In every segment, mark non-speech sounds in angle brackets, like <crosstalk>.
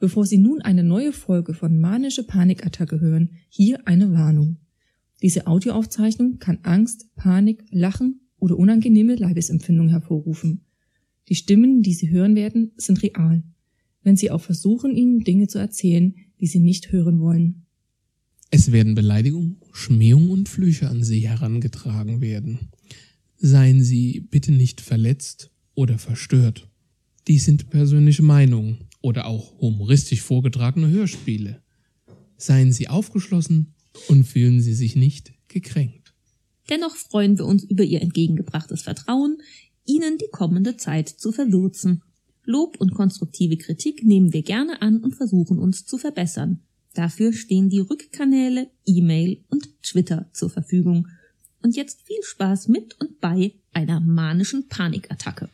Bevor Sie nun eine neue Folge von Manische Panikattacke hören, hier eine Warnung. Diese Audioaufzeichnung kann Angst, Panik, Lachen oder unangenehme Leibesempfindungen hervorrufen. Die Stimmen, die Sie hören werden, sind real. Wenn Sie auch versuchen, Ihnen Dinge zu erzählen, die Sie nicht hören wollen. Es werden Beleidigungen, Schmähungen und Flüche an Sie herangetragen werden. Seien Sie bitte nicht verletzt oder verstört. Dies sind persönliche Meinungen oder auch humoristisch vorgetragene Hörspiele. Seien Sie aufgeschlossen und fühlen Sie sich nicht gekränkt. Dennoch freuen wir uns über Ihr entgegengebrachtes Vertrauen, Ihnen die kommende Zeit zu verwürzen. Lob und konstruktive Kritik nehmen wir gerne an und versuchen uns zu verbessern. Dafür stehen die Rückkanäle, E-Mail und Twitter zur Verfügung. Und jetzt viel Spaß mit und bei einer manischen Panikattacke.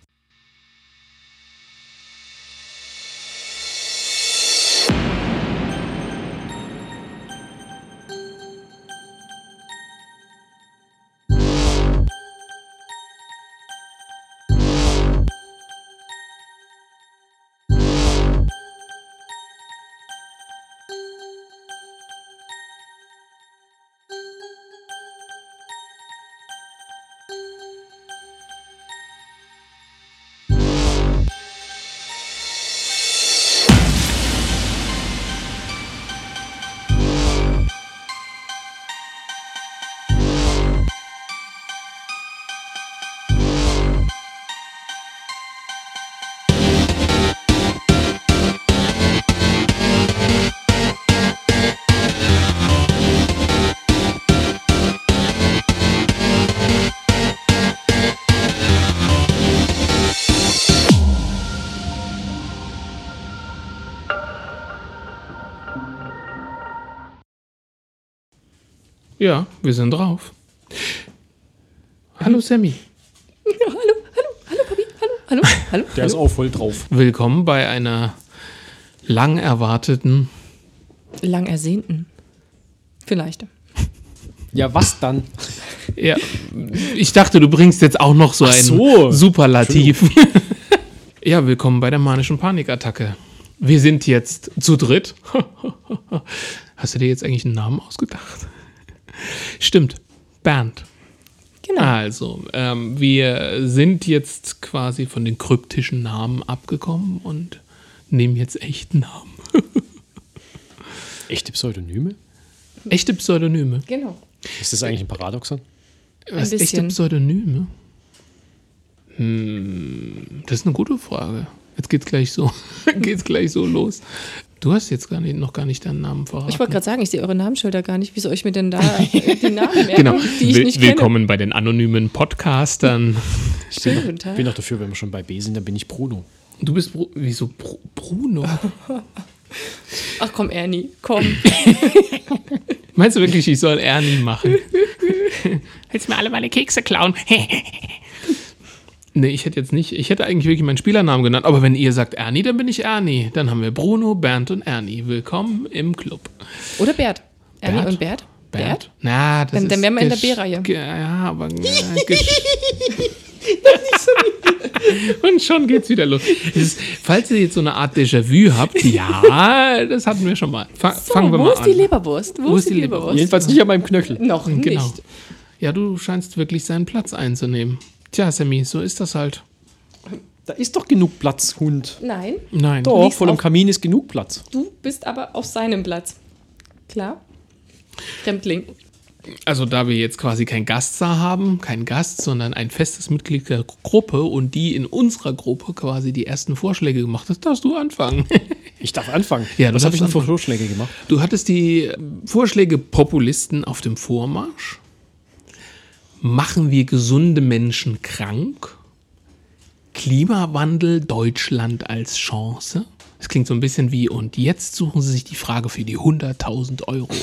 Ja, wir sind drauf. Hallo Sammy. hallo, hallo, hallo, Papi, hallo, hallo, hallo. Der ist auch voll drauf. Willkommen bei einer lang erwarteten. Lang ersehnten. Vielleicht. Ja, was dann? Ja, ich dachte, du bringst jetzt auch noch so Ach ein so. Superlativ. ja, willkommen bei der manischen Panikattacke. Wir sind jetzt zu dritt. Hast du dir jetzt eigentlich einen Namen ausgedacht? Stimmt, Bernd. Genau. Also, ähm, wir sind jetzt quasi von den kryptischen Namen abgekommen und nehmen jetzt echten Namen. Echte Pseudonyme? Echte Pseudonyme. Genau. Ist das eigentlich ein Paradoxon? Was, echte bisschen. Pseudonyme? Hm, das ist eine gute Frage. Jetzt geht's gleich so, <laughs> geht's gleich so los. Du hast jetzt gar nicht, noch gar nicht deinen Namen verraten. Ich wollte gerade sagen, ich sehe eure Namensschilder gar nicht. Wie soll ich mir denn da <laughs> die Namen merken, genau. die ich Will- nicht Willkommen bei den anonymen Podcastern. <laughs> kenne? Schönen guten Tag. Bin auch dafür, wenn wir schon bei B sind, dann bin ich Bruno. Du bist Bru wieso Bru Bruno? <laughs> Ach komm, Ernie, komm. Meinst du wirklich, ich soll Ernie machen? Willst mir alle meine Kekse klauen? Nee, ich hätte jetzt nicht, ich hätte eigentlich wirklich meinen Spielernamen genannt, aber wenn ihr sagt Ernie, dann bin ich Ernie. Dann haben wir Bruno, Bernd und Ernie. Willkommen im Club. Oder Bert. Ernie Bert? und Bert? Bernd? Na, das Dann- ist dann wären wir in der B-Reihe. Ja, aber. Äh, <laughs> Und schon geht's wieder los. Ist, falls ihr jetzt so eine Art Déjà-vu habt, ja, das hatten wir schon mal. Fa So, fangen wir wo mal ist an. die Leberwurst? Wo, ist die Leberwurst? Jedenfalls nicht an meinem Knöchel. Noch nicht. Genau. Ja, du scheinst wirklich seinen Platz einzunehmen. Tja, Sammy, so ist das halt. Da ist doch genug Platz, Hund. Nein, Nein. Doch, vor dem Kamin ist genug Platz. du bist aber auf seinem Platz. Klar? Fremdling. Also da wir jetzt quasi kein Gast da haben, kein Gast, sondern ein festes Mitglied der Gruppe und die in unserer Gruppe quasi die ersten Vorschläge gemacht hat, darfst du anfangen. <laughs> Ich darf anfangen. Ja, Was habe ich denn für anfangen. Vorschläge gemacht? Du hattest die Vorschläge Populisten auf dem Vormarsch. Machen wir gesunde Menschen krank? Klimawandel Deutschland als Chance? Das klingt so ein bisschen wie, und jetzt suchen Sie sich die Frage für die 100.000 Euro.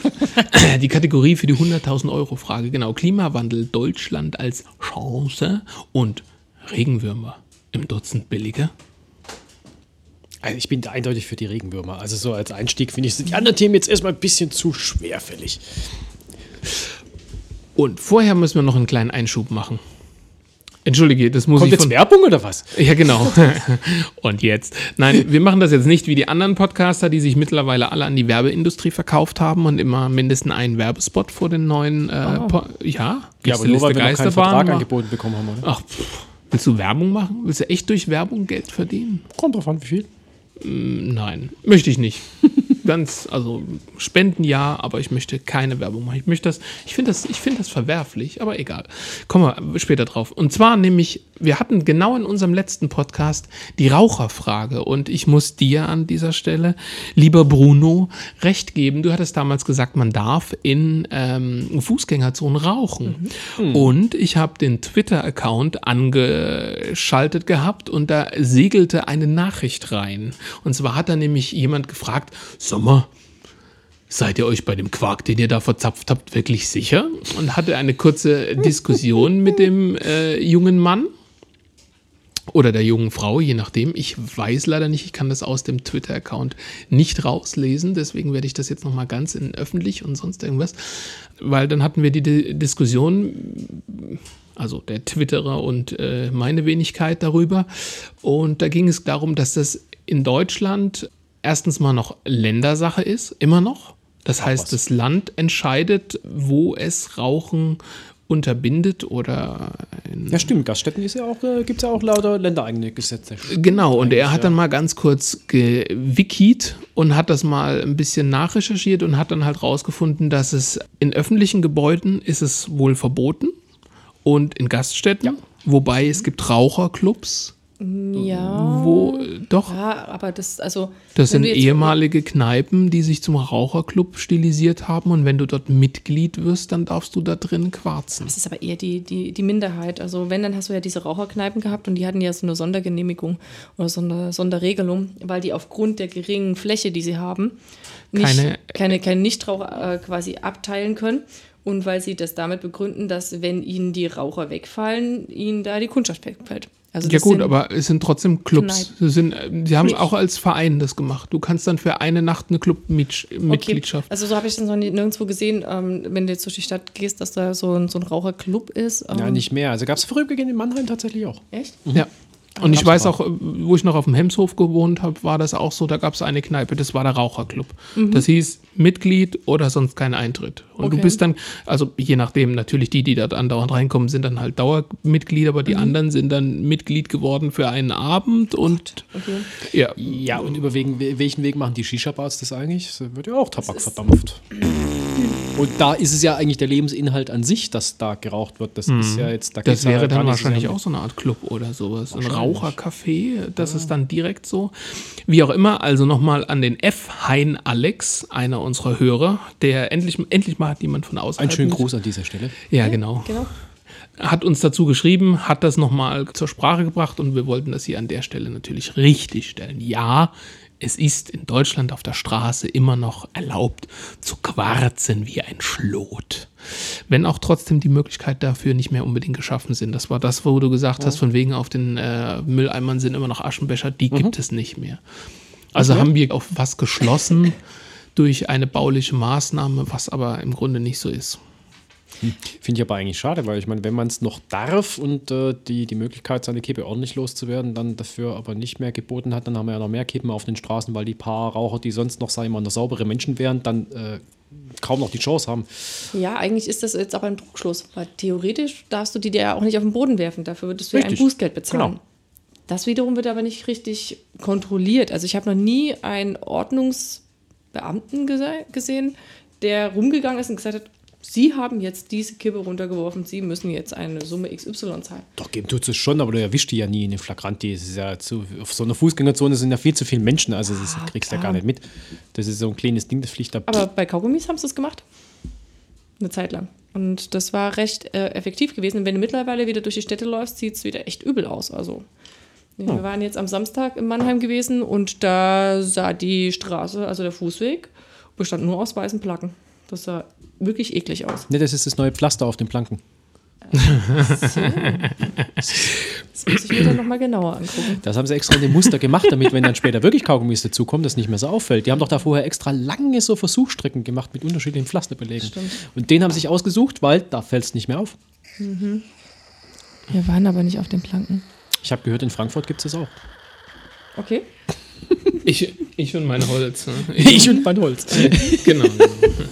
<laughs> die Kategorie für die 100.000 Euro Frage, genau. Klimawandel Deutschland als Chance und Regenwürmer im Dutzend billiger. Also ich bin da eindeutig für die Regenwürmer. Also so als Einstieg finde ich sind die anderen Themen jetzt erstmal ein bisschen zu schwerfällig. Und vorher müssen wir noch einen kleinen Einschub machen. Entschuldige, das muss Kommt ich jetzt von. Werbung oder was? Ja, genau. <laughs> Und jetzt. Nein, wir machen das jetzt nicht wie die anderen Podcaster, die sich mittlerweile alle an die Werbeindustrie verkauft haben und immer mindestens einen Werbespot vor den neuen. Äh, po ja, Ja, aber nur weil wir keinen Vertrag angeboten bekommen haben, oder? Ach, pff, willst du Werbung machen? Willst du echt durch Werbung Geld verdienen? Kommt drauf an, wie viel. Nein, möchte ich nicht. <laughs> Ganz, also Spenden ja, aber ich möchte keine Werbung machen. Ich möchte das, ich finde das, ich finde das verwerflich, aber egal. Kommen wir später drauf. Und zwar nämlich, wir hatten genau in unserem letzten Podcast die Raucherfrage und ich muss dir an dieser Stelle, lieber Bruno, recht geben. Du hattest damals gesagt, man darf in ähm, Fußgängerzonen rauchen. Und ich habe den Twitter-Account angeschaltet gehabt und da segelte eine Nachricht rein. Und zwar hat da nämlich jemand gefragt, Sommer, seid ihr euch bei dem Quark, den ihr da verzapft habt, wirklich sicher? Und hatte eine kurze Diskussion mit dem äh, jungen Mann oder der jungen Frau, je nachdem. Ich weiß leider nicht, ich kann das aus dem Twitter-Account nicht rauslesen, deswegen werde ich das jetzt nochmal ganz in öffentlich und sonst irgendwas, weil dann hatten wir die Di- Diskussion, also der Twitterer und äh, meine Wenigkeit darüber. Und da ging es darum, dass das in Deutschland erstens mal noch Ländersache ist, immer noch. Das heißt, das Land entscheidet, wo es Rauchen unterbindet oder in Ja, stimmt. Gaststätten ist ja auch, äh, gibt es ja auch lauter ländereigene Gesetze. Genau, und er hat ja. dann mal ganz kurz gewikit und hat das mal ein bisschen nachrecherchiert und hat dann halt rausgefunden, dass es in öffentlichen Gebäuden ist es wohl verboten und in Gaststätten, wobei es gibt Raucherclubs, Ja. wo doch, Ja, aber das, also. das sind ehemalige Kneipen, die sich zum Raucherclub stilisiert haben und wenn du dort Mitglied wirst, dann darfst du da drin quarzen. Das ist aber eher die, die, die Minderheit. Also wenn, dann hast du ja diese Raucherkneipen gehabt und die hatten ja so eine Sondergenehmigung oder so eine Sonderregelung, weil die aufgrund der geringen Fläche, die sie haben, nicht, Keine- keine, keine, Nichtraucher äh, quasi abteilen können. Und weil sie das damit begründen, dass wenn ihnen die Raucher wegfallen, ihnen da die Kundschaft wegfällt. Also Ja gut, aber es sind trotzdem Clubs. Sie, sind, sie haben Clubs. auch als Verein das gemacht. Du kannst dann für eine Nacht eine Clubmitgliedschaft. Also so habe ich das noch nie, nirgendwo gesehen, ähm, wenn du jetzt durch die Stadt gehst, dass da so ein, so ein Raucherclub ist. Ähm, Ja, nicht mehr. Also gab es vorübergehend in Mannheim tatsächlich auch. Echt? Ja. Und ich weiß auch. wo ich noch auf dem Hemshof gewohnt habe, war das auch so, da gab es eine Kneipe, das war der Raucherclub. Das hieß Mitglied oder sonst kein Eintritt. Und Okay. du bist dann, also je nachdem, natürlich die, die da andauernd reinkommen, sind dann halt Dauermitglied, aber die anderen sind dann Mitglied geworden für einen Abend und Okay. ja, Ja, und über wegen, welchen Weg machen die Shisha-Bars das eigentlich? Das wird ja auch Tabak verdampft. Und da ist es ja eigentlich der Lebensinhalt an sich, dass da geraucht wird. Das ist ja jetzt, da Das ja wäre dann wahrscheinlich auch so eine Art Club oder sowas. Ein. Rauchercafé, das ist dann direkt so. Wie auch immer, also nochmal an den F. Hein Alex, einer unserer Hörer, der endlich, endlich mal hat jemand von außerhalb. Ein schönen Gruß an dieser Stelle. Ja, genau. Genau. Hat uns dazu geschrieben, hat das nochmal zur Sprache gebracht und wir wollten das hier an der Stelle natürlich richtig stellen. Ja, es ist in Deutschland auf der Straße immer noch erlaubt zu quarzen wie ein Schlot. Wenn auch trotzdem die Möglichkeit dafür nicht mehr unbedingt geschaffen sind. Das war das, wo du gesagt hast, von wegen auf den äh, Mülleimern sind immer noch Aschenbecher, die gibt es nicht mehr. Also haben wir auf was geschlossen durch eine bauliche Maßnahme, was aber im Grunde nicht so ist. Finde ich aber eigentlich schade, weil ich meine, wenn man es noch darf und äh, die, die Möglichkeit, seine Kippe ordentlich loszuwerden, dann dafür aber nicht mehr geboten hat, dann haben wir ja noch mehr Kippen auf den Straßen, weil die paar Raucher, die sonst noch, sagen wir mal, noch saubere Menschen wären, dann äh, kaum noch die Chance haben. Ja, eigentlich ist das jetzt aber ein Druckschluss, weil theoretisch darfst du die dir ja auch nicht auf den Boden werfen. Dafür würdest du ja ein Richtig. Bußgeld bezahlen. Genau. Das wiederum wird aber nicht richtig kontrolliert. Also ich habe noch nie einen Ordnungsbeamten gese gesehen, der rumgegangen ist und gesagt hat, Sie haben jetzt diese Kippe runtergeworfen, Sie müssen jetzt eine Summe XY zahlen. Doch, geben tut es schon, aber du erwischst die ja nie in den Flagranti. Es ist ja zu, auf so einer Fußgängerzone sind ja viel zu viele Menschen, also das kriegst du ja gar nicht mit. Das ist so ein kleines Ding, das fliegt da. Aber bei Kaugummis haben sie es gemacht. Eine Zeit lang. Und das war recht äh, effektiv gewesen. Und wenn du mittlerweile wieder durch die Städte läufst, sieht es wieder echt übel aus. Also, nee, wir waren jetzt am Samstag in Mannheim gewesen und da sah die Straße, also der Fußweg, bestand nur aus weißen Placken. Das sah wirklich eklig aus. Ne, das ist das neue Pflaster auf den Planken. Das muss ich mir dann nochmal genauer angucken. Das haben sie extra in dem Muster gemacht, damit, wenn dann später wirklich Kaugummis dazukommen, das nicht mehr so auffällt. Die haben doch da vorher extra lange so Versuchsstrecken gemacht mit unterschiedlichen Pflasterbelegen. Stimmt. Und den haben sie sich ausgesucht, weil da fällt es nicht mehr auf. Wir waren aber nicht auf den Planken. Ich habe gehört, in Frankfurt gibt es das auch. Okay. Ich, ich und mein Holz. Ne? <laughs> Ich und mein Holz. genau. <laughs> genau.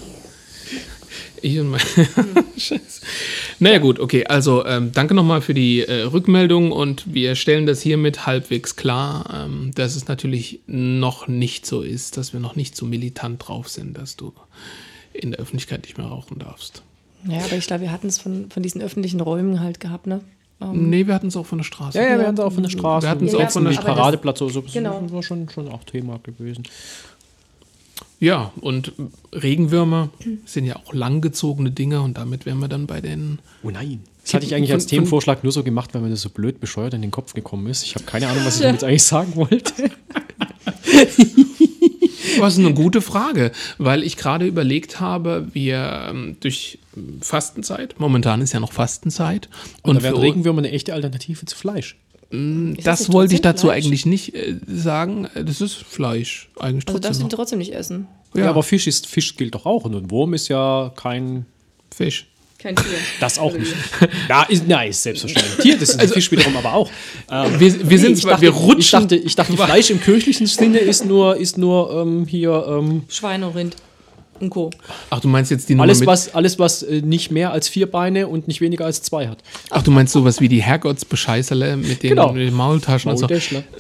Ich und mein. <laughs> Scheiße. Naja, gut, okay. Also, ähm, danke nochmal für die äh, Rückmeldung und wir stellen das hiermit halbwegs klar, ähm, dass es natürlich noch nicht so ist, dass wir noch nicht so militant drauf sind, dass du in der Öffentlichkeit nicht mehr rauchen darfst. Ja, aber ich glaube, wir hatten es von, von diesen öffentlichen Räumen halt gehabt, ne? Nee, wir hatten es auch von der Straße. Ja, ja, wir hatten es auch von der Straße. Wir hatten es Ja, auch von der Straße. Paradeplatz oder so. Das Genau. war schon, schon auch Thema gewesen. Ja, und Regenwürmer sind ja auch langgezogene Dinge und damit wären wir dann bei den. Oh nein. Das hatte ich eigentlich als Themenvorschlag nur so gemacht, weil mir das so blöd bescheuert in den Kopf gekommen ist. Ich habe keine Ahnung, was ich damit eigentlich sagen wollte. <laughs> Das ist eine gute Frage, weil ich gerade überlegt habe, wir ähm, durch Fastenzeit, momentan ist ja noch Fastenzeit, Und, und, da wären Regenwürmer eine echte Alternative zu Fleisch. Ist das nicht wollte ich trotzdem dazu Fleisch? eigentlich nicht äh, sagen. Äh, Das ist Fleisch, eigentlich Also darfst du trotzdem ihn trotzdem nicht essen. Ja. Ja. aber Fisch ist Fisch gilt doch auch und ein Wurm ist ja kein Fisch. Kein Tier. <laughs> das auch nicht. Ja, <laughs> ist, na, ist selbstverständlich. Tier, das ist ein Fisch wiederum aber auch. Ähm, <laughs> Wir, wir sind ich zwar, dachte, wir rutschen. Ich dachte, ich dachte Fleisch im kirchlichen Sinne ist nur, ist nur ähm, hier ähm, Schweine, Rind und Co. Ach, du meinst jetzt die Nummer alles, was, alles, was äh, nicht mehr als vier Beine und nicht weniger als zwei hat. Ach, du meinst sowas wie die Herrgottsbescheißerle mit den, Genau. mit den Maultaschen und so.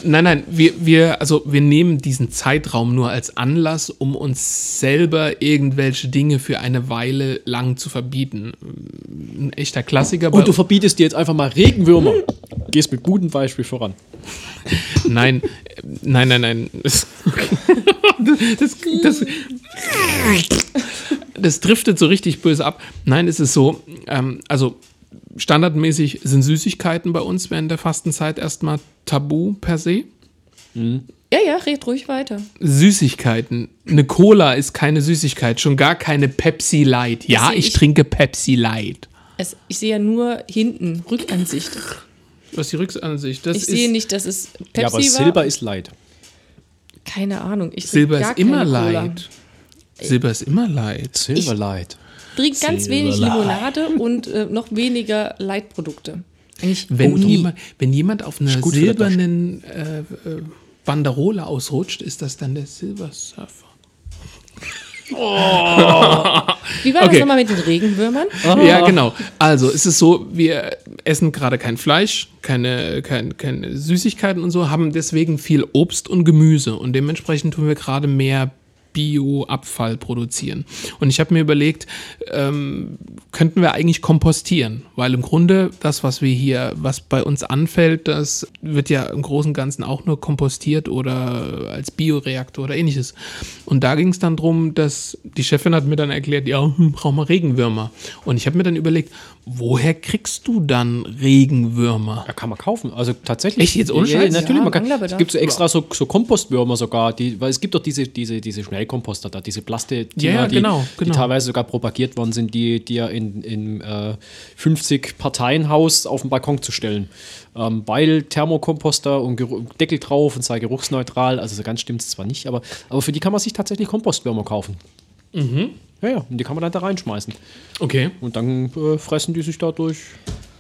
Nein, nein, wir, wir, also wir nehmen diesen Zeitraum nur als Anlass, um uns selber irgendwelche Dinge für eine Weile lang zu verbieten. Ein echter Klassiker. Und du verbietest dir jetzt einfach mal Regenwürmer. Gehst mit gutem Beispiel voran. Nein, äh, nein, nein, nein. <laughs> Das, das, das, das driftet so richtig böse ab. Nein, es ist so, ähm, also standardmäßig sind Süßigkeiten bei uns während der Fastenzeit erstmal tabu per se. Ja, ja, red ruhig weiter. Süßigkeiten. Eine Cola ist keine Süßigkeit, schon gar keine Pepsi Light. Ja, ich ich- trinke Pepsi Light. Es, ich sehe ja nur hinten, Rückansicht. Was ist die Rückansicht? Das Ich ist, sehe nicht, dass es Pepsi ja, aber war. Silber ist Leid. Keine Ahnung. Ich Silber ist immer Cola. Light. Silber ist immer Light. Silber Light. Trinke ganz Silber wenig Light. Limonade und äh, noch weniger Leitprodukte. Eigentlich Wenn, oh, jemand, wenn jemand auf einer silbernen äh, äh, Banderole ausrutscht, ist das dann der Silver Surfer. <laughs> Wie war Okay. das nochmal mit den Regenwürmern? Ja, genau. Also es ist so, wir essen gerade kein Fleisch, keine, kein, keine Süßigkeiten und so, haben deswegen viel Obst und Gemüse und dementsprechend tun wir gerade mehr Bio-Abfall produzieren. Und ich habe mir überlegt, ähm, könnten wir eigentlich kompostieren? Weil im Grunde das, was wir hier, was bei uns anfällt, das wird ja im Großen und Ganzen auch nur kompostiert oder als Bioreaktor oder ähnliches. Und da ging es dann drum, dass die Chefin hat mir dann erklärt, ja, hm, brauchen wir Regenwürmer. Und ich habe mir dann überlegt, woher kriegst du dann Regenwürmer? Ja, kann man kaufen. Also tatsächlich. Echt jetzt ohne ja, natürlich. Ja, man kann, es gibt so extra so, so Kompostwürmer sogar, die, weil es gibt doch diese, diese, diese Schnellkomposter da, diese Plaste, Ja, ja, die, genau, die genau. teilweise sogar propagiert worden sind, die dir in, in äh, 50 Parteienhaus auf den Balkon zu stellen. Ähm, weil Thermokomposter und Geru Deckel drauf und sei geruchsneutral, also so ganz stimmt es zwar nicht, aber, aber für die kann man sich tatsächlich Kompostwürmer kaufen. Mhm. Ja, ja, und die kann man dann da reinschmeißen. Okay. Und dann äh, fressen die sich dadurch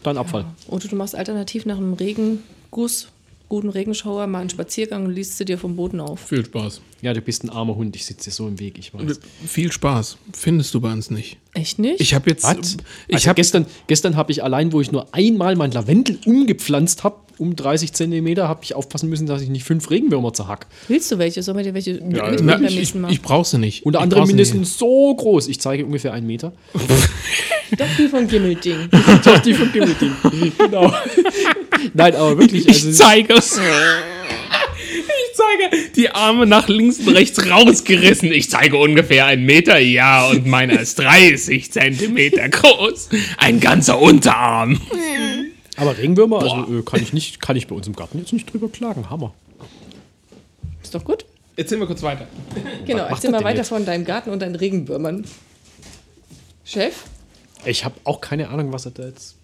deinen Abfall. Oder du machst alternativ nach einem Regenguss, guten Regenschauer, mal einen Spaziergang und liest sie dir vom Boden auf. Viel Spaß. Ja, du bist ein armer Hund, ich sitze dir so im Weg, ich weiß. Viel Spaß. Findest du bei uns nicht. Echt nicht? Ich habe jetzt. Was? Ich also habe gestern, gestern habe ich allein, wo ich nur einmal mein Lavendel umgepflanzt habe, um 30 Zentimeter, habe ich aufpassen müssen, dass ich nicht fünf Regenwürmer zerhack. Willst du welche? Sollen wir dir welche Ja, mitbringen Na, beim ich, Mal? ich brauche sie nicht. Unter anderem mindestens so groß. Ich zeige ungefähr einen Meter. <laughs> Doch die von Gimmelding. <laughs> Doch die von Gimmelding. genau. Nein, aber wirklich. nicht. Also, Ich zeige es. Ich zeige die Arme nach links und rechts rausgerissen. Ich zeige ungefähr einen Meter, ja, und meiner ist 30 Zentimeter groß. Ein ganzer Unterarm. <laughs> aber Regenwürmer, also äh, kann ich nicht, kann ich bei uns im Garten jetzt nicht drüber klagen. Hammer. Ist doch gut. Erzählen wir kurz weiter. Genau, erzähl er mal weiter jetzt? von deinem Garten und deinen Regenwürmern. Chef? Ich habe auch keine Ahnung, was er da jetzt.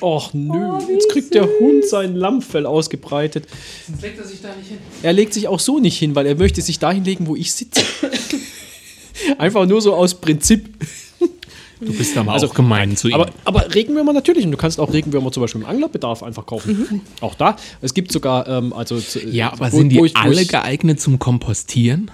Och nö, jetzt kriegt der Hund sein Lammfell ausgebreitet. Sonst legt er sich da nicht hin. Er legt sich auch so nicht hin, weil er möchte sich dahin legen, wo ich sitze. <laughs> Einfach nur so aus Prinzip. Du bist aber auch gemein zu ihm. Also, Aber, aber Regenwürmer natürlich. Und du kannst auch Regenwürmer zum Beispiel im Anglerbedarf einfach kaufen. Auch da. Es gibt sogar, ähm, also. zu- ja, aber wo- sind die wo ich- wo alle geeignet zum Kompostieren?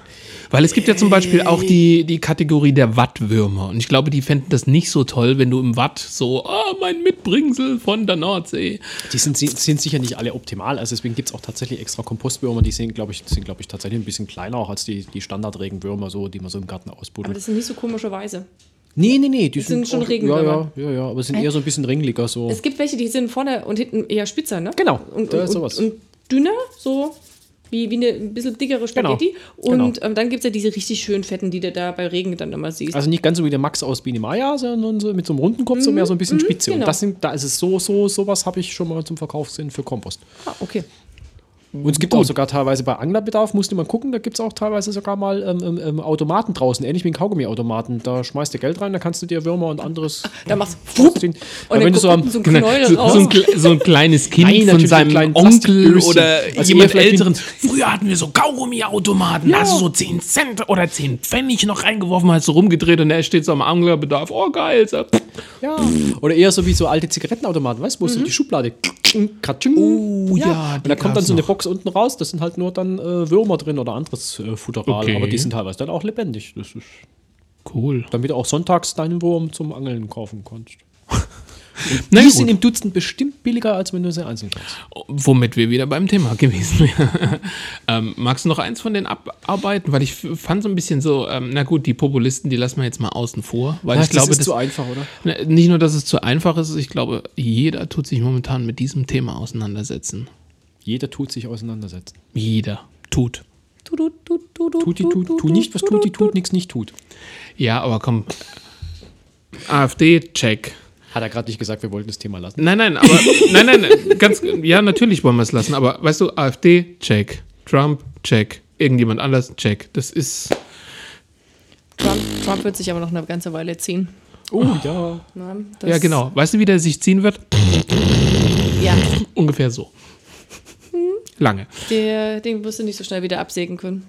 Weil es gibt ja zum Beispiel auch die, die Kategorie der Wattwürmer. Und ich glaube, die fänden das nicht so toll, wenn du im Watt so, ah, mein Mitbringsel von der Nordsee. Die sind, sind sicher nicht alle optimal. Also deswegen gibt es auch tatsächlich extra Kompostwürmer. Die sind, glaube ich, sind, glaube ich, tatsächlich ein bisschen kleiner auch als die, die Standardregenwürmer, so, die man so im Garten Aber ausbuddelt. das sind nicht so komischerweise. Nee, nee, nee. Die sind schon auch- Regenwürmer. Ja, ja, ja, ja, aber sind eher so ein bisschen ringliger. So. Es gibt welche, die sind vorne und hinten eher spitzer, ne? Genau, Und, da und, ist sowas. und, und dünner, so wie, wie eine ein bisschen dickere Spaghetti. Genau, Und ähm, dann gibt es ja diese richtig schön fetten, die du da bei Regen dann immer siehst. Also nicht ganz so wie der Max aus Biene Maya, sondern so mit so einem runden Kopf, so mehr so ein bisschen spitze. genau. Und das sind, da ist es so, so, sowas habe ich schon mal zum Verkauf sehen für Kompost. ah, okay. Und es gibt auch sogar teilweise bei Anglerbedarf, musste man gucken, da gibt es auch teilweise sogar mal ähm, ähm, ähm, Automaten draußen, ähnlich wie ein Kaugummiautomaten. Da schmeißt du Geld rein, da kannst du dir Würmer und anderes. <laughs> Da machst du und dann wenn du so am, so <laughs> so, so, ein, kle- so ein kleines Kind Nein, von seinem so Onkel oder Also jemand Älteren. Früher hatten wir so Kaugummiautomaten. Da hast du so 10 Cent oder 10 Pfennig noch reingeworfen, hast du rumgedreht und er steht so am Anglerbedarf. Oh, geil. So. ja. Oder eher so wie so alte Zigarettenautomaten, weißt du, wo so die Schublade. Katsching. Oh, ja, Und die da kommt dann so eine noch. Box unten raus, das sind halt nur dann äh, Würmer drin oder anderes äh, Futteral, Okay. aber die sind teilweise dann auch lebendig. Das ist, Cool. damit du auch sonntags deinen Wurm zum Angeln kaufen kannst. <laughs> Na die gut. sind im Dutzend bestimmt billiger, als wenn du sie einzeln kaufst. Womit wir wieder beim Thema gewesen wären. <laughs> ähm, magst du noch eins von den abarbeiten? Weil ich fand so ein bisschen so, ähm, na gut, die Populisten, die lassen wir jetzt mal außen vor. Weil ich glaube, das ist das, zu einfach, oder? Nicht nur, dass es zu einfach ist, ich glaube, jeder tut sich momentan mit diesem Thema auseinandersetzen. Jeder tut sich auseinandersetzen. Jeder tut. Tu, tu, tu, tu, tu, Tut die, tut, tu nicht, was tut die, tut nichts, nicht tut. Ja, aber komm. AfD, check. Hat er gerade nicht gesagt, wir wollten das Thema lassen. Nein, nein, aber nein, nein, ganz ja, natürlich wollen wir es lassen, aber weißt du, AfD, check. Trump, check. Irgendjemand anders, check. Das ist Trump, Trump wird sich aber noch eine ganze Weile ziehen. Oh, ja. Na, ja genau. Weißt du, wie der sich ziehen wird? Ja, Ungefähr so. Lange. der, den wirst du nicht so schnell wieder absägen können.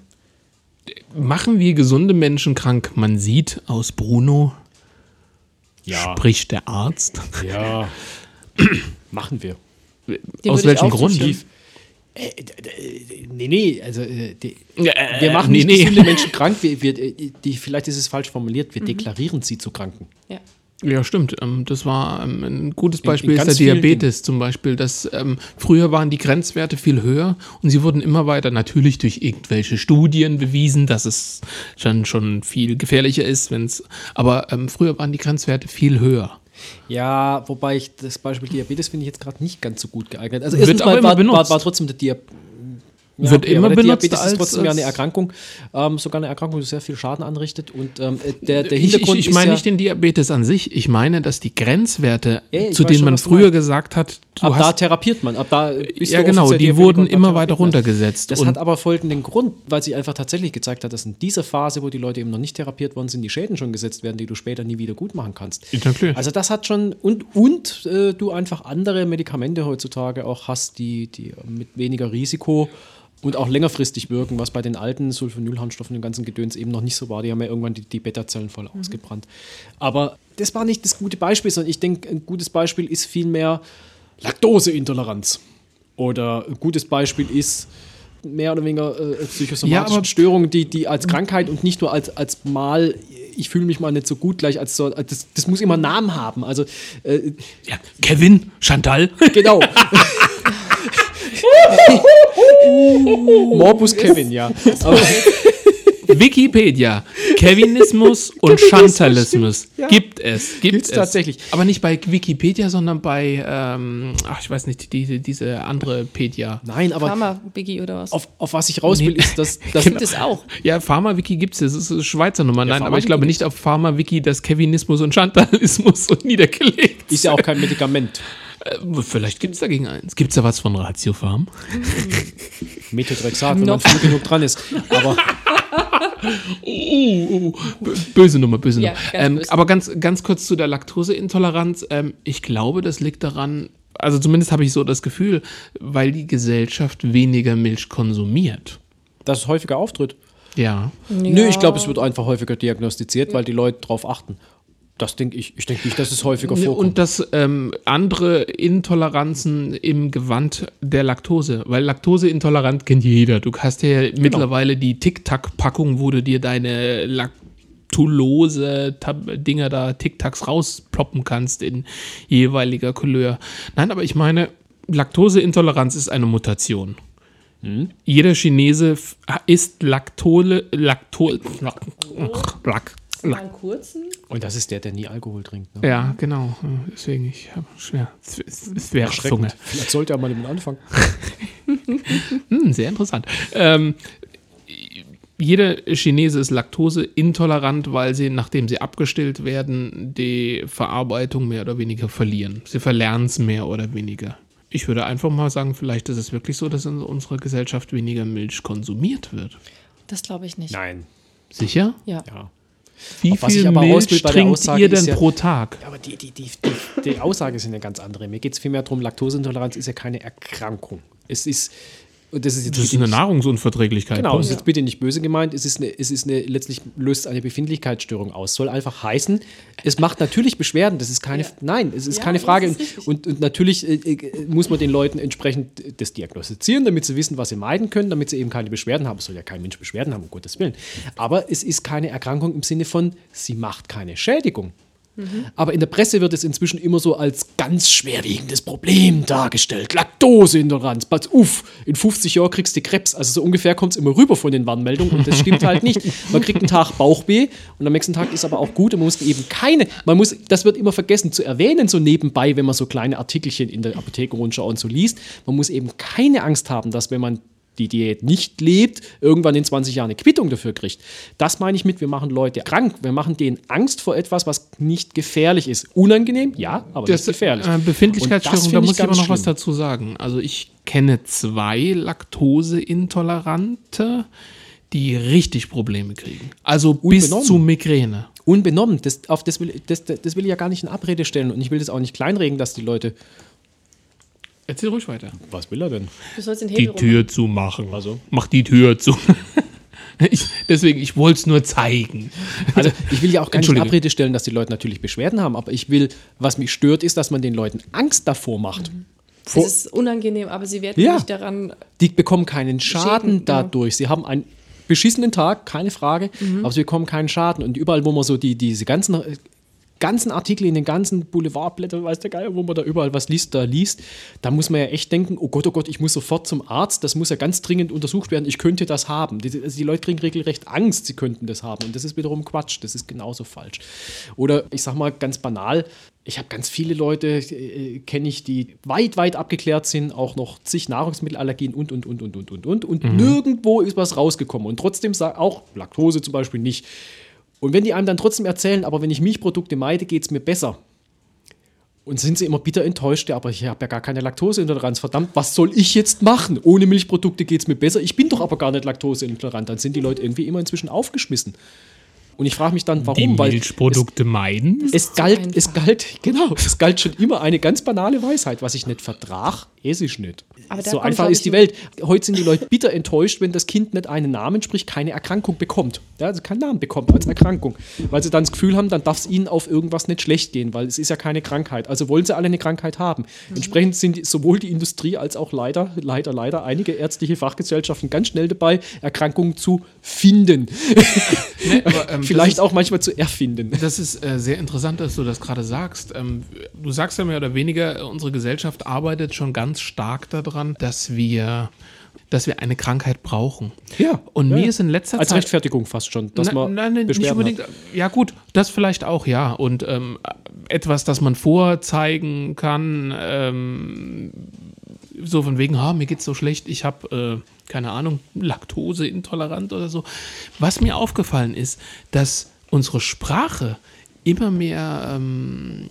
Machen wir gesunde Menschen krank? Man sieht aus Bruno Ja. spricht der Arzt. Ja. <clears throat> Machen wir. Dem aus welchem Grund? Äh, Nee, nee, also äh, die, äh, wir machen nee, nicht nee. gesunde Menschen krank, wir, wir, die, vielleicht ist es falsch formuliert, wir Mhm. deklarieren sie zu Kranken. Ja. Ja, stimmt. Ähm, das war ähm, ein gutes Beispiel in ist der Diabetes zum Beispiel. Dass, ähm, früher waren die Grenzwerte viel höher und sie wurden immer weiter natürlich durch irgendwelche Studien bewiesen, dass es schon, schon viel gefährlicher ist, wenn's. Aber ähm, früher waren die Grenzwerte viel höher. Ja, wobei ich das Beispiel Diabetes finde ich jetzt gerade nicht ganz so gut geeignet. Also erstens aber mal immer war, war, war trotzdem der Diabetes. Wird immer aber der benutzt Diabetes als- ist trotzdem ja eine Erkrankung, ähm, sogar eine Erkrankung, die sehr viel Schaden anrichtet. Und ähm, äh, der, der Ich, Hintergrund ich, ich ist meine ja, nicht den Diabetes an sich, ich meine, dass die Grenzwerte, Ja, ja, ich zu denen schon, man früher gesagt hat, ab da hast. therapiert man. Ab da bist Ja, genau, die wurden da immer weiter runtergesetzt. Das hat aber folgenden Grund, weil sich einfach tatsächlich gezeigt hat, dass in dieser Phase, wo die Leute eben noch nicht therapiert worden sind, die Schäden schon gesetzt werden, die du später nie wieder gut machen kannst. Ja. Also das hat schon und und äh, du einfach andere Medikamente heutzutage auch hast, die die mit weniger Risiko und auch längerfristig wirken, was bei den alten Sulfonylharnstoffen und dem ganzen Gedöns eben noch nicht so war. Die haben ja irgendwann die, die Beta-Zellen voll ausgebrannt. Aber das war nicht das gute Beispiel, sondern ich denke, ein gutes Beispiel ist vielmehr Laktoseintoleranz. Oder ein gutes Beispiel ist mehr oder weniger äh, psychosomatische Ja, Störungen, die, die als Krankheit und nicht nur als, als mal, ich fühle mich mal nicht so gut gleich als so, das, das muss immer einen Namen haben. Also äh, ja, Kevin, Chantal. <laughs> genau. <laughs> <laughs> Morbus Kevin, ja. Aber, <laughs> Wikipedia. Kevinismus und Chantalismus. Ja. Gibt es. Gibt Gibt's es. tatsächlich. Aber nicht bei Wikipedia, sondern bei, ähm, ach, ich weiß nicht, die, diese andere Pedia. nein, aber Pharma, Biggie oder was? auf, auf was ich raus will, Nee. ist, dass, <laughs> dass Gibt es auch. Ja, Pharma-Wiki gibt es, das ist eine Schweizer Nummer. Nein, aber ich Pharma-Wiki glaube nicht auf Pharma-Wiki, dass Kevinismus und Chantalismus so niedergelegt ist ja auch kein Medikament. Äh, Vielleicht gibt es dagegen eins. Gibt es da was von Ratiofarm? <laughs> Methotrexat, wenn man früh genug dran ist. Aber <laughs> Oh, oh, böse Nummer, böse Ja, Nummer. ganz Ähm, böse. aber ganz, ganz kurz zu der Laktoseintoleranz. Ähm, ich glaube, das liegt daran, also zumindest habe ich so das Gefühl, weil die Gesellschaft weniger Milch konsumiert. dass es häufiger auftritt. Ja. Nö, ich glaube, es wird einfach häufiger diagnostiziert, weil die Leute drauf achten. Das denke ich. Ich denke nicht, dass es häufiger vorkommt. Und das ähm, andere Intoleranzen im Gewand der Laktose. Weil Laktoseintolerant kennt jeder. Du hast ja Genau. mittlerweile die Tic-Tac-Packung, wo du dir deine laktulose Dinger da Tic-Tacs rausploppen kannst in jeweiliger Couleur. Nein, aber ich meine, Laktoseintoleranz ist eine Mutation. Hm? Jeder Chinese isst Laktole, Laktol, Lak, Lak, Mal einen kurzen. Und das ist der, der nie Alkohol trinkt. Ne? Ja, genau. Deswegen, ich habe schwer. Wäre Zunge. Vielleicht sollte er mal damit anfangen. <laughs> Hm, sehr interessant. Ähm, jeder Chinese ist laktoseintolerant, weil sie, nachdem sie abgestillt werden, die Verarbeitung mehr oder weniger verlieren. Sie verlernen es mehr oder weniger. Ich würde einfach mal sagen, vielleicht ist es wirklich so, dass in unserer Gesellschaft weniger Milch konsumiert wird. Das glaube ich nicht. Nein. Sicher? Ja. Ja. Wie Auf viel Milch trinkt ihr denn ja- pro Tag? Aber die, die, die, die, die Aussage ist eine ganz andere. Mir geht es vielmehr darum, Laktoseintoleranz ist ja keine Erkrankung. Es ist, und das ist jetzt Das ist eine nicht- Nahrungsunverträglichkeit. Genau, das Punkt. ist jetzt bitte nicht böse gemeint. Es ist eine, es ist eine, letztlich löst eine Befindlichkeitsstörung aus. Soll einfach heißen, es macht natürlich Beschwerden. Das ist keine, Ja. nein, es ist Ja, keine Frage. ist und, und natürlich äh, äh, muss man den Leuten entsprechend das diagnostizieren, damit sie wissen, was sie meiden können, damit sie eben keine Beschwerden haben. Es soll ja kein Mensch Beschwerden haben, um Gottes Willen. Aber es ist keine Erkrankung im Sinne von, sie macht keine Schädigung. Aber in der Presse wird es inzwischen immer so als ganz schwerwiegendes Problem dargestellt. Laktoseintoleranz. Uff, in 50 Jahren kriegst du Krebs. Also so ungefähr kommt es immer rüber von den Warnmeldungen und das stimmt halt nicht. Man kriegt einen Tag Bauchweh und am nächsten Tag ist aber auch gut und man muss eben keine, man muss, das wird immer vergessen zu erwähnen, so nebenbei, wenn man so kleine Artikelchen in der Apothekenrundschau und so liest. Man muss eben keine Angst haben, dass wenn man die Diät nicht lebt, irgendwann in 20 Jahren eine Quittung dafür kriegt. Das meine ich mit, wir machen Leute krank. Wir machen denen Angst vor etwas, was nicht gefährlich ist. Unangenehm, ja, aber Das, nicht gefährlich. Äh, Befindlichkeitsstörung, da muss ich aber noch was schlimm. dazu sagen. Also ich kenne zwei Laktoseintolerante, die richtig Probleme kriegen. Also bis zu Migräne. Unbenommen, das, auf das, will, das, das will ich ja gar nicht in Abrede stellen und ich will das auch nicht kleinregen, dass die Leute. Erzähl ruhig weiter. Was will er denn? Du sollst den Die Hebel rum. Tür zumachen. Also? Mach die Tür zu. <laughs> ich, deswegen, ich wollte es nur zeigen. Also ich will ja auch gar nicht in Entschuldige. Abrede stellen, dass die Leute natürlich Beschwerden haben, aber ich will, was mich stört, ist, dass man den Leuten Angst davor macht. Vor, Es ist unangenehm, aber sie werden Ja. nicht daran. die bekommen keinen Schaden Schäden, genau. dadurch. Sie haben einen beschissenen Tag, keine Frage, Mhm. aber sie bekommen keinen Schaden. Und überall, wo man so die, diese ganzen, ganzen Artikel in den ganzen Boulevardblättern, weiß der Geier, wo man da überall was liest, da liest, da muss man ja echt denken, oh Gott, oh Gott, ich muss sofort zum Arzt, das muss ja ganz dringend untersucht werden, ich könnte das haben. Die, also die Leute kriegen regelrecht Angst, sie könnten das haben. Und das ist wiederum Quatsch, das ist genauso falsch. Oder ich sag mal ganz banal, ich habe ganz viele Leute, äh, kenne ich, die weit, weit abgeklärt sind, auch noch zig Nahrungsmittelallergien und, und, und, und, und, und, und. Und nirgendwo ist was rausgekommen. Und trotzdem sagt auch Laktose zum Beispiel nicht. Und wenn die einem dann trotzdem erzählen, aber wenn ich Milchprodukte meide, geht es mir besser. Und sind sie immer bitter enttäuscht, ja, aber ich habe ja gar keine Laktoseintoleranz. Verdammt, was soll ich jetzt machen? Ohne Milchprodukte geht es mir besser. Ich bin doch aber gar nicht laktoseintolerant. Dann sind die Leute irgendwie immer inzwischen aufgeschmissen. Und ich frage mich dann, warum? Die Weil Milchprodukte meiden. es galt, es galt, <laughs> genau, es galt schon immer eine ganz banale Weisheit. Was ich nicht vertrag, esse ich nicht. So einfach ist die Welt. Heute sind die Leute bitter enttäuscht, wenn das Kind nicht einen Namen, sprich keine Erkrankung bekommt. Ja, also keinen Namen bekommt als Erkrankung. Weil sie dann das Gefühl haben, dann darf es ihnen auf irgendwas nicht schlecht gehen, weil es ist ja keine Krankheit. Also wollen sie alle eine Krankheit haben. Mhm. Entsprechend sind sowohl die Industrie als auch leider, leider, leider einige ärztliche Fachgesellschaften ganz schnell dabei, Erkrankungen zu finden. <laughs> Nee, aber, ähm, Vielleicht ist, auch manchmal zu erfinden. Das ist äh, sehr interessant, dass du das gerade sagst. Ähm, du sagst ja mehr oder weniger, äh, unsere Gesellschaft arbeitet schon ganz stark daran, dass wir, dass wir eine Krankheit brauchen. Ja, Und ja, mir ist in letzter Als Zeit Rechtfertigung fast schon, dass Na- man nein, nicht unbedingt. hat. Ja, gut, das vielleicht auch, ja. Und ähm, etwas, das man vorzeigen kann, ähm, so von wegen, ha, mir geht's so schlecht, ich habe, äh, keine Ahnung, Laktoseintolerant oder so. Was mir aufgefallen ist, dass unsere Sprache immer mehr ähm,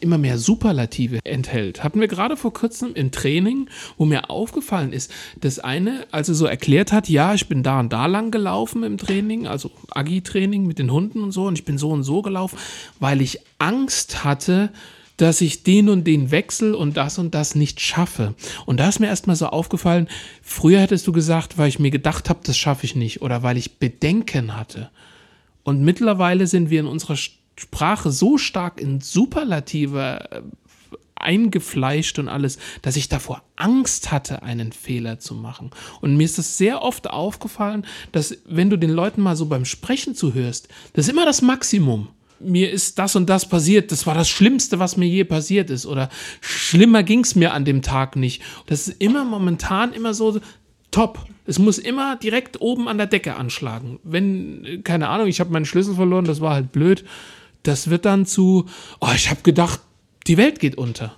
immer mehr Superlative enthält. Hatten wir gerade vor kurzem im Training, wo mir aufgefallen ist, dass eine, also so erklärt hat, ja, ich bin da und da lang gelaufen im Training, also Agi-Training mit den Hunden und so, und ich bin so und so gelaufen, weil ich Angst hatte, dass ich den und den Wechsel und das und das nicht schaffe. Und da ist mir erstmal so aufgefallen, früher hättest du gesagt, weil ich mir gedacht habe, das schaffe ich nicht oder weil ich Bedenken hatte. Und mittlerweile sind wir in unserer Sprache so stark in Superlative äh, eingefleischt und alles, dass ich davor Angst hatte, einen Fehler zu machen. Und mir ist das sehr oft aufgefallen, dass wenn du den Leuten mal so beim Sprechen zuhörst, das ist immer das Maximum. Mir ist das und das passiert, das war das Schlimmste, was mir je passiert ist. Oder schlimmer ging es mir an dem Tag nicht. Das ist immer momentan immer so top. Es muss immer direkt oben an der Decke anschlagen. Wenn, keine Ahnung, ich habe meinen Schlüssel verloren, das war halt blöd. Das wird dann zu, oh, ich habe gedacht, die Welt geht unter.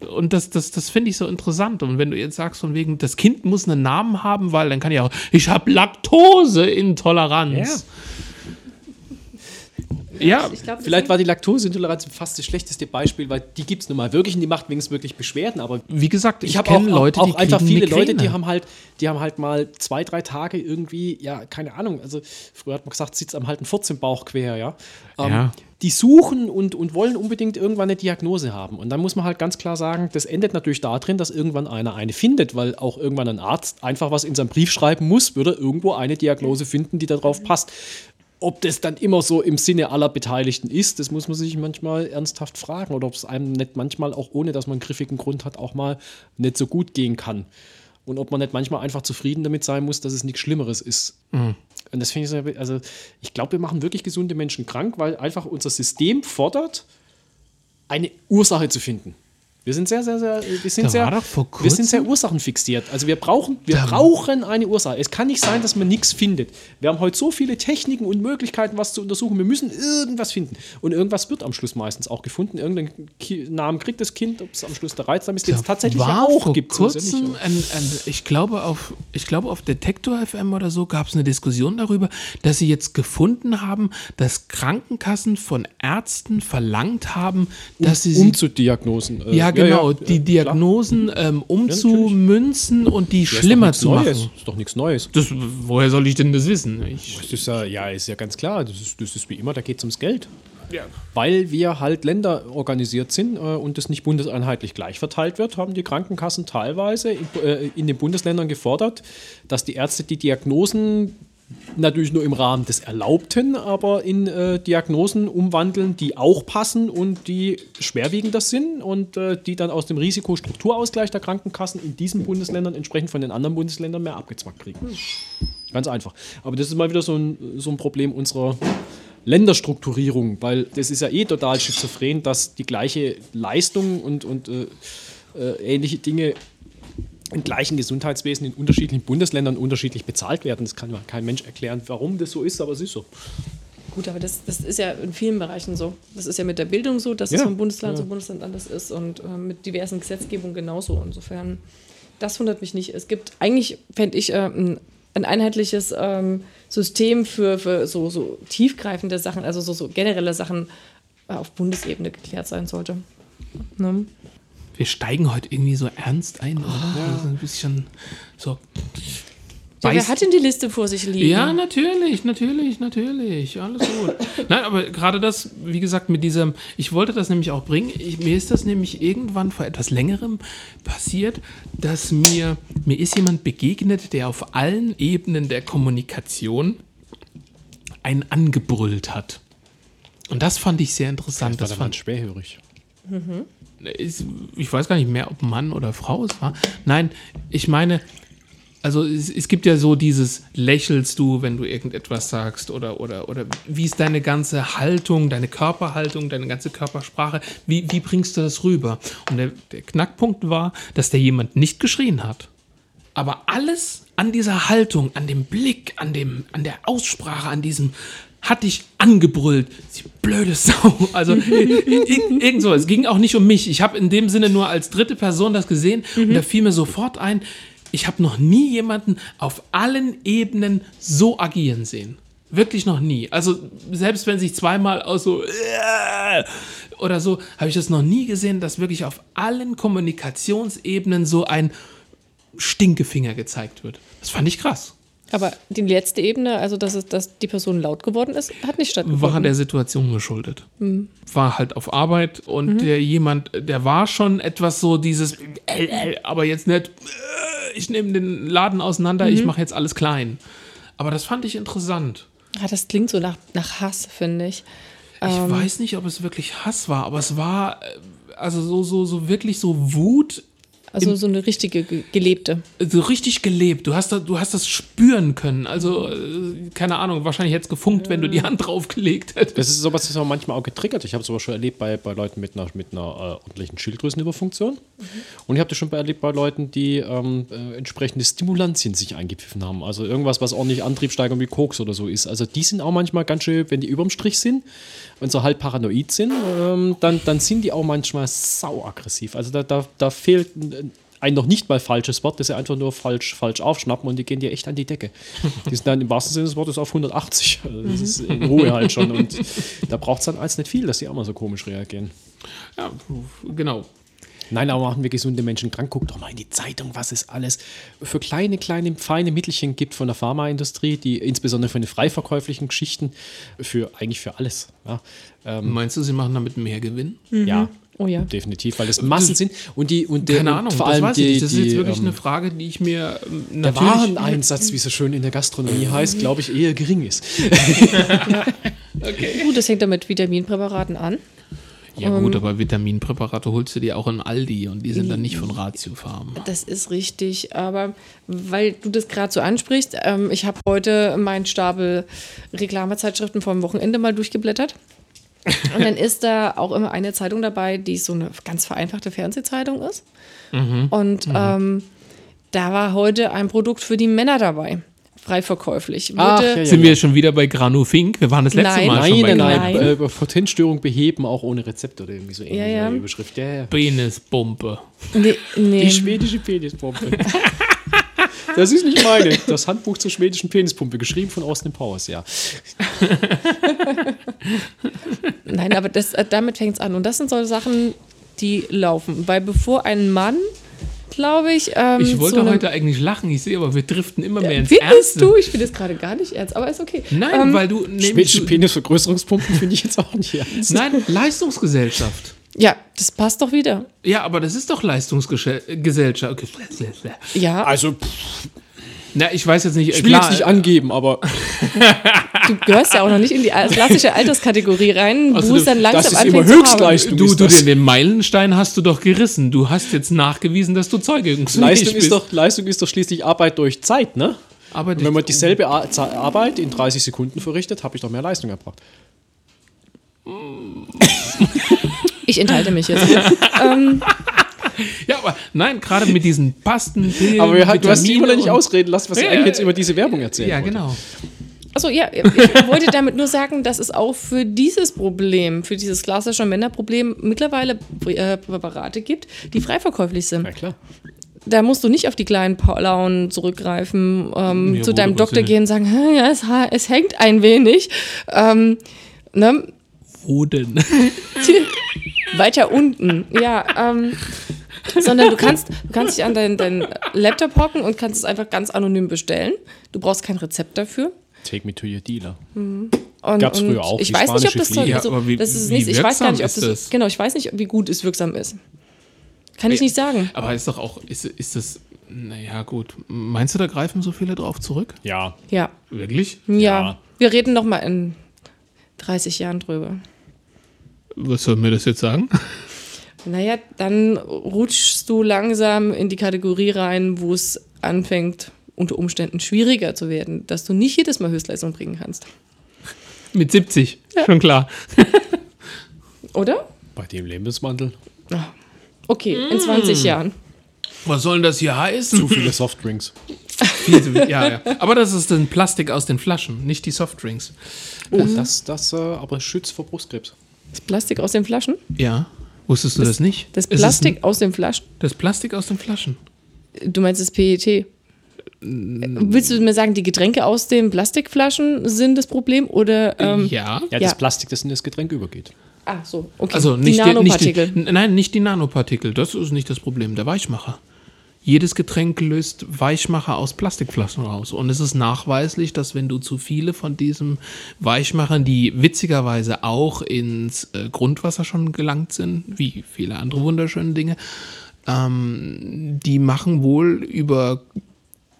Und das, das, das finde ich so interessant. Und wenn du jetzt sagst, von wegen, das Kind muss einen Namen haben, weil dann kann ich auch, ich habe Laktoseintoleranz. Ja. Ja, glaub, vielleicht war die Laktoseintoleranz fast das schlechteste Beispiel, weil die gibt es nun mal wirklich und die macht wenigstens wirklich Beschwerden. Aber wie gesagt, ich, ich habe auch, Leute, auch, auch einfach viele Leute, die haben halt, die haben halt mal zwei, drei Tage irgendwie, ja, keine Ahnung. Also früher hat man gesagt, sitzt am halt ein 14 Bauch quer, ja. Ähm, ja. Die suchen und, und wollen unbedingt irgendwann eine Diagnose haben. Und dann muss man halt ganz klar sagen, das endet natürlich darin, dass irgendwann einer eine findet, weil auch irgendwann ein Arzt einfach was in seinem Brief schreiben muss, würde irgendwo eine Diagnose finden, die darauf passt. Ob das dann immer so im Sinne aller Beteiligten ist, das muss man sich manchmal ernsthaft fragen. Oder ob es einem nicht manchmal auch ohne, dass man einen griffigen Grund hat, auch mal nicht so gut gehen kann. Und ob man nicht manchmal einfach zufrieden damit sein muss, dass es nichts Schlimmeres ist. Mhm. Und das finde ich so, also ich glaube, wir machen wirklich gesunde Menschen krank, weil einfach unser System fordert, eine Ursache zu finden. Wir sind sehr, sehr, sehr, wir sind, sehr, wir sind sehr ursachenfixiert. Also wir brauchen, wir brauchen eine Ursache. Es kann nicht sein, dass man nichts findet. Wir haben heute so viele Techniken und Möglichkeiten, was zu untersuchen. Wir müssen irgendwas finden. Und irgendwas wird am Schluss meistens auch gefunden. Irgendeinen Namen kriegt das Kind, ob es am Schluss der Reizdarm ist, den es tatsächlich war auch vor gibt. Kurzem ein, ein, ich, glaube auf, ich glaube, auf Detektor FM oder so gab es eine Diskussion darüber, dass sie jetzt gefunden haben, dass Krankenkassen von Ärzten verlangt haben, dass um, sie. Um zu Diagnosen. Äh, ja, genau, ja, ja, die Diagnosen ähm, umzumünzen und die schlimmer zu machen. Neues. ist doch nichts Neues. Das, woher soll ich denn das wissen? Ich das ist ja, ja, ist ja ganz klar. Das ist, das ist wie immer, da geht es ums Geld. Ja. Weil wir halt Länder organisiert sind äh, und das nicht bundeseinheitlich gleich verteilt wird, haben die Krankenkassen teilweise in, äh, in den Bundesländern gefordert, dass die Ärzte die Diagnosen natürlich nur im Rahmen des Erlaubten, aber in äh, Diagnosen umwandeln, die auch passen und die schwerwiegender sind und äh, die dann aus dem Risikostrukturausgleich der Krankenkassen in diesen Bundesländern entsprechend von den anderen Bundesländern mehr abgezwackt kriegen. Ganz einfach. Aber das ist mal wieder so ein, so ein Problem unserer Länderstrukturierung, weil das ist ja eh total schizophren, dass die gleiche Leistung und, und äh, äh ähnliche Dinge im gleichen Gesundheitswesen in unterschiedlichen Bundesländern unterschiedlich bezahlt werden. Das kann kein Mensch erklären, warum das so ist, aber es ist so. Gut, aber das, das ist ja in vielen Bereichen so. Das ist ja mit der Bildung so, dass ja. es von Bundesland ja. zu Bundesland anders ist und äh, mit diversen Gesetzgebungen genauso. Insofern, das wundert mich nicht. Es gibt eigentlich, fände ich, äh, ein, ein, einheitliches ähm, System für, für so, so tiefgreifende Sachen, also so, so generelle Sachen äh, auf Bundesebene geklärt sein sollte. Ne? Wir steigen heute irgendwie so ernst ein, oder? Ja. Also ein bisschen so. Ja, wer hat denn die Liste vor sich liegen? Ja, natürlich, natürlich, natürlich. Alles gut. <laughs> Nein, aber gerade das, wie gesagt, mit diesem, ich wollte das nämlich auch bringen. Ich, mir ist das nämlich irgendwann vor etwas längerem passiert, dass mir, mir ist jemand begegnet, der auf allen Ebenen der Kommunikation einen angebrüllt hat. Und das fand ich sehr interessant. Das, das fand schwerhörig. Mhm ich weiß gar nicht mehr, ob Mann oder Frau es war. Nein, ich meine, also es, es, gibt ja so dieses lächelst du, wenn du irgendetwas sagst oder oder oder wie ist deine ganze Haltung, deine Körperhaltung, deine ganze Körpersprache, wie, wie bringst du das rüber? Und der, der Knackpunkt war, dass der jemand nicht geschrien hat. Aber alles an dieser Haltung, an dem Blick, an dem an der Aussprache, an diesem hat dich angebrüllt. Sie blöde Sau. <laughs> Also irgend so. Es ging auch nicht um mich. Ich habe in dem Sinne nur als dritte Person das gesehen mhm. und da fiel mir sofort ein, ich habe noch nie jemanden auf allen Ebenen so agieren sehen. Wirklich noch nie. Also selbst wenn sich zweimal aus so äh, oder so, habe ich das noch nie gesehen, dass wirklich auf allen Kommunikationsebenen so ein Stinkefinger gezeigt wird. Das fand ich krass. Aber die letzte Ebene, also dass, es, dass die Person laut geworden ist, hat nicht stattgefunden. War der Situation geschuldet. Mhm. War halt auf Arbeit und mhm. der jemand, der war schon etwas so dieses, aber jetzt nicht, äh, ich nehme den Laden auseinander, mhm. ich mache jetzt alles klein. Aber das fand ich interessant. Ah, das klingt so nach, nach Hass, finde ich. Ich weiß nicht, ob es wirklich Hass war, aber es war äh, also so, so, so wirklich so Wut, Also so eine richtige ge- gelebte. so richtig gelebt. Du hast, da, du hast das spüren können. Also, äh, keine Ahnung, wahrscheinlich hätte es gefunkt, wenn du die Hand draufgelegt hättest. Das ist sowas, das ist auch manchmal auch getriggert. Ich habe sowas schon erlebt bei, bei Leuten mit einer, mit einer äh, ordentlichen Schilddrüsenüberfunktion. Und ich habe das schon erlebt bei Leuten, die ähm, äh, entsprechende Stimulantien sich eingepfiffen haben. Also irgendwas, was ordentlich Antriebssteigerung wie Koks oder so ist. Also die sind auch manchmal ganz schön, wenn die überm Strich sind und so halb paranoid sind, ähm, dann, dann sind die auch manchmal sau aggressiv. Also da, da, da fehlt ein, noch nicht mal falsches Wort, das sie einfach nur falsch, falsch aufschnappen und die gehen dir echt an die Decke. <laughs> Die sind dann im wahrsten Sinne des Wortes auf 180. Also das ist in Ruhe halt schon. <laughs> Und da braucht es dann als nicht viel, dass die auch mal so komisch reagieren. Ja, genau. Nein, aber machen wir gesunde Menschen krank. Guck doch mal in die Zeitung, was es alles für kleine, kleine, feine Mittelchen gibt von der Pharmaindustrie, die insbesondere für die freiverkäuflichen Geschichten, für eigentlich für alles. Ja, ähm, Meinst du, sie machen damit mehr Gewinn? ja Oh ja. definitiv, weil das Massen sind und die und der, Keine und Ahnung, vor das allem weiß die. Das ist jetzt wirklich ähm, eine Frage, die ich mir ähm, der. Wareneinsatz, wie es so schön in der Gastronomie heißt, glaube ich, eher gering ist. <laughs> Gut, das hängt dann mit Vitaminpräparaten an. Ja gut, aber Vitaminpräparate holst du dir auch in Aldi und die sind dann nicht von Ratio Farm. Das ist richtig, aber weil du das gerade so ansprichst, ähm, ich habe heute meinen Stapel Reklamezeitschriften vom Wochenende mal durchgeblättert. Und dann ist da auch immer eine Zeitung dabei, die so eine ganz vereinfachte Fernsehzeitung ist. Und ähm, da war heute ein Produkt für die Männer dabei. Frei verkäuflich. Ach, ja, ja. Sind wir schon wieder bei Granu Fink? Wir waren das letzte Nein. Mal schon Nein, bei nein, nein. Nein. Äh, Potenzstörung beheben, auch ohne Rezept oder irgendwie so ähnliche ja. Überschrift. Ja, ja. Penisbombe. Nee, nee. Die schwedische Penispumpe. <laughs> <laughs> Das ist nicht meine. Das Handbuch zur schwedischen Penispumpe, geschrieben von Austin Powers, ja. <laughs> Nein, aber das, äh, damit fängt es an. Und das sind so Sachen, die laufen. Weil bevor ein Mann, glaube ich. Ähm, Ich wollte heute eigentlich lachen, ich sehe aber, wir driften immer mehr ins Findest Ernste. du? Ich finde es gerade gar nicht ernst, aber ist okay. Nein, Ähm, weil du nämlich... Schwedische Penisvergrößerungspumpen finde ich jetzt auch nicht ernst. nein, Leistungsgesellschaft. Ja, das passt doch wieder. Ja, aber das ist doch Leistungsgesellschaft. Ja, Also, pff, Na, ich weiß jetzt nicht. ich will klar, jetzt nicht angeben, aber <laughs> du gehörst ja auch noch nicht in die klassische Alterskategorie rein, Also wo es du- dann das langsam ist immer anfängt zu haben. Höchstleistung. Du, ist du, das. den, Meilenstein hast du doch gerissen. Du hast jetzt nachgewiesen, dass du zeugungsfähig Leistung bist. ist, doch, Leistung ist doch schließlich Arbeit durch Zeit, ne? Aber Und wenn man dieselbe Ar Arbeit in 30 Sekunden verrichtet, habe ich doch mehr Leistung erbracht. <laughs> Ich enthalte mich jetzt. <laughs> Ja, aber nein, gerade mit diesen Pasten, Pillen, Aber wir, du hast die immer nicht ausreden lassen, was ich Ja, eigentlich jetzt über diese Werbung erzählen Ja, wollte. genau. Achso, ja, ich wollte damit nur sagen, dass es auch für dieses Problem, für dieses klassische Männerproblem mittlerweile äh, Präparate gibt, die frei verkäuflich sind. Ja, klar. Da musst du nicht auf die kleinen Paulauen zurückgreifen, ähm, Ja, zu deinem Doktor gehen und sagen, "Hm, ja, es, es hängt ein wenig. Ähm, ne? Wo denn? <laughs> <laughs> Weiter unten, ja. Ähm, sondern du kannst, du kannst dich an deinen deinen Laptop hocken und kannst es einfach ganz anonym bestellen. Du brauchst kein Rezept dafür. Take me to your dealer. Und, Gab's und früher auch, Ich die weiß nicht, ob das so, also, wie- das ist nicht, ich weiß gar nicht, ob das, das? genau, ich weiß nicht, wie gut es wirksam ist. Kann ich nicht sagen. Aber ist doch auch, ist, ist das, naja, gut. Meinst du, da greifen so viele drauf zurück? Ja. Ja. Wirklich? Ja. Ja. Wir reden noch mal in 30 Jahren drüber. Was soll mir das jetzt sagen? Naja, dann rutschst du langsam in die Kategorie rein, wo es anfängt, unter Umständen schwieriger zu werden, dass du nicht jedes Mal Höchstleistung bringen kannst. Mit 70, schon klar. <laughs> Oder? Bei dem Lebenswandel. Okay, in 20 Jahren. Was soll denn das hier heißen? Zu viele Softdrinks. Ja, ja. Aber das ist dann Plastik aus den Flaschen, nicht die Softdrinks. Oh, das, das äh, aber schützt vor Brustkrebs. Das Plastik aus den Flaschen? Ja. Wusstest du das, nicht? Das Es ist Plastik aus den Flaschen? ein- Das Plastik aus den Flaschen. Du meinst das PET? Willst du mir sagen, die Getränke aus den Plastikflaschen sind das Problem oder? Ähm, ja. Ja, Ja. das Plastik, das in das Getränk übergeht. Ach so, okay. Also die nicht die, nicht die, Nanopartikel. n- nein, nicht die Nanopartikel. Das ist nicht das Problem. Der Weichmacher. Jedes Getränk löst Weichmacher aus Plastikflaschen raus. Und es ist nachweislich, dass wenn du zu viele von diesen Weichmachern, die witzigerweise auch ins äh, Grundwasser schon gelangt sind, wie viele andere wunderschöne Dinge, ähm, die machen wohl über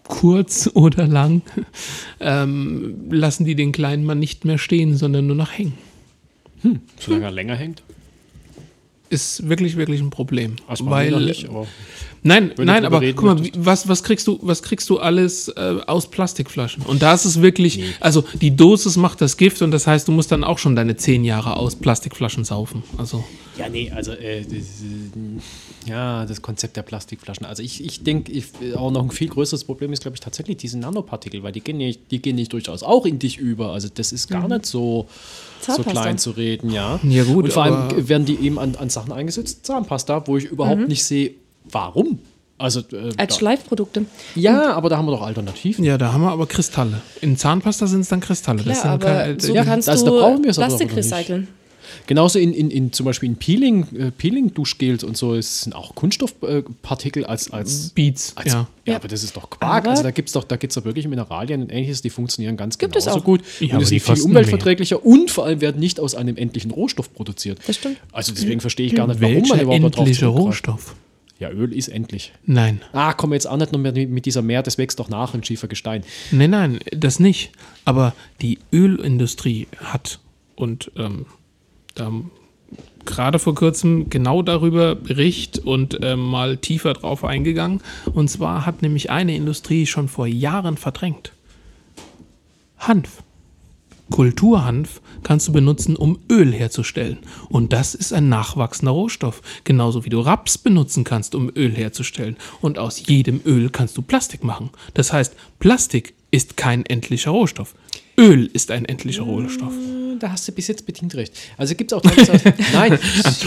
kurz <laughs> oder lang, ähm, lassen die den kleinen Mann nicht mehr stehen, sondern nur noch hängen. Solange er länger hängt. Ist wirklich, wirklich ein Problem. Weil, nicht, aber Nein, nein, aber guck mal, möchtest. was, was kriegst du, was kriegst du alles äh, aus Plastikflaschen? Und da ist es wirklich, also die Dosis macht das Gift und das heißt, du musst dann auch schon deine zehn Jahre aus Plastikflaschen saufen. Also Ja, nee, also äh, das, äh, ja, das Konzept der Plastikflaschen. Also ich, ich denke, auch noch ein viel größeres Problem ist, glaube ich, tatsächlich diese Nanopartikel, weil die gehen, nicht, die gehen nicht durchaus auch in dich über. Also das ist gar nicht so, so klein zu reden, ja. Ja, gut, Und vor allem werden die eben an, an Sachen eingesetzt, Zahnpasta, wo ich überhaupt nicht sehe, warum. Also äh, Als da, Schleifprodukte. ja, aber da haben wir doch Alternativen. ja, da haben wir aber Kristalle. In Zahnpasta sind es dann Kristalle. Klar, sind aber keine- so Ja, kannst also da du brauchen wir es aber Plastik nicht. recyceln. Genauso in, in, in zum Beispiel in Peeling, äh, Peeling-Duschgels und so, es sind auch Kunststoffpartikel als, als Beats, Als, ja. ja. Ja. aber das ist doch Quark. Aber- also da gibt es doch, da gibt's doch wirklich Mineralien und ähnliches, die funktionieren ganz Gibt es genauso auch. gut. Ja, und aber die sind viel umweltverträglicher und vor allem werden nicht aus einem endlichen Rohstoff produziert. Das stimmt. Also deswegen verstehe ich gar nicht, warum man Welcher überhaupt darauf endliche zurückgreift. Rohstoff? Ja, Öl ist endlich. Nein. Ah, komm jetzt auch nicht noch mehr mit dieser Meer, das wächst doch nach im Schiefergestein. Nein, nein, das nicht. Aber die Ölindustrie hat und ähm, da gerade vor kurzem genau darüber Bericht und ähm, mal tiefer drauf eingegangen. Und zwar hat nämlich eine Industrie schon vor Jahren verdrängt. Hanf. Kulturhanf kannst du benutzen, um Öl herzustellen. Und das ist ein nachwachsender Rohstoff. Genauso wie du Raps benutzen kannst, um Öl herzustellen. Und aus jedem Öl kannst du Plastik machen. Das heißt, Plastik ist kein endlicher Rohstoff. Öl ist ein endlicher Rohstoff. Da hast du bis jetzt bedingt recht. Also gibt es auch teilweise. <laughs> Nein.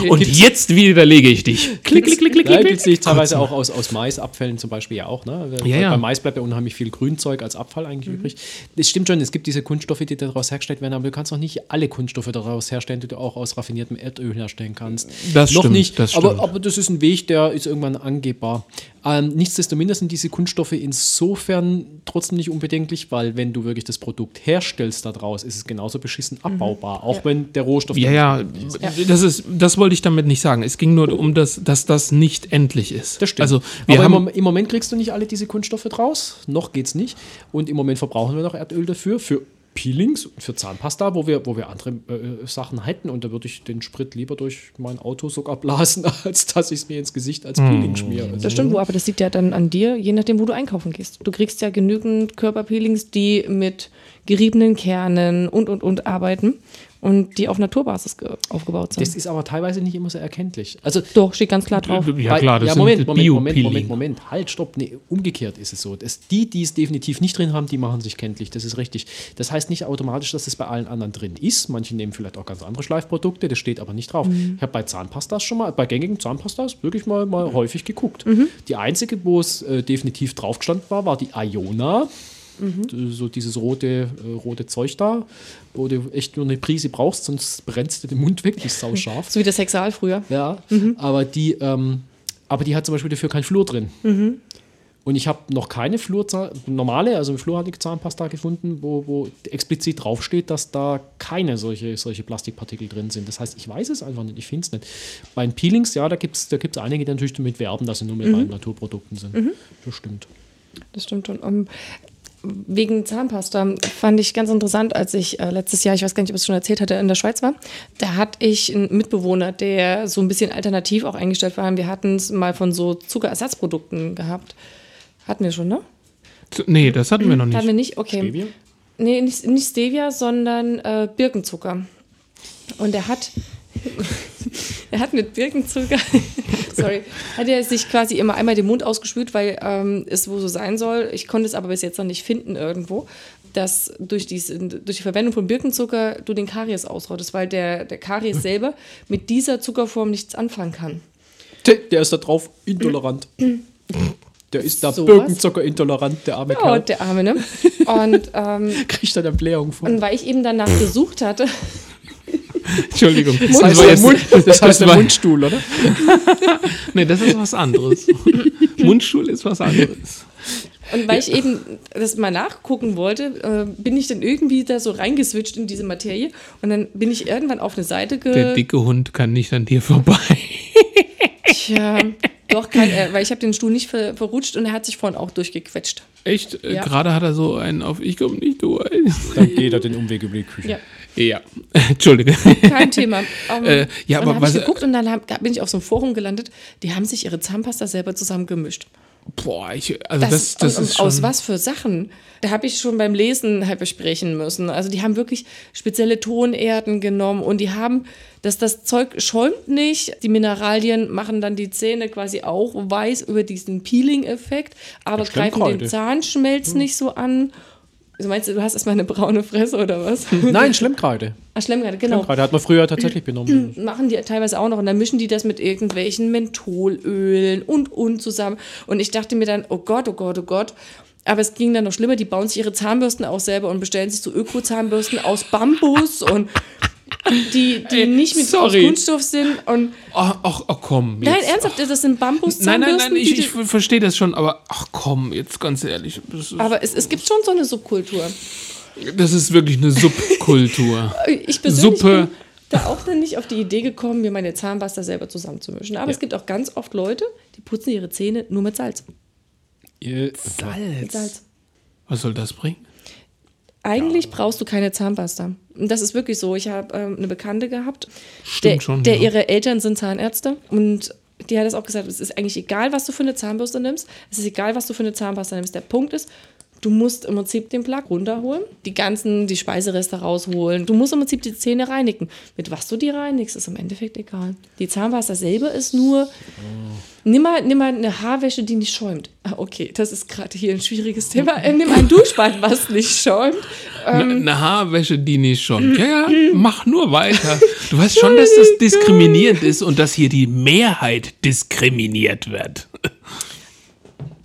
Und jetzt widerlege ich dich. Klick, klick, klick, klick, Nein, klick. gibt's nicht teilweise auch aus, aus Maisabfällen zum Beispiel ja auch. Ne? Ja, ja. Bei Mais bleibt ja unheimlich viel Grünzeug als Abfall eigentlich übrig. Es stimmt schon, es gibt diese Kunststoffe, die daraus hergestellt werden, aber du kannst auch nicht alle Kunststoffe daraus herstellen, die du auch aus raffiniertem Erdöl herstellen kannst. Das Noch stimmt, nicht, das aber, stimmt. aber das ist ein Weg, der ist irgendwann angehbar. Ähm, nichtsdestominder sind diese Kunststoffe insofern trotzdem nicht unbedenklich, weil wenn du wirklich das Produkt herstellst daraus, ist es genauso beschissen abbaubar, auch wenn der Rohstoff Ja, ja, das ist, das wollte ich damit nicht sagen. Es ging nur um das, dass das nicht endlich ist. Das stimmt. Also, wir Aber im, haben, im Moment kriegst du nicht alle diese Kunststoffe draus. Noch geht's nicht. Und im Moment verbrauchen wir noch Erdöl dafür, für Peelings und für Zahnpasta, wo wir, wo wir andere äh, Sachen hätten. Und da würde ich den Sprit lieber durch mein Auto sogar blasen, <laughs> als dass ich es mir ins Gesicht als Peeling schmiere. Also, Das stimmt, wo, aber das liegt ja dann an dir, je nachdem, wo du einkaufen gehst. Du kriegst ja genügend Körperpeelings, die mit geriebenen Kernen und und und arbeiten und die auf Naturbasis ge- aufgebaut sind. Das ist aber teilweise nicht immer so erkenntlich. Also Doch, steht ganz klar drauf. ja klar, das ja, sind Moment, Moment, Moment. Moment, Moment, halt, stopp. Nee, umgekehrt ist es so. Das, die, die es definitiv nicht drin haben, die machen sich kenntlich. Das ist richtig. Das heißt nicht automatisch, dass es bei allen anderen drin ist. Manche nehmen vielleicht auch ganz andere Schleifprodukte, das steht aber nicht drauf. Ich habe bei Zahnpastas schon mal, bei gängigen Zahnpastas wirklich mal, mal häufig geguckt. Die einzige, wo es äh, definitiv drauf gestanden war, war die Iona. D- So dieses rote, äh, rote Zeug da, wo du echt nur eine Prise brauchst, sonst brennst du den Mund weg, die ist sauscharf. So wie das Hexal früher. Ja, aber die, ähm, aber die hat zum Beispiel dafür kein Flur drin. Und ich habe noch keine Flur, normale, also fluorhaltige Zahnpasta gefunden, wo, wo explizit draufsteht, dass da keine solche, solche Plastikpartikel drin sind. Das heißt, ich weiß es einfach nicht, ich finde es nicht. Bei den Peelings, ja, da gibt es da gibt's einige, die natürlich damit werben, dass sie nur mit reinen Naturprodukten sind. Das stimmt. Das stimmt schon. Um, wegen Zahnpasta fand ich ganz interessant, als ich äh, letztes Jahr, ich weiß gar nicht, ob ich es schon erzählt hatte, in der Schweiz war. Da hatte ich einen Mitbewohner, der so ein bisschen alternativ auch eingestellt war. Wir hatten es mal von so Zuckerersatzprodukten gehabt. Hatten wir schon, ne? Nee, das hatten wir noch Hatten wir nicht. nicht? Okay. Stevia? Nee, nicht, nicht Stevia, sondern äh, Birkenzucker. Und er hat, <laughs> er hat mit Birkenzucker, <laughs> sorry, hat er sich quasi immer einmal den Mund ausgespült, weil ähm, es wo so sein soll. Ich konnte es aber bis jetzt noch nicht finden irgendwo, dass durch, dies, durch die Verwendung von Birkenzucker du den Karies ausrottest, weil der, der Karies selber mit dieser Zuckerform nichts anfangen kann. Der, der ist da drauf intolerant. Der ist da So Birkenzucker intolerant, der arme Oh, Kerl. der Arme, ne? <laughs> Und, ähm, Kriegt dann eine Blähung von. und weil ich eben danach gesucht hatte, <laughs> Entschuldigung. Das heißt, war der, jetzt- Mund, das heißt der Mundstuhl, oder? <laughs> Nee, das ist was anderes. <laughs> Mundstuhl ist was anderes. Und weil ich eben das mal nachgucken wollte, äh, bin ich dann irgendwie da so reingeswitcht in diese Materie. Und dann bin ich irgendwann auf eine Seite Der ge... dicke Hund kann nicht an dir vorbei. Tja, Doch, kein, äh, weil ich habe den Stuhl nicht ver verrutscht und er hat sich vorhin auch durchgequetscht. Echt? Äh, Ja. Gerade hat er so einen auf Ich komme nicht durch. Dann geht er den Umweg über die Küche. Ja, Ja, <laughs> Entschuldige. kein Thema. <laughs> Um, Äh, ja, aber was- ich geguckt und dann hab, bin ich auf so einem Forum gelandet, die haben sich ihre Zahnpasta selber zusammengemischt. Boah, ich, also das, das, und, ist schon. aus was für Sachen? Da habe ich schon beim Lesen halt besprechen müssen. Also die haben wirklich spezielle Tonerden genommen und die haben, dass das Zeug schäumt nicht. Die Mineralien machen dann die Zähne quasi auch weiß über diesen Peeling-Effekt, aber greifen den Zahnschmelz nicht so an. Also meinst du, du hast erstmal eine braune Fresse oder was? Nein, Schlemmkreide. Ah, Schlemmkreide, genau Schlemmkreide hat man früher tatsächlich benommen. machen die teilweise auch noch und dann mischen die das mit irgendwelchen Mentholölen und und zusammen und ich dachte mir dann, oh Gott, oh Gott, oh Gott. Aber es ging dann noch schlimmer, die bauen sich ihre Zahnbürsten auch selber und bestellen sich so Öko-Zahnbürsten aus Bambus und die, die Ey, nicht mit sorry. Kunststoff sind und Ach, ach, ach komm. nein, jetzt. ernsthaft, das sind Nein, Bambus-Zahnbürsten. nein, nein, ich, ich verstehe das schon, aber ach komm, jetzt ganz ehrlich. Aber es, es gibt schon so eine Subkultur. das ist wirklich eine Subkultur. <laughs> Ich persönlich Suppe. bin da auch dann nicht auf die Idee gekommen, mir meine Zahnpasta selber zusammenzumischen. Aber es gibt auch ganz oft Leute, die putzen ihre Zähne nur mit Salz. Ihr- Mit Salz. Was soll das bringen? Eigentlich brauchst du keine Zahnpasta. Und das ist wirklich so. Ich habe ähm, eine Bekannte gehabt, Stimmt der, schon, der ja. ihre Eltern sind Zahnärzte und die hat es auch gesagt, es ist eigentlich egal, was du für eine Zahnbürste nimmst. Es ist egal, was du für eine Zahnpasta nimmst. Der Punkt ist, du musst im Prinzip den Plak runterholen, die ganzen, die Speisereste rausholen. Du musst im Prinzip die Zähne reinigen. Mit was du die reinigst, ist im Endeffekt egal. Die Zahnpasta selber ist nur, nimm, mal, nimm mal eine Haarwäsche, die nicht schäumt. Ah, okay, das ist gerade hier ein schwieriges Thema. Äh, nimm ein Duschbad, was nicht schäumt. Ähm, Eine Haarwäsche, die nicht schon. Ja, ja, mach nur weiter. Du weißt schon, dass das diskriminierend ist und dass hier die Mehrheit diskriminiert wird.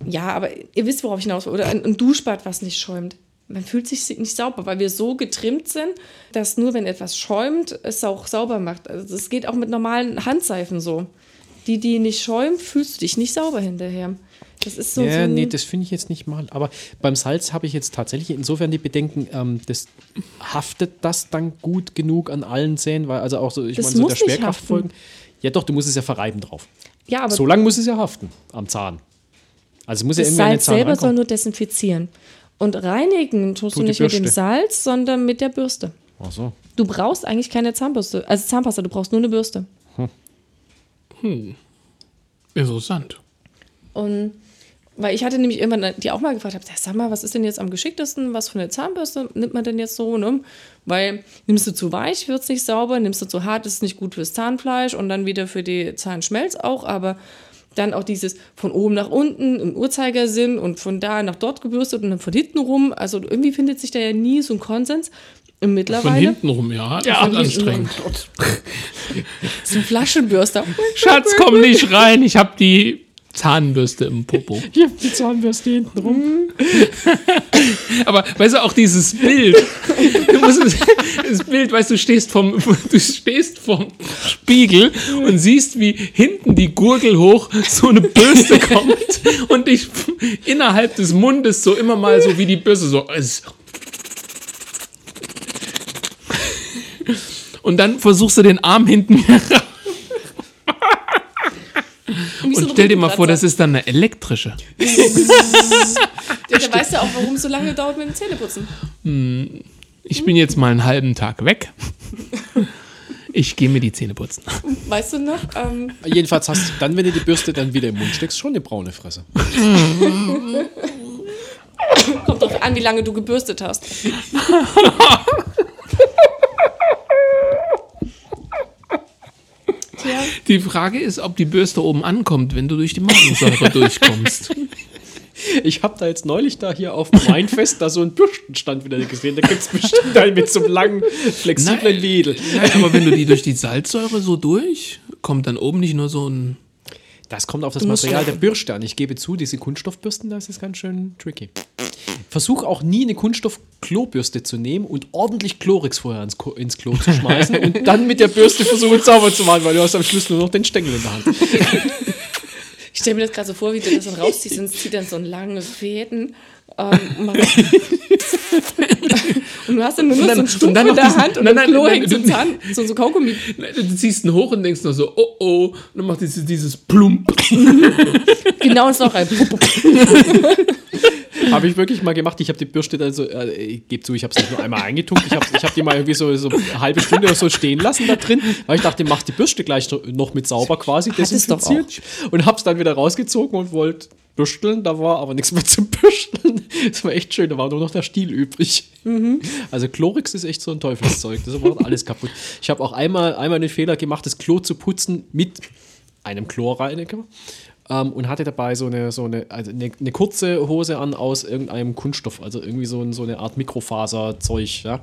Ja, aber ihr wisst, worauf ich hinaus will. Oder ein, ein Duschbad, was nicht schäumt. Man fühlt sich nicht sauber, weil wir so getrimmt sind, dass nur wenn etwas schäumt, es auch sauber macht. Also das geht auch mit normalen Handseifen so. Die, die nicht schäumt, fühlst du dich nicht sauber hinterher. Das ist so. so Ja, ein- nee, das finde ich jetzt nicht mal. Aber beim Salz habe ich jetzt tatsächlich insofern die Bedenken, ähm, das haftet das dann gut genug an allen Zähnen, weil also auch so, ich meine, so der nicht Schwerkraft haften. folgen. Ja, doch, du musst es ja verreiben drauf. ja, aber So lange muss es ja haften am Zahn. Also es muss ja das irgendwie an den Salz Zahn selber soll rankommen. nur desinfizieren. Und reinigen tust du Tut die nicht mit dem. Salz, sondern mit der Bürste. Ach so. Du brauchst eigentlich keine Zahnbürste, also Zahnpasta, du brauchst nur eine Bürste. Interessant. Und weil ich hatte nämlich irgendwann die auch mal gefragt, hab, sag mal, was ist denn jetzt am geschicktesten? Was für eine Zahnbürste nimmt man denn jetzt so? Ne? Weil nimmst du zu weich, wird es nicht sauber, nimmst du zu hart, ist es nicht gut fürs Zahnfleisch und dann wieder für die Zahnschmelz auch, aber dann auch dieses von oben nach unten im Uhrzeigersinn und von da nach dort gebürstet und dann von hinten rum. Also irgendwie findet sich da ja nie so ein Konsens. Und Von mittlerweile hinten rum, ja. Das von anstrengend. rum. <laughs> so ein Flaschenbürster. Schatz, komm nicht rein. Ich habe die Zahnbürste im Popo. <laughs> Hier, die Zahnbürste hinten rum. <laughs> Aber weißt du, auch dieses Bild. Du musst, das Bild, weißt du, stehst vom, <laughs> du stehst vom Spiegel und siehst, wie hinten die Gurgel hoch so eine Bürste kommt und dich innerhalb des Mundes so immer mal so wie die Bürste so. Und dann versuchst du den Arm hinten so und stell dir mal vor, das ist dann eine elektrische. Ja, da weißt du auch, warum es so lange dauert mit dem Zähneputzen. Ich bin jetzt mal einen halben Tag weg. Ich gehe mir die Zähne putzen. Weißt du noch? Ähm, Jedenfalls hast du dann, wenn du die Bürste dann wieder im Mund steckst, schon eine braune Fresse. kommt drauf an, wie lange du gebürstet hast. <laughs> Tja, Die Frage ist, ob die Bürste oben ankommt, wenn du durch die Magensäure <laughs> durchkommst. Ich habe da jetzt neulich da hier auf dem Weinfest da so einen Bürstenstand wieder gesehen. Da gibt es bestimmt einen mit so einem langen, flexiblen. Wedel. Nein, aber wenn du die durch die Salzsäure so durch, kommt dann oben nicht nur so ein. Das kommt auf das Material der. Bürste an. Ich gebe zu, diese Kunststoffbürsten, das ist ganz schön tricky. Versuch auch nie eine Kunststoff-Klobürste zu nehmen und ordentlich Chlorix vorher ins, Ko- ins Klo zu schmeißen und <laughs> dann mit der Bürste versuchen sauber zu machen, weil du hast am Schluss nur noch den Stängel in der Hand. <laughs> ich stelle mir das gerade so vor, wie du das dann rausziehst und es zieht dann so einen langen Fäden Ähm, <laughs> und du hast dann nur noch Und dann- so einen Stumpf dann in noch der Hand und nein, im nein, Klo hängt so ein nein. Zahn, so, so Kaugummi. Du ziehst ihn hoch und denkst nur so, oh oh, und dann macht dieses, dieses Plump. <laughs> Genau ins Loch rein. Habe ich wirklich mal gemacht. Ich habe die Bürste dann so, äh, ich gebe zu, ich habe es nicht nur einmal eingetunkt. Ich habe ich hab die mal irgendwie so, so eine halbe Stunde oder so stehen lassen da drin, weil ich dachte, mach die Bürste gleich noch mit sauber quasi, doch desinfiziert. Und habe es dann wieder rausgezogen und wollte bürsteln. Da war aber nichts mehr <laughs> zum Bürsteln. Das war echt schön, da war nur noch der Stiel übrig. Also Chlorix ist echt so ein Teufelszeug. Das macht alles kaputt. Ich habe auch einmal, einmal den Fehler gemacht, das Klo zu putzen mit einem Chlorreiniger ähm, und hatte dabei so eine, so eine, also eine, eine kurze Hose an aus irgendeinem Kunststoff, also irgendwie so, ein, so eine Art Mikrofaserzeug. Ja.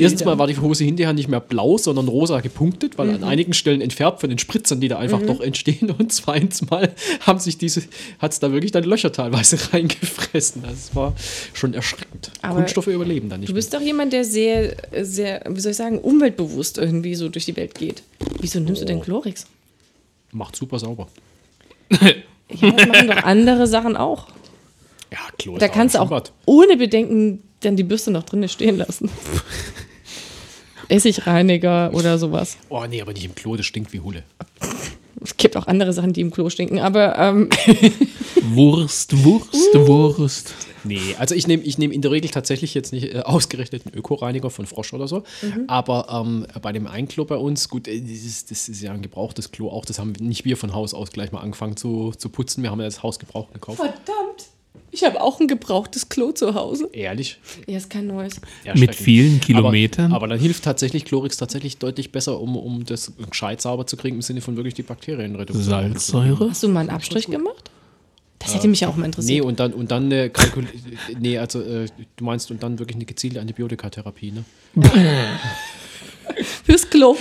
Erstens mal war die Hose hinterher nicht mehr blau, sondern rosa gepunktet, weil an einigen Stellen entfärbt von den Spritzern, die da einfach doch entstehen. <laughs> Und zweitens mal haben sich diese, hat es da wirklich dann Löcher teilweise <laughs> reingefressen. Es war schon erschreckend. Aber Kunststoffe überleben da nicht. Du bist doch jemand, der sehr, sehr, wie soll ich sagen, umweltbewusst irgendwie so durch die Welt geht. Wieso nimmst du denn Chlorix? mehr. Macht super sauber. <laughs> Ja, das machen doch andere Sachen auch. Ja, Klo Da kannst du auch ohne Bedenken dann die Bürste noch drinnen stehen lassen. Essigreiniger oder sowas. Oh nee, aber nicht im Klo, das stinkt wie Hulle. Es gibt auch andere Sachen, die im Klo stinken, aber ähm, <laughs> Wurst, Wurst, Wurst. Nee, also ich nehme ich nehm in der Regel tatsächlich jetzt nicht äh, ausgerechnet einen Ökoreiniger von Frosch oder so. Aber ähm, bei dem Einklo bei uns, gut, äh, das ist, das ist ja ein gebrauchtes Klo auch. Das haben nicht wir von Haus aus gleich mal angefangen zu, zu putzen. Wir haben ja das Haus gebraucht gekauft. verdammt, ich habe auch ein gebrauchtes Klo zu Hause. Ehrlich. Ja, ist kein neues. Erschreckend. vielen Kilometern? Aber, aber dann hilft tatsächlich Chlorix tatsächlich deutlich besser, um, um das gescheit sauber zu kriegen, im Sinne von wirklich die Bakterienreduktion. Salzsäure? Hast du mal einen Abstrich gemacht? Das hätte mich ja auch mal Nee, interessiert. und dann, und dann eine Kalkul <laughs> Nee, also äh, du meinst und dann wirklich eine gezielte Antibiotikatherapie, ne? <laughs> <laughs> Fürs Klo,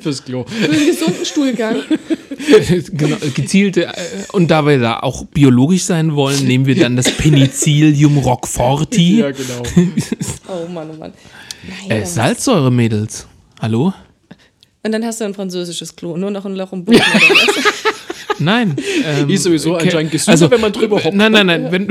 Fürs Klo. für den gesunden Stuhlgang. <laughs> genau, gezielte, äh, und da wir da auch biologisch sein wollen, nehmen wir dann das Penicillium roqueforti. Ja, genau. <laughs> Oh Mann, oh Mann. Nein, Äh, Salzsäure, Mädels. Hallo? Und dann hast du ein französisches Klo, nur noch ein Loch im Boden. Nein. Ähm, Ist sowieso anscheinend gesünder, wenn man drüber hockt. Nein, nein, nein. Wenn,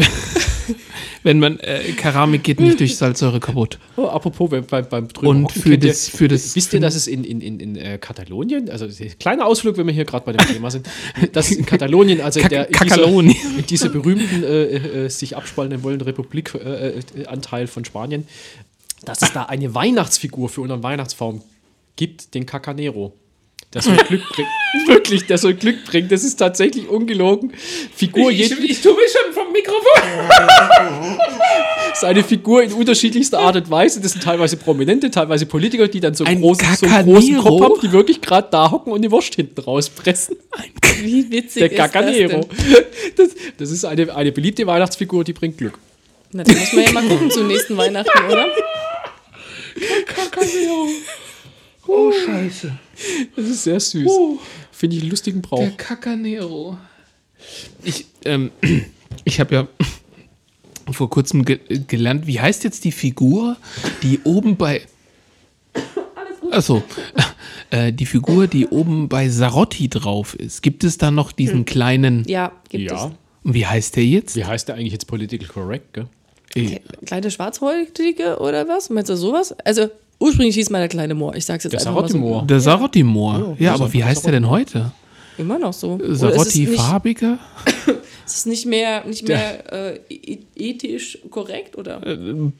wenn man, äh, Keramik geht nicht durch Salzsäure kaputt. Oh, apropos, beim, beim, beim drüber Und für das- für das- Wisst ihr, dass es in, in, in, in äh, Katalonien, also kleiner Ausflug, wenn wir hier gerade bei dem Thema sind, dass in Katalonien, also Kak- der, in dieser, in dieser berühmten, äh, äh, sich abspaltenden wollenden Republik, äh, äh, Anteil von Spanien, dass es da eine Weihnachtsfigur für unseren Weihnachtsbaum gibt, den Cacanero. Der soll Glück bringen. <laughs> Wirklich, der soll Glück bringen. Das ist tatsächlich ungelogen. Figur jeden, tue mich schon vom Mikrofon. <laughs> ist eine Figur in unterschiedlichster Art und Weise. Das sind teilweise Prominente, teilweise Politiker, die dann so, Ein großen, so einen großen Kopf haben, die wirklich gerade da hocken und die Wurst hinten rauspressen. Wie witzig Der ist Cacanero. das? Das, das ist eine, eine beliebte Weihnachtsfigur, die bringt Glück. Na, dann muss man ja mal gucken zum nächsten Weihnachten, oder? <laughs> Oh, scheiße. <laughs> Das ist sehr süß. Finde ich einen lustigen Brauch. Der Cacanero. Ich, ähm, <clears throat> ich habe ja <clears throat> vor kurzem ge gelernt, wie heißt jetzt die Figur, die oben bei. <coughs> Achso, äh, die Figur, die oben bei Sarotti drauf ist. Gibt es da noch diesen kleinen. Ja, gibt Ja. Wie heißt der jetzt? Wie heißt der eigentlich jetzt political correct, gell? es. Kleine Schwarzhäutige oder was? Meinst du sowas? Also, ursprünglich hieß mal der kleine Moor. Ich sag's jetzt Der einfach mal so. Sarotti-Moor. Der Sarotti-Moor. Ja, das aber wie heißt der denn heute? Immer noch so. Oder ist es Sarotti nicht, farbiger? <laughs> ist es nicht mehr, nicht mehr äh, e- ethisch korrekt, oder?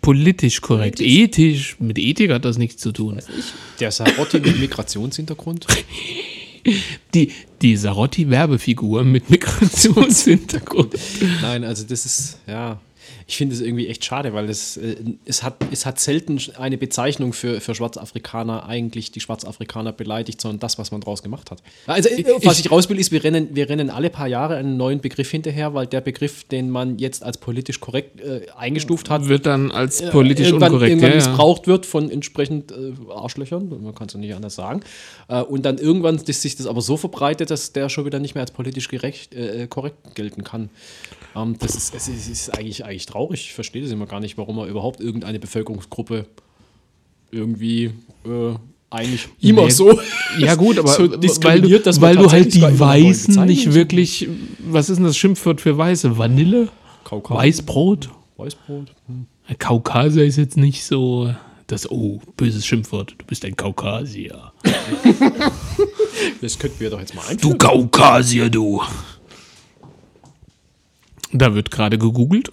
Politisch korrekt. Ethisch. Mit Ethik hat das nichts zu tun. Der Sarotti mit Migrationshintergrund. <laughs> Die, die Sarotti-Werbefigur mit Migrationshintergrund. Nein, also das ist, ja. Ich finde es irgendwie echt schade, weil es, äh, es, hat, es hat selten eine Bezeichnung für, für Schwarzafrikaner eigentlich die Schwarzafrikaner beleidigt, sondern das, was man draus gemacht hat. Also, äh, was ich raus will, ist, wir rennen, wir rennen alle paar Jahre einen neuen Begriff hinterher, weil der Begriff, den man jetzt als politisch korrekt äh, eingestuft hat, Wird dann als politisch irgendwann, unkorrekt. irgendwann ja, ja. missbraucht wird von entsprechend äh, Arschlöchern, man kann es nicht anders sagen. Äh, und dann irgendwann dass sich das aber so verbreitet, dass der schon wieder nicht mehr als politisch gerecht, äh, korrekt gelten kann. Ähm, das ist, es ist, es ist eigentlich, eigentlich traurig. Ich verstehe das immer gar nicht, warum man überhaupt irgendeine Bevölkerungsgruppe irgendwie äh, eigentlich immer Nee, so, Ja gut, aber <laughs> so weil du, weil du halt die Weißen nicht wirklich, was ist denn das Schimpfwort für Weiße? Vanille? Kaukau. Weißbrot? Weißbrot. Hm. Kaukasier ist jetzt nicht so das, oh, böses Schimpfwort, du bist ein Kaukasier. <laughs> Das könnten wir doch jetzt mal Du einführen. Kaukasier, du. Da wird gerade gegoogelt.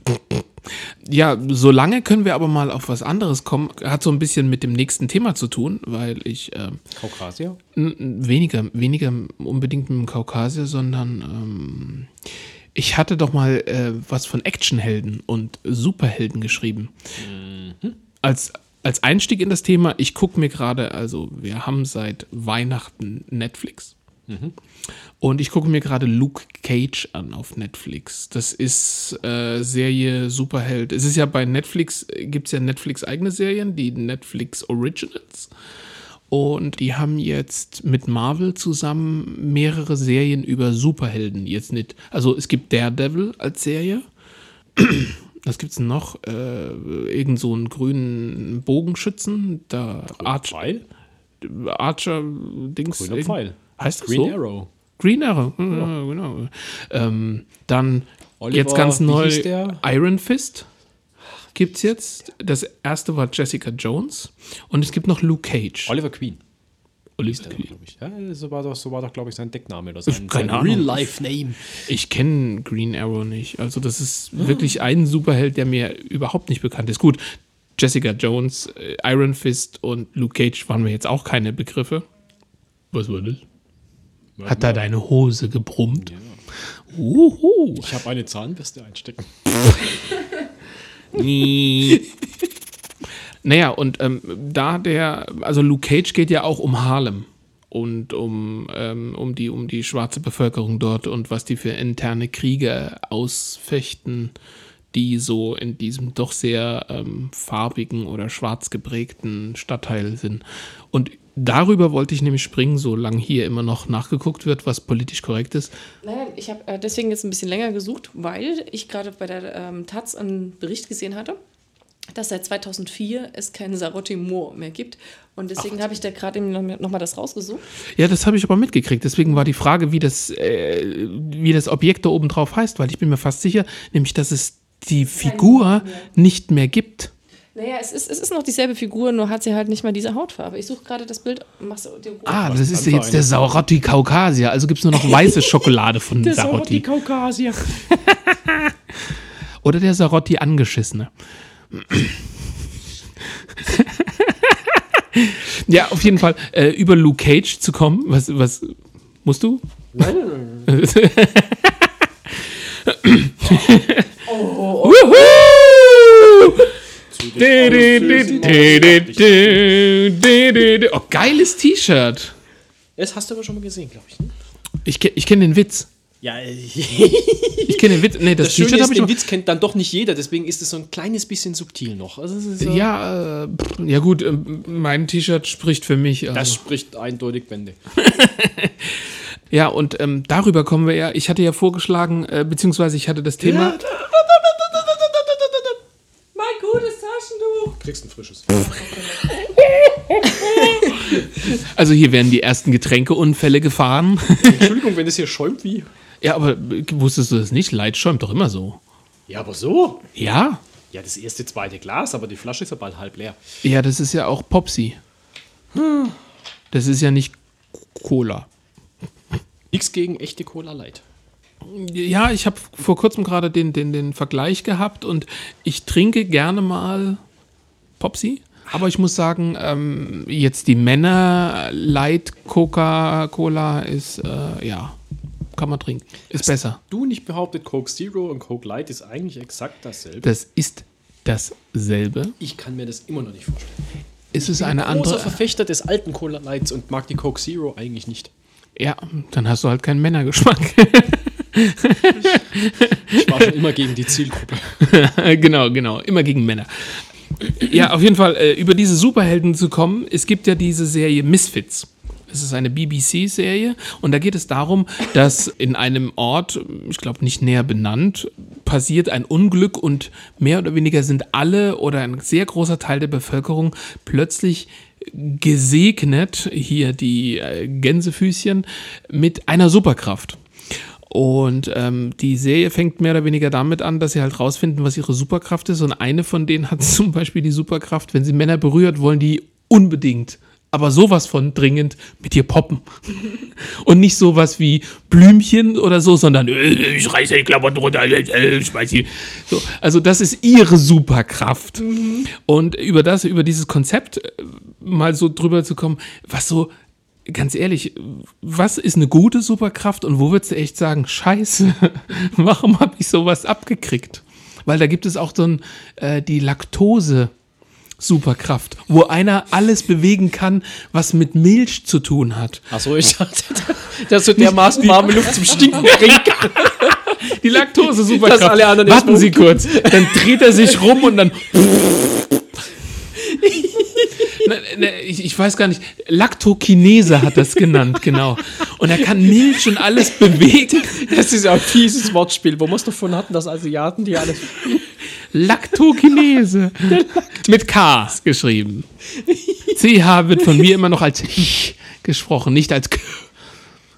Ja, solange können wir aber mal auf was anderes kommen. Hat so ein bisschen mit dem nächsten Thema zu tun, weil ich ähm, Kaukasier? weniger, weniger unbedingt mit dem Kaukasier, sondern ähm, ich hatte doch mal äh, was von Actionhelden und Superhelden geschrieben. Als, als Einstieg in das Thema, ich gucke mir gerade, also wir haben seit Weihnachten Netflix. Und ich gucke mir gerade Luke Cage an auf Netflix. Das ist äh, Serie Superheld. Es ist ja bei Netflix, gibt es ja Netflix eigene Serien, die Netflix Originals. Und die haben jetzt mit Marvel zusammen mehrere Serien über Superhelden. Jetzt nicht. Also es gibt Daredevil als Serie. <clears throat> Was gibt's denn noch? Äh, irgend so einen grünen Bogenschützen. Da Arch, Pfeil? Archer Dings. Grüner Pfeil. Heißt das Green so? Arrow. Green Arrow, ja. genau. Ähm, dann Oliver, jetzt ganz neu? Iron Fist gibt's jetzt. Das erste war Jessica Jones und es gibt noch Luke Cage. Oliver Queen. Oliver glaube Queen. ich. Ja, so war doch, so war doch glaube ich, sein Deckname oder sein, keine sein. Real-Life-Name. Ich kenne Green Arrow nicht. Also das ist wirklich ein Superheld, der mir überhaupt nicht bekannt ist. Gut, Jessica Jones, äh, Iron Fist und Luke Cage waren mir jetzt auch keine Begriffe. Was war das? Hat da deine Hose gebrummt? Uhu. Ich habe eine Zahnbürste einstecken. Nee. naja, und ähm, da der, also Luke Cage geht ja auch um Harlem und um, ähm, um, die, um die schwarze Bevölkerung dort und was die für interne Kriege ausfechten, die so in diesem doch sehr ähm, farbigen oder schwarz geprägten Stadtteil sind. Und darüber wollte ich nämlich springen, solange hier immer noch nachgeguckt wird, was politisch korrekt ist. Nein, ich habe äh, deswegen jetzt ein bisschen länger gesucht, weil ich gerade bei der ähm, Taz einen Bericht gesehen hatte, dass seit 2004 es keinen Sarotti Moor mehr gibt. Und deswegen habe ich da gerade eben noch, noch mal das rausgesucht. Ja, das habe ich aber mitgekriegt. Deswegen war die Frage, wie das, äh, wie das Objekt da oben drauf heißt, weil ich bin mir fast sicher, nämlich, dass es die Figur nicht mehr gibt. Naja, es ist, es ist noch dieselbe Figur, nur hat sie halt nicht mehr diese Hautfarbe. Ich suche gerade das Bild. Machst Ah, das ist jetzt der Saurotti Kaukasier. Also gibt es nur noch weiße Schokolade von <laughs> Sarotti. Kaukasier. <laughs> Oder der Sarotti angeschissene. <laughs> ja, auf jeden Fall, äh, über Luke Cage zu kommen. Was, was musst du? Nein, nein, nein. Wuhu! Du, du, du, du, du, du, du, du. Oh, geiles T-Shirt. Das hast du aber schon mal gesehen, glaube ich. Ich, ich kenne den Witz. Ja, Ich kenne den Witz. Nee, das, das Schöne ist, den. Witz kennt dann doch nicht jeder, deswegen ist es so ein kleines bisschen subtil noch. Also so, Ja, äh, ja gut, ähm, mein T-Shirt spricht für mich. Das Also. spricht eindeutig Bände. Ja, und ähm, darüber kommen wir ja. Ich hatte ja vorgeschlagen, äh, beziehungsweise ich hatte das Thema. Mein gutes. Kriegst ein frisches. <laughs> Also hier werden die ersten Getränkeunfälle gefahren. <laughs> Entschuldigung, wenn das hier schäumt wie. ja, aber wusstest du das nicht? Leid schäumt doch immer so. Ja, aber so. Ja? Ja, das erste, zweite Glas, aber die Flasche ist ja bald halb leer. Ja, das ist ja auch Popsi. Das ist ja nicht Cola. Nichts gegen echte Cola Light. Ja, ich habe vor kurzem gerade den, den, den Vergleich gehabt und ich trinke gerne mal Popsi. Aber ich muss sagen, ähm, jetzt die Männer Light Coca-Cola ist, äh, ja, kann man trinken. Ist besser. Du nicht behauptet, Coke Zero und Coke Light ist eigentlich exakt dasselbe. Das ist dasselbe. Ich kann mir das immer noch nicht vorstellen. Ist es eine Großer andere. Verfechter des alten Cola Lights und mag die Coke Zero eigentlich nicht. Ja, dann hast du halt keinen Männergeschmack. <laughs> Ich war schon immer gegen die Zielgruppe. <laughs> genau, genau. Immer gegen Männer. Ja, auf jeden Fall, äh, über diese Superhelden zu kommen, es gibt ja diese Serie Misfits. Es ist eine BBC-Serie und da geht es darum, dass in einem Ort, ich glaube nicht näher benannt, passiert ein Unglück und mehr oder weniger sind alle oder ein sehr großer Teil der Bevölkerung plötzlich gesegnet, hier die äh, Gänsefüßchen, mit einer Superkraft. Und ähm, die Serie fängt mehr oder weniger damit an, dass sie halt rausfinden, was ihre Superkraft ist. Und eine von denen hat <laughs> zum Beispiel die Superkraft, wenn sie Männer berührt, wollen die unbedingt, aber sowas von dringend mit ihr poppen. <laughs> Und nicht sowas wie Blümchen oder so, sondern äh, ich reiße die Klamotten runter, äh, schmeiß sie. So, also das ist ihre Superkraft. Und über das, über dieses Konzept äh, mal so drüber zu kommen, was so ganz ehrlich, was ist eine gute Superkraft und wo würdest du echt sagen, scheiße, <laughs> warum habe ich sowas abgekriegt? Weil da gibt es auch so ein, äh, die Laktose. Superkraft, wo einer alles bewegen kann, was mit Milch zu tun hat. Achso, ich dachte, <laughs> dass du dermaßen warme Luft zum Stinken <laughs> bringen kann. Die Laktose-Superkraft. Dass alle anderen Warten Sie kurz. Dann dreht er sich rum und dann. <laughs> Ne, ne, ich, ich weiß gar nicht. Laktokinese hat das genannt, genau. Und er kann Milch und alles bewegen. Das ist ein fieses Wortspiel. Wo wir es davon hatten, dass Asiaten die alles. Laktokinese. <laughs> Mit K geschrieben. CH wird von mir immer noch als Ch gesprochen, nicht als K.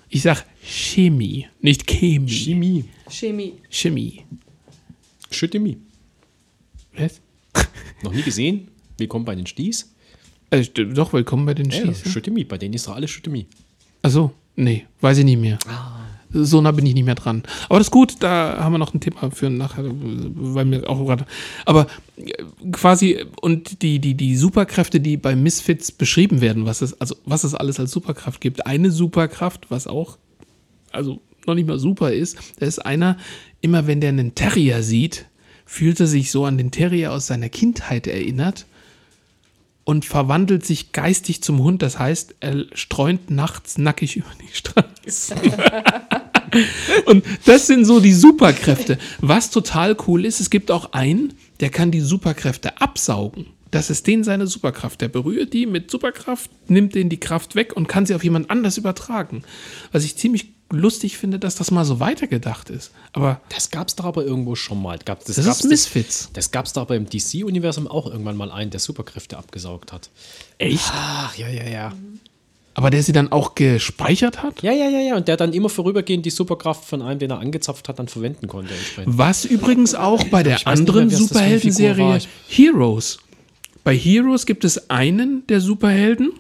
Ich sag Chemie, nicht Chemie. Chemie. Chemie. Chemie. Schüttemie. Was? Noch nie gesehen? Willkommen bei den Sties. Äh, doch, willkommen bei den Ja, Schießen. Schüttemie. Bei denen ist doch alles Schüttemie. Achso, nee, weiß ich nicht mehr. So nah bin ich nicht mehr dran. Aber das ist gut, da haben wir noch ein Thema für nachher, weil mir auch gerade. Aber äh, quasi, und die, die, die Superkräfte, die bei Misfits beschrieben werden, was es, also was es alles als Superkraft gibt. Eine Superkraft, was auch, also noch nicht mal super ist, da ist einer, immer wenn der einen Terrier sieht, fühlt er sich so an den Terrier aus seiner Kindheit erinnert und verwandelt sich geistig zum Hund. Das heißt, er streunt nachts nackig über die Straße. <laughs> und das sind so die Superkräfte. Was total cool ist, es gibt auch einen, der kann die Superkräfte absaugen. Das ist den seine Superkraft. Der berührt die mit Superkraft, nimmt denen die Kraft weg und kann sie auf jemand anders übertragen. Was ich ziemlich lustig finde, dass das mal so weitergedacht ist. Aber Das gab es doch aber irgendwo schon mal. Das das gab's ist Misfits. Das gab es doch aber im DC-Universum auch irgendwann mal einen, der Superkräfte abgesaugt hat. Echt? Ach, ja, ja, ja. Aber der sie dann auch gespeichert hat? Ja, ja, ja, ja. Und der dann immer vorübergehend die Superkraft von einem, den er angezapft hat, dann verwenden konnte. Was übrigens auch bei der anderen das Superhelden-Serie. Heroes. Bei Heroes gibt es einen der Superhelden,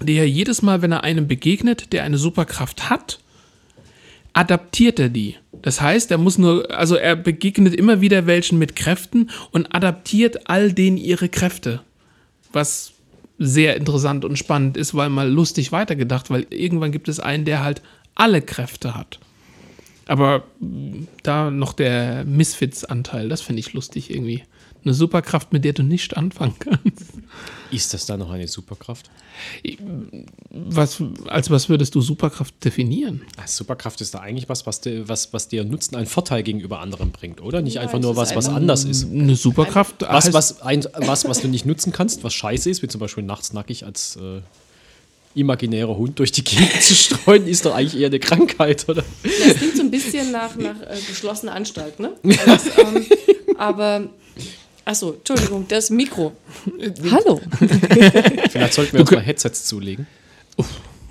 der jedes Mal, wenn er einem begegnet, der eine Superkraft hat, adaptiert er die. Das heißt, er muss nur, also er begegnet immer wieder welchen mit Kräften und adaptiert all denen ihre Kräfte. Was sehr interessant und spannend ist, weil mal lustig weitergedacht, weil irgendwann gibt es einen, der halt alle Kräfte hat. Aber da noch der Misfits-Anteil, das finde ich lustig irgendwie. Eine Superkraft, mit der du nicht anfangen kannst. Ist das dann noch eine Superkraft? Was, als was würdest du Superkraft definieren? Ah, Superkraft ist da eigentlich was, was dir, was, was dir Nutzen, einen Vorteil gegenüber anderen bringt, oder? Nicht Ja, einfach nur was, was ein- anders ist. Eine Superkraft Was, heißt- was, ein, was, was du nicht nutzen kannst, was scheiße ist, wie zum Beispiel nachts nackig als äh, imaginärer Hund durch die Gegend zu streuen, ist doch eigentlich eher eine Krankheit, oder? Das klingt so ein bisschen nach, nach äh, geschlossener Anstalt, ne? <laughs> Das, ähm, aber, achso, Entschuldigung, das Mikro. <laughs> Hallo. Vielleicht sollten wir uns mal Headsets zulegen.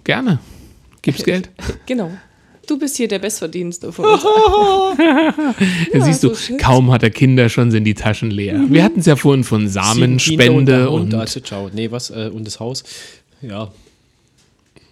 Gerne. Gibt's Geld? Genau. Du bist hier der Bestverdienste von uns. <laughs> Ja, siehst du, so schön. kaum hat er Kinder, schon sind die Taschen leer. Wir hatten es ja vorhin von Samenspende der und, Hund, also ciao. Nee, was? Äh, und das Haus. Ja.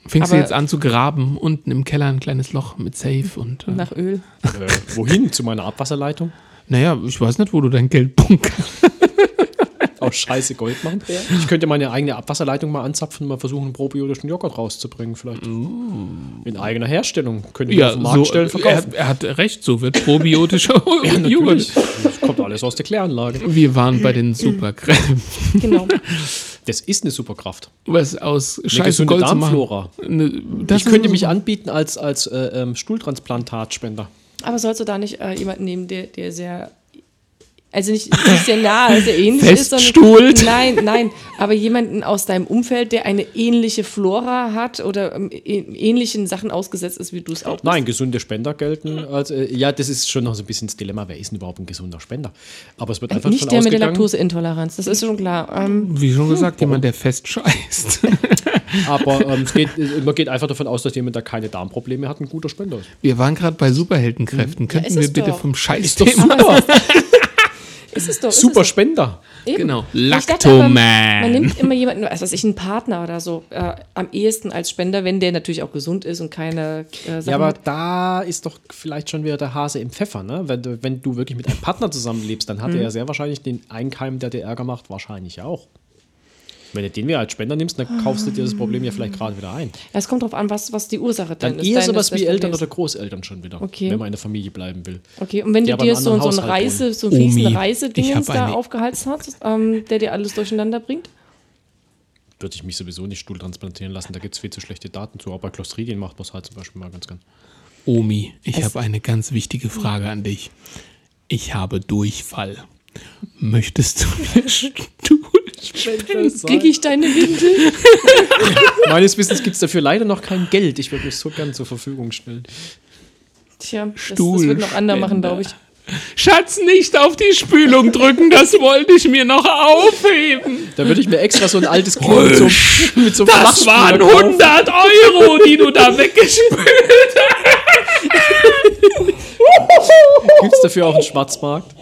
fängst du Aber- jetzt an zu graben, unten im Keller ein kleines Loch mit Safe und äh, Nach Öl. Äh, wohin? Zu meiner Abwasserleitung? Naja, ich weiß nicht, wo du dein Geld bunkerst. <laughs> Aus Scheiße Gold machen. Ich könnte meine eigene Abwasserleitung mal anzapfen und mal versuchen, einen probiotischen Joghurt rauszubringen, vielleicht. In eigener Herstellung. Könnte ich Ja, auf den Markt so, stellen, er, verkaufen. er hat recht, so wird probiotischer <laughs> <laughs> Ja, Joghurt. Das kommt alles aus der Kläranlage. Wir waren bei den Superkräften. Genau. Das ist eine Superkraft. Was aus Eine Scheiße Gold zu machen. Darmflora. Ne, das ich könnte mich anbieten als, als äh, ähm, Stuhltransplantatspender. Aber sollst du da nicht äh, jemanden nehmen, der, der sehr Also nicht, nicht sehr nah, also ähnlich ist, Feststuhlt. sondern nein, nein, aber jemanden aus deinem Umfeld, der eine ähnliche Flora hat oder ähm, ähnlichen Sachen ausgesetzt ist, wie du es auch bist. Nein, gesunde Spender gelten als, äh, ja, das ist schon noch so ein bisschen das Dilemma, wer ist denn überhaupt ein gesunder Spender? Aber es wird einfach Nicht der mit der Laktoseintoleranz, das ist schon klar. Ähm, Wie schon gesagt, jemand, der fest scheißt. <laughs> aber ähm, es geht, äh, man geht einfach davon aus, dass jemand, der keine Darmprobleme hat, ein guter Spender ist. Wir waren gerade bei Superheldenkräften. Könnten ist wir bitte doch. vom Ist Scheißthema doch super. <laughs> <laughs> ist es doch. ist super es doch. Spender. Eben. Genau. Aber, Man Lactoman. nimmt immer jemanden, also was weiß ich, einen Partner oder so, äh, am ehesten als Spender, wenn der natürlich auch gesund ist und keine äh, Sachen Ja, aber hat. da ist doch vielleicht schon wieder der Hase im Pfeffer, ne? Wenn du, wenn du wirklich mit einem Partner zusammenlebst, dann hat er ja sehr wahrscheinlich den Einkeim, der dir Ärger macht, wahrscheinlich auch. Wenn du den wieder als Spender nimmst, dann kaufst du dir das Problem ja vielleicht gerade wieder ein. Es kommt drauf an, was, was die Ursache dann, Dann ist. eher deines- sowas wie Eltern oder Großeltern schon wieder, Okay. wenn man in der Familie bleiben will. Okay, und wenn die du dir so, so Haushalt Reise, so einen ich Reisedingens da eine- aufgehalst hast, ähm, der dir alles durcheinander bringt? Würde ich mich sowieso nicht Stuhl transplantieren lassen, da gibt es viel zu schlechte Daten zu. Aber Clostridien macht man es halt zum Beispiel mal ganz gern. Omi, ich habe eine ganz wichtige Frage an dich. Ich habe Durchfall. Möchtest du <laughs> mir Stuhl Krieg ich deine Windel? <laughs> Meines Wissens gibt es dafür leider noch kein Geld. Ich würde mich so gern zur Verfügung stellen. Tja, das, das wird noch andere machen, glaube ich. Schatz, nicht auf die Spülung drücken, das wollte ich mir noch aufheben. Da würde ich mir extra so ein altes Klo mit so, einem- mit so einem Das waren Flachspüler kaufen. 100 Euro, die du da weggespült <laughs> Gibt es dafür auch einen Schwarzmarkt?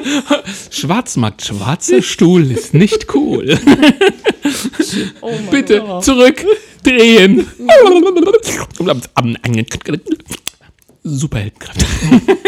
<laughs> Schwarzmarkt, schwarzer Stuhl ist nicht cool. <laughs> Oh Bitte Gott. zurückdrehen. Superheldenkräfte. <laughs>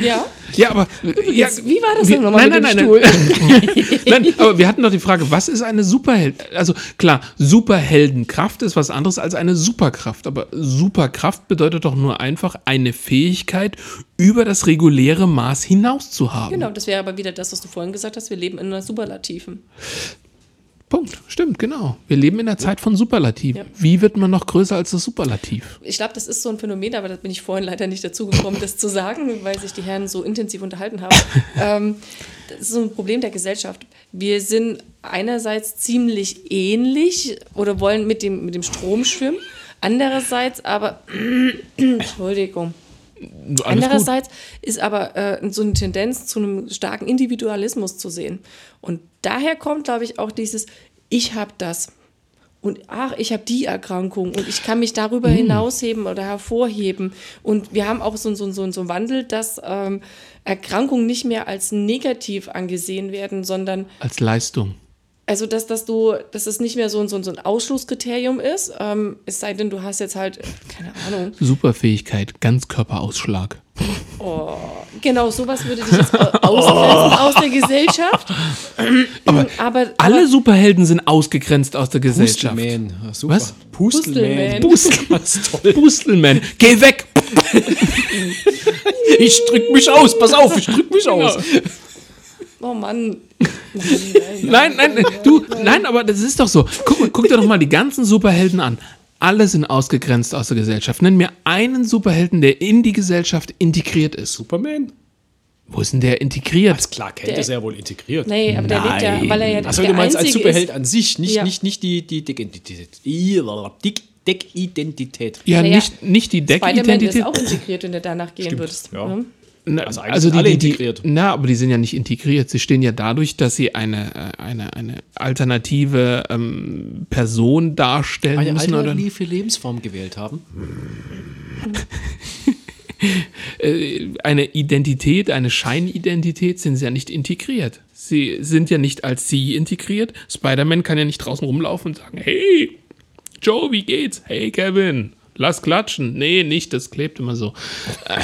Ja? Ja, aber ja, Jetzt, wie war das denn nochmal nein, mit nein, dem nein, Stuhl? Nein, aber wir hatten doch die Frage, was ist eine Superheld? Also klar, Superheldenkraft ist was anderes als eine Superkraft. Aber Superkraft bedeutet doch nur einfach eine Fähigkeit, über das reguläre Maß hinaus zu haben. Genau, das wäre aber wieder das, was du vorhin gesagt hast. Wir leben in einer Superlativen. Punkt. Stimmt, genau. Wir leben in der Zeit von Superlativ. Ja. Wie wird man noch größer als das Superlativ? Ich glaube, das ist so ein Phänomen, aber da bin ich vorhin leider nicht dazu gekommen, das zu sagen, weil sich die Herren so intensiv unterhalten haben. <laughs> ähm, das ist so ein Problem der Gesellschaft. Wir sind einerseits ziemlich ähnlich oder wollen mit dem, mit dem Strom schwimmen, andererseits aber, <clears throat> Entschuldigung, Alles gut. Andererseits ist aber äh, so eine Tendenz zu einem starken Individualismus zu sehen. Und daher kommt, glaube ich, auch dieses Ich habe das. Und ach, ich habe die Erkrankung und ich kann mich darüber hinausheben oder hervorheben. Und wir haben auch so, so, so, so einen Wandel, dass ähm, Erkrankungen nicht mehr als negativ angesehen werden, sondern Als Leistung. Also dass, dass du, dass es nicht mehr so, ein- so, ein- so ein Ausschlusskriterium ist, ähm, es sei denn, du hast jetzt halt, keine Ahnung, Superfähigkeit, Ganzkörperausschlag. Genau, sowas würde dich jetzt au- ausgrenzen aus der Gesellschaft. <laughs> Aber, aber Alle Superhelden sind ausgegrenzt aus der Gesellschaft. Pustelman. Super. Was? Pustelman. Pustelman. Toll. Pustelman, geh weg! <laughs> Ich drück mich aus. Pass auf, ich drück mich aus. Oh Mann. Nein, nein, du, nein, aber das ist doch so. Guck, guck dir doch mal die ganzen Superhelden an. Alle sind ausgegrenzt aus der Gesellschaft. Nenn mir einen Superhelden, der in die Gesellschaft integriert ist. Superman. Wo ist denn der integriert? Alles klar, kennt Der- er sehr wohl integriert. Nee, aber der lebt ja, weil er ja Also der du meinst als Superheld ist. an sich, nicht, Ja. nicht, nicht die, die Deckidentität. Dick- Deckidentität. Ja, Naja, nicht, nicht die Spider-Man ist Deckidentität. auch integriert, wenn du danach gehen Stimmt, würdest. ja. Ne? Na, Also also die, alle die, die, integriert. Na, aber die sind ja nicht integriert. Sie stehen ja dadurch, dass sie eine, äh, eine, eine alternative ähm, Person darstellen Eine müssen. Oder, alternative Lebensform gewählt haben. <laughs> äh, eine Identität, eine Scheinidentität sind sie ja nicht integriert. Sie sind ja nicht als sie integriert. Spider-Man kann ja nicht draußen rumlaufen und sagen, hey, Joe, wie geht's? Hey, Kevin, lass klatschen. Nee, nicht, das klebt immer so. Äh,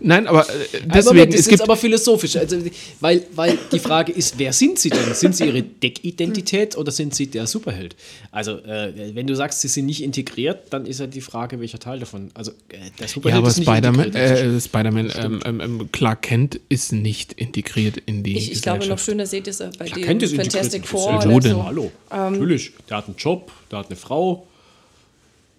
nein, aber äh, deswegen, Moment, das es ist gibt... aber philosophisch. Also, weil, weil die Frage ist, wer sind sie denn? Sind sie ihre Deckidentität oder sind sie der Superheld? Also, äh, wenn du sagst, sie sind nicht integriert, dann ist ja die Frage, welcher Teil davon. Also, äh, der Superheld Ja, aber ist nicht Spider-Man, integriert. äh, Spider-Man, ähm, ähm, ähm, Clark Kent ist nicht integriert in die Ich, ich glaube, noch schöner seht ihr es bei Clark dem Kent ist Fantastic Four oder so. Hallo, natürlich. Der hat einen Job, der hat eine Frau.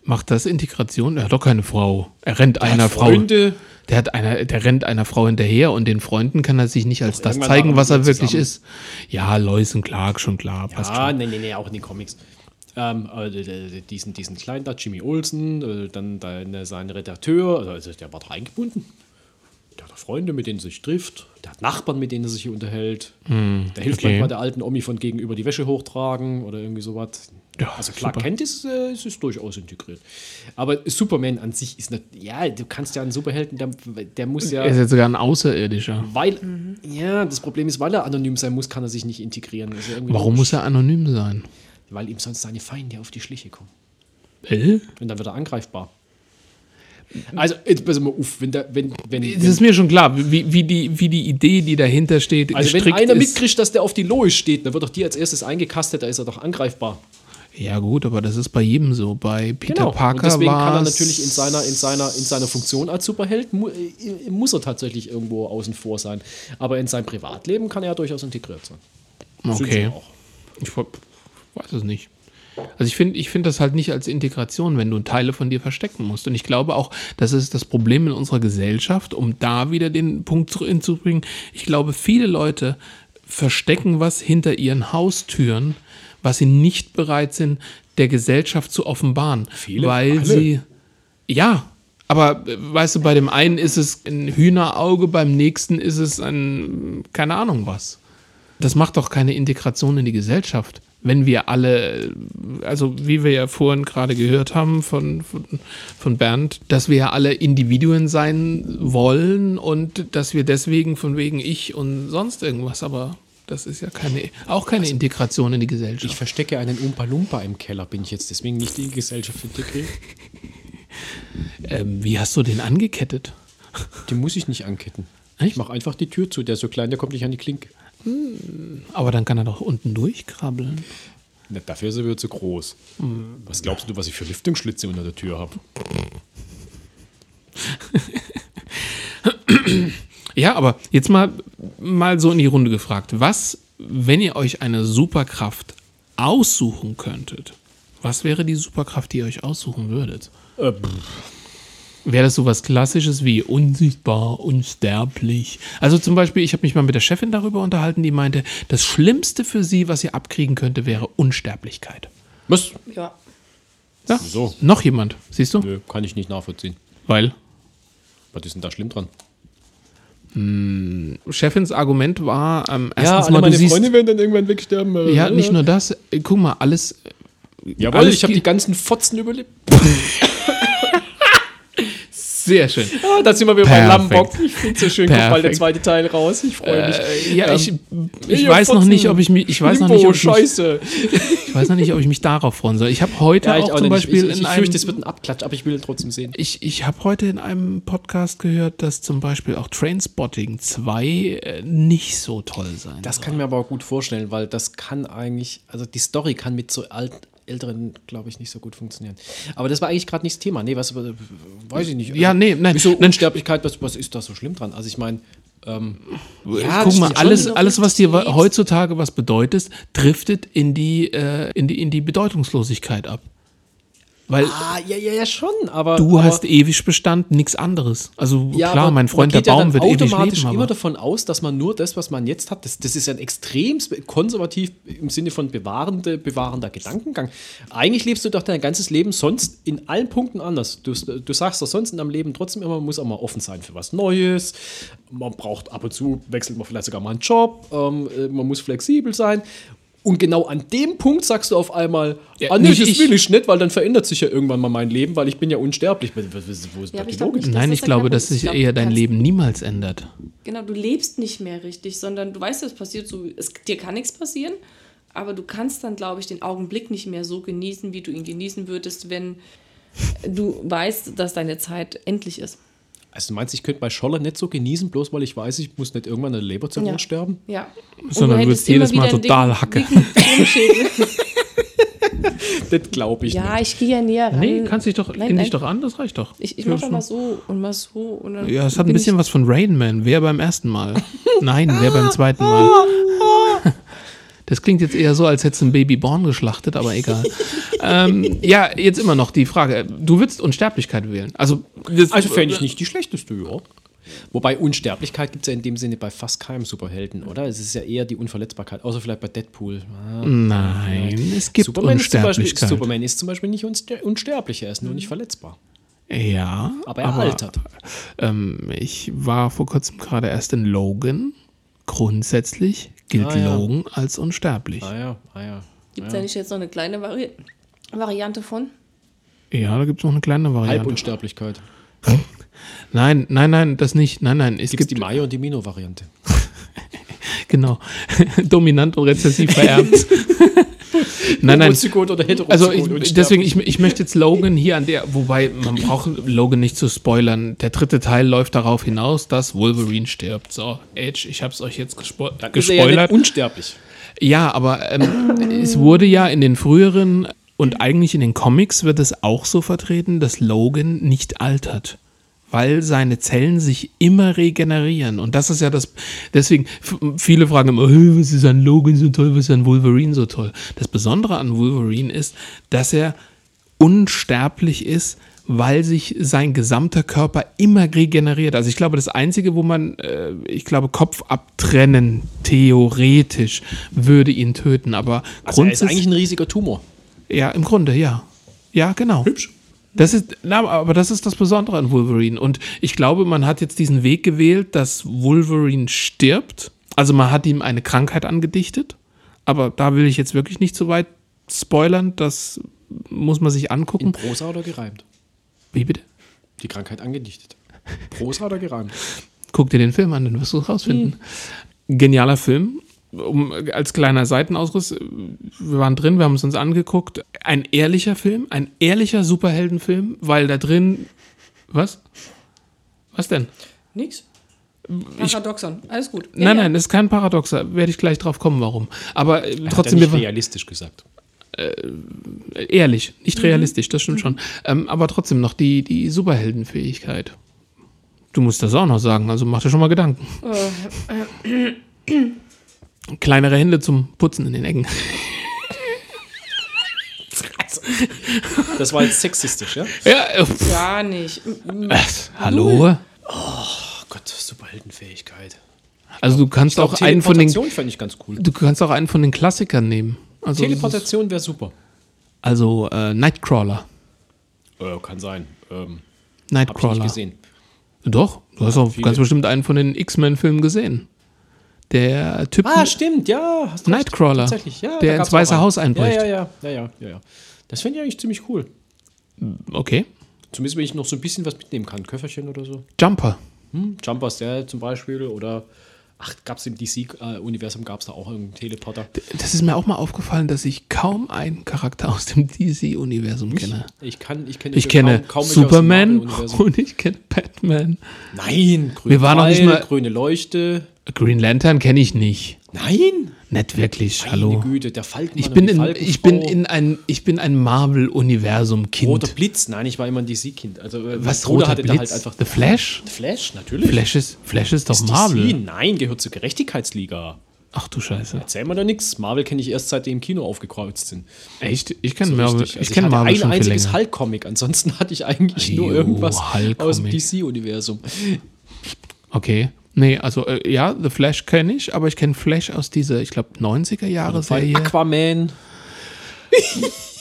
Macht das Integration? Er hat doch keine Frau. Er rennt Der einer Frau. Freunde. Der hat einer, der rennt einer Frau hinterher und den Freunden kann er sich nicht als das zeigen, was er wirklich zusammen. ist. Ja, Lois und Clark schon klar, passt Ah, schon. nee, nee, nee, auch in den Comics. Ähm, also, diesen, diesen kleinen da, Jimmy Olsen, äh, dann deine, sein Redakteur, also der war da eingebunden. Der hat Freunde, mit denen er sich trifft. Der hat Nachbarn, mit denen er sich unterhält. der hilft okay. manchmal der alten Omi von gegenüber die Wäsche hochtragen oder irgendwie sowas. Ja, also Clark super. Kent ist, äh, ist, ist durchaus integriert. Aber Superman an sich ist nicht, ja, du kannst ja einen Superhelden, der, der muss ja. Er ist jetzt sogar ein Außerirdischer. Weil, ja, das Problem ist, weil er anonym sein muss, kann er sich nicht integrieren. Ja irgendwie Warum muss er anonym sein? Weil ihm sonst seine Feinde auf die Schliche kommen. Äh? Und dann wird er angreifbar. Also, jetzt pass mal auf, wenn, der, wenn, wenn, Das ist mir schon klar, wie, wie, die, wie die Idee, die dahinter steht, also wenn einer ist. mitkriegt, dass der auf die Lois steht, dann wird doch die als erstes eingekastet, da ist er doch angreifbar. Ja gut, aber das ist bei jedem so. Bei Peter Genau. Parker Und deswegen kann er natürlich in seiner, in, seiner, in seiner Funktion als Superheld, mu äh, muss er tatsächlich irgendwo außen vor sein. Aber in seinem Privatleben kann er ja durchaus integriert sein. Okay. Ich weiß es nicht. Also ich finde ich finde das halt nicht als Integration, wenn du Teile von dir verstecken musst. Und ich glaube auch, das ist das Problem in unserer Gesellschaft, um da wieder den Punkt zu- hinzubringen. Ich glaube, viele Leute verstecken was hinter ihren Haustüren, was sie nicht bereit sind, der Gesellschaft zu offenbaren. Viele? Weil Alle? sie. Ja, aber äh, weißt du, bei dem einen ist es ein Hühnerauge, beim nächsten ist es ein, keine Ahnung was. Das macht doch keine Integration in die Gesellschaft. Wenn wir alle, also wie wir ja vorhin gerade gehört haben von, von, von Bernd, dass wir ja alle Individuen sein wollen und dass wir deswegen von wegen ich und sonst irgendwas, aber das ist ja keine, auch keine Integration in die Ich Gesellschaft. verstecke einen Umpa Lumpa im Keller, bin ich jetzt deswegen nicht in die Gesellschaft integriert. <laughs> Ähm, wie hast du den angekettet? Den muss ich nicht anketten. Echt? Ich mache einfach die Tür zu, der ist so klein, der kommt nicht an die Klinke. Aber dann kann er doch unten durchkrabbeln. Na, dafür ist er wieder zu groß. Was glaubst du, was ich für Lüftungsschlitze unter der Tür habe? Ja, aber jetzt mal, mal so in die Runde gefragt. Was, wenn ihr euch eine Superkraft aussuchen könntet, was wäre die Superkraft, die ihr euch aussuchen würdet? Äh, Wäre das sowas Klassisches wie unsichtbar, unsterblich? Also zum Beispiel, ich habe mich mal mit der Chefin darüber unterhalten, die meinte, das Schlimmste für sie, was ihr abkriegen könnte, wäre Unsterblichkeit. was? Ja. Ja? Wieso? Noch jemand, siehst du? Nö, kann ich nicht nachvollziehen. Weil Was ist denn da schlimm dran? Chefins Argument war, ähm, Ja, erstens alle mal, du meine siehst, Freunde werden dann irgendwann wegsterben. äh, ja, nicht nur das, äh, guck mal, alles, Jawohl, alles ich habe die ganzen Fotzen überlebt. <laughs> sehr schön. Ah, da sind wir wieder Perfekt. bei Lambok. Ich finde so schön, kommt bald der Perfekt. zweite Teil raus. Ich freue mich. Äh, ja, Ähm, ich, ich weiß noch nicht, ob ich mich, ich weiß noch Limbo, nicht, ob ich mich, <laughs> ich weiß noch nicht, ob ich mich darauf freuen soll. Ich habe heute Ja, ich auch, auch zum. Beispiel ich, ich, in ich einem, fürchte, es wird ein Abklatsch, aber ich will trotzdem sehen. ich, ich habe heute in einem Podcast gehört, dass zum Beispiel auch Trainspotting 2 äh, nicht so toll sein Das soll. kann ich mir aber auch gut vorstellen, weil das kann eigentlich, also die Story kann mit so alt, älteren, glaube ich, nicht so gut funktionieren. Aber das war eigentlich gerade nicht das Thema. Nee, was, äh, weiß ich nicht. Ja, nee, nein, Wieso nein. Unsterblichkeit, was, was ist da so schlimm dran? Also ich meine, ähm, ja, Guck mal, alles, alles, was dir heutzutage was bedeutet, driftet in die, äh, in die, in die Bedeutungslosigkeit ab. Weil Ah, ja, ja, ja, schon, aber. du aber, hast ewig Bestand, nichts anderes. Also ja, klar, mein Freund der ja Baum wird ewig automatisch leben, immer aber davon aus, dass man nur das, was man jetzt hat, das, das ist ein extrem konservativ im Sinne von bewahrende, bewahrender Gedankengang. Eigentlich lebst du doch dein ganzes Leben sonst in allen Punkten anders. Du, du sagst doch sonst in deinem Leben trotzdem immer, man muss auch mal offen sein für was Neues. Man braucht ab und zu, wechselt man vielleicht sogar mal einen Job. Ähm, äh, man muss flexibel sein. Und genau an dem Punkt sagst du auf einmal, Ja, ah nee, nicht das ich. will ich nicht, weil dann verändert sich ja irgendwann mal mein Leben, weil ich bin ja unsterblich. Wo ist wo ist Ja, die Logik? nicht, Nein, ich glaube, dass sich glaub, eher dein Leben niemals ändert. Genau, du lebst nicht mehr richtig, sondern du weißt, es passiert so, es, dir kann nichts passieren, aber du kannst dann, glaube ich, den Augenblick nicht mehr so genießen, wie du ihn genießen würdest, wenn du weißt, dass deine Zeit endlich ist. Also du meinst, ich könnte bei Scholler nicht so genießen, bloß weil ich weiß, ich muss nicht irgendwann an der Leberzirrhose Ja. sterben? Ja. Sondern du wirst jedes Mal total Hacke. <laughs> Das glaube ich ja, nicht. ich gehe ja näher ran. Nee, kannst dich doch, Nein, lehn dich nein. doch an, das reicht doch. Ich, ich mache schon. mal so und mal so. Und dann Ja, es hat ein bisschen was von Rain Man. Wer beim ersten Mal? <laughs> Nein, wer beim zweiten Mal? <laughs> Das klingt jetzt eher so, als hättest du ein Baby Born geschlachtet, aber egal. <laughs> ähm, ja, jetzt immer noch die Frage. Du würdest Unsterblichkeit wählen. Also, Also fände ich nicht die schlechteste, ja. Wobei Unsterblichkeit gibt es ja in dem Sinne bei fast keinem Superhelden, oder? Es ist ja eher die Unverletzbarkeit, außer vielleicht bei Deadpool. Ah. Nein, es gibt Superman, ist zum Beispiel, Unsterblichkeit. Superman ist zum Beispiel nicht unster unsterblich, er ist nur nicht verletzbar. ja, Aber er altert. Ähm, ich war vor kurzem gerade erst in Logan. Grundsätzlich gilt Ah, ja. Logan als unsterblich. Ah ja, ah ja. Gibt es da nicht jetzt noch eine kleine Vari Variante von? Ja, da gibt es noch eine kleine Variante. Halbunsterblichkeit. <laughs> Nein, nein, nein, das nicht. Nein, nein, es Gibt es gibt die Mayo- und die Mino-Variante? <laughs> genau <laughs> dominant und rezessiv vererbt. <laughs> nein, nein. Also ich, deswegen, ich, ich möchte jetzt Logan hier an der, wobei man braucht Logan nicht zu spoilern. Der dritte Teil läuft darauf hinaus, dass Wolverine stirbt. So, Edge, ich habe es euch jetzt gespo Dann ist er ja gespoilert. unsterblich. Ja, aber ähm, es wurde ja in den früheren und eigentlich in den Comics wird es auch so vertreten, dass Logan nicht altert. Weil seine Zellen sich immer regenerieren. Und das ist ja das. Deswegen, viele fragen immer, "Hey, was ist an Logan so toll, was ist an Wolverine so toll? Das Besondere an Wolverine ist, dass er unsterblich ist, weil sich sein gesamter Körper immer regeneriert. Also ich glaube, das Einzige, wo man, äh, ich glaube, Kopf abtrennen, theoretisch, würde ihn töten. Aber Also er ist eigentlich ein riesiger Tumor. Ja, im Grunde, ja. Ja, genau. Hübsch. Das ist, na, aber das ist das Besondere an Wolverine. Und ich glaube, man hat jetzt diesen Weg gewählt, dass Wolverine stirbt. Also man hat ihm eine Krankheit angedichtet. Aber da will ich jetzt wirklich nicht so weit spoilern. Das muss man sich In angucken. Prosa oder gereimt? Wie bitte? Die Krankheit angedichtet. Prosa oder gereimt? Guck dir den Film an, dann wirst du es rausfinden. Genialer Film. Um, als kleiner Seitenausriss, äh, wir waren drin, wir haben es uns angeguckt. Ein ehrlicher Film, ein ehrlicher Superheldenfilm, weil da drin. Was? Was denn? Nix. Paradoxon. Alles gut. Ja, nein, ja. nein, das ist kein Paradoxer. Werde ich gleich drauf kommen, warum. Aber äh, Hat trotzdem, er wir nicht realistisch gesagt. ehrlich, nicht realistisch, das stimmt schon. Ähm, aber trotzdem noch die, die Superheldenfähigkeit. Du musst das auch noch sagen, also mach dir schon mal Gedanken. Kleinere Hände zum Putzen in den Ecken. Das war jetzt sexistisch, ja? Ja, äh, Gar nicht. Mm. äh, hallo? Oh Gott, Superheldenfähigkeit. Also du kannst auch einen von den Teleportation fände ich ganz cool. du kannst auch einen von den Klassikern nehmen. Also, Teleportation wäre super. also äh, Nightcrawler. Äh, kann sein. Ähm, Hab ich nicht Nightcrawler. gesehen. Doch, du hast auch viele. ganz bestimmt einen von den X-Men-Filmen gesehen. Der Typ. Ah, stimmt, ja. Hast. Nightcrawler, Tatsächlich, ja. der ins Weiße. Haus einbricht. Ja, ja, ja, ja, ja, ja. Das fände ich eigentlich ziemlich cool. Okay. Zumindest, wenn ich noch so ein bisschen was mitnehmen kann. Köfferchen oder so. Jumper. Hm? Jumpers, der zum Beispiel. Oder, ach, gab es im DC-Universum, gab es da auch irgendeinen Teleporter. Das ist mir auch mal aufgefallen, dass ich kaum einen Charakter aus dem DC-Universum kenne. Ich kann, ich kenne Ich kenne kaum, kaum Superman <laughs> und ich kenne Batman. Nein, grüne Wir waren noch nicht mal- grüne Leuchte. Green Lantern kenne ich nicht. Nein, Nicht wirklich, meine hallo. Güte, der Falkenmann Ich bin, in, ich bin in ein, ich bin ein Roter Marvel-Universum-Kind. Blitz, nein, ich war immer ein DC-Kind. Also, äh, Was, roter hatte Blitz? da halt einfach. The Flash? Flash, natürlich. Flash ist, Flash ist doch Ist Marvel. DC? Nein, gehört zur Gerechtigkeitsliga. Ach du Scheiße. Erzähl mir da nichts. Marvel kenne ich erst seit die im Kino aufgekreuzt sind. Echt? Ich kenne So Marvel, richtig. Also ich kenn hatte Marvel ein schon einziges. Hulk-Comic. Ansonsten hatte ich eigentlich nur Jo, irgendwas aus dem DC-Universum. Okay. Nee, also äh, ja, The Flash kenne ich, aber ich kenne Flash aus dieser, ich glaube, 90er Jahre Serie. Aquaman. <laughs>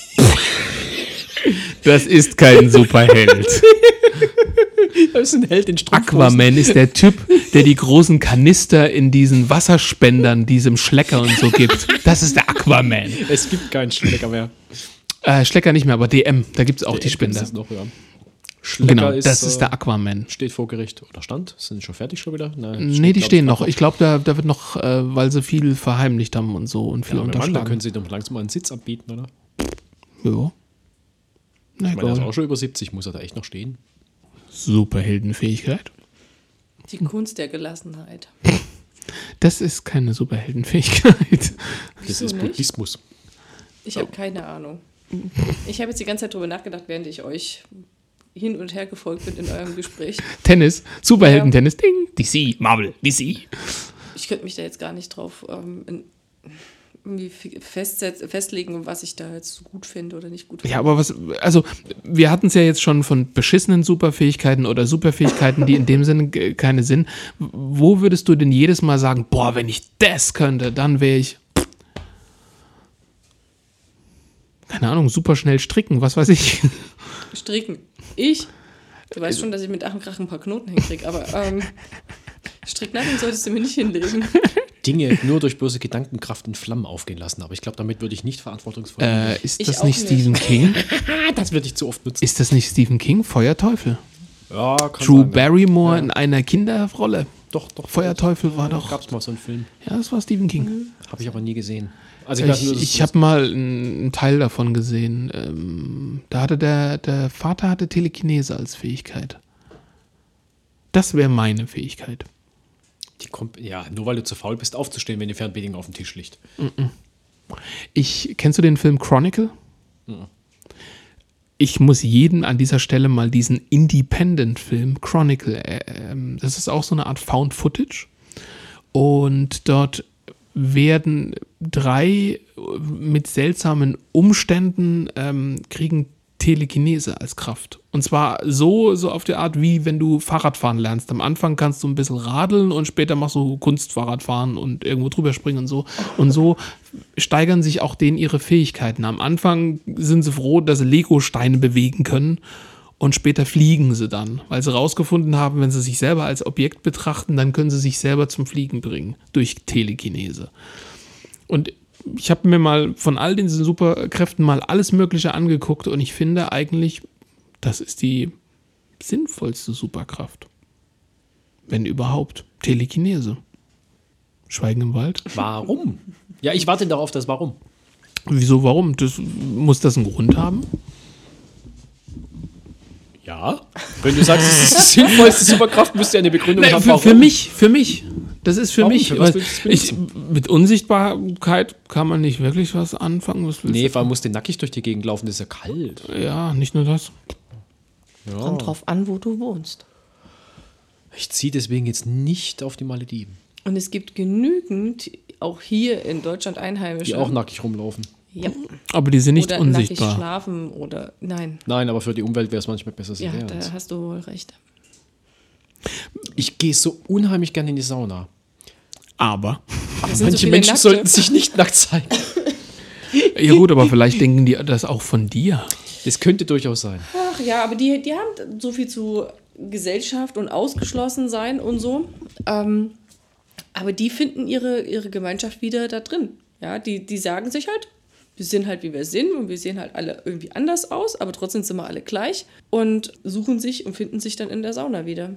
Das ist kein Superheld. <laughs> Das ist ein Held in Strumpfhosen. Aquaman ist der Typ, der die großen Kanister in diesen Wasserspendern, diesem Schlecker und so gibt. Das ist der Aquaman. Es gibt keinen Schlecker mehr. Äh, Schlecker nicht mehr, aber DM, da gibt es auch die Gibt's Spender. Noch, ja. Schlecker Genau, ist, das ist äh, der Aquaman. Steht vor Gericht. Oder stand? Sind die schon fertig schon wieder? Nein, Nee, steht, die stehen ich, noch. Ich glaube, da, da wird noch, äh, weil sie viel verheimlicht haben und so und viel Ja, aber Mann, da unterschlagen. können sie doch langsam mal einen Sitz anbieten, oder? ja. Na, Ich meine, er ist auch schon über 70. Muss er da echt noch stehen? Superheldenfähigkeit. Die Kunst der Gelassenheit. <laughs> Das ist keine Superheldenfähigkeit. Das ist? Buddhismus. Ich habe keine Ahnung. Ich habe jetzt die ganze Zeit drüber nachgedacht, während ich euch hin und her gefolgt bin in eurem Gespräch. Tennis, Superhelden-Tennis, Ding, DC, Marvel, DC. Ich könnte mich da jetzt gar nicht drauf. Ähm, in, irgendwie festlegen, was ich da jetzt gut finde oder nicht gut finde. Ja, aber was, also wir hatten es ja jetzt schon von beschissenen Superfähigkeiten oder Superfähigkeiten, die in dem Sinne keine sind. Wo würdest du denn jedes Mal sagen, boah, wenn ich das könnte, dann wäre ich, keine Ahnung, super schnell stricken, was weiß ich. Stricken. Ich? Du weißt schon, dass ich mit Ach und Krach ein paar Knoten hinkriege, aber ähm, Stricknacken solltest du mir nicht hinlegen. <laughs> Dinge nur durch bloße Gedankenkraft in Flammen aufgehen lassen. Aber ich glaube, damit würde ich nicht verantwortungsvoll. Äh, ist Ich das nicht nicht. Stephen King? <laughs> das würde ich zu oft nutzen. Ist das nicht Stephen King? Feuerteufel. Ja, kann Drew sein, ja. Barrymore in einer Kinderrolle. Doch, doch. Feuerteufel war doch. Gab es mal so einen Film. Ja, das war Stephen King. Habe ich aber nie gesehen. Also ich, nur, Ich, ich habe mal einen Teil davon gesehen. Ähm, da hatte der, der Vater hatte Telekinese als Fähigkeit. Das wäre meine Fähigkeit. die kommt, ja, nur weil du zu faul bist, aufzustehen, wenn die Fernbedienung auf dem Tisch liegt. Ich, kennst du den Film Chronicle? Ich muss jedem an dieser Stelle mal diesen Independent-Film Chronicle, äh, ähm, das ist auch so eine Art Found Footage. Und dort werden drei mit seltsamen Umständen ähm, kriegen Telekinese als Kraft. Und zwar so, so auf die Art, wie wenn du Fahrradfahren lernst. Am Anfang kannst du ein bisschen radeln und später machst du Kunstfahrradfahren und irgendwo drüber springen und so. Und so steigern sich auch denen ihre Fähigkeiten. Am Anfang sind sie froh, dass sie Lego-Steine bewegen können und später fliegen sie dann, weil sie rausgefunden haben, wenn sie sich selber als Objekt betrachten, dann können sie sich selber zum Fliegen bringen durch Telekinese. Und ich habe mir mal von all diesen Superkräften mal alles Mögliche angeguckt und ich finde eigentlich, das ist die sinnvollste Superkraft. Wenn überhaupt. Telekinese. Schweigen im Wald. Warum? Ja, ich warte darauf, das Warum. Wieso, warum? Das, muss das einen Grund haben? Ja. Wenn du sagst, es ist die sinnvollste <laughs> Superkraft, müsste ja eine Begründung Nein, haben. für, warum. für mich, für mich. Das ist für Warum? mich. Für ich, mit Unsichtbarkeit kann man nicht wirklich was anfangen. Was Nee, vor allem musst du nackig durch die Gegend laufen, das ist ja kalt. Ja, nicht nur das. Ja. Kommt drauf an, wo du wohnst. Ich ziehe deswegen jetzt nicht auf die Malediven, Und es gibt genügend, auch hier in Deutschland Einheimische. die auch nackig rumlaufen. Ja. Aber die sind nicht oder nackig unsichtbar. schlafen oder nein. Nein, aber für die Umwelt wäre es manchmal besser, sie Ja, da hast du wohl recht. Ich gehe so unheimlich gerne in die Sauna. Aber. Sind Manche so Menschen Nackte. sollten sich nicht nackt zeigen. <laughs> Ja, gut, aber vielleicht denken die das auch von dir. Das könnte durchaus sein. Ach ja, aber die, die haben so viel zu Gesellschaft und ausgeschlossen sein und so. Ähm, aber die finden ihre, ihre Gemeinschaft wieder da drin. Ja, die, die sagen sich halt, wir sind halt wie wir sind und wir sehen halt alle irgendwie anders aus, aber trotzdem sind wir alle gleich und suchen sich und finden sich dann in der Sauna wieder.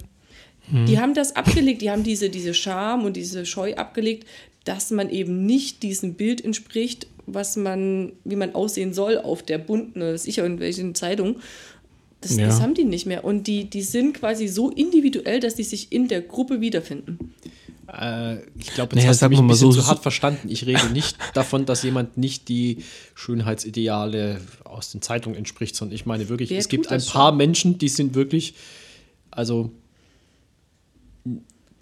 Die haben das abgelegt, die haben diese, diese Scham und diese Scheu abgelegt, dass man eben nicht diesem Bild entspricht, was man, wie man aussehen soll auf der bunten, oder sicher irgendwelchen Zeitungen. Das, Ja. das haben die nicht mehr. Und die, die sind quasi so individuell, dass die sich in der Gruppe wiederfinden. Äh, ich glaube, jetzt Naja, hast du mich ein bisschen so, zu hart verstanden. Ich rede nicht <laughs> davon, dass jemand nicht die Schönheitsideale aus den Zeitungen entspricht, sondern ich meine wirklich, Wer es gibt ein paar schon? Menschen, die sind wirklich, also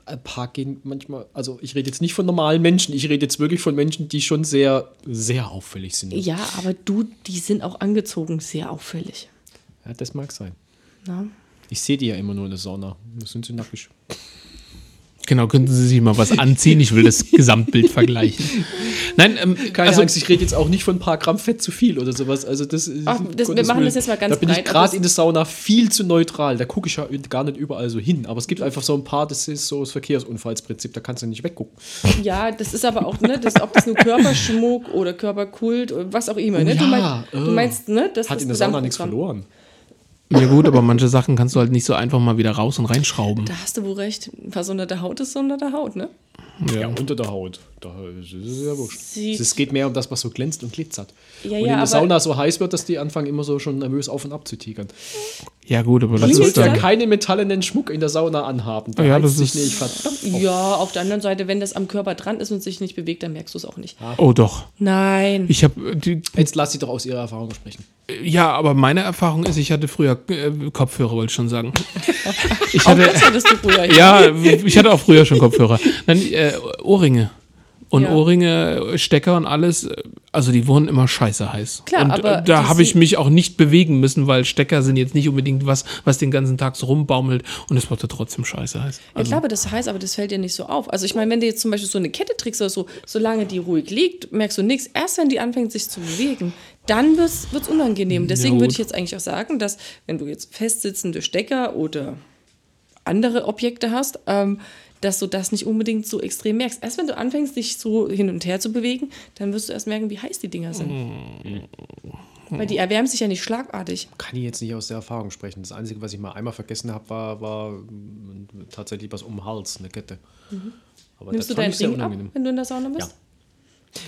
ein paar gehen manchmal, also ich rede jetzt nicht von normalen Menschen, ich rede jetzt wirklich von Menschen, die schon sehr, sehr auffällig sind. Ja, aber du, die sind auch angezogen sehr auffällig. Ja, das mag sein. Na? Ich sehe die ja immer nur in der Sauna. Da sind sie nackig. Genau, könnten Sie sich mal was anziehen? Ich will das <laughs> Gesamtbild vergleichen. Nein, ähm, Keine also, Angst, ich rede jetzt auch nicht von ein paar Gramm Fett zu viel oder sowas. Also das, ist- Ach, das- wir machen Willen. das jetzt mal ganz Da bin ich breit, aber gerade in der Sauna viel zu neutral. Da gucke ich ja gar nicht überall so hin. Aber es gibt einfach so ein paar, das ist so das Verkehrsunfallsprinzip, da kannst du nicht weggucken. Ja, das ist aber auch, ne, das, ob das nur Körperschmuck oder Körperkult oder was auch immer. Ne? du, ja, meinst, oh. du meinst, ne, das Hat ist in der das Sauna nichts verloren. Ja gut, aber manche Sachen kannst du halt nicht so einfach mal wieder raus und reinschrauben. Da hast du wohl recht. Was unter der Haut ist, unter der Haut, ne? Ja, unter der Haut. Da ist es ja wurscht. Es geht mehr um das, was so glänzt und glitzert. Ja, und in ja, der Sauna so heiß wird, dass die anfangen immer so schon nervös auf und ab zu tigern. Ja gut, aber Man das ist sollte ja dann... keinen metallenen Schmuck in der Sauna anhaben. Da Ja, das sich ist- nicht verdammt. Ja, auf der anderen Seite, wenn das am Körper dran ist und sich nicht bewegt, dann merkst du es auch nicht. Oh doch. Nein. Ich habe die Jetzt lass sie doch aus ihrer Erfahrung sprechen. Ja, aber meine Erfahrung ist, ich hatte früher äh, Kopfhörer, wollte ich schon sagen. <laughs> Ich Auch hatte, das hattest du früher. ja, ich hatte auch früher schon Kopfhörer. Nein, äh, Ohrringe. Und Ja. Ohrringe, Stecker und alles, also die wurden immer scheiße heiß. Klar, und aber äh, da habe ich mich auch nicht bewegen müssen, weil Stecker sind jetzt nicht unbedingt was, was den ganzen Tag so rumbaumelt und es wurde trotzdem scheiße heiß. Ja, Also, klar, aber das heißt, aber das fällt dir nicht so auf. Also ich meine, wenn du jetzt zum Beispiel so eine Kette trägst oder so, solange die ruhig liegt, merkst du nichts. Erst wenn die anfängt, sich zu bewegen, dann wird es unangenehm. Deswegen gut. würde ich jetzt eigentlich auch sagen, dass wenn du jetzt festsitzende Stecker oder andere Objekte hast, ähm, dass du das nicht unbedingt so extrem merkst. Erst wenn du anfängst, dich so hin und her zu bewegen, dann wirst du erst merken, wie heiß die Dinger sind. Weil die erwärmen sich ja nicht schlagartig. Kann ich jetzt nicht aus der Erfahrung sprechen. Das Einzige, was ich mal einmal vergessen habe, war, war tatsächlich was um den Hals, eine Kette. Aber Mhm. Nimmst du dein Ding ab, wenn du in der Sauna bist? Ja.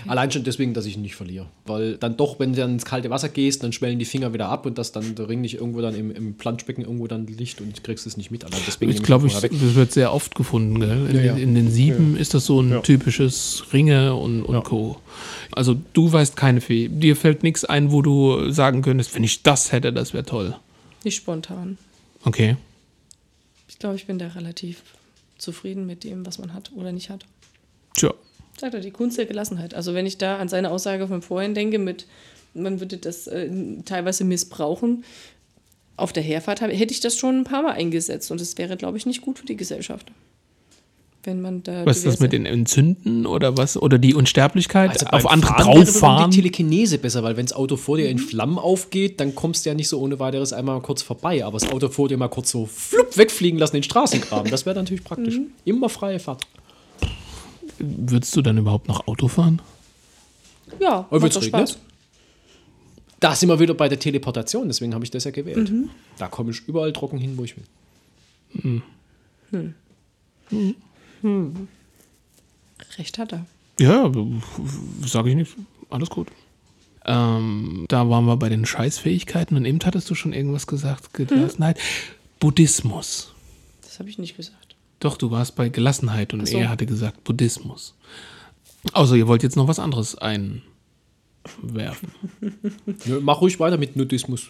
Allein schon deswegen, dass ich ihn nicht verliere. Weil dann doch, wenn du dann ins kalte Wasser gehst, dann schwellen die Finger wieder ab und dass dann der Ring nicht irgendwo dann im, im Planschbecken irgendwo dann liegt und du kriegst es nicht mit. Allein deswegen ich glaube, das wird sehr oft gefunden. Gell? In, Ja, ja. in den Sieben ist das so ein Ja. typisches Ringe und, und Ja. Co. Also du weißt keine Fee. Dir fällt nichts ein, wo du sagen könntest, wenn ich das hätte, das wäre toll. Nicht spontan. Okay. Ich glaube, ich bin da relativ zufrieden mit dem, was man hat oder nicht hat. Tja. Sagt er, die Kunst der Gelassenheit. Also wenn ich da an seine Aussage von vorhin denke, mit man würde das äh, teilweise missbrauchen, auf der Herfahrt hab, hätte ich das schon ein paar Mal eingesetzt und es wäre, glaube ich, nicht gut für die Gesellschaft. Wenn man da Was ist das mit den Entzünden oder was? Oder die Unsterblichkeit? Also auf andere Fahren drauffahren? Die Telekinese besser, weil wenn das Auto vor dir in Flammen aufgeht, dann kommst du ja nicht so ohne weiteres einmal kurz vorbei. Aber das Auto vor dir mal kurz so flupp wegfliegen lassen in den Straßengraben, das wäre natürlich praktisch. Immer freie Fahrt. Würdest du dann überhaupt noch Auto fahren? Ja, Aber macht wird's? Spaß. Da sind wir wieder bei der Teleportation, deswegen habe ich das ja gewählt. Da komme ich überall trocken hin, wo ich will. Recht hat er. Ja, sage ich nicht. Alles gut. Ähm, da waren wir bei den Scheißfähigkeiten und eben hattest du schon irgendwas gesagt. Gelassenheit. Buddhismus. Das habe ich nicht gesagt. Doch, du warst bei Gelassenheit und so. er hatte gesagt Buddhismus. Außer ihr wollt jetzt noch was anderes einwerfen. <laughs> Nö, mach ruhig weiter mit Nudismus.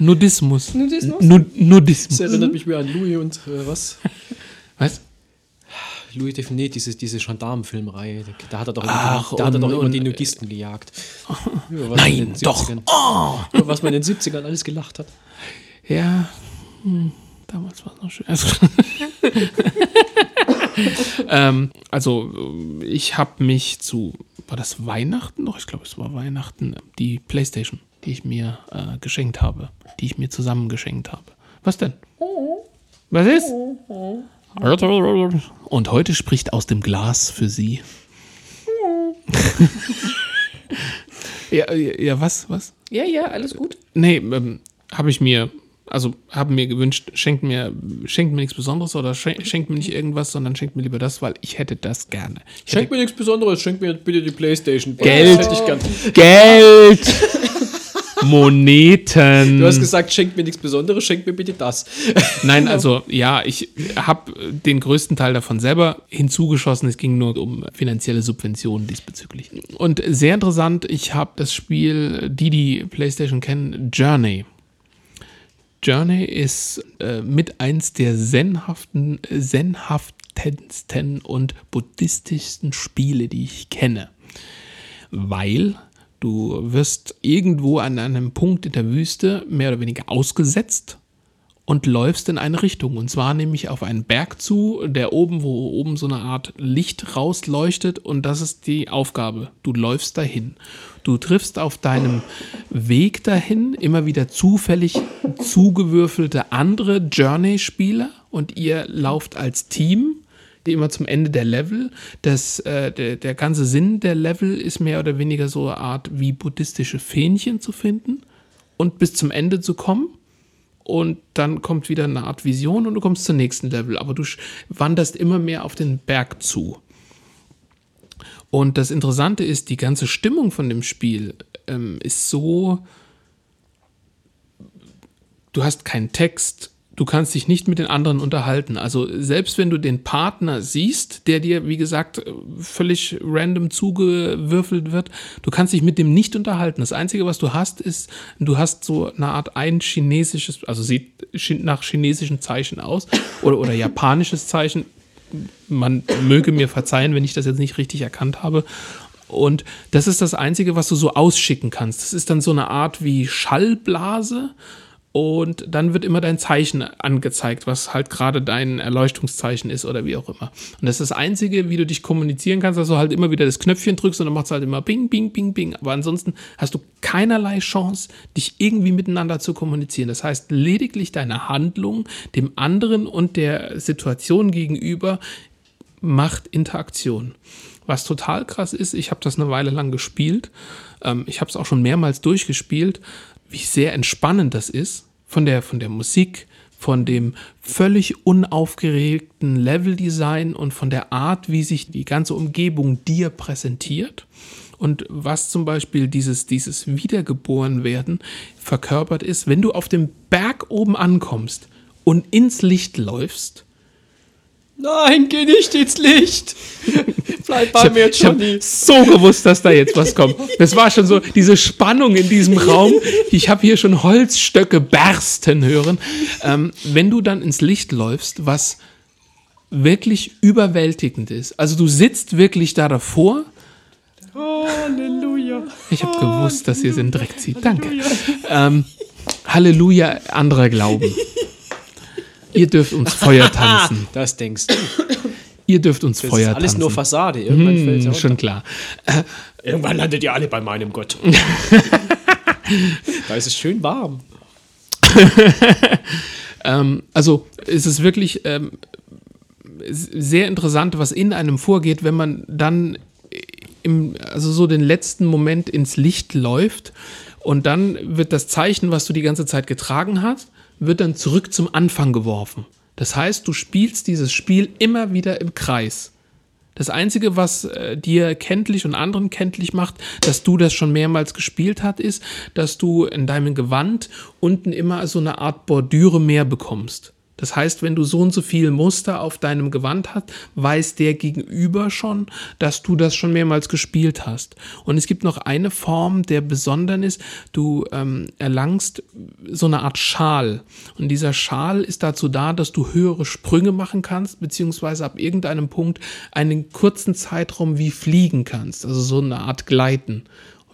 Nudismus. Nudismus? Nu Nudismus. Das erinnert mich mehr an Louis und äh, was? <laughs> Was? Louis Define, diese, diese Gendarmenfilmreihe. Da hat er doch, Ach, immer, da hat er doch und- immer und- die Nudisten gejagt. Nein, doch. 70ern Oh. Über was man in den 70ern alles gelacht hat. Ja, hm, damals war es noch schön. Also, <laughs> ähm, also ich habe mich zu, war das Weihnachten noch? Ich glaube, es war Weihnachten, die Playstation, die ich mir äh, geschenkt habe, die ich mir zusammen geschenkt habe. Was denn? Was ist? Und heute spricht aus dem Glas für Sie. <laughs> ja, ja, ja, was, was? Ja, ja, alles gut. Nee, ähm, habe ich mir, also haben mir gewünscht, schenkt mir, schenkt mir nichts Besonderes oder schen- schenkt mir nicht irgendwas, sondern schenkt mir lieber das, weil ich hätte das gerne. Ich Schenk mir nichts Besonderes, schenk mir bitte die Playstation. Geld. Geld! <laughs> Moneten. Du hast gesagt, schenk mir nichts Besonderes, schenk mir bitte das. Nein, also ja, ich habe den größten Teil davon selber hinzugeschossen. Es ging nur um finanzielle Subventionen diesbezüglich. Und sehr interessant, ich habe das Spiel, die die PlayStation kennen, Journey. Journey ist äh, mit eins der zenhaften, zenhaftesten und buddhistischsten Spiele, die ich kenne. Weil du wirst irgendwo an einem Punkt in der Wüste mehr oder weniger ausgesetzt und läufst in eine Richtung. Und zwar nämlich auf einen Berg zu, der oben, wo oben so eine Art Licht rausleuchtet. Und das ist die Aufgabe. Du läufst dahin. Du triffst auf deinem Weg dahin immer wieder zufällig zugewürfelte andere Journey-Spieler und ihr lauft als Team immer zum Ende der Level. Das, äh, der, der ganze Sinn der Level ist mehr oder weniger so eine Art wie buddhistische Fähnchen zu finden und bis zum Ende zu kommen. Und dann kommt wieder eine Art Vision und du kommst zum nächsten Level. Aber du wanderst immer mehr auf den Berg zu. Und das Interessante ist, die ganze Stimmung von dem Spiel ähm, ist so, du hast keinen Text, du kannst dich nicht mit den anderen unterhalten. Also selbst wenn du den Partner siehst, der dir, wie gesagt, völlig random zugewürfelt wird, du kannst dich mit dem nicht unterhalten. Das Einzige, was du hast, ist, du hast so eine Art ein chinesisches, also sieht nach chinesischen Zeichen aus oder, oder japanisches Zeichen. Man möge mir verzeihen, wenn ich das jetzt nicht richtig erkannt habe. Und das ist das Einzige, was du so ausschicken kannst. Das ist dann so eine Art wie Schallblase und dann wird immer dein Zeichen angezeigt, was halt gerade dein Erleuchtungszeichen ist oder wie auch immer. Und das ist das Einzige, wie du dich kommunizieren kannst, dass du halt immer wieder das Knöpfchen drückst und dann macht es halt immer bing, bing, bing, bing. Aber ansonsten hast du keinerlei Chance, dich irgendwie miteinander zu kommunizieren. Das heißt, lediglich deine Handlung dem anderen und der Situation gegenüber macht Interaktion. Was total krass ist, ich habe das eine Weile lang gespielt. Ähm, ich habe es auch schon mehrmals durchgespielt wie sehr entspannend das ist von der, von der Musik, von dem völlig unaufgeregten Leveldesign und von der Art, wie sich die ganze Umgebung dir präsentiert. Und was zum Beispiel dieses, dieses Wiedergeborenwerden verkörpert ist, wenn du auf dem Berg oben ankommst und ins Licht läufst, Nein, geh nicht ins Licht. <laughs> Bleib bei mir jetzt ich hab Johnny. so gewusst, dass da jetzt was kommt. Das war schon so diese Spannung in diesem Raum. Ich habe hier schon Holzstöcke bersten hören. Ähm, wenn du dann ins Licht läufst, was wirklich überwältigend ist. Also du sitzt wirklich da davor. Halleluja. Ich habe gewusst, dass ihr es in den Dreck zieht. Danke. Ähm, Halleluja, anderer Glauben. Ihr dürft uns Feuer <laughs> tanzen. Das denkst du. Ihr dürft uns Das Feuer ist alles tanzen. nur Fassade. Irgendwann fällt's ja Hm, schon klar. Irgendwann landet ihr alle bei meinem Gott. <laughs> da ist es schön warm. <laughs> Ähm, also es ist wirklich ähm, sehr interessant, was in einem vorgeht, wenn man dann im, also so den letzten Moment ins Licht läuft und dann wird das Zeichen, was du die ganze Zeit getragen hast, wird dann zurück zum Anfang geworfen. Das heißt, du spielst dieses Spiel immer wieder im Kreis. Das Einzige, was äh, dir kenntlich und anderen kenntlich macht, dass du das schon mehrmals gespielt hast, ist, dass du in deinem Gewand unten immer so eine Art Bordüre mehr bekommst. Das heißt, wenn du so und so viel Muster auf deinem Gewand hast, weiß der Gegenüber schon, dass du das schon mehrmals gespielt hast. Und es gibt noch eine Form der besonderen ist, du ähm, erlangst so eine Art Schal. Und dieser Schal ist dazu da, dass du höhere Sprünge machen kannst, beziehungsweise ab irgendeinem Punkt einen kurzen Zeitraum wie fliegen kannst. Also so eine Art Gleiten.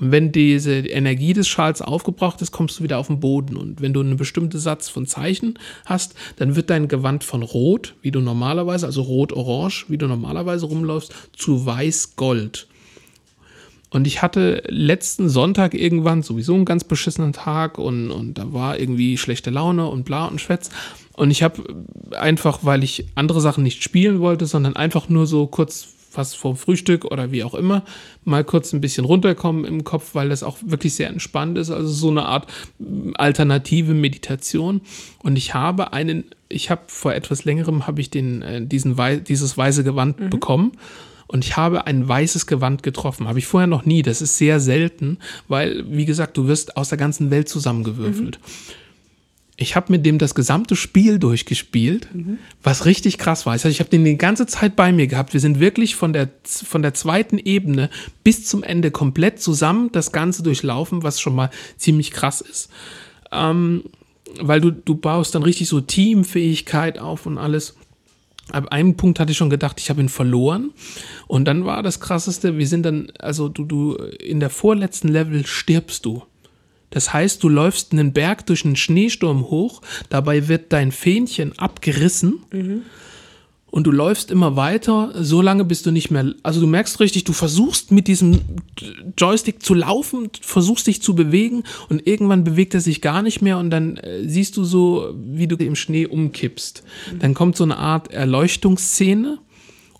Und wenn diese Energie des Schals aufgebraucht ist, kommst du wieder auf den Boden. Und wenn du einen bestimmten Satz von Zeichen hast, dann wird dein Gewand von Rot, wie du normalerweise, also Rot-Orange, wie du normalerweise rumläufst, zu Weiß-Gold. Und ich hatte letzten Sonntag irgendwann sowieso einen ganz beschissenen Tag und, und da war irgendwie schlechte Laune und bla und Schwätz. Und ich habe einfach, weil ich andere Sachen nicht spielen wollte, sondern einfach nur so kurz was vorm Frühstück oder wie auch immer, mal kurz ein bisschen runterkommen im Kopf, weil das auch wirklich sehr entspannt ist. Also so eine Art mm, alternative Meditation. Und ich habe einen, ich habe vor etwas längerem habe ich den, äh, diesen, wei- dieses weiße Gewand bekommen. Und ich habe ein weißes Gewand getroffen. Habe ich vorher noch nie. Das ist sehr selten, weil, wie gesagt, du wirst aus der ganzen Welt zusammengewürfelt. Ich habe mit dem das gesamte Spiel durchgespielt, was richtig krass war. Also ich habe den die ganze Zeit bei mir gehabt. Wir sind wirklich von der, von der zweiten Ebene bis zum Ende komplett zusammen das Ganze durchlaufen, was schon mal ziemlich krass ist. Ähm, weil du, du baust dann richtig so Teamfähigkeit auf und alles. Ab einem Punkt hatte ich schon gedacht, ich habe ihn verloren. Und dann war das krasseste, wir sind dann, also du, du, in der vorletzten Level stirbst du. Das heißt, du läufst einen Berg durch einen Schneesturm hoch, dabei wird dein Fähnchen abgerissen und du läufst immer weiter, so lange bis du nicht mehr, also du merkst richtig, du versuchst mit diesem Joystick zu laufen, versuchst dich zu bewegen und irgendwann bewegt er sich gar nicht mehr und dann äh, siehst du so, wie du im Schnee umkippst. Dann kommt so eine Art Erleuchtungsszene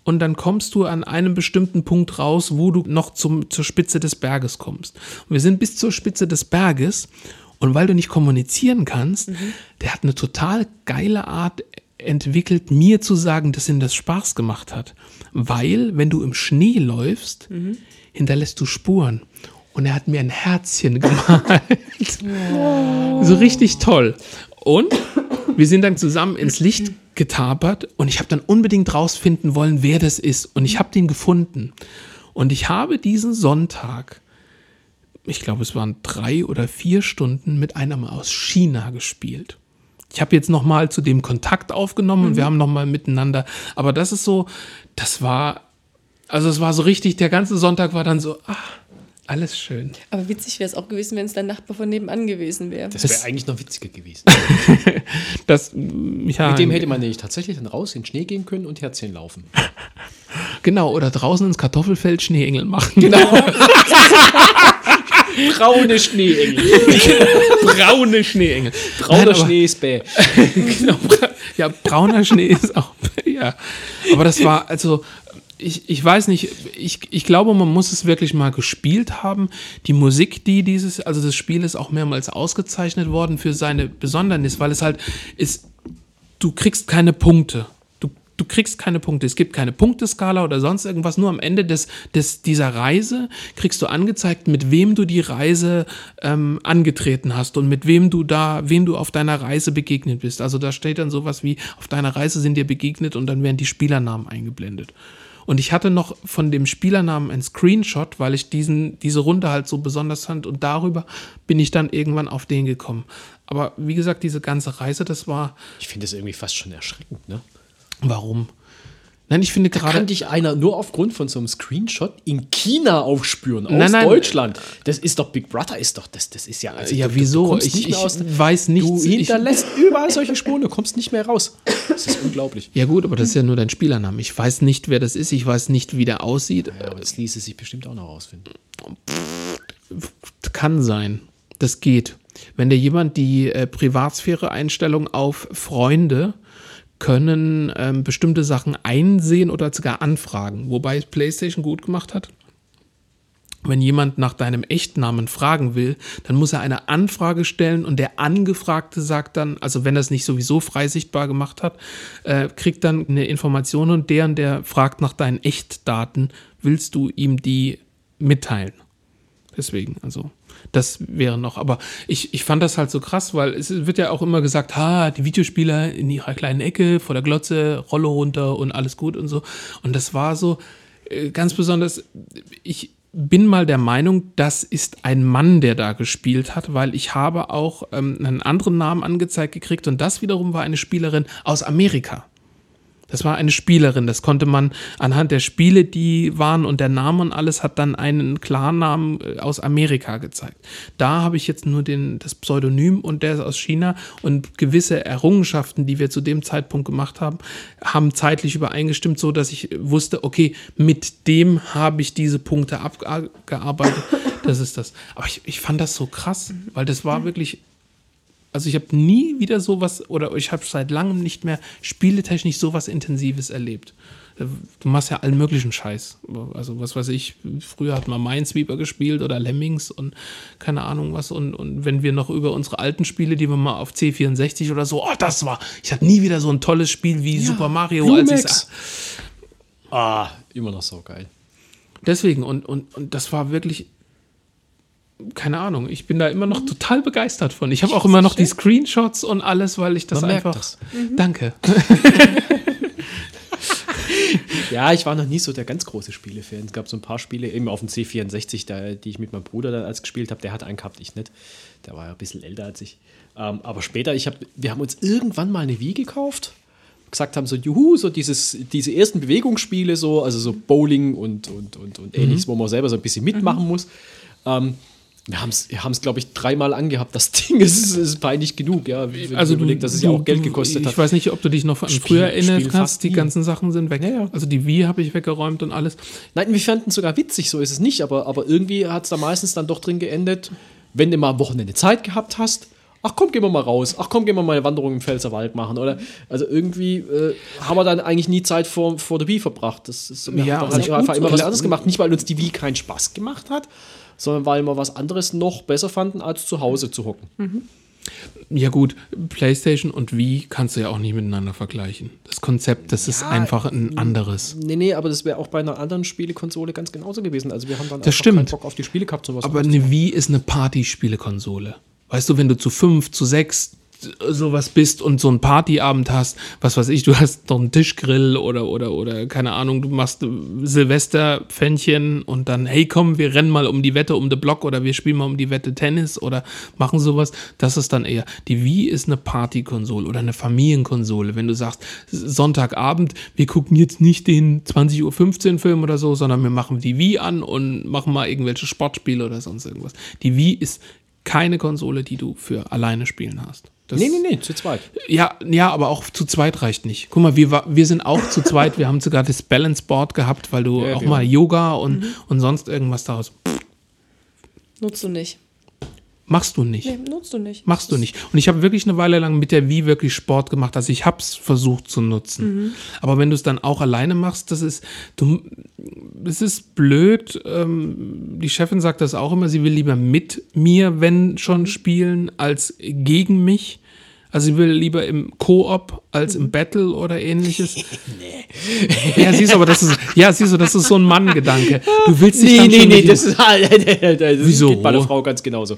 und dann kommst du an einem bestimmten Punkt raus, wo du noch zum, zur Spitze des Berges kommst. Und wir sind bis zur Spitze des Berges und weil du nicht kommunizieren kannst, der hat eine total geile Art entwickelt, mir zu sagen, dass ihm das Spaß gemacht hat. Weil, wenn du im Schnee läufst, hinterlässt du Spuren. Und er hat mir ein Herzchen <laughs> gemalt. So richtig toll. Und wir sind dann zusammen ins Licht getapert und ich habe dann unbedingt rausfinden wollen, wer das ist. Und ich habe den gefunden. Und ich habe diesen Sonntag, ich glaube, es waren drei oder vier Stunden mit einem aus China gespielt. ich habe jetzt noch mal zu dem Kontakt aufgenommen und wir haben noch mal miteinander. Aber das ist so, das war, also es war so richtig, der ganze Sonntag war dann so, ah, alles schön. Aber witzig wäre es auch gewesen, wenn es dein Nachbar von nebenan gewesen wäre. Das wäre eigentlich noch witziger gewesen. <laughs> Das, ja, Mit dem hätte man nämlich tatsächlich dann raus in den Schnee gehen können und Herzchen laufen. <laughs> genau, oder draußen ins Kartoffelfeld Schneeengel machen. Genau. <laughs> Braune Schneeengel. Braune Schneeengel. Brauner Nein, Schnee ist bäh. genau, bra- ja, brauner Schnee ist auch, ja. Aber das war, also, ich, ich weiß nicht, ich, ich glaube, man muss es wirklich mal gespielt haben. Die Musik, die dieses, also das Spiel ist auch mehrmals ausgezeichnet worden für seine Besondernis, weil es halt ist, du kriegst keine Punkte. Du, du kriegst keine Punkte. Es gibt keine Punkteskala oder sonst irgendwas. Nur am Ende des, des, dieser Reise kriegst du angezeigt, mit wem du die Reise ähm, angetreten hast und mit wem du da, wem du auf deiner Reise begegnet bist. Also da steht dann sowas wie, auf deiner Reise sind dir begegnet und dann werden die Spielernamen eingeblendet. Und ich hatte noch von dem Spielernamen einen Screenshot, weil ich diesen, diese Runde halt so besonders fand und darüber bin ich dann irgendwann auf den gekommen. Aber wie gesagt, diese ganze Reise, das war, Ich finde das irgendwie fast schon erschreckend, ne? warum? Nein, ich finde Da gerade. kann dich einer nur aufgrund von so einem Screenshot in China aufspüren, aus Nein, nein. Deutschland. Das ist doch Big Brother, ist doch, das, das ist ja. Also Ja, du, wieso? Du Ich- nicht ich aus, weiß nichts. Du Ich- hinterlässt überall solche Spuren, du kommst nicht mehr raus. Das ist unglaublich. Ja gut, aber das ist ja nur dein Spielername. Ich weiß nicht, wer das ist. Ich weiß nicht, wie der aussieht. Ja, aber das ließe sich bestimmt auch noch rausfinden. Kann sein. Das geht. Wenn dir jemand die äh, Privatsphäre-Einstellung auf Freunde können ähm, bestimmte Sachen einsehen oder sogar anfragen. Wobei PlayStation gut gemacht hat. Wenn jemand nach deinem Echtnamen fragen will, dann muss er eine Anfrage stellen und der Angefragte sagt dann, also wenn er es nicht sowieso frei sichtbar gemacht hat, äh, kriegt dann eine Information und der und der fragt nach deinen Echtdaten, willst du ihm die mitteilen? Deswegen, also das wäre noch, aber ich, ich fand das halt so krass, weil es wird ja auch immer gesagt, ha, die Videospieler in ihrer kleinen Ecke vor der Glotze, Rolle runter und alles gut und so. Und das war so äh, ganz besonders, ich bin mal der Meinung, das ist ein Mann, der da gespielt hat, weil ich habe auch ähm, einen anderen Namen angezeigt gekriegt und das wiederum war eine Spielerin aus Amerika. Das war eine Spielerin. Das konnte man anhand der Spiele, die waren und der Name und alles hat dann einen Klarnamen äh, aus Amerika gezeigt. Da habe ich jetzt nur den, das Pseudonym und der ist aus China und gewisse Errungenschaften, die wir zu dem Zeitpunkt gemacht haben, haben zeitlich übereingestimmt, so dass ich wusste, okay, mit dem habe ich diese Punkte abgearbeitet. <laughs> Das ist das. Aber ich, ich fand das so krass, weil das war wirklich also ich habe nie wieder sowas oder ich habe seit langem nicht mehr spieletechnisch sowas Intensives erlebt. Du machst ja allen möglichen Scheiß. Also was weiß ich, früher hat man Minesweeper gespielt oder Lemmings und keine Ahnung was. Und, und wenn wir noch über unsere alten Spiele, die wir mal auf C64 oder so, oh, das war, ich hatte nie wieder so ein tolles Spiel wie Super Mario. Als ich, Ah, immer noch so geil. deswegen, und, und, und das war wirklich, keine Ahnung, ich bin da immer noch total begeistert von. Ich habe auch immer noch die Screenshots und alles, weil ich das Man einfach. das. Danke. <laughs> Ja, ich war noch nie so der ganz große Spiele-Fan. Es gab so ein paar Spiele, eben auf dem C64, da, die ich mit meinem Bruder dann als gespielt habe. Der hat einen gehabt, ich nicht. Der war ja ein bisschen älter als ich. Ähm, aber später, ich hab, wir haben uns irgendwann mal eine Wii gekauft. Gesagt haben so, juhu, so dieses, diese ersten Bewegungsspiele, so, also so Bowling und, und, und, und ähnliches, wo man selber so ein bisschen mitmachen muss. Ähm, wir haben es, wir glaube ich, dreimal angehabt. Das <laughs> Ding ist, ist peinlich genug, ja. Wenn Also du, überlegt, dass es ja auch Geld gekostet ich hat. weiß nicht, ob du dich noch an Spiel- früher erinnern Spiel kannst. Die nie. ganzen Sachen sind weg. Ja, ja. Also die Wii habe ich weggeräumt und alles. Nein, wir fanden es sogar witzig, so ist es nicht, aber, aber irgendwie hat es da meistens dann doch drin geendet, wenn du mal am Wochenende Zeit gehabt hast, ach komm, gehen wir mal raus, ach komm, gehen wir mal eine Wanderung im Pfälzerwald machen, oder? Also irgendwie äh, haben wir dann eigentlich nie Zeit vor, vor der Wii verbracht. Das ist, wir Ja, haben einfach immer was anderes gemacht, nicht weil uns die Wii keinen Spaß gemacht hat, sondern weil wir was anderes noch besser fanden, als zu Hause zu hocken. Ja gut, PlayStation und Wii kannst du ja auch nicht miteinander vergleichen. Das Konzept, das ist einfach ein anderes. Nee, nee, aber das wäre auch bei einer anderen Spielekonsole ganz genauso gewesen. Also wir haben dann Das einfach keinen stimmt. Bock auf die Spiele gehabt, sowas Aber eine Wii ist eine Partyspielekonsole. Weißt du, wenn du zu fünf, zu sechs, sowas bist und so einen Partyabend hast, was weiß ich, du hast noch einen Tischgrill oder, oder, oder, keine Ahnung, du machst Silvesterpfännchen und dann, hey komm, wir rennen mal um die Wette um den Block oder wir spielen mal um die Wette Tennis oder machen sowas. Das ist dann eher, die Wii ist eine Partykonsole oder eine Familienkonsole. Wenn du sagst, Sonntagabend, wir gucken jetzt nicht den 20.15 Uhr Film oder so, sondern wir machen die Wii an und machen mal irgendwelche Sportspiele oder sonst irgendwas. Die Wii ist keine Konsole, die du für alleine spielen hast. Das, Nee, nee, nee, zu zweit. Ja, ja, aber auch zu zweit reicht nicht. Guck mal, wir, wir sind auch zu zweit. Wir haben sogar das Balance Board gehabt, weil du Ja, auch wir mal Yoga und, und sonst irgendwas daraus. Nutzt du nicht. Machst du nicht. Nee, nutzt du nicht. Machst du nicht. Und ich habe wirklich eine Weile lang mit der Wii wirklich Sport gemacht. Also ich habe es versucht zu nutzen. Aber wenn du es dann auch alleine machst, das ist, du, das ist blöd. Ähm, die Chefin sagt das auch immer, sie will lieber mit mir, wenn schon spielen, als gegen mich. Also sie will lieber im Koop als im Battle oder ähnliches. <laughs> Ja, siehst du, aber das ist, ja, siehst du, das ist so ein Mann-Gedanke. Du willst dich Nee, nee, nee, mit das <laughs> ist, das Wieso? geht bei der Frau ganz genauso.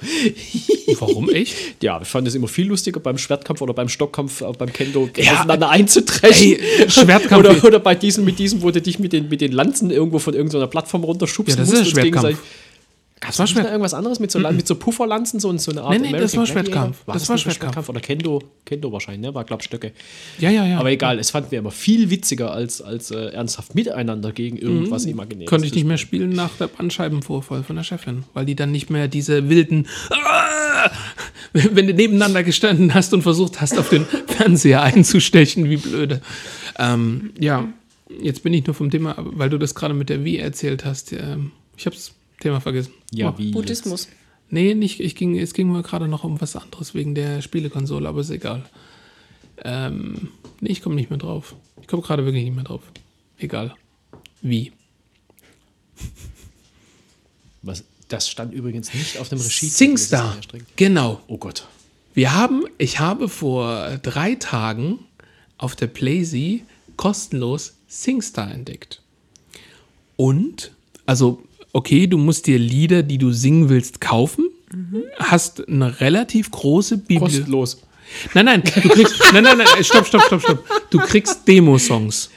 Warum echt? Ja, ich fand es immer viel lustiger beim Schwertkampf oder beim Stockkampf, äh, beim Kendo Ja. aufeinander einzutreffen. Ey, Schwertkampf- oder, oder bei diesen, mit diesem, wo du dich mit den, mit den Lanzen irgendwo von irgendeiner Plattform runterschubst. Ja, das ist und Schwertkampf. Gab's war Schwert- irgendwas anderes mit so, mit so Pufferlanzen, so, so eine Art Nee, nee, das war American Schwertkampf. Gladiator? Das war nicht Schwertkampf. Oder Kendo, Kendo wahrscheinlich, ne? War, glaub Stöcke. Ja, ja, ja. Aber egal, es fanden wir immer viel witziger als, als äh, ernsthaft miteinander gegen irgendwas imaginäres. Mhm. Konnte ich nicht mehr spielen nach der Bandscheibenvorfall von der Chefin, weil die dann nicht mehr diese wilden, Ah! <laughs> wenn du nebeneinander gestanden hast und versucht hast, auf den <laughs> Fernseher einzustechen, wie blöde. Ähm, ja, jetzt bin ich nur vom Thema, weil du das gerade mit der Wii erzählt hast. Ähm, ich habe das Thema vergessen. Ja, Oh. wie Buddhismus. Nee, nicht, ich ging, es ging mir gerade noch um was anderes wegen der Spielekonsole, aber ist egal. Ähm, nee, ich komme nicht mehr drauf. Ich komme gerade wirklich nicht mehr drauf. Egal. Wie? Was, das stand übrigens nicht auf dem Regie. SingStar. Genau. Oh Gott. Wir haben, ich habe vor drei Tagen auf der Playsee kostenlos SingStar entdeckt. Und, also, okay, du musst dir Lieder, die du singen willst, kaufen. Hast eine relativ große Bibliothek. Kostenlos. Nein, nein, du kriegst, <laughs> nein, nein, nein, stopp, stopp, stopp, stopp. Du kriegst Demo-Songs.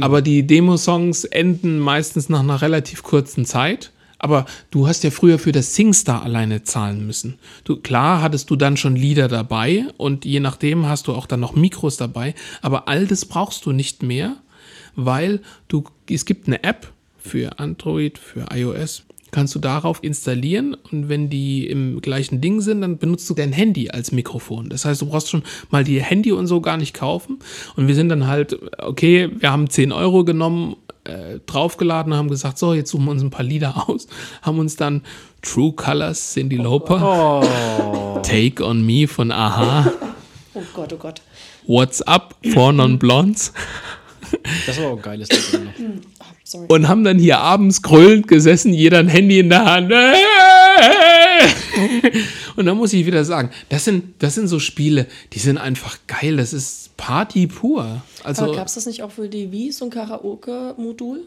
Aber die Demo-Songs enden meistens nach einer relativ kurzen Zeit. Aber du hast ja früher für das SingStar alleine zahlen müssen. Du, klar hattest du dann schon Lieder dabei und je nachdem hast du auch dann noch Mikros dabei. Aber all das brauchst du nicht mehr, weil du, es gibt eine App für Android, für iOS. Kannst du darauf installieren und wenn die im gleichen Ding sind, dann benutzt du dein Handy als Mikrofon. Das heißt, du brauchst schon mal die Handy und so gar nicht kaufen. Und wir sind dann halt, okay, wir haben 10 Euro genommen, äh, draufgeladen, haben gesagt, so, jetzt suchen wir uns ein paar Lieder aus, haben uns dann True Colors, Cindy Lauper, Take on Me von Aha, <laughs> Oh Gott, oh Gott. What's Up, Four Non Blondes Das war auch ein geiles Lied. <laughs> Sorry. und haben dann hier abends grölend gesessen, jeder ein Handy in der Hand. <laughs> Und dann muss ich wieder sagen, das sind, das sind so Spiele, die sind einfach geil. Das ist Party pur. Also, Aber gab es das nicht auch für die Wii, so ein Karaoke-Modul?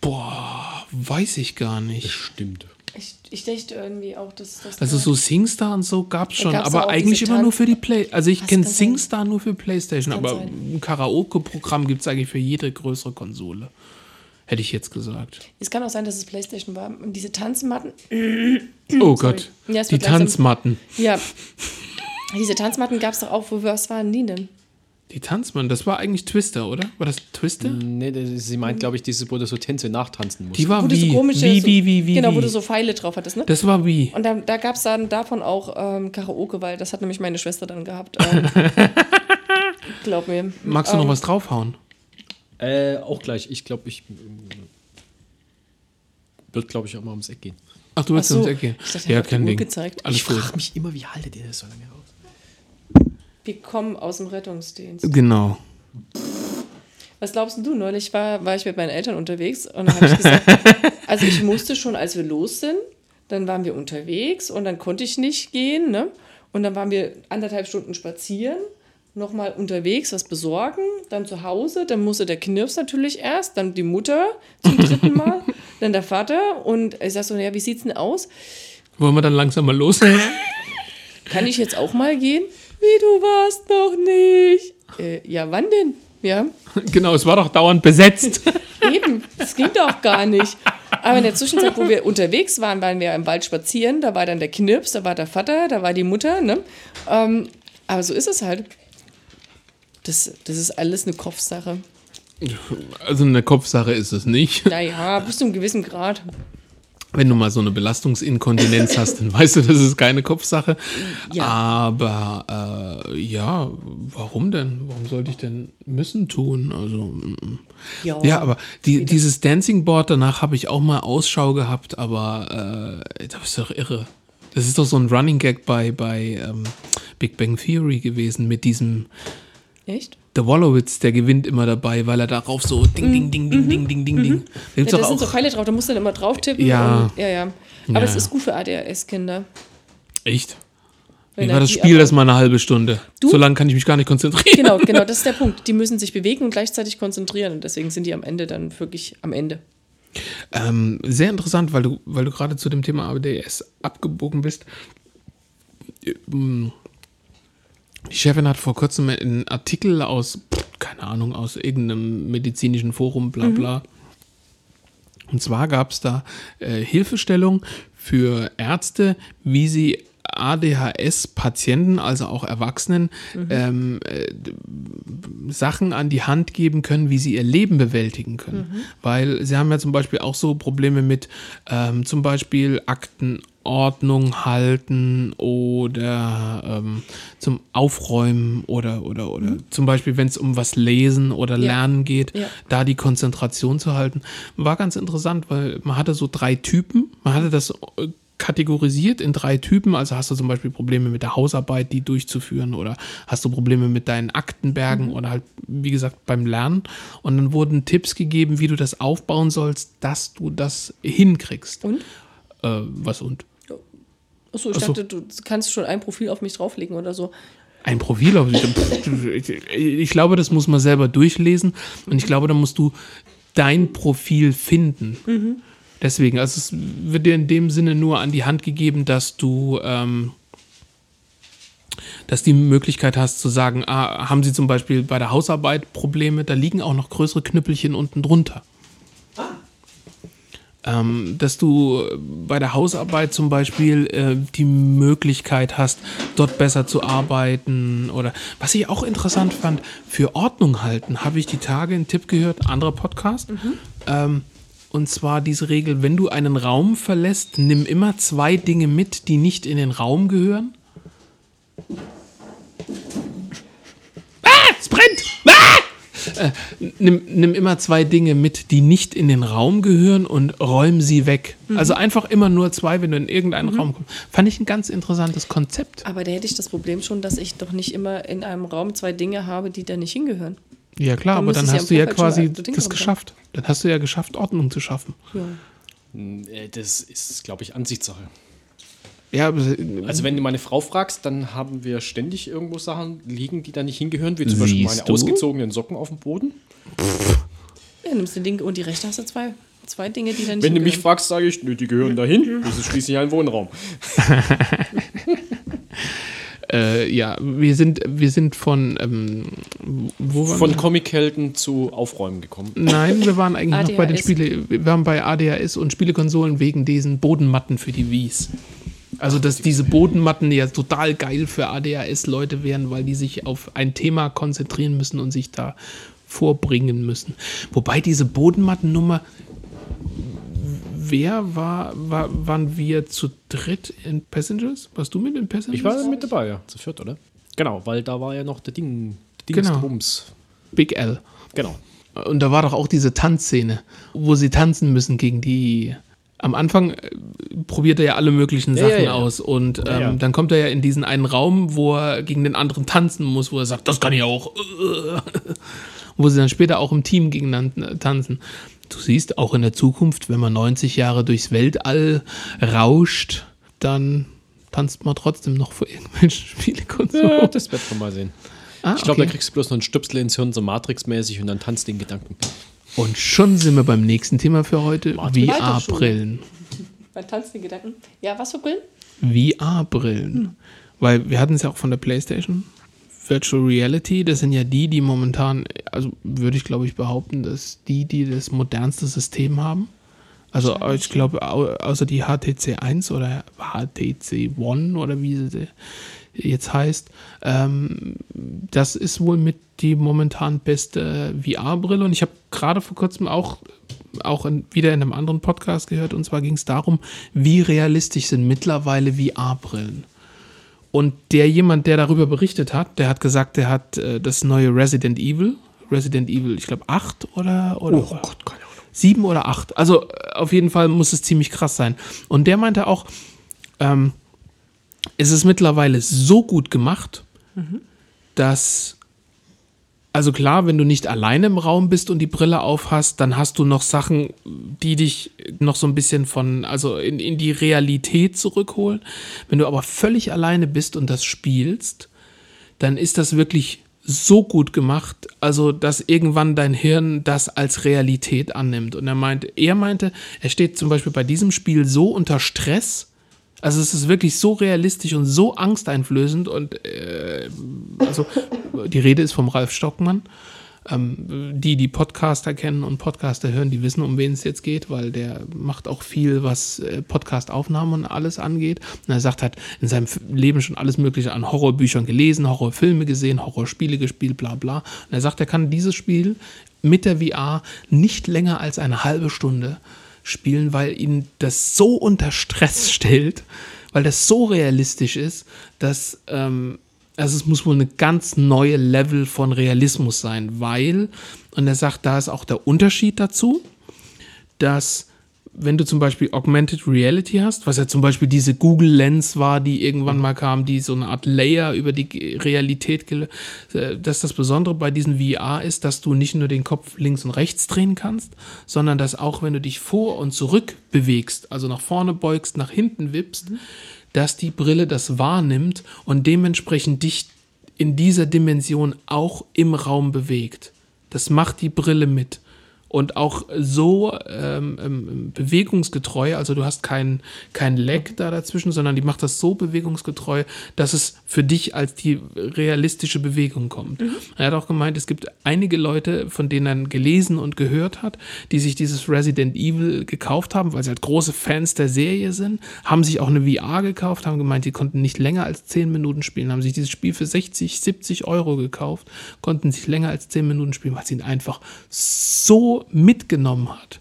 boah, weiß ich gar nicht. Stimmt. Ich, ich dachte irgendwie auch, dass das. Also so SingStar und so gab es schon, gab's aber eigentlich immer nur für die Play. Also ich kenne kann sein. SingStar nur für Playstation, aber sein. ein Karaoke-Programm gibt es eigentlich für jede größere Konsole. Hätte ich jetzt gesagt. Es kann auch sein, dass es PlayStation war. Und diese Tanzmatten. Oh Gott, Ja, die Tanzmatten. Ja. Diese Tanzmatten gab es doch auch. Wo was waren die denn? Die Tanzmatten, das war eigentlich Twister, oder? War das Twister? Nee, das, sie meint, glaube ich, diese, wo du so Tänze nachtanzen musst. Die war Wo du wie, so komische. wie, wie, wie, wie, Genau, wo du so Pfeile drauf hattest, ne? Das war wie. Und da, da gab es dann davon auch ähm, Karaoke, weil das hat nämlich meine Schwester dann gehabt. Ähm, <laughs> glaub mir. Magst du noch Ähm, was draufhauen? Äh, auch gleich. Ich glaube, ich. ähm, Wird, glaube ich, auch mal ums Eck gehen. Ach, du willst so. uns ergehen. Ich dachte, Ja, kein Ding. gezeigt. Alles ich frage mich immer, wie haltet ihr das so lange aus? Wir kommen aus dem Rettungsdienst. Genau. Was glaubst du? Neulich war, war ich mit meinen Eltern unterwegs und dann habe ich gesagt, <laughs> also ich musste schon, als wir los sind, dann waren wir unterwegs und dann konnte ich nicht gehen, ne? Und dann waren wir anderthalb Stunden spazieren, nochmal unterwegs was besorgen, dann zu Hause, dann musste der Knirps natürlich erst, dann die Mutter zum dritten Mal, <laughs> dann der Vater und ich sag so, ja, wie sieht's denn aus? Wollen wir dann langsam mal los? <laughs> Kann ich jetzt auch mal gehen? Wie, du warst noch nicht? Äh, ja, wann denn? Ja, Genau, es war doch dauernd besetzt. <laughs> eben. Das ging doch gar nicht. Aber in der Zwischenzeit, wo wir unterwegs waren, waren wir im Wald spazieren. Da war dann der Knirps, da war der Vater, da war die Mutter. Ne? Ähm, aber so ist es halt. Das, das ist alles eine Kopfsache. Also eine Kopfsache ist es nicht. <laughs> Naja, bis zu einem gewissen Grad. Wenn du mal so eine Belastungsinkontinenz hast, dann weißt du, das ist keine Kopfsache. Ja. Aber äh, ja, warum denn? Warum sollte ich denn müssen tun? Also mm. Ja, ja, aber die, dieses Dancing Board danach habe ich auch mal Ausschau gehabt, aber äh, das ist doch irre. Das ist doch so ein Running Gag bei bei ähm, Big Bang Theory gewesen mit diesem Echt? Der Wallowitz, der gewinnt immer dabei, weil er darauf so ding, ding, mhm. ding, ding, ding, ding, ding, ding. Mhm. Da, ja, da sind so Pfeile drauf, da musst du dann immer drauf tippen. Ja. Und, ja, ja. Aber ja, es ist gut für ADHS-Kinder. Echt? Wenn Mir war das Spiel das mal eine halbe Stunde. Du? So lange kann ich mich gar nicht konzentrieren. Genau, genau, <laughs> das ist der Punkt. Die müssen sich bewegen und gleichzeitig konzentrieren. Und deswegen sind die am Ende dann wirklich am Ende. Ähm, sehr interessant, weil du, weil du gerade zu dem Thema ADS abgebogen bist. Ähm, die Chefin hat vor kurzem einen Artikel aus, keine Ahnung, aus irgendeinem medizinischen Forum, bla bla. Und zwar gab es da äh, Hilfestellung für Ärzte, wie sie ADHS-Patienten, also auch Erwachsenen, ähm, äh, Sachen an die Hand geben können, wie sie ihr Leben bewältigen können. Weil sie haben ja zum Beispiel auch so Probleme mit ähm, zum Beispiel Aktenordnung halten oder ähm, zum Aufräumen oder oder oder zum Beispiel, wenn es um was lesen oder lernen geht, Ja. da die Konzentration zu halten. War ganz interessant, weil man hatte so drei Typen. Man hatte das äh, kategorisiert in drei Typen. Also hast du zum Beispiel Probleme mit der Hausarbeit, die durchzuführen, oder hast du Probleme mit deinen Aktenbergen oder halt, wie gesagt, beim Lernen. Und dann wurden Tipps gegeben, wie du das aufbauen sollst, dass du das hinkriegst. Und? Äh, was und? Achso, ich Ach so. dachte, du kannst schon ein Profil auf mich drauflegen oder so. Ein Profil auf ich, ich glaube, das muss man selber durchlesen und ich glaube, da musst du dein Profil finden. Deswegen, also es wird dir in dem Sinne nur an die Hand gegeben, dass du ähm, dass die Möglichkeit hast zu sagen, ah, haben sie zum Beispiel bei der Hausarbeit Probleme, da liegen auch noch größere Knüppelchen unten drunter. Ähm, dass du bei der Hausarbeit zum Beispiel äh, die Möglichkeit hast, dort besser zu arbeiten oder was ich auch interessant fand, für Ordnung halten, habe ich die Tage einen Tipp gehört, anderer Podcast. Ähm, und zwar diese Regel, wenn du einen Raum verlässt, nimm immer zwei Dinge mit, die nicht in den Raum gehören. Ah, es brennt! Ah! Äh, nimm, nimm immer zwei Dinge mit, die nicht in den Raum gehören und räum sie weg. Also einfach immer nur zwei, wenn du in irgendeinen Raum kommst. Fand ich ein ganz interessantes Konzept. Aber da hätte ich das Problem schon, dass ich doch nicht immer in einem Raum zwei Dinge habe, die da nicht hingehören. Ja klar, Dann aber dann hast du du ja ja quasi das geschafft. Dann hast du ja geschafft, Ordnung zu schaffen. Äh, Das ist, glaube ich, Ansichtssache. Ja, Also wenn du meine Frau fragst, dann haben wir ständig irgendwo Sachen liegen, die da nicht hingehören, wie zum Beispiel meine du? ausgezogenen Socken auf dem Boden. Ja, nimmst du linke und die rechte hast du zwei, zwei Dinge, die da nicht Wenn du mich fragst, sage ich, nö, die gehören dahin. Das ist schließlich ein Wohnraum. <laughs> äh, ja, wir sind, wir sind von, ähm, wo waren Von? Comichelden zu Aufräumen gekommen. Nein, wir waren eigentlich noch bei den. Spiele, wir waren bei ADHS und Spielekonsolen wegen diesen Bodenmatten für die Wiis. Also, dass diese Bodenmatten ja total geil für ADHS-Leute wären, weil die sich auf ein Thema konzentrieren müssen und sich da vorbringen müssen. Wobei diese Bodenmattennummer, wer war, war, waren wir zu dritt in Passengers? Warst du mit in Passengers? Ich war mit dabei, ja, zu viert, oder? Genau, weil da war ja noch der Ding, der Genau. Dingsbums. Big L. Genau. Und da war doch auch diese Tanzszene, wo sie tanzen müssen gegen die. Am Anfang äh, probiert er ja alle möglichen Ja, Sachen ja, ja. aus und ähm, dann kommt er ja in diesen einen Raum, wo er gegen den anderen tanzen muss, wo er sagt, das kann ich auch. <laughs> wo sie dann später auch im Team gegeneinander tanzen. Du siehst auch in der Zukunft, wenn man 90 Jahre durchs Weltall rauscht, dann tanzt man trotzdem noch vor irgendwelchen <laughs> Spielekonsolen. Ja, das wird man mal sehen. Ah, Ich glaube, okay. da kriegst du bloß noch einen Stöpsel ins Hirn, so Matrix-mäßig, und dann tanzt den Gedanken. Und schon sind wir beim nächsten Thema für heute. VR-Brillen. <laughs> Bei Tanz den Gedanken. Ja, was für Brillen? VR-Brillen. Weil wir hatten es ja auch von der PlayStation. Virtual Reality, das sind ja die, die momentan, also würde ich glaube ich behaupten, dass die, die das modernste System haben. Also ich glaube, au- außer die HTC 1 oder HTC One oder wie sie jetzt heißt, ähm, das ist wohl mit die momentan beste VR-Brille. Und ich habe gerade vor kurzem auch, auch in, wieder in einem anderen Podcast gehört, und zwar ging es darum, wie realistisch sind mittlerweile VR-Brillen. Und der jemand, der darüber berichtet hat, der hat gesagt, der hat äh, das neue Resident Evil, Resident Evil, ich glaube 8 oder, oder Oh Gott, keine Ahnung. sieben oder acht. Also äh, auf jeden Fall muss es ziemlich krass sein. Und der meinte auch, ähm, es ist mittlerweile so gut gemacht, dass, also klar, wenn du nicht alleine im Raum bist und die Brille auf hast, dann hast du noch Sachen, die dich noch so ein bisschen von, also in, in die Realität zurückholen. Wenn du aber völlig alleine bist und das spielst, dann ist das wirklich so gut gemacht, also dass irgendwann dein Hirn das als Realität annimmt. Und er meinte, er meinte, er steht zum Beispiel bei diesem Spiel so unter Stress, also es ist wirklich so realistisch und so angsteinflößend und äh, also die Rede ist vom Ralf Stockmann. Ähm, die, die Podcaster kennen und Podcaster hören, die wissen, um wen es jetzt geht, weil der macht auch viel, was äh, Podcast-Aufnahmen und alles angeht. Und er sagt, hat in seinem Leben schon alles Mögliche an Horrorbüchern gelesen, Horrorfilme gesehen, Horrorspiele gespielt, bla bla. Und er sagt, er kann dieses Spiel mit der VR nicht länger als eine halbe Stunde spielen, weil ihn das so unter Stress <laughs> stellt, weil das so realistisch ist, dass ähm, also es muss wohl eine ganz neue Level von Realismus sein, weil, und er sagt, da ist auch der Unterschied dazu, dass wenn du zum Beispiel Augmented Reality hast, was ja zum Beispiel diese Google Lens war, die irgendwann mal kam, die so eine Art Layer über die Realität, äh, dass das Besondere bei diesen VR ist, dass du nicht nur den Kopf links und rechts drehen kannst, sondern dass auch wenn du dich vor und zurück bewegst, also nach vorne beugst, nach hinten wippst, dass die Brille das wahrnimmt und dementsprechend dich in dieser Dimension auch im Raum bewegt. Das macht die Brille mit. Und auch so ähm, ähm, bewegungsgetreu, also du hast kein, kein Lag da dazwischen, sondern die macht das so bewegungsgetreu, dass es für dich als die realistische Bewegung kommt. Er hat auch gemeint, es gibt einige Leute, von denen er gelesen und gehört hat, die sich dieses Resident Evil gekauft haben, weil sie halt große Fans der Serie sind, haben sich auch eine VR gekauft, haben gemeint, die konnten nicht länger als 10 Minuten spielen, haben sich dieses Spiel für 60, 70 Euro gekauft, konnten sich länger als 10 Minuten spielen, weil es ihn einfach so mitgenommen hat,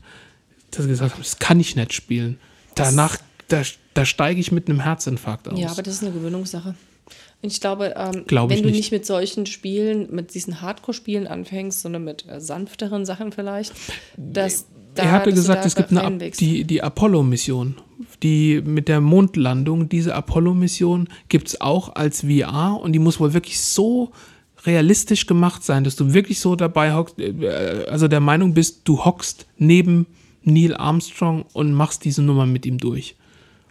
dass sie gesagt haben, das kann ich nicht spielen. Danach, da, da steige ich mit einem Herzinfarkt aus. Ja, aber das ist eine Gewöhnungssache. Und ich glaube, ähm, Glaube wenn ich du nicht. nicht mit solchen Spielen, mit diesen Hardcore-Spielen anfängst, sondern mit äh, sanfteren Sachen vielleicht, dass da, er hatte gesagt, es gibt eine, die, die Apollo-Mission, die mit der Mondlandung, diese Apollo-Mission gibt es auch als VR und die muss wohl wirklich so realistisch gemacht sein, dass du wirklich so dabei hockst, äh, also der Meinung bist, du hockst neben Neil Armstrong und machst diese Nummer mit ihm durch.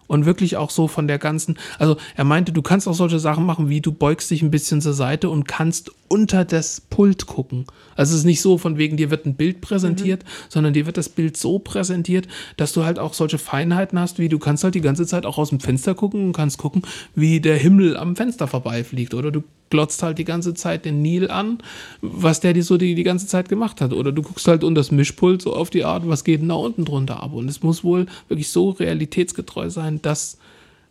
Und wirklich auch so von der ganzen, also er meinte, du kannst auch solche Sachen machen, wie du beugst dich ein bisschen zur Seite und kannst unter das Pult gucken. Also es ist nicht so, von wegen dir wird ein Bild präsentiert, sondern dir wird das Bild so präsentiert, dass du halt auch solche Feinheiten hast, wie du kannst halt die ganze Zeit auch aus dem Fenster gucken und kannst gucken, wie der Himmel am Fenster vorbeifliegt. Oder du glotzt halt die ganze Zeit den Nil an, was der die so die, die ganze Zeit gemacht hat. Oder du guckst halt unter das Mischpult so auf die Art, was geht denn da unten drunter ab. Und es muss wohl wirklich so realitätsgetreu sein, dass,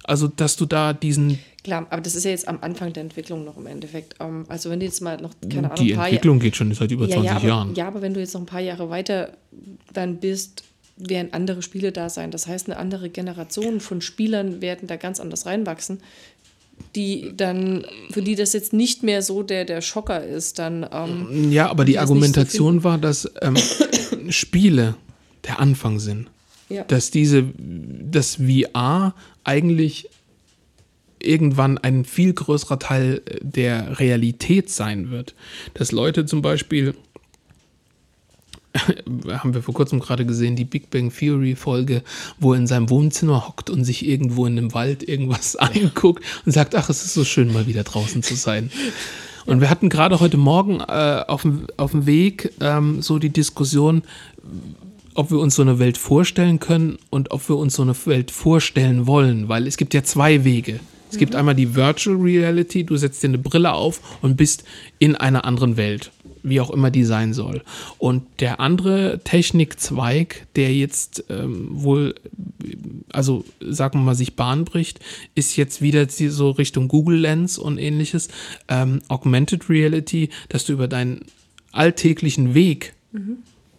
also, dass du da diesen, Klar, aber das ist ja jetzt am Anfang der Entwicklung noch im Endeffekt. Ähm, also wenn du jetzt mal noch, keine Ahnung, die Entwicklung geht schon seit über ja, 20 ja, aber, Jahren. Ja, aber wenn du jetzt noch ein paar Jahre weiter dann bist, werden andere Spiele da sein. Das heißt, eine andere Generation von Spielern werden da ganz anders reinwachsen, die dann, für die das jetzt nicht mehr so der, der Schocker ist, dann ähm, Ja, aber die nicht so Argumentation war, dass ähm, <coughs> Spiele der Anfang sind. ja. Dass diese, das VR eigentlich irgendwann ein viel größerer Teil der Realität sein wird. Dass Leute zum Beispiel, <laughs> haben wir vor kurzem gerade gesehen, die Big Bang Theory Folge, wo er in seinem Wohnzimmer hockt und sich irgendwo in einem Wald irgendwas <laughs> anguckt und sagt, ach, es ist so schön, mal wieder draußen zu sein. Und wir hatten gerade heute Morgen äh, auf, dem, auf dem Weg ähm, so die Diskussion, ob wir uns so eine Welt vorstellen können und ob wir uns so eine Welt vorstellen wollen, weil es gibt ja zwei Wege, Es gibt einmal die Virtual Reality, du setzt dir eine Brille auf und bist in einer anderen Welt, wie auch immer die sein soll. Und der andere Technikzweig, der jetzt ähm, wohl, also sagen wir mal, sich Bahn bricht, ist jetzt wieder so Richtung Google Lens und ähnliches. Ähm, Augmented Reality, dass du über deinen alltäglichen Weg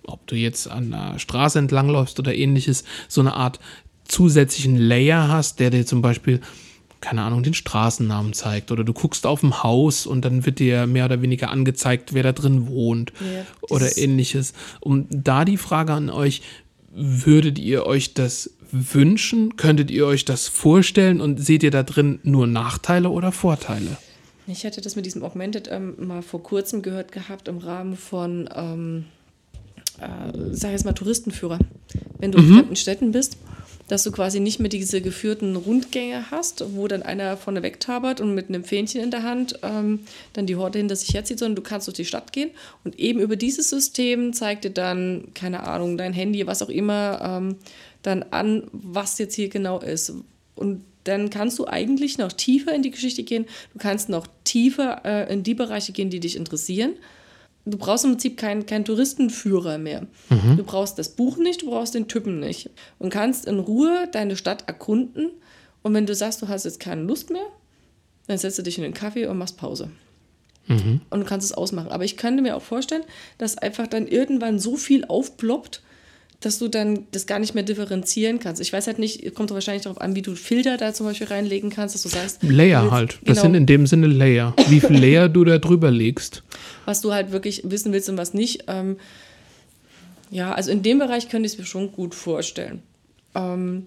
ob du jetzt an der Straße entlangläufst oder ähnliches, so eine Art zusätzlichen Layer hast, der dir zum Beispiel, keine Ahnung, den Straßennamen zeigt. Oder du guckst auf ein Haus und dann wird dir mehr oder weniger angezeigt, wer da drin wohnt Ja, oder ähnliches. Und da die Frage an euch, würdet ihr euch das wünschen? Könntet ihr euch das vorstellen und seht ihr da drin nur Nachteile oder Vorteile? Ich hatte das mit diesem Augmented ähm, mal vor kurzem gehört gehabt im Rahmen von, ähm, äh, sag ich jetzt mal, Touristenführer. Wenn du in fremden Städten bist, dass du quasi nicht mehr diese geführten Rundgänge hast, wo dann einer vorne wegtabert und mit einem Fähnchen in der Hand ähm, dann die Horde hinter sich herzieht, sondern du kannst durch die Stadt gehen und eben über dieses System zeigt dir dann, keine Ahnung, dein Handy, was auch immer, ähm, dann an, was jetzt hier genau ist. Und dann kannst du eigentlich noch tiefer in die Geschichte gehen. Du kannst noch tiefer äh, in die Bereiche gehen, die dich interessieren. Du brauchst im Prinzip keinen keinen Touristenführer mehr. Du brauchst das Buch nicht, du brauchst den Typen nicht. Und kannst in Ruhe deine Stadt erkunden. Und wenn du sagst, du hast jetzt keine Lust mehr, dann setzt du dich in den Kaffee und machst Pause. Und du kannst es ausmachen. Aber ich könnte mir auch vorstellen, dass einfach dann irgendwann so viel aufploppt, dass du dann das gar nicht mehr differenzieren kannst. Ich weiß halt nicht, kommt wahrscheinlich darauf an, wie du Filter da zum Beispiel reinlegen kannst, dass du sagst, Layer willst- halt. Das genau, sind in dem Sinne Layer. Wie viel Layer du da drüber legst. was du halt wirklich wissen willst und was nicht. Ähm, ja, also in dem Bereich könnte ich es mir schon gut vorstellen. Ähm,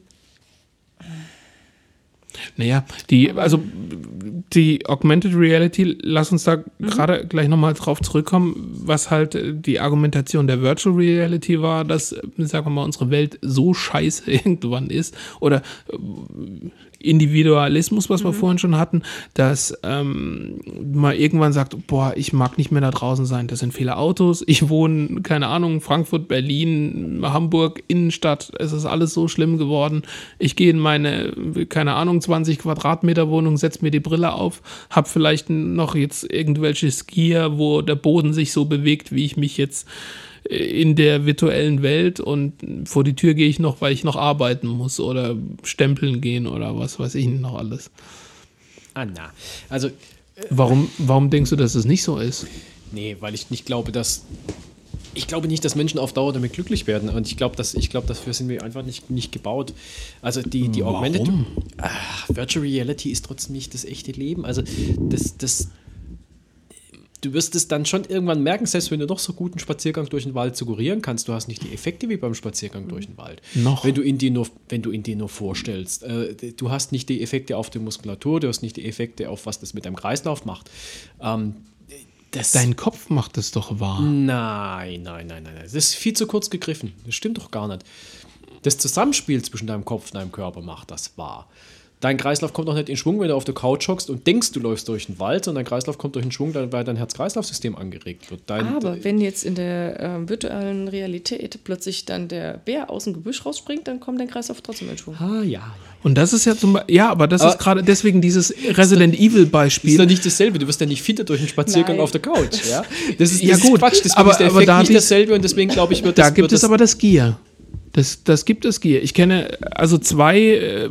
Naja, die, also die Augmented Reality, lass uns da gerade gleich nochmal drauf zurückkommen, was halt äh, die Argumentation der Virtual Reality war, dass, äh, sagen wir mal, unsere Welt so scheiße <laughs> irgendwann ist oder äh, Individualismus, was wir vorhin schon hatten, dass ähm, man irgendwann sagt, boah, ich mag nicht mehr da draußen sein, das sind viele Autos, ich wohne, keine Ahnung, Frankfurt, Berlin, Hamburg, Innenstadt, es ist alles so schlimm geworden, ich gehe in meine, keine Ahnung, 20 Quadratmeter Wohnung, setze mir die Brille auf, habe vielleicht noch jetzt irgendwelche Skier, wo der Boden sich so bewegt, wie ich mich jetzt in der virtuellen Welt und vor die Tür gehe ich noch, weil ich noch arbeiten muss oder stempeln gehen oder was weiß ich noch alles. Ah, na. Also, Warum, warum denkst du, dass es nicht so ist? nee, weil ich nicht glaube, dass. Ich glaube nicht, dass Menschen auf Dauer damit glücklich werden. Und ich glaube, dass, ich glaube, dafür sind wir einfach nicht, nicht gebaut. Also die, die Augmented Warum? Ah, Virtual Reality ist trotzdem nicht das echte Leben. Also das, das, du wirst es dann schon irgendwann merken, selbst wenn du noch so gut einen Spaziergang durch den Wald suggerieren kannst, du hast nicht die Effekte wie beim Spaziergang durch den Wald. Noch. Wenn du ihn dir nur, wenn du ihn dir nur vorstellst. Äh, du hast nicht die Effekte auf die Muskulatur, du hast nicht die Effekte auf was das mit deinem Kreislauf macht. Ähm, das, Dein Kopf macht es doch wahr. Nein, nein, nein, nein. Das ist viel zu kurz gegriffen. Das stimmt doch gar nicht. Das Zusammenspiel zwischen deinem Kopf und deinem Körper macht das wahr. Dein Kreislauf kommt auch nicht in Schwung, wenn du auf der Couch hockst und denkst, du läufst durch den Wald, sondern dein Kreislauf kommt durch den Schwung, weil dein Herz-Kreislauf-System angeregt wird. Dein, aber wenn jetzt in der ähm, virtuellen Realität plötzlich dann der Bär aus dem Gebüsch rausspringt, dann kommt dein Kreislauf trotzdem in Schwung. ah, ja, ja. Und das ist ja zum Beispiel, ja, aber das Aber- ist gerade deswegen dieses Resident Evil Ist doch Beispiel. nicht dasselbe. Du wirst ja nicht fitter durch einen Spaziergang Nein. auf der Couch. Ja, <laughs> das ist, das Ja, ist gut, Quatsch. Deswegen aber- ist der aber Effekt da nicht dasselbe und deswegen glaube ich, wird Da das, gibt wird es das aber das Gear. Das, das gibt es Gear. Ich kenne also zwei, äh,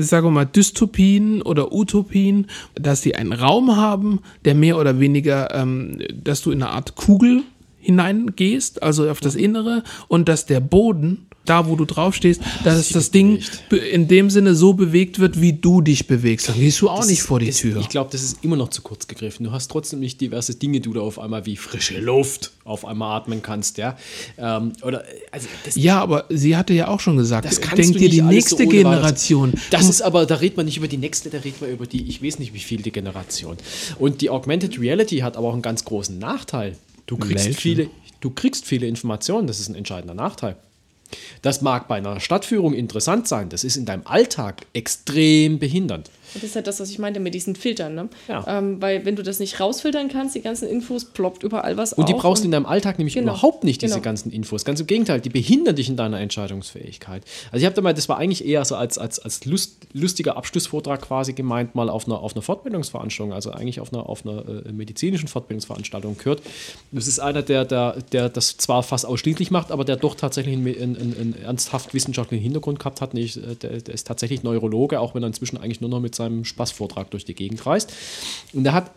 sagen wir mal, Dystopien oder Utopien, dass die einen Raum haben, der mehr oder weniger, ähm, dass du in eine Art Kugel hineingehst, also auf das Innere, und dass der Boden, da wo du draufstehst, dass das Ding be- in dem Sinne so bewegt wird, wie du dich bewegst. Dann gehst du auch Das nicht ist- vor die das, Tür. Ich glaube, das ist immer noch zu kurz gegriffen. Du hast trotzdem nicht diverse Dinge, die du auf einmal wie frische Luft auf einmal atmen kannst, ja. Ähm, oder also das, ja, aber sie hatte ja auch schon gesagt, das kannst denk dir nicht die nächste so Generation. Das ist aber, da redet man nicht über die nächste, da redet man über die, ich weiß nicht wie viel die Generation. Und die Augmented Reality hat aber auch einen ganz großen Nachteil. Du kriegst Welchen? viele, du kriegst viele Informationen, das ist ein entscheidender Nachteil. Das mag bei einer Stadtführung interessant sein, das ist in deinem Alltag extrem behindernd. Das ist ja das, was ich meinte mit diesen Filtern, ne? Ja. Ähm, weil wenn du das nicht rausfiltern kannst, die ganzen Infos, ploppt überall was Und die brauchst du in deinem Alltag nämlich Genau. überhaupt nicht, diese Genau. ganzen Infos. Ganz im Gegenteil, die behindern dich in deiner Entscheidungsfähigkeit. Also ich habe da mal, das war eigentlich eher so als, als, als Lust, lustiger Abschlussvortrag quasi gemeint, mal auf einer, auf einer Fortbildungsveranstaltung, also eigentlich auf einer, auf einer äh, medizinischen Fortbildungsveranstaltung gehört. Das ist einer, der, der, der das zwar fast ausschließlich macht, aber der doch tatsächlich einen, einen, einen ernsthaft wissenschaftlichen Hintergrund gehabt hat. Nicht, äh, der, der ist tatsächlich Neurologe, auch wenn er inzwischen eigentlich nur noch mit seinem Spaßvortrag durch die Gegend reist. Und der hat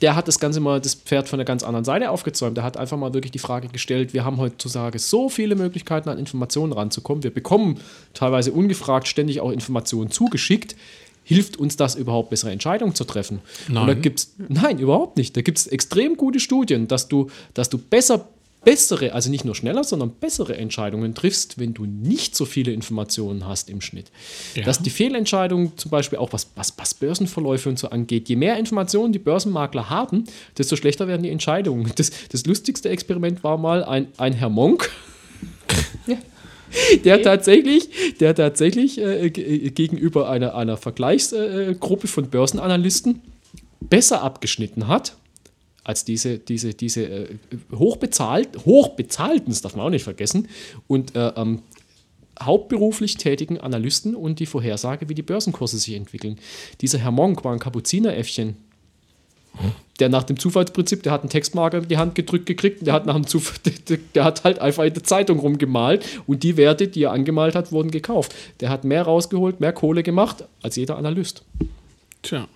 der hat das Ganze mal das Pferd von der ganz anderen Seite aufgezäumt. Der hat einfach mal wirklich die Frage gestellt, wir haben heutzutage so viele Möglichkeiten an Informationen ranzukommen. Wir bekommen teilweise ungefragt ständig auch Informationen zugeschickt. Hilft uns das überhaupt, bessere Entscheidungen zu treffen? Nein. gibt's, nein, überhaupt nicht. Da gibt es extrem gute Studien, dass du, dass du besser, bessere, also nicht nur schneller, sondern bessere Entscheidungen triffst, wenn du nicht so viele Informationen hast im Schnitt. Ja. Dass die Fehlentscheidungen zum Beispiel auch was, was, was Börsenverläufe und so angeht, je mehr Informationen die Börsenmakler haben, desto schlechter werden die Entscheidungen. Das, das lustigste Experiment war mal ein, ein Herr Monk, <laughs> der tatsächlich, der tatsächlich äh, ge- gegenüber einer, einer Vergleichsgruppe von Börsenanalysten besser abgeschnitten hat als diese, diese, diese äh, hochbezahlt, hochbezahlten, das darf man auch nicht vergessen, und äh, ähm, hauptberuflich tätigen Analysten und die Vorhersage, wie die Börsenkurse sich entwickeln. Dieser Herr Monk war ein Kapuzineräffchen, der nach dem Zufallsprinzip, der hat einen Textmarker in die Hand gedrückt gekriegt, der hat nach dem Zufall, <laughs> der, der hat halt einfach in der Zeitung rumgemalt und die Werte, die er angemalt hat, wurden gekauft. Der hat mehr rausgeholt, mehr Kohle gemacht als jeder Analyst. Tja.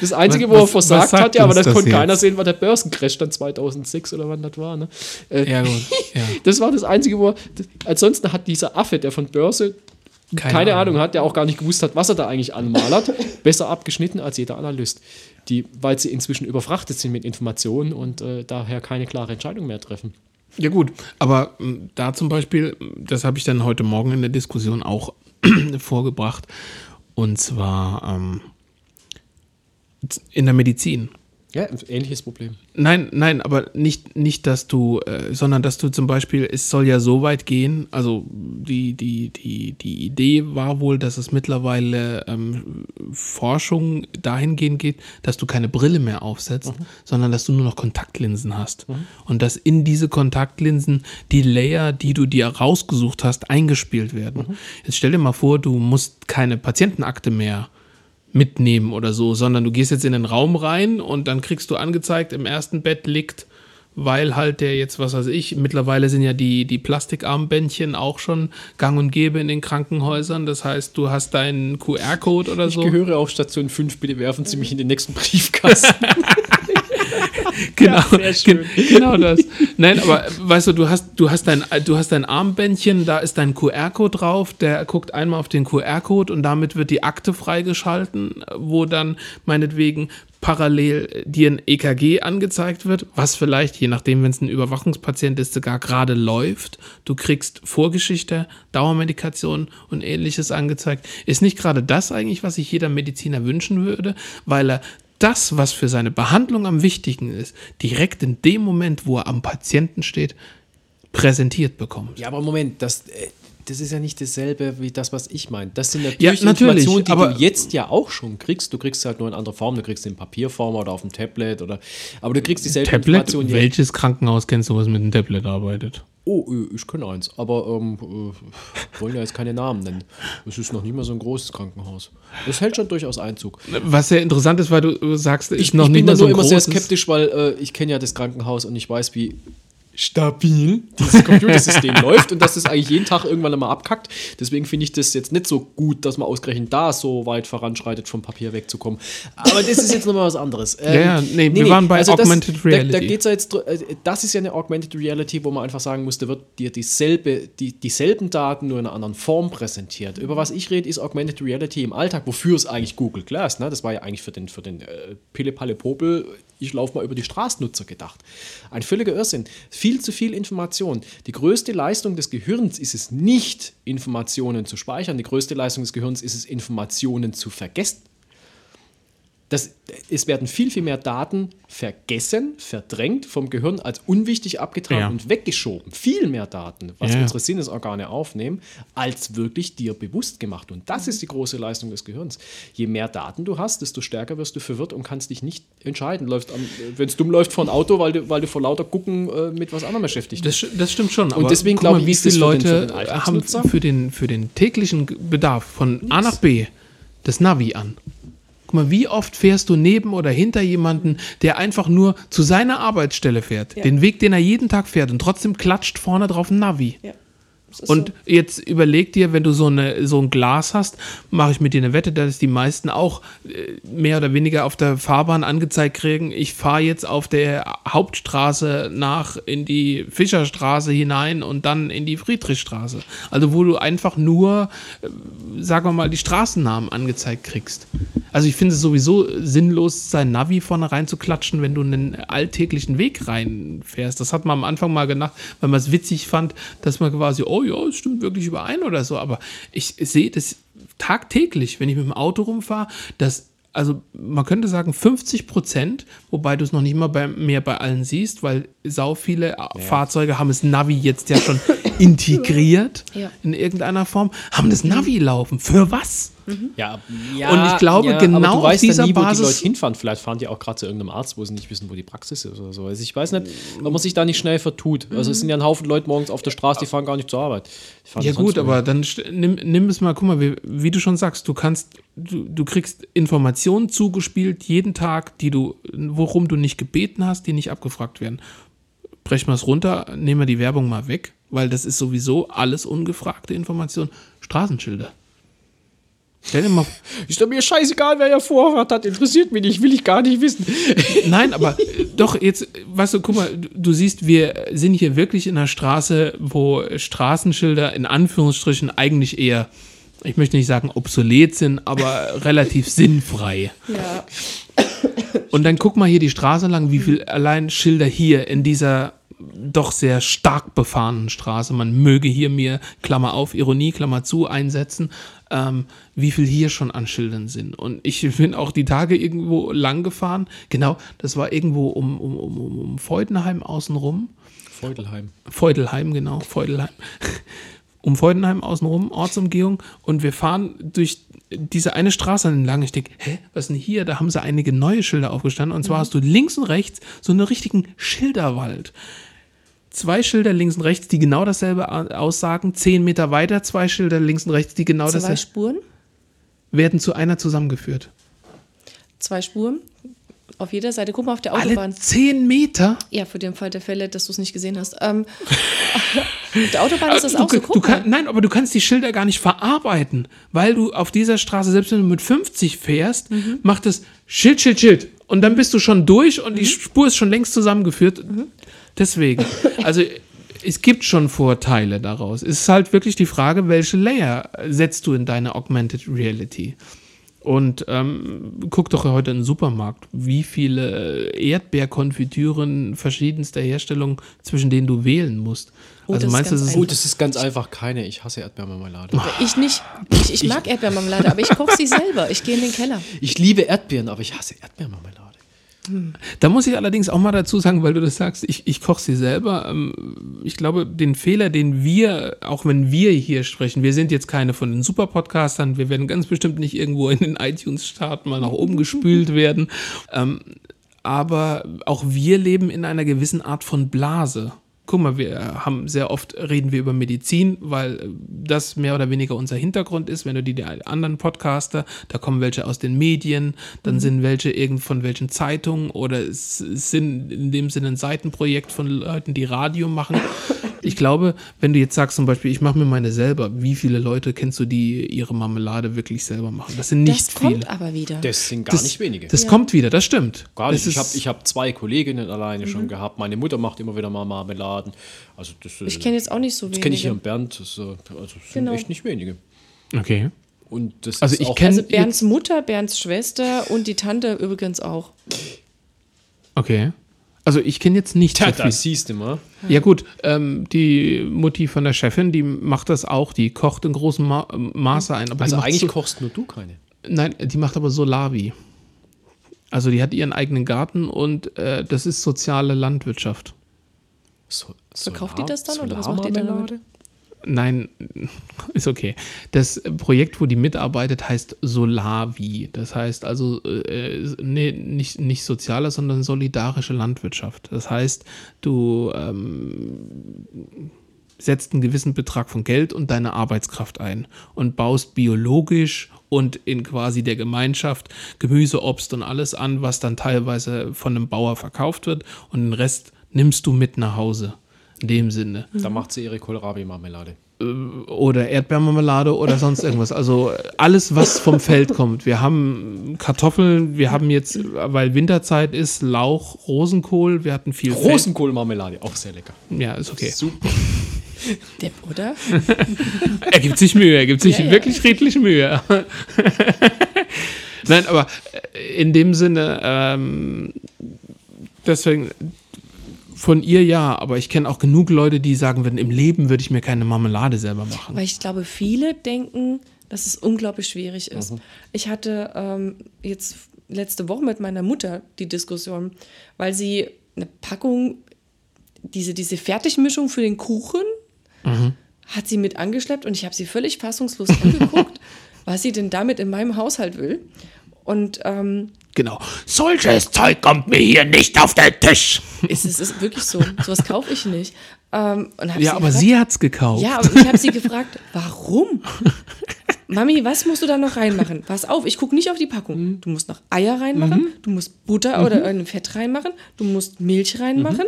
Das Einzige, Was- wo er versagt sagt hat, ja, aber das, das konnte jetzt? keiner sehen, war der Börsencrash dann 2006 oder wann das war. Ne? Äh, Ja, gut. Ja. <laughs> Das war das Einzige, wo er, das, ansonsten hat dieser Affe, der von Börse keine, Keine Ahnung. Ahnung. hat, der auch gar nicht gewusst hat, was er da eigentlich anmalert, <laughs> besser abgeschnitten als jeder Analyst. Die, weil sie inzwischen überfrachtet sind mit Informationen und äh, daher keine klare Entscheidung mehr treffen. Ja gut, aber m, da zum Beispiel, das habe ich dann heute Morgen in der Diskussion auch <clears throat> vorgebracht, und zwar ähm, in der Medizin. Ja, ähnliches Problem. Nein, nein, aber nicht, nicht, dass du, äh, sondern dass du zum Beispiel, es soll ja so weit gehen, also die, die, die, die Idee war wohl, dass es mittlerweile ähm, Forschung dahingehend geht, dass du keine Brille mehr aufsetzt, sondern dass du nur noch Kontaktlinsen hast. Und dass in diese Kontaktlinsen die Layer, die du dir rausgesucht hast, eingespielt werden. Jetzt stell dir mal vor, du musst keine Patientenakte mehr mitnehmen oder so, sondern du gehst jetzt in den Raum rein und dann kriegst du angezeigt, im ersten Bett liegt, weil halt der jetzt, was weiß ich, mittlerweile sind ja die, die Plastikarmbändchen auch schon gang und gäbe in den Krankenhäusern. Das heißt, du hast deinen QR-Code oder Ich so. gehöre auf Station 5, bitte werfen Sie mich in den nächsten Briefkasten. <laughs> genau, sehr schön. gen- genau das. Nein, aber weißt du, du hast, du hast dein, du hast dein Armbändchen, da ist dein QR-Code drauf, der guckt einmal auf den QR-Code und damit wird die Akte freigeschalten, wo dann meinetwegen parallel dir ein EKG angezeigt wird, was vielleicht, je nachdem, wenn es ein Überwachungspatient ist, sogar gerade läuft. Du kriegst Vorgeschichte, Dauermedikation und ähnliches angezeigt. Ist nicht gerade das eigentlich, was sich jeder Mediziner wünschen würde, weil er das, was für seine Behandlung am wichtigen ist, direkt in dem Moment, wo er am Patienten steht, präsentiert bekommt. ja, aber Moment, das, äh, das ist ja nicht dasselbe wie das, was ich meine. Das sind natürlich, Ja, natürlich, Informationen, die aber- du jetzt ja auch schon kriegst. Du kriegst halt nur in anderer Form. Du kriegst sie in Papierform oder auf dem Tablet oder, aber du kriegst dieselbe Tablet? Information. Welches Krankenhaus kennst du, was mit einem Tablet arbeitet? Oh, äh, ich kenne eins, aber ähm, äh, wollen ja jetzt keine Namen nennen. Es ist noch nicht mal so ein großes Krankenhaus. Das hält schon durchaus Einzug. Was sehr interessant ist, weil du sagst, ist Ich, noch ich nicht bin mal da so nur ein immer sehr großes- skeptisch, weil äh, ich kenne ja das Krankenhaus und ich weiß, wie stabil dieses <laughs> Computersystem läuft und dass das eigentlich jeden Tag irgendwann einmal abkackt. Deswegen finde ich das jetzt nicht so gut, dass man ausgerechnet da so weit voranschreitet, vom Papier wegzukommen. Aber das ist jetzt nochmal was anderes. Ähm, Ja, ja, nee, wir waren bei Augmented das, Da, da Reality. geht's ja jetzt, äh, das ist ja eine Augmented Reality, wo man einfach sagen muss, da wird dir dieselbe, die, dieselben Daten nur in einer anderen Form präsentiert. Über was ich rede, ist Augmented Reality im Alltag, wofür es eigentlich Google Glass, ne? das war ja eigentlich für den, für den äh, Pille-Palle-Popel, ich laufe mal über die Straßennutzer gedacht. Ein völliger Irrsinn. Viel zu viel Information. Die größte Leistung des Gehirns ist es nicht, Informationen zu speichern. Die größte Leistung des Gehirns ist es, Informationen zu vergessen. Das, es werden viel, viel mehr Daten vergessen, verdrängt vom Gehirn als unwichtig abgetragen Ja. und weggeschoben. Viel mehr Daten, was Ja, unsere Sinnesorgane aufnehmen, als wirklich dir bewusst gemacht. Und das ist die große Leistung des Gehirns. Je mehr Daten du hast, desto stärker wirst du verwirrt und kannst dich nicht entscheiden. Wenn es dumm läuft vor ein Auto, weil du, weil du vor lauter Gucken äh, mit was anderem beschäftigt bist. Das, das stimmt schon. Aber deswegen glaube ich, wie viele für für Leute den haben für den, für den täglichen Bedarf von A nach B das Navi an. Mal, wie oft fährst du neben oder hinter jemanden, der einfach nur zu seiner Arbeitsstelle fährt, den Weg, den er jeden Tag fährt und trotzdem klatscht vorne drauf ein Navi. Ja. Und so. jetzt überleg dir, wenn du so, eine, so ein Glas hast, mache ich mit dir eine Wette, dass die meisten auch äh, mehr oder weniger auf der Fahrbahn angezeigt kriegen, ich fahre jetzt auf der Hauptstraße nach in die Fischerstraße hinein und dann in die Friedrichstraße. Also wo du einfach nur, äh, sagen wir mal, die Straßennamen angezeigt kriegst. Also ich finde es sowieso sinnlos, sein Navi vorne rein zu klatschen, wenn du einen alltäglichen Weg reinfährst. Das hat man am Anfang mal gedacht, weil man es witzig fand, dass man quasi, oh ja, es stimmt wirklich überein oder so. Aber ich sehe das tagtäglich, wenn ich mit dem Auto rumfahre, dass also man könnte sagen 50 Prozent, wobei du es noch nicht mal bei, mehr bei allen siehst, weil sau viele Fahrzeuge haben das Navi jetzt ja schon <laughs> integriert Ja. in irgendeiner Form, haben das Navi laufen. Für was? Ja, ja, Und ich glaube, ja, genau aber du auf weißt dieser ja nie, wo Basis- die Leute hinfahren. Vielleicht fahren die auch gerade zu irgendeinem Arzt, wo sie nicht wissen, wo die Praxis ist oder so. Also ich weiß nicht, ob man sich da nicht schnell vertut. Also es sind ja ein Haufen Leute morgens auf der Straße, die fahren gar nicht zur Arbeit. Ja gut, aber dann nimm, nimm es mal, guck mal, wie, wie du schon sagst, du kannst, du, du kriegst Informationen zugespielt jeden Tag, die du, worum du nicht gebeten hast, die nicht abgefragt werden. Brechen wir es runter, nehmen wir die Werbung mal weg, weil das ist sowieso alles ungefragte Information. Straßenschilder. Stell dir mal, Ist doch mir scheißegal, wer ja Vorrat hat. Interessiert mich nicht, will ich gar nicht wissen. <laughs> Nein, aber äh, doch, jetzt, weißt du, guck mal, du, du siehst, wir sind hier wirklich in einer Straße, wo Straßenschilder in Anführungsstrichen eigentlich eher, ich möchte nicht sagen obsolet sind, aber <laughs> relativ sinnfrei. Ja. Und dann guck mal hier die Straße lang, wie viel allein Schilder hier in dieser doch sehr stark befahrenen Straße, man möge hier mir, Klammer auf, Ironie, Klammer zu, einsetzen, ähm, wie viel hier schon an Schildern sind. Und ich <laughs> bin auch die Tage irgendwo lang gefahren, genau, das war irgendwo um, um, um, um- um Feudenheim außenrum, Feudelheim. Feudelheim, genau, Feudelheim. <laughs> Um Feudenheim außenrum, Ortsumgehung. Und wir fahren durch diese eine Straße entlang. Ich denke, hä, was ist denn hier? Da haben sie einige neue Schilder aufgestanden. Und zwar hast du links und rechts so einen richtigen Schilderwald. Zwei Schilder links und rechts, die genau dasselbe aussagen. Zehn Meter weiter zwei Schilder links und rechts, die genau Zwei dasselbe Spuren. werden zu einer zusammengeführt. Zwei Spuren. Auf jeder Seite. Guck mal auf der Alle Autobahn. zehn Meter? Ja, für den Fall der Fälle, dass du es nicht gesehen hast. Ähm, <laughs> auf der Autobahn ist das du, auch so. Guck kann, nein, aber du kannst die Schilder gar nicht verarbeiten, weil du auf dieser Straße, selbst wenn du mit 50 fährst, Mhm. macht es Schild, Schild, Schild. Und dann bist du schon durch und Mhm. die Spur ist schon längst zusammengeführt. Deswegen. Also es gibt schon Vorteile daraus. Es ist halt wirklich die Frage, welche Layer setzt du in deine Augmented Reality? Und ähm, guck doch heute in den Supermarkt, wie viele Erdbeerkonfitüren verschiedenster Herstellung, zwischen denen du wählen musst. Oh, also das ist meinst du, ganz das ist Gut, das ist ganz einfach keine. Ich hasse Erdbeermarmelade. Ich nicht. Ich, ich mag Erdbeermarmelade, aber ich koche sie selber. Ich gehe in den Keller. Ich liebe Erdbeeren, aber ich hasse Erdbeermarmelade. Da muss ich allerdings auch mal dazu sagen, weil du das sagst, ich, ich koche sie selber. Ähm, Ich glaube, den Fehler, den wir, auch wenn wir hier sprechen, wir sind jetzt keine von den Super-Podcastern, wir werden ganz bestimmt nicht irgendwo in den iTunes-Start mal nach oben gespült <laughs> werden. Ähm, aber auch wir leben in einer gewissen Art von Blase. Guck mal, wir haben sehr oft reden wir über Medizin, weil äh, das mehr oder weniger unser Hintergrund ist. Wenn du die, anderen Podcaster, da kommen welche aus den Medien, dann sind welche irgend von welchen Zeitungen oder es sind in dem Sinne ein Seitenprojekt von Leuten, die Radio machen. Ich glaube, wenn du jetzt sagst zum Beispiel, ich mache mir meine selber, wie viele Leute kennst du, die ihre Marmelade wirklich selber machen? Das sind nicht das kommt viele. aber wieder. Das sind gar Das- nicht wenige. Das Ja. kommt wieder, das stimmt. Gar nicht. Das Ich habe ich hab zwei Kolleginnen alleine schon gehabt. Meine Mutter macht immer wieder mal Marmeladen. Also das, äh, ich kenne jetzt auch nicht so das wenige. kenne ich hier in Bernd. Das, äh, also das sind Genau. echt nicht wenige. Okay. Und das Also ist ich auch kenn- Also Bernds Mutter, Bernds Schwester und die Tante übrigens auch. Okay. Also ich kenne jetzt nicht Tja, so viel. das siehst du mal. Ja gut, ähm, die Mutti von der Chefin, die macht das auch, die kocht in großem Ma Maße ein. Aber Also eigentlich so, kochst nur du keine. Nein, die macht aber Solavi. Also die hat ihren eigenen Garten und äh, das ist soziale Landwirtschaft. So, Verkauft die das dann oder was macht die dann damit? Nein, <laughs> ist okay. Das Projekt, wo die mitarbeitet, heißt Solavi. Das heißt also äh, nee, nicht, nicht soziale, sondern solidarische Landwirtschaft. Das heißt, du ähm, setzt einen gewissen Betrag von Geld und deine Arbeitskraft ein und baust biologisch und in quasi der Gemeinschaft Gemüse, Obst und alles an, was dann teilweise von einem Bauer verkauft wird und den Rest nimmst du mit nach Hause. In dem Sinne. Da macht sie ihre Kohlrabi-Marmelade. Oder Erdbeermarmelade oder sonst irgendwas. Also alles, was vom Feld kommt. Wir haben Kartoffeln, wir haben jetzt, weil Winterzeit ist, Lauch, Rosenkohl, wir hatten viel. Rosenkohlmarmelade, auch sehr lecker. Ja, ist okay. Super. <laughs> Depp, oder? <laughs> Er gibt sich Mühe, er gibt sich Ja, ja. wirklich redlich Mühe. <laughs> Nein, aber in dem Sinne, ähm, deswegen von ihr ja, aber ich kenne auch genug Leute, die sagen würden, im Leben würde ich mir keine Marmelade selber machen. Weil ich glaube, viele denken, dass es unglaublich schwierig ist. Ich hatte ähm, jetzt letzte Woche mit meiner Mutter die Diskussion, weil sie eine Packung, diese, diese Fertigmischung für den Kuchen, hat sie mit angeschleppt und ich habe sie völlig fassungslos angeguckt, <laughs> was sie denn damit in meinem Haushalt will. Und ähm, Genau. Solches Zeug kommt mir hier nicht auf den Tisch. es, ist, es ist wirklich so. Sowas kaufe ich nicht. Ähm, und hab Ja, sie aber gefragt- sie hat's gekauft. Ja, und ich habe sie gefragt, warum? Mami, was musst du da noch reinmachen? Pass auf, ich gucke nicht auf die Packung. Du musst noch Eier reinmachen, du musst Butter oder irgendein Fett reinmachen, du musst Milch reinmachen.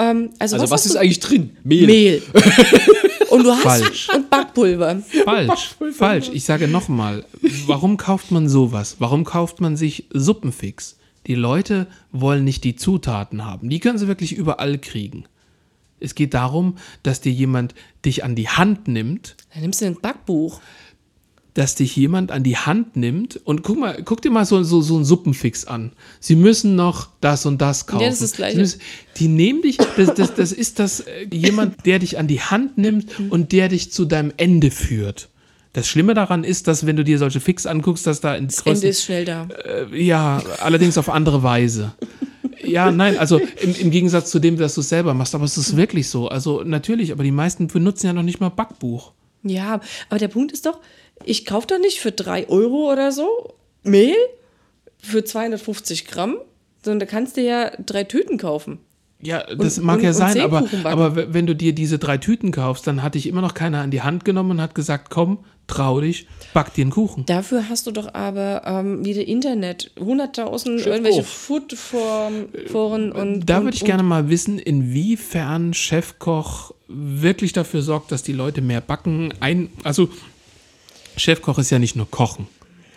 Ähm, also Also was, hast ist du? eigentlich drin? Mehl. Mehl. <laughs> Und du hast Falsch. und Backpulver. Falsch, falsch. Ich sage nochmal, warum kauft man sowas? Warum kauft man sich Suppenfix? Die Leute wollen nicht die Zutaten haben. Die können sie wirklich überall kriegen. Es geht darum, dass dir jemand dich an die Hand nimmt, Dann nimmst du ein Backbuch. Dass dich jemand an die Hand nimmt und guck mal, guck dir mal so, so, so einen Suppenfix an. Sie müssen noch das und das kaufen. das ist das müssen, die nehmen dich, das, das, das ist das, äh, jemand, der dich an die Hand nimmt und der dich zu deinem Ende führt. Das Schlimme daran ist, dass wenn du dir solche Fix anguckst, dass da in Das Ende ist schnell da. ja, allerdings auf andere Weise. Ja, nein, also im, im Gegensatz zu dem, dass du es selber machst, aber es ist wirklich so. Also natürlich, aber die meisten benutzen ja noch nicht mal Backbuch. Ja, aber der Punkt ist doch, ich kaufe doch nicht für 3 Euro oder so Mehl für 250 Gramm, sondern da kannst du ja drei Tüten kaufen. Ja, das Und- mag und- ja sein, aber, aber wenn du dir diese drei Tüten kaufst, dann hat dich immer noch keiner an die Hand genommen und hat gesagt, komm, trau dich, back dir einen Kuchen. Dafür hast du doch aber ähm, wieder Internet, 100.000 irgendwelche Food-Foren und. Da und, würde ich und- gerne mal wissen, inwiefern Chefkoch wirklich dafür sorgt, dass die Leute mehr backen. Ein, also Chefkoch ist ja nicht nur Kochen.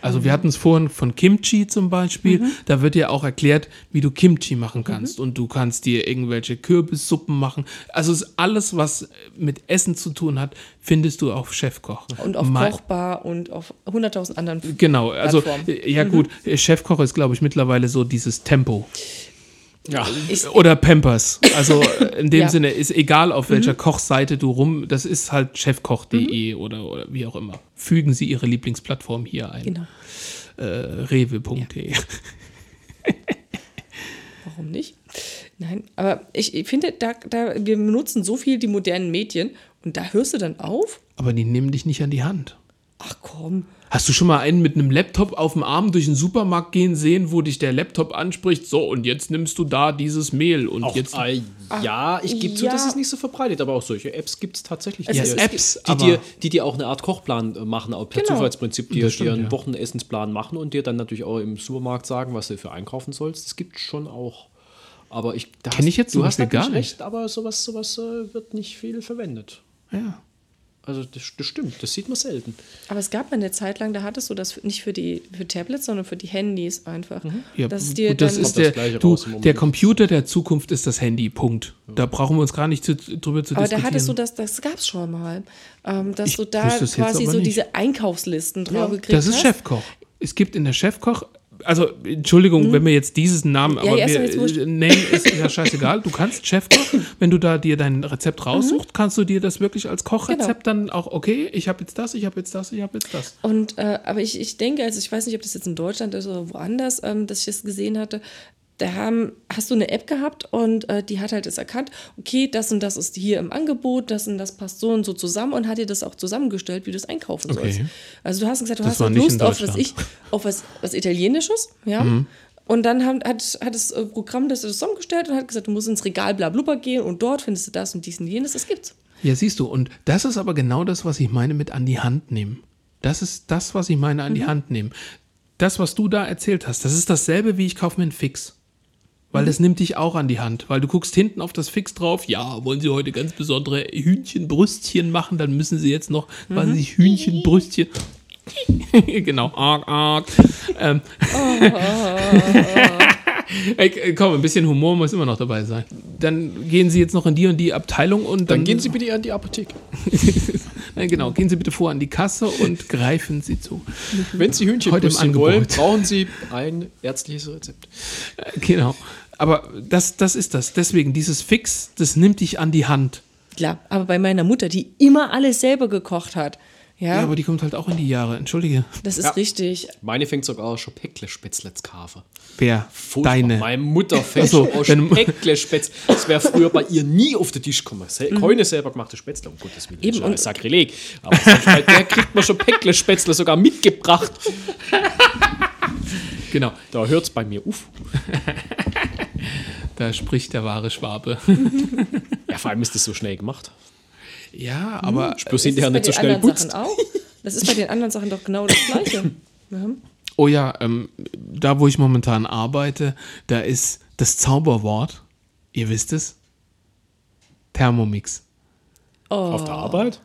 Also wir hatten es vorhin von Kimchi zum Beispiel. Da wird dir auch erklärt, wie du Kimchi machen kannst. Und du kannst dir irgendwelche Kürbissuppen machen. Also alles, was mit Essen zu tun hat, findest du auf Chefkoch. Und auf Mein- Kochbar und auf 100.000 anderen. Genau, also Plattformen. äh, ja gut, Chefkoch ist glaube ich mittlerweile so dieses Tempo. Ja. Oder Pampers. Also in dem Ja. Sinne ist egal, auf welcher Kochseite du rum, das ist halt chefkoch.de oder, oder wie auch immer. Fügen Sie Ihre Lieblingsplattform hier ein. Genau. Äh, rewe.de. <laughs> Warum nicht? Nein, aber ich, ich finde, da, da, wir benutzen so viel die modernen Medien und da hörst du dann auf. Aber die nehmen dich nicht an die Hand. Ach komm. Hast du schon mal einen mit einem Laptop auf dem Arm durch den Supermarkt gehen sehen, wo dich der Laptop anspricht? So, und jetzt nimmst du da dieses Mehl und Auch, jetzt. äh, ja, ich gebe zu, ja. das ist nicht so verbreitet, aber auch solche Apps gibt es tatsächlich. Es die, ist- dir- Apps, die, aber- dir, die dir auch eine Art Kochplan äh, machen, auch per Genau. Zufallsprinzip, dir, Das stimmt, dir einen ja. Wochennessensplan machen und dir dann natürlich auch im Supermarkt sagen, was du für einkaufen sollst. Das gibt schon auch. Aber ich da Kenn ich jetzt du hast gar nicht. recht, aber sowas, sowas äh, wird nicht viel verwendet. Ja. Also das, das stimmt, das sieht man selten. Aber es gab mal eine Zeit lang, da hattest du das nicht für die für Tablets, sondern für die Handys einfach. Ja, Dass gut, dir das dann- ist das der, Gleiche du, der Computer der Zukunft ist das Handy, Punkt. Da brauchen wir uns gar nicht zu, drüber zu aber diskutieren. da hattest du das, das gab es schon mal, ähm, dass Ich du da quasi aber so nicht. diese Einkaufslisten drauf gekriegt Das ist hast. Chefkoch. Es gibt in der Chefkoch also Entschuldigung, wenn wir jetzt diesen Namen, aber Hm? ja, ist wir, Name ist ja scheißegal. Du kannst Chefkoch, wenn du da dir dein Rezept raussuchst, kannst du dir das wirklich als Kochrezept dann auch, okay, ich habe jetzt das, ich habe jetzt das, ich habe jetzt das. Und äh, aber ich, ich denke, also ich weiß nicht, ob das jetzt in Deutschland ist oder woanders, ähm, dass ich das gesehen hatte. Da haben, hast du eine App gehabt und äh, die hat halt das erkannt, okay, das und das ist hier im Angebot, das und das passt so und so zusammen und hat dir das auch zusammengestellt, wie du es einkaufen Okay. sollst. Also du hast gesagt, du Das hast halt Lust auf was ich, auf was, was Italienisches, ja. Mhm. Und dann haben, hat, hat das äh, Programm das zusammengestellt und hat gesagt, du musst ins Regal bla blubber gehen und dort findest du das und dies und jenes, das gibt's. Ja, siehst du, und das ist aber genau das, was ich meine mit an die Hand nehmen. Das ist das, was ich meine an Mhm. die Hand nehmen. Das, was du da erzählt hast, das ist dasselbe, wie ich kaufe mir einen Fix. Weil Mhm. das nimmt dich auch an die Hand. Weil du guckst hinten auf das Fix drauf, ja, wollen sie heute ganz besondere Hühnchenbrüstchen machen, dann müssen sie jetzt noch, Mhm. weiß ich, Hühnchenbrüstchen. <laughs> genau, arg, arg. Ähm. <laughs> Äh, komm, ein bisschen Humor muss immer noch dabei sein. Dann gehen Sie jetzt noch in die und die Abteilung und dann, Dann gehen Sie bitte an die Apotheke. <laughs> Nein, genau. Gehen Sie bitte vor an die Kasse und greifen Sie zu. Wenn Sie Heute Hühnchenbrüstchen Angebot. wollen, brauchen Sie ein ärztliches Rezept. Äh, Genau. Aber das, das ist das. Deswegen, dieses Fix, das nimmt dich an die Hand. Klar, aber bei meiner Mutter, die immer alles selber gekocht hat, ja, Ja, aber die kommt halt auch in die Jahre. Entschuldige. das ist Ja. richtig. Meine fängt sogar schon Päckle-Spätzle-Kafe. Wer? Furchtbar. Deine. Meine Mutter <laughs> fängt so, schon aus Mu- Päckle-Spätzle. Das wäre früher bei ihr nie auf den Tisch gekommen. Se Keine selber gemachte Spätzle, um Gottes Willen. Mhm. Eben, das ist Sakrileg. Aber bei der kriegt man schon Päckle-Spätzle sogar mitgebracht. <laughs> Genau. Da hört es bei mir auf. Da spricht der wahre Schwabe. <laughs> Ja, vor allem ist das so schnell gemacht. ja, aber. Bloß Das hinterher ist bei nicht so den schnell anderen putzt. Sachen auch. Das ist bei den anderen Sachen doch genau das Gleiche. <laughs> Oh ja, ähm, da wo ich momentan arbeite, da ist das Zauberwort, ihr wisst es, Thermomix. Auf der Arbeit?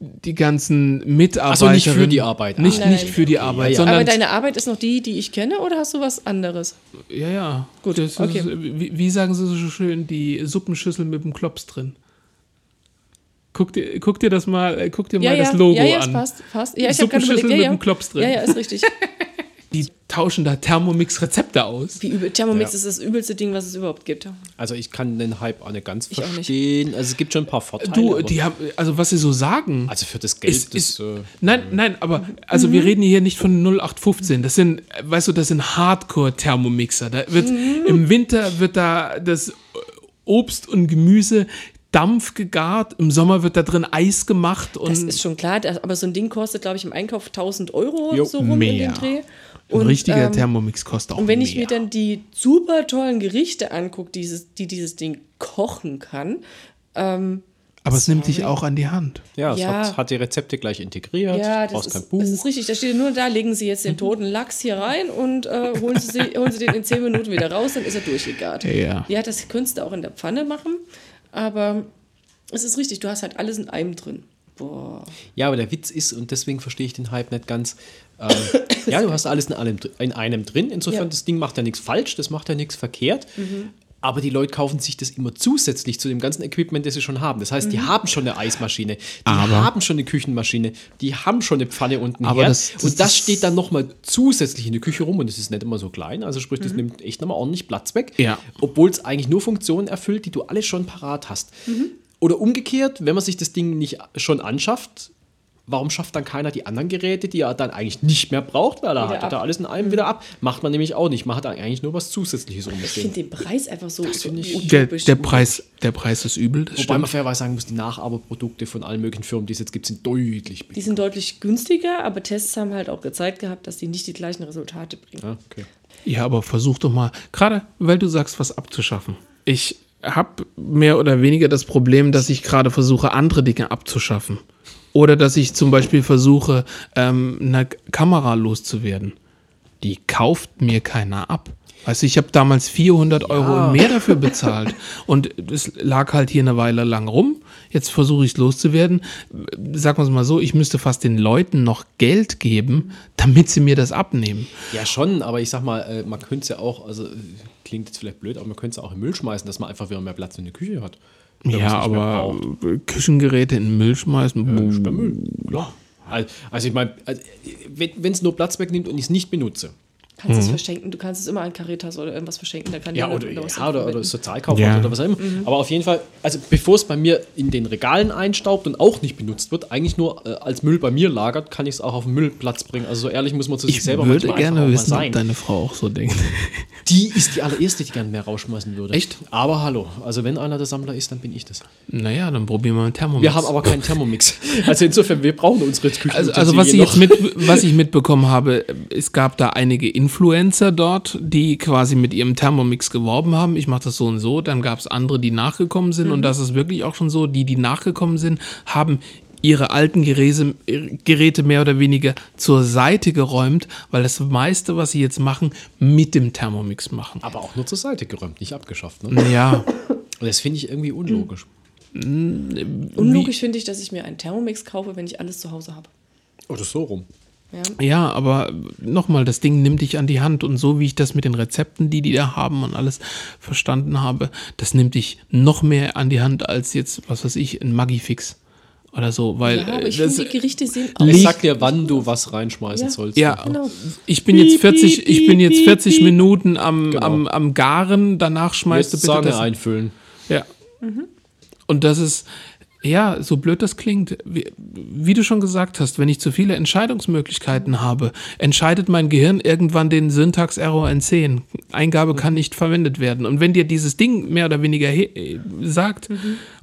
Die ganzen Mitarbeiter. so, nicht für die Arbeit. Ah. Nicht, Nein, nicht für die Arbeit, ja, ja. sondern. Aber deine Arbeit ist noch die, die ich kenne, oder hast du was anderes? ja, ja. Gut, Das ist, okay. wie, wie sagen sie so schön, die Suppenschüssel mit dem Klops drin. Guck dir, guck dir das mal, äh, guck dir mal das Logo ja, ja, es an. passt, passt. Ja, ich Suppenschüssel überlegt, ja, mit ja. dem Klops drin. Ja, ja, ist richtig. <laughs> Die tauschen da Thermomix-Rezepte aus. Wie übel. Thermomix Ja. ist das übelste Ding, was es überhaupt gibt. Also ich kann den Hype auch nicht ganz Ich auch nicht. verstehen. Also es gibt schon ein paar Vorteile. Du, die haben, also was sie so sagen. also für das Geld, ist, ist, das, äh, nein, nein, aber also Mhm. wir reden hier nicht von 0815. Das sind, äh, weißt du, das sind Hardcore-Thermomixer. Da wird Mhm. im Winter wird da das Obst und Gemüse Dampf gegart, im Sommer wird da drin Eis gemacht und Das ist schon klar, aber so ein Ding kostet, glaube ich, im Einkauf 1000 Euro Jo, so rum in mehr. den Dreh. Ein richtiger ähm, Thermomix kostet auch Und wenn ich mehr. mir dann die super tollen Gerichte angucke, dieses, die dieses Ding kochen kann, ähm, aber es nimmt dich auch an die Hand. ja, es Ja. Hat, hat die Rezepte gleich integriert. ja, brauchst das kein ist, Buch. das ist richtig. Da steht nur da, legen Sie jetzt den toten Lachs hier rein und äh, holen, Sie, holen Sie den in 10 Minuten wieder raus, dann ist er durchgegart. Ja. Ja, das könntest du auch in der Pfanne machen, aber es ist richtig, du hast halt alles in einem drin. Boah. Ja, aber der Witz ist, und deswegen verstehe ich den Hype nicht ganz, ähm, ja, du hast alles in, allem, in einem drin. Insofern, Ja. Mhm. das Ding macht ja nichts falsch, das macht ja nichts verkehrt. Aber die Leute kaufen sich das immer zusätzlich zu dem ganzen Equipment, das sie schon haben. Das heißt, Mhm. die haben schon eine Eismaschine, die Aber- haben schon eine Küchenmaschine, die haben schon eine Pfanne unten Aber her. das- das- und das das- steht dann nochmal zusätzlich in der Küche rum und das ist nicht immer so klein. Also sprich, Mhm. das nimmt echt nochmal ordentlich Platz weg. Ja. Obwohl es eigentlich nur Funktionen erfüllt, die du alle schon parat hast. Mhm. Oder umgekehrt, wenn man sich das Ding nicht schon anschafft, warum schafft dann keiner die anderen Geräte, die er dann eigentlich nicht mehr braucht, weil er Wieder hat alles in einem wieder ab. Macht man nämlich auch nicht. Man hat eigentlich nur was Zusätzliches Ich rumstehen. finde den Preis einfach so, so ich- Der, der, Preis, der Preis ist übel, das Wobei man stimmt. fairerweise sagen muss, die Nachahmerprodukte von allen möglichen Firmen, die es jetzt gibt, sind deutlich Die billiger. sind deutlich günstiger, aber Tests haben halt auch gezeigt gehabt, dass die nicht die gleichen Resultate bringen. Ja, okay. Ja, aber versuch doch mal, gerade weil du sagst, was abzuschaffen. Ich habe mehr oder weniger das Problem, dass ich gerade versuche, andere Dinge abzuschaffen. Oder dass ich zum Beispiel versuche, ähm, eine Kamera loszuwerden. Die kauft mir keiner ab. Weißt du, ich habe damals 400 Euro und mehr dafür bezahlt. Und es lag halt hier eine Weile lang rum. Jetzt versuche ich es loszuwerden. Sagen wir es mal so, ich müsste fast den Leuten noch Geld geben, damit sie mir das abnehmen. Ja, schon, aber ich sag mal, äh, man könnte es ja auch, also klingt jetzt vielleicht blöd, aber man könnte es auch in Müll schmeißen, dass man einfach wieder mehr Platz in der Küche hat. Ja, aber. Küchengeräte in den Müll schmeißen. Äh, Sperrmüll, klar. Al- Also ich meine, also, wenn es nur Platz wegnimmt und ich es nicht benutze, Kannst es verschenken, du kannst es immer an Caritas oder irgendwas verschenken, da kann Ja, oder, ja, oder, oder Sozialkaufhaus Ja. oder was auch immer. Aber auf jeden Fall, also bevor es bei mir in den Regalen einstaubt und auch nicht benutzt wird, eigentlich nur äh, als Müll bei mir lagert, kann ich es auch auf den Müllplatz bringen. Also so ehrlich muss man zu sich Ich selber würde manchmal gerne einfach wissen, mal ob sein. deine Frau auch so denkt. <laughs> Die ist die allererste, die gerne mehr rausschmeißen würde. Echt? Aber hallo, also wenn einer der Sammler ist, dann bin ich das. Naja, dann probieren wir mal Thermomix. Wir haben aber keinen Thermomix. <laughs> Also insofern, wir brauchen unsere Küche. Also, also was, ich jetzt mit, was ich mitbekommen habe, es gab da einige Influencer dort, die quasi mit ihrem Thermomix geworben haben. Ich mache das so und so. Dann gab es andere, die nachgekommen sind. Und das ist wirklich auch schon so. Die, die nachgekommen sind, haben ihre alten Geräte, Geräte mehr oder weniger zur Seite geräumt, weil das meiste, was sie jetzt machen, mit dem Thermomix machen. Aber auch nur zur Seite geräumt, nicht abgeschafft. Ne? Ja, Und das finde ich irgendwie unlogisch. Unlogisch finde ich, dass ich mir einen Thermomix kaufe, wenn ich alles zu Hause habe. Oder so rum. Ja. Ja, aber nochmal, das Ding nimmt dich an die Hand und so wie ich das mit den Rezepten, die die da haben und alles verstanden habe, das nimmt dich noch mehr an die Hand als jetzt, was weiß ich, ein Maggi-Fix oder so, weil ja, aber äh, ich das, finde, die Gerichte sehen Es aus. sagt dir, wann du was reinschmeißen Ja. sollst. ja, Genau. ich bin jetzt 40, ich bin jetzt 40 piep. Minuten am, Genau. am, am Garen, danach schmeißt Jetzt du bitte Sahne das einfüllen. Ja. Und das ist, ja, so blöd das klingt, wie, wie du schon gesagt hast, wenn ich zu viele Entscheidungsmöglichkeiten habe, entscheidet mein Gehirn irgendwann den Syntax-Error N10. Eingabe kann nicht verwendet werden. Und wenn dir dieses Ding mehr oder weniger äh, sagt,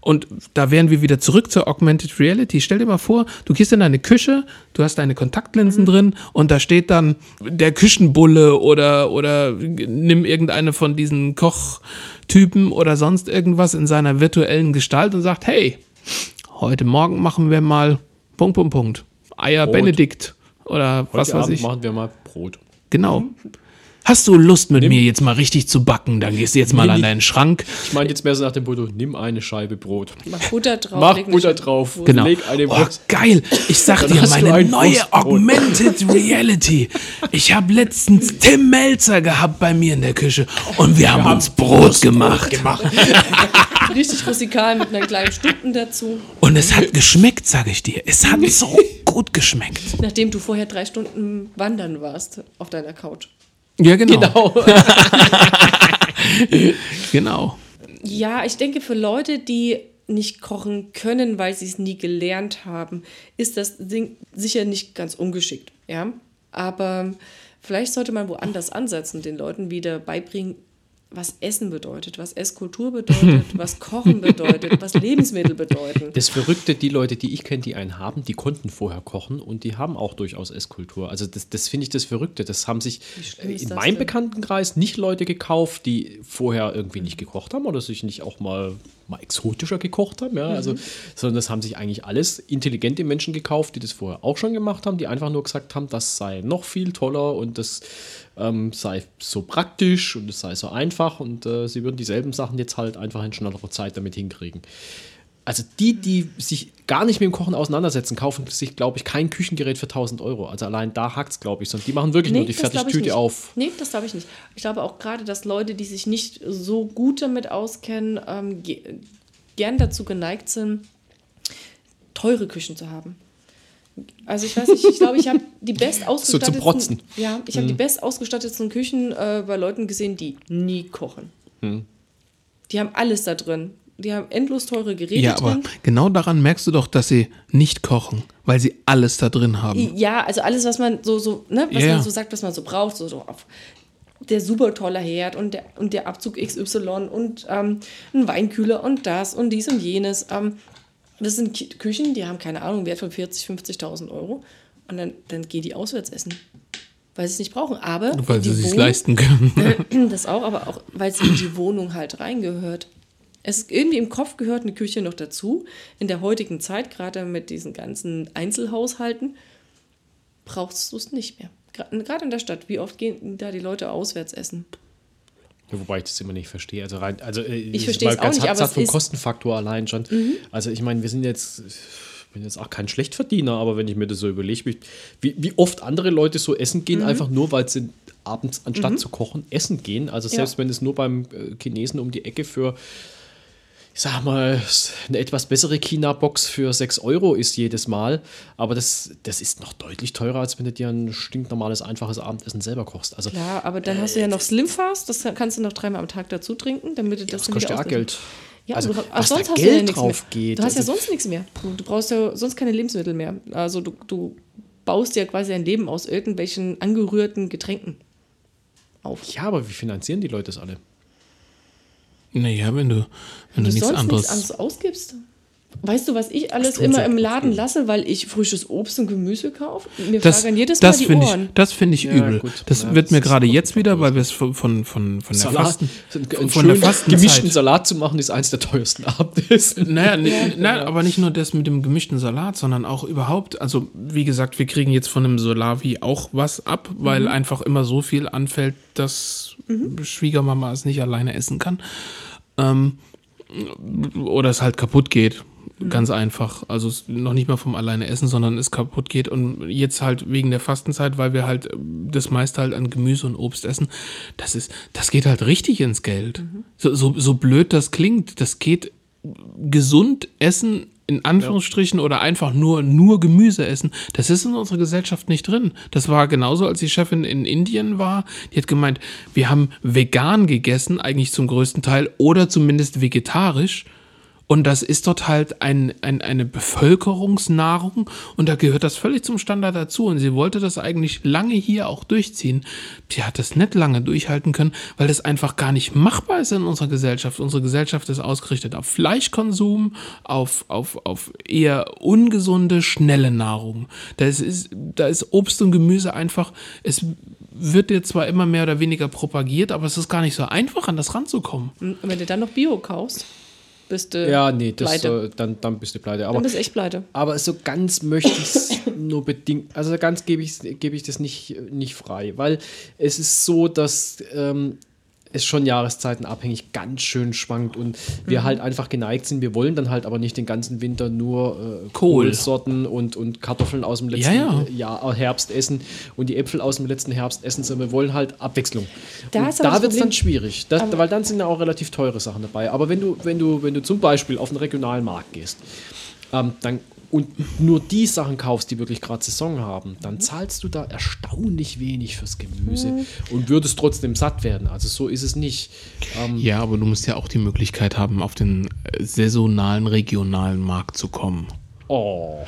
und da wären wir wieder zurück zur Augmented Reality. Stell dir mal vor, du gehst in deine Küche, du hast deine Kontaktlinsen drin und da steht dann der Küchenbulle oder, oder nimm irgendeine von diesen Kochtypen oder sonst irgendwas in seiner virtuellen Gestalt und sagt, hey, heute Morgen machen wir mal Punkt, Punkt, Punkt. Eier Brot. Benedikt oder was Heute weiß Abend ich. machen wir mal Brot. Genau. Hast du Lust mit mir jetzt mal richtig zu backen? Dann gehst du jetzt mal Nimm an deinen Schrank. Ich meine jetzt mehr so nach dem Motto, nimm eine Scheibe Brot. Mach Butter drauf. Mach Butter drauf. Genau. Leg eine oh, geil. Ich sag Dann dir, meine ein neue Wurstbrot. Augmented Reality. Ich habe letztens Tim Melzer gehabt bei mir in der Küche und wir haben uns Brot gemacht. <laughs> <laughs> Richtig rustikal mit einer kleinen Stunden dazu. Und es hat geschmeckt, sage ich dir. Es hat so <laughs> gut geschmeckt. Nachdem du vorher drei Stunden wandern warst auf deiner Couch. Ja, genau. Genau. <laughs> genau. Ja, ich denke, für Leute, die nicht kochen können, weil sie es nie gelernt haben, ist das Ding sicher nicht ganz ungeschickt. Ja? Aber vielleicht sollte man woanders ansetzen, den Leuten wieder beibringen, was Essen bedeutet, was Esskultur bedeutet, <laughs> was Kochen bedeutet, was Lebensmittel bedeuten. Das Verrückte, die Leute, die ich kenne, die einen haben, die konnten vorher kochen und die haben auch durchaus Esskultur. Also das, das finde ich das Verrückte. Das haben sich in meinem denn? Bekanntenkreis nicht Leute gekauft, die vorher irgendwie nicht gekocht haben oder sich nicht auch mal, mal exotischer gekocht haben. Ja? Also, sondern das haben sich eigentlich alles intelligente Menschen gekauft, die das vorher auch schon gemacht haben, die einfach nur gesagt haben, das sei noch viel toller und das ähm, sei so praktisch und es sei so einfach und äh, sie würden dieselben Sachen jetzt halt einfach in schnellerer Zeit damit hinkriegen. Also die, die sich gar nicht mit dem Kochen auseinandersetzen, kaufen sich, glaube ich, kein Küchengerät für 1000 Euro. Also allein da hackt es, glaube ich, sondern die machen wirklich nur die Fertigtüte auf. Nee, das glaube ich nicht. Ich glaube auch gerade, dass Leute, die sich nicht so gut damit auskennen, ähm, ge gern dazu geneigt sind, teure Küchen zu haben. Also ich weiß nicht, ich glaube, ich habe die best <laughs> ausgestattetsten, Protzen. ja, ich habe die best ausgestattetsten Küchen äh, bei Leuten gesehen, die nie kochen. Die haben alles da drin. Die haben endlos teure Geräte Ja, aber drin. genau daran merkst du doch, dass sie nicht kochen, weil sie alles da drin haben. Ja, also alles, was man so, so, ne, was ja. man so sagt, was man so braucht, so, so auf der super tolle Herd und der, und der Abzug XY und ähm, ein Weinkühler und das und dies und jenes. Ähm, das sind Ki- Küchen, die haben keine Ahnung, Wert von 40, 50.000 Euro. Und dann, dann gehen die auswärts essen. Weil sie es nicht brauchen. Aber Weil sie es sich leisten können. <clears throat> das auch, aber auch, weil es in die Wohnung halt reingehört. Es ist irgendwie im Kopf gehört eine Küche noch dazu. In der heutigen Zeit, gerade mit diesen ganzen Einzelhaushalten, brauchst du es nicht mehr. Gerade in der Stadt, wie oft gehen da die Leute auswärts essen? Ja, wobei ich das immer nicht verstehe. Also rein, also äh, Ich verstehe es auch nicht, aber vom Mhm. Kostenfaktor allein schon. Also ich meine, wir sind jetzt, ich bin jetzt auch kein Schlechtsverdiener, aber wenn ich mir das so überlege, wie, wie, oft andere Leute so essen gehen, Mhm. einfach nur, weil sie abends anstatt zu kochen essen gehen. Also selbst Ja. wenn es nur beim äh, Chinesen um die Ecke für ich sag mal, eine etwas bessere China-Box für 6 Euro ist jedes Mal. Aber das, das ist noch deutlich teurer, als wenn du dir ein stinknormales, einfaches Abendessen selber kochst. Also, Klar, aber dann hast du ja noch Slim Fast, das kannst du noch dreimal am Tag dazu trinken, damit du das, das dann kostet ja auch. Geld. Ja, also, aber du, da sonst hast du Geld ja nichts drauf mehr. geht. Du hast ja also, sonst nichts mehr. Du, du brauchst ja sonst keine Lebensmittel mehr. Also du, du baust ja quasi ein Leben aus irgendwelchen angerührten Getränken auf. Ja, aber wie finanzieren die Leute das alle? Naja, wenn du, wenn du, du nichts anderes. nichts anderes ausgibst. Weißt du, was ich alles immer im Laden lasse, weil ich frisches Obst und Gemüse kaufe? Mir Das, fragen jedes Mal das die finde ich, Ohren. das finde ich Ja, übel. gut. Das Ja, wird das mir gerade jetzt wieder, weil wir es von, von, von, von der Fasten, einen von der Fastenzeit. gemischten Salat zu machen, ist eins der teuersten <laughs> Abendessen. Naja, n- nein, aber nicht nur das mit dem gemischten Salat, sondern auch überhaupt, also wie gesagt, wir kriegen jetzt von dem Solavi auch was ab, weil Mhm. einfach immer so viel anfällt, dass Schwiegermama es nicht alleine essen kann. Ähm, oder es halt kaputt geht. Mhm. Ganz einfach. Also noch nicht mal vom alleine essen, sondern es kaputt geht. Und jetzt halt wegen der Fastenzeit, weil wir halt äh, das meiste halt an Gemüse und Obst essen, das ist, das geht halt richtig ins Geld. Mhm. So, so, so blöd das klingt, das geht gesund essen, in Anführungsstrichen, oder einfach nur, nur Gemüse essen, das ist in unserer Gesellschaft nicht drin. Das war genauso, als die Chefin in Indien war. Die hat gemeint, wir haben vegan gegessen, eigentlich zum größten Teil, oder zumindest vegetarisch. Und das ist dort halt ein, ein, eine Bevölkerungsnahrung und da gehört das völlig zum Standard dazu. Und sie wollte das eigentlich lange hier auch durchziehen. Sie hat das nicht lange durchhalten können, weil das einfach gar nicht machbar ist in unserer Gesellschaft. Unsere Gesellschaft ist ausgerichtet auf Fleischkonsum, auf, auf, auf eher ungesunde, schnelle Nahrung. Da ist, da ist Obst und Gemüse einfach, es wird dir zwar immer mehr oder weniger propagiert, aber es ist gar nicht so einfach, an das ranzukommen. Und wenn du dann noch Bio kaufst, bist du Ja, nee, das, pleite. dann, dann bist du pleite. dann Aber, bist du echt pleite. aber so ganz möchte ich es <laughs> nur bedingt, also ganz gebe ich, gebe ich das nicht, nicht frei, weil es ist so, dass ähm, es schon jahreszeitenabhängig ganz schön schwankt und wir halt einfach geneigt sind. Wir wollen dann halt aber nicht den ganzen Winter nur äh, Kohl. Kohlsorten und, und Kartoffeln aus dem letzten Ja, ja. äh, Jahr, Herbst essen und die Äpfel aus dem letzten Herbst essen, sondern wir wollen halt Abwechslung. Da da wird es dann schwierig, das, weil dann sind ja auch relativ teure Sachen dabei. Aber wenn du, wenn du, wenn du zum Beispiel auf einen regionalen Markt gehst, ähm, dann und nur die Sachen kaufst, die wirklich gerade Saison haben, dann zahlst du da erstaunlich wenig fürs Gemüse und würdest trotzdem satt werden. Also so ist es nicht. Ähm, Ja, aber du musst ja auch die Möglichkeit haben, auf den saisonalen, regionalen Markt zu kommen. oh,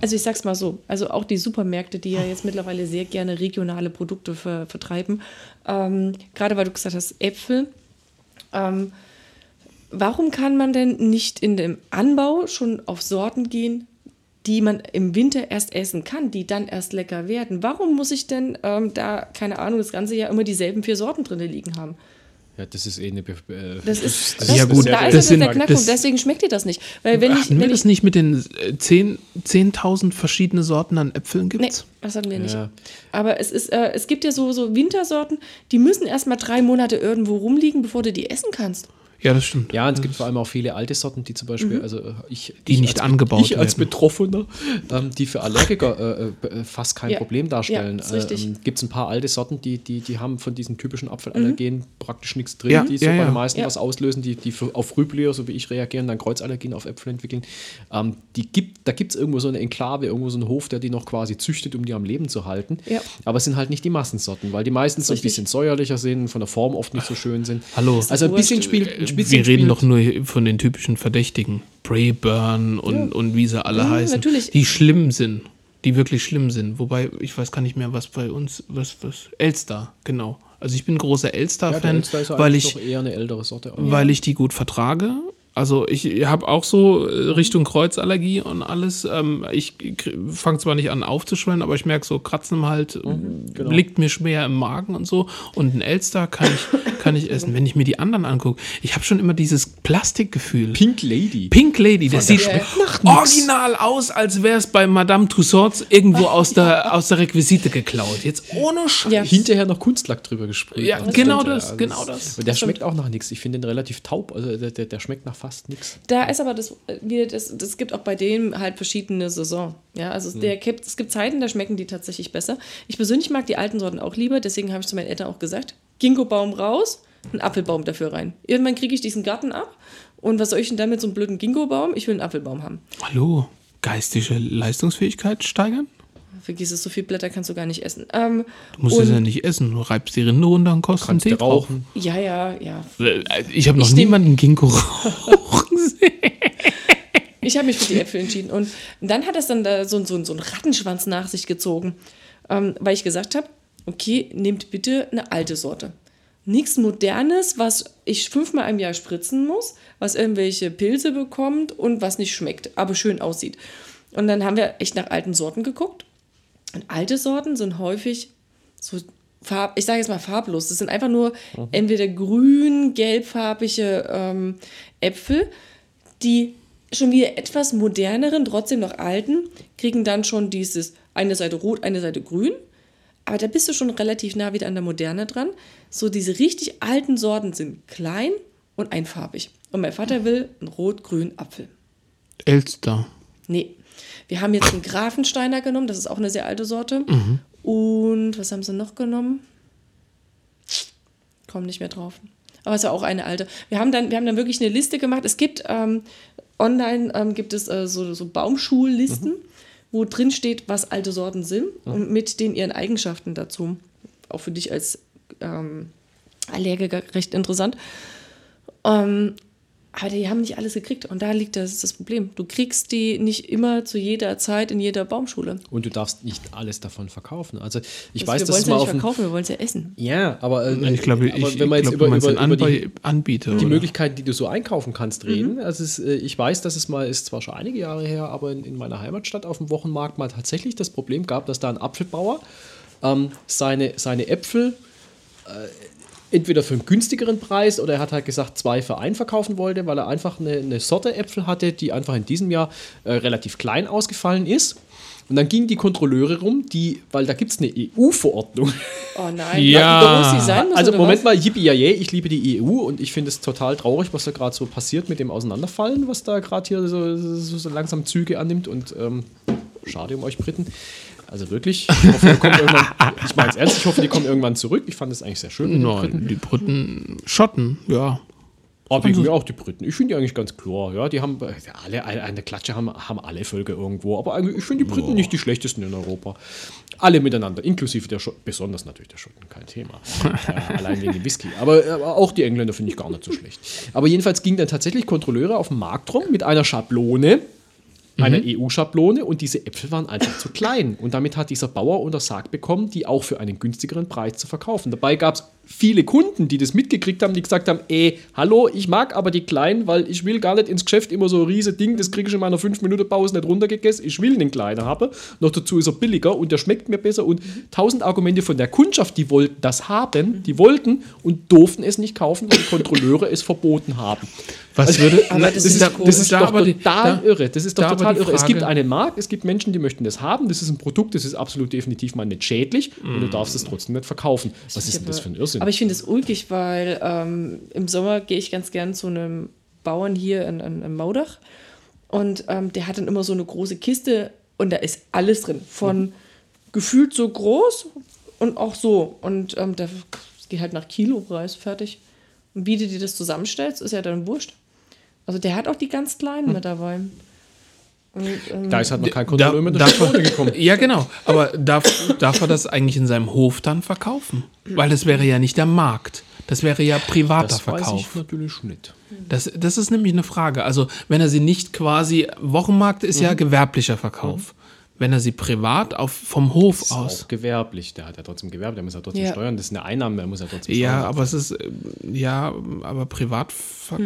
Also ich sag's mal so, also auch die Supermärkte, die ja jetzt mittlerweile sehr gerne regionale Produkte ver vertreiben, ähm, gerade weil du gesagt hast, Äpfel, ähm, warum kann man denn nicht in dem Anbau schon auf Sorten gehen, die man im Winter erst essen kann, die dann erst lecker werden? Warum muss ich denn ähm, da, keine Ahnung, das ganze Jahr immer dieselben vier Sorten drin liegen haben? ja, das ist eh eine. Be äh, Das ist, das <laughs> das Ja, ist, gut, da das ist sind- ja der Knackpunkt, das- deswegen schmeckt dir das nicht. Weil wenn ich, Hatten wir wenn das ich nicht mit den äh, 10 10.000 verschiedene Sorten an Äpfeln Nee, gibt's? das hatten wir nicht. Ja. Aber es, ist, äh, es gibt ja so, so Wintersorten, die müssen erstmal drei Monate irgendwo rumliegen, bevor du die essen kannst. Ja, das stimmt. Ja, und es gibt vor allem auch viele alte Sorten, die zum Beispiel, also äh, ich, Die ich nicht als, angebaut ich als werden. Betroffener, ähm, die für Allergiker äh, äh, fast kein Ja. Problem darstellen. Ja, richtig. Ähm, gibt es ein paar alte Sorten, die, die, die haben von diesen typischen Apfelallergenen praktisch nichts drin, Ja, die so ja, bei den meisten Ja. was auslösen, die, die für, auf Rüblier, so wie ich reagieren, dann Kreuzallergien auf Äpfel entwickeln. Ähm, die gibt, da gibt es irgendwo so eine Enklave, irgendwo so einen Hof, der die noch quasi züchtet, um die am Leben zu halten. Ja. Aber es sind halt nicht die Massensorten, weil die meistens so ein bisschen säuerlicher sind, von der Form oft nicht so schön sind. Hallo. Also ein bisschen spielt. Wir reden doch nur von den typischen Verdächtigen. Brayburn und, und wie sie alle Ja, heißen. natürlich. Die schlimm sind. Die wirklich schlimm sind. Wobei, ich weiß gar nicht mehr, was bei uns, was, was, Elster, genau. Also ich bin großer Ja, Elster-Fan, Elster ja weil eigentlich ich, noch eher eine ältere Sorte. aber- weil ich die gut vertrage. Also ich habe auch so äh, Richtung Kreuzallergie und alles. Ähm, ich fange zwar nicht an aufzuschwellen, aber ich merke so Kratzen im Halt, genau. liegt mir schwer im Magen und so. Und ein Elster kann ich, kann ich essen. Wenn ich mir die anderen angucke, ich habe schon immer dieses Plastikgefühl. Pink Lady. Pink Lady, das sieht schmeckt nach nix. original aus, als wäre es bei Madame Tussauds irgendwo aus der, aus der Requisite geklaut. Jetzt ohne Scheiß. Ja. Hinterher noch Kunstlack drüber gesprüht. Ja, genau das, genau das. Und der schmeckt auch nach nichts. Ich finde den relativ taub. Also der, der, der schmeckt nach fast nichts. Da ist aber das, äh, wieder das, das gibt auch bei dem halt verschiedene Saison. Ja, also Hm. der gibt, es gibt Zeiten, da schmecken die tatsächlich besser. Ich persönlich mag die alten Sorten auch lieber, deswegen habe ich zu meinen Eltern auch gesagt, Ginkgo-Baum raus, einen Apfelbaum dafür rein. Irgendwann kriege ich diesen Garten ab Und was soll ich denn dann mit so einem blöden Ginkgo-Baum? Ich will einen Apfelbaum haben. Hallo, geistige Leistungsfähigkeit steigern? Vergiss es, so viel Blätter kannst du gar nicht essen. Ähm, Du musst es ja nicht essen, du reibst die Rinde runter und kostet einen Kannst Tee rauchen. ja, ja, ja. Äh, Ich habe noch Ich nehm- niemanden Ginkgo rauchen sehen. Ich habe mich für die Äpfel entschieden. Und dann hat das dann da so, so, so einen Rattenschwanz nach sich gezogen, ähm, weil ich gesagt habe, okay, nehmt bitte eine alte Sorte. Nichts Modernes, was ich fünfmal im Jahr spritzen muss, was irgendwelche Pilze bekommt und was nicht schmeckt, aber schön aussieht. Und dann haben wir echt nach alten Sorten geguckt. Und alte Sorten sind häufig so farb, ich sage jetzt mal farblos. Das sind einfach nur entweder grün, gelbfarbige ähm, Äpfel, die schon wieder etwas moderneren, trotzdem noch alten, kriegen dann schon dieses eine Seite rot, eine Seite grün. Aber da bist du schon relativ nah wieder an der Moderne dran. So diese richtig alten Sorten sind klein und einfarbig. Und mein Vater will einen rot-grünen Apfel. Elster. Nee. Wir haben jetzt einen Grafensteiner genommen, das ist auch eine sehr alte Sorte. Und was haben sie noch genommen? Komm nicht mehr drauf. Aber es ist ja auch eine alte. Wir haben dann, wir haben dann wirklich eine Liste gemacht. Es gibt ähm, online ähm, gibt es äh, so, so Baumschullisten, wo drin steht, was alte Sorten sind und mit den ihren Eigenschaften dazu. Auch für dich als ähm, Allergiker recht interessant. Ähm, aber die haben nicht alles gekriegt und da liegt das, das Problem. Du kriegst die nicht immer zu jeder Zeit in jeder Baumschule. Und du darfst nicht alles davon verkaufen. Also ich Also weiß, wir dass wollen es ja mal nicht verkaufen, wir wollen es ja essen. Ja, aber, äh, Ich glaube, ich, aber ich wenn man jetzt glaube, du über, über, über die, Anbie Anbieter. die oder? Möglichkeiten, die du so einkaufen kannst, reden. Also es, äh, ich weiß, dass es mal, ist zwar schon einige Jahre her, aber in, in meiner Heimatstadt auf dem Wochenmarkt mal tatsächlich das Problem gab, dass da ein Apfelbauer ähm, seine, seine Äpfel äh, entweder für einen günstigeren Preis oder er hat halt gesagt, zwei für einen verkaufen wollte, weil er einfach eine, eine Sorte Äpfel hatte, die einfach in diesem Jahr äh, relativ klein ausgefallen ist. Und dann gingen die Kontrolleure rum, die, weil da gibt es eine EU-Verordnung. Oh nein, <laughs> Ja. groß die sein müssen, Also oder Moment was? mal, yippie ja ich liebe die EU und ich finde es total traurig, was da gerade so passiert mit dem Auseinanderfallen, was da gerade hier so, so, so langsam Züge annimmt und ähm, schade um euch Briten. Also wirklich, ich hoffe, ihr kommt irgendwann, ich meine es ernst, ich hoffe, die kommen irgendwann zurück. Ich fand es eigentlich sehr schön. Nein, die Briten, Schotten, ja. Aber wegen mir auch die Briten. Ich finde die eigentlich ganz klar. Ja, die haben ja, alle eine, Klatsche haben, haben alle Völker irgendwo. Aber eigentlich, ich finde die Briten nicht die schlechtesten in Europa. Alle miteinander, inklusive der Schotten, besonders natürlich der Schotten, kein Thema. <laughs> äh, allein wegen dem Whisky. Aber, aber auch die Engländer finde ich gar nicht so schlecht. Aber jedenfalls gingen dann tatsächlich Kontrolleure auf den Markt rum mit einer Schablone, einer EU-Schablone und diese Äpfel waren einfach zu klein. Und damit hat dieser Bauer untersagt bekommen, die auch für einen günstigeren Preis zu verkaufen. Dabei gab es viele Kunden, die das mitgekriegt haben, die gesagt haben, ey, hallo, ich mag aber die kleinen, weil ich will gar nicht ins Geschäft immer so ein riese Ding, das kriege ich in meiner 5-Minuten-Pause nicht runtergegessen. Ich will den kleinen haben. Noch dazu ist er billiger und der schmeckt mir besser. Und tausend Argumente von der Kundschaft, die wollten das haben, die wollten und durften es nicht kaufen, weil die Kontrolleure es verboten haben. Was würde. aber das ist da- das ist doch da aber die- total da- irre. Das ist doch aber total die irre. Es gibt einen Markt, es gibt Menschen, die möchten das haben. Das ist ein Produkt, das ist absolut definitiv mal nicht schädlich und du darfst es trotzdem nicht verkaufen. Was ist denn das für ein Irrsinn? Aber ich finde es ulkig, weil ähm, im Sommer gehe ich ganz gern zu einem Bauern hier in, in, in Maudach und ähm, der hat dann immer so eine große Kiste und da ist alles drin. Von gefühlt so groß und auch so. Und ähm, da geht halt nach Kilopreis fertig. Und wie du dir das zusammenstellst, ist ja dann wurscht. Also der hat auch die ganz kleinen mit dabei. Und, ähm, da ist halt noch kein Kontrolleur mit der darf gekommen. Ja, genau. Aber darf, darf er das eigentlich in seinem Hof dann verkaufen? Weil das wäre ja nicht der Markt. Das wäre ja privater Das weiß Verkauf. ich natürlich nicht. Das, das ist nämlich eine Frage. Also, wenn er sie nicht quasi, Wochenmarkt ist Mhm. ja gewerblicher Verkauf. Wenn er sie privat auf, vom Hof Das ist aus. auch gewerblich. Der hat ja trotzdem Gewerbe, der muss ja trotzdem Ja. steuern. Das ist eine Einnahme, der muss ja trotzdem Ja, steuern. aber es ist, ja, aber privat. ver-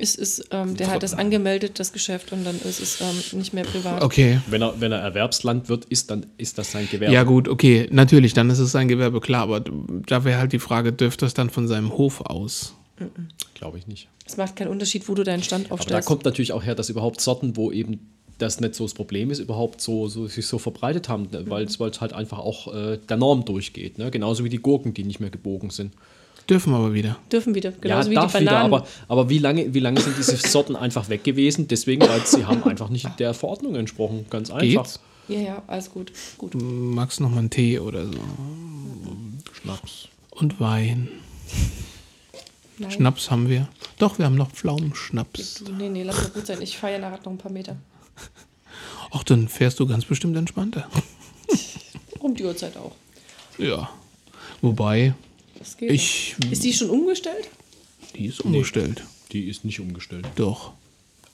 ist, ist, ähm, der hat das angemeldet, das Geschäft, und dann ist es ähm, nicht mehr privat. Okay. Wenn er, wenn er Erwerbslandwirt ist, dann ist das sein Gewerbe. Ja, gut, okay. Natürlich, dann ist es sein Gewerbe, klar. Aber da wäre halt die Frage, dürfte es dann von seinem Hof aus? Glaube ich nicht. Es macht keinen Unterschied, wo du deinen Stand Aber da aufstellst. kommt natürlich auch her, dass überhaupt Sorten, wo eben das nicht so das Problem ist, überhaupt so, so sich so verbreitet haben, weil es weil es halt einfach auch äh, der Norm durchgeht. Ne? Genauso wie die Gurken, die nicht mehr gebogen sind. Dürfen aber wieder. Dürfen wieder. Genauso ja, wie die darf wieder, aber, aber wie, lange, wie lange sind diese Sorten einfach weg gewesen? Deswegen, weil sie haben einfach nicht der Verordnung entsprochen. Ganz einfach. Geht's? ja, ja, alles gut. gut. Magst du noch mal einen Tee oder so? Schnaps. Und Wein. Nein. Schnaps haben wir. Doch, wir haben noch Pflaumenschnaps. Nee, nee, lass mal gut sein. Ich fahre ja nachher noch ein paar Meter. Ach, dann fährst du ganz bestimmt entspannter. <laughs> Um die Uhrzeit auch. Ja. Wobei, Das geht. ich. Ist die schon umgestellt? Die ist umgestellt. Die ist nicht umgestellt. Doch.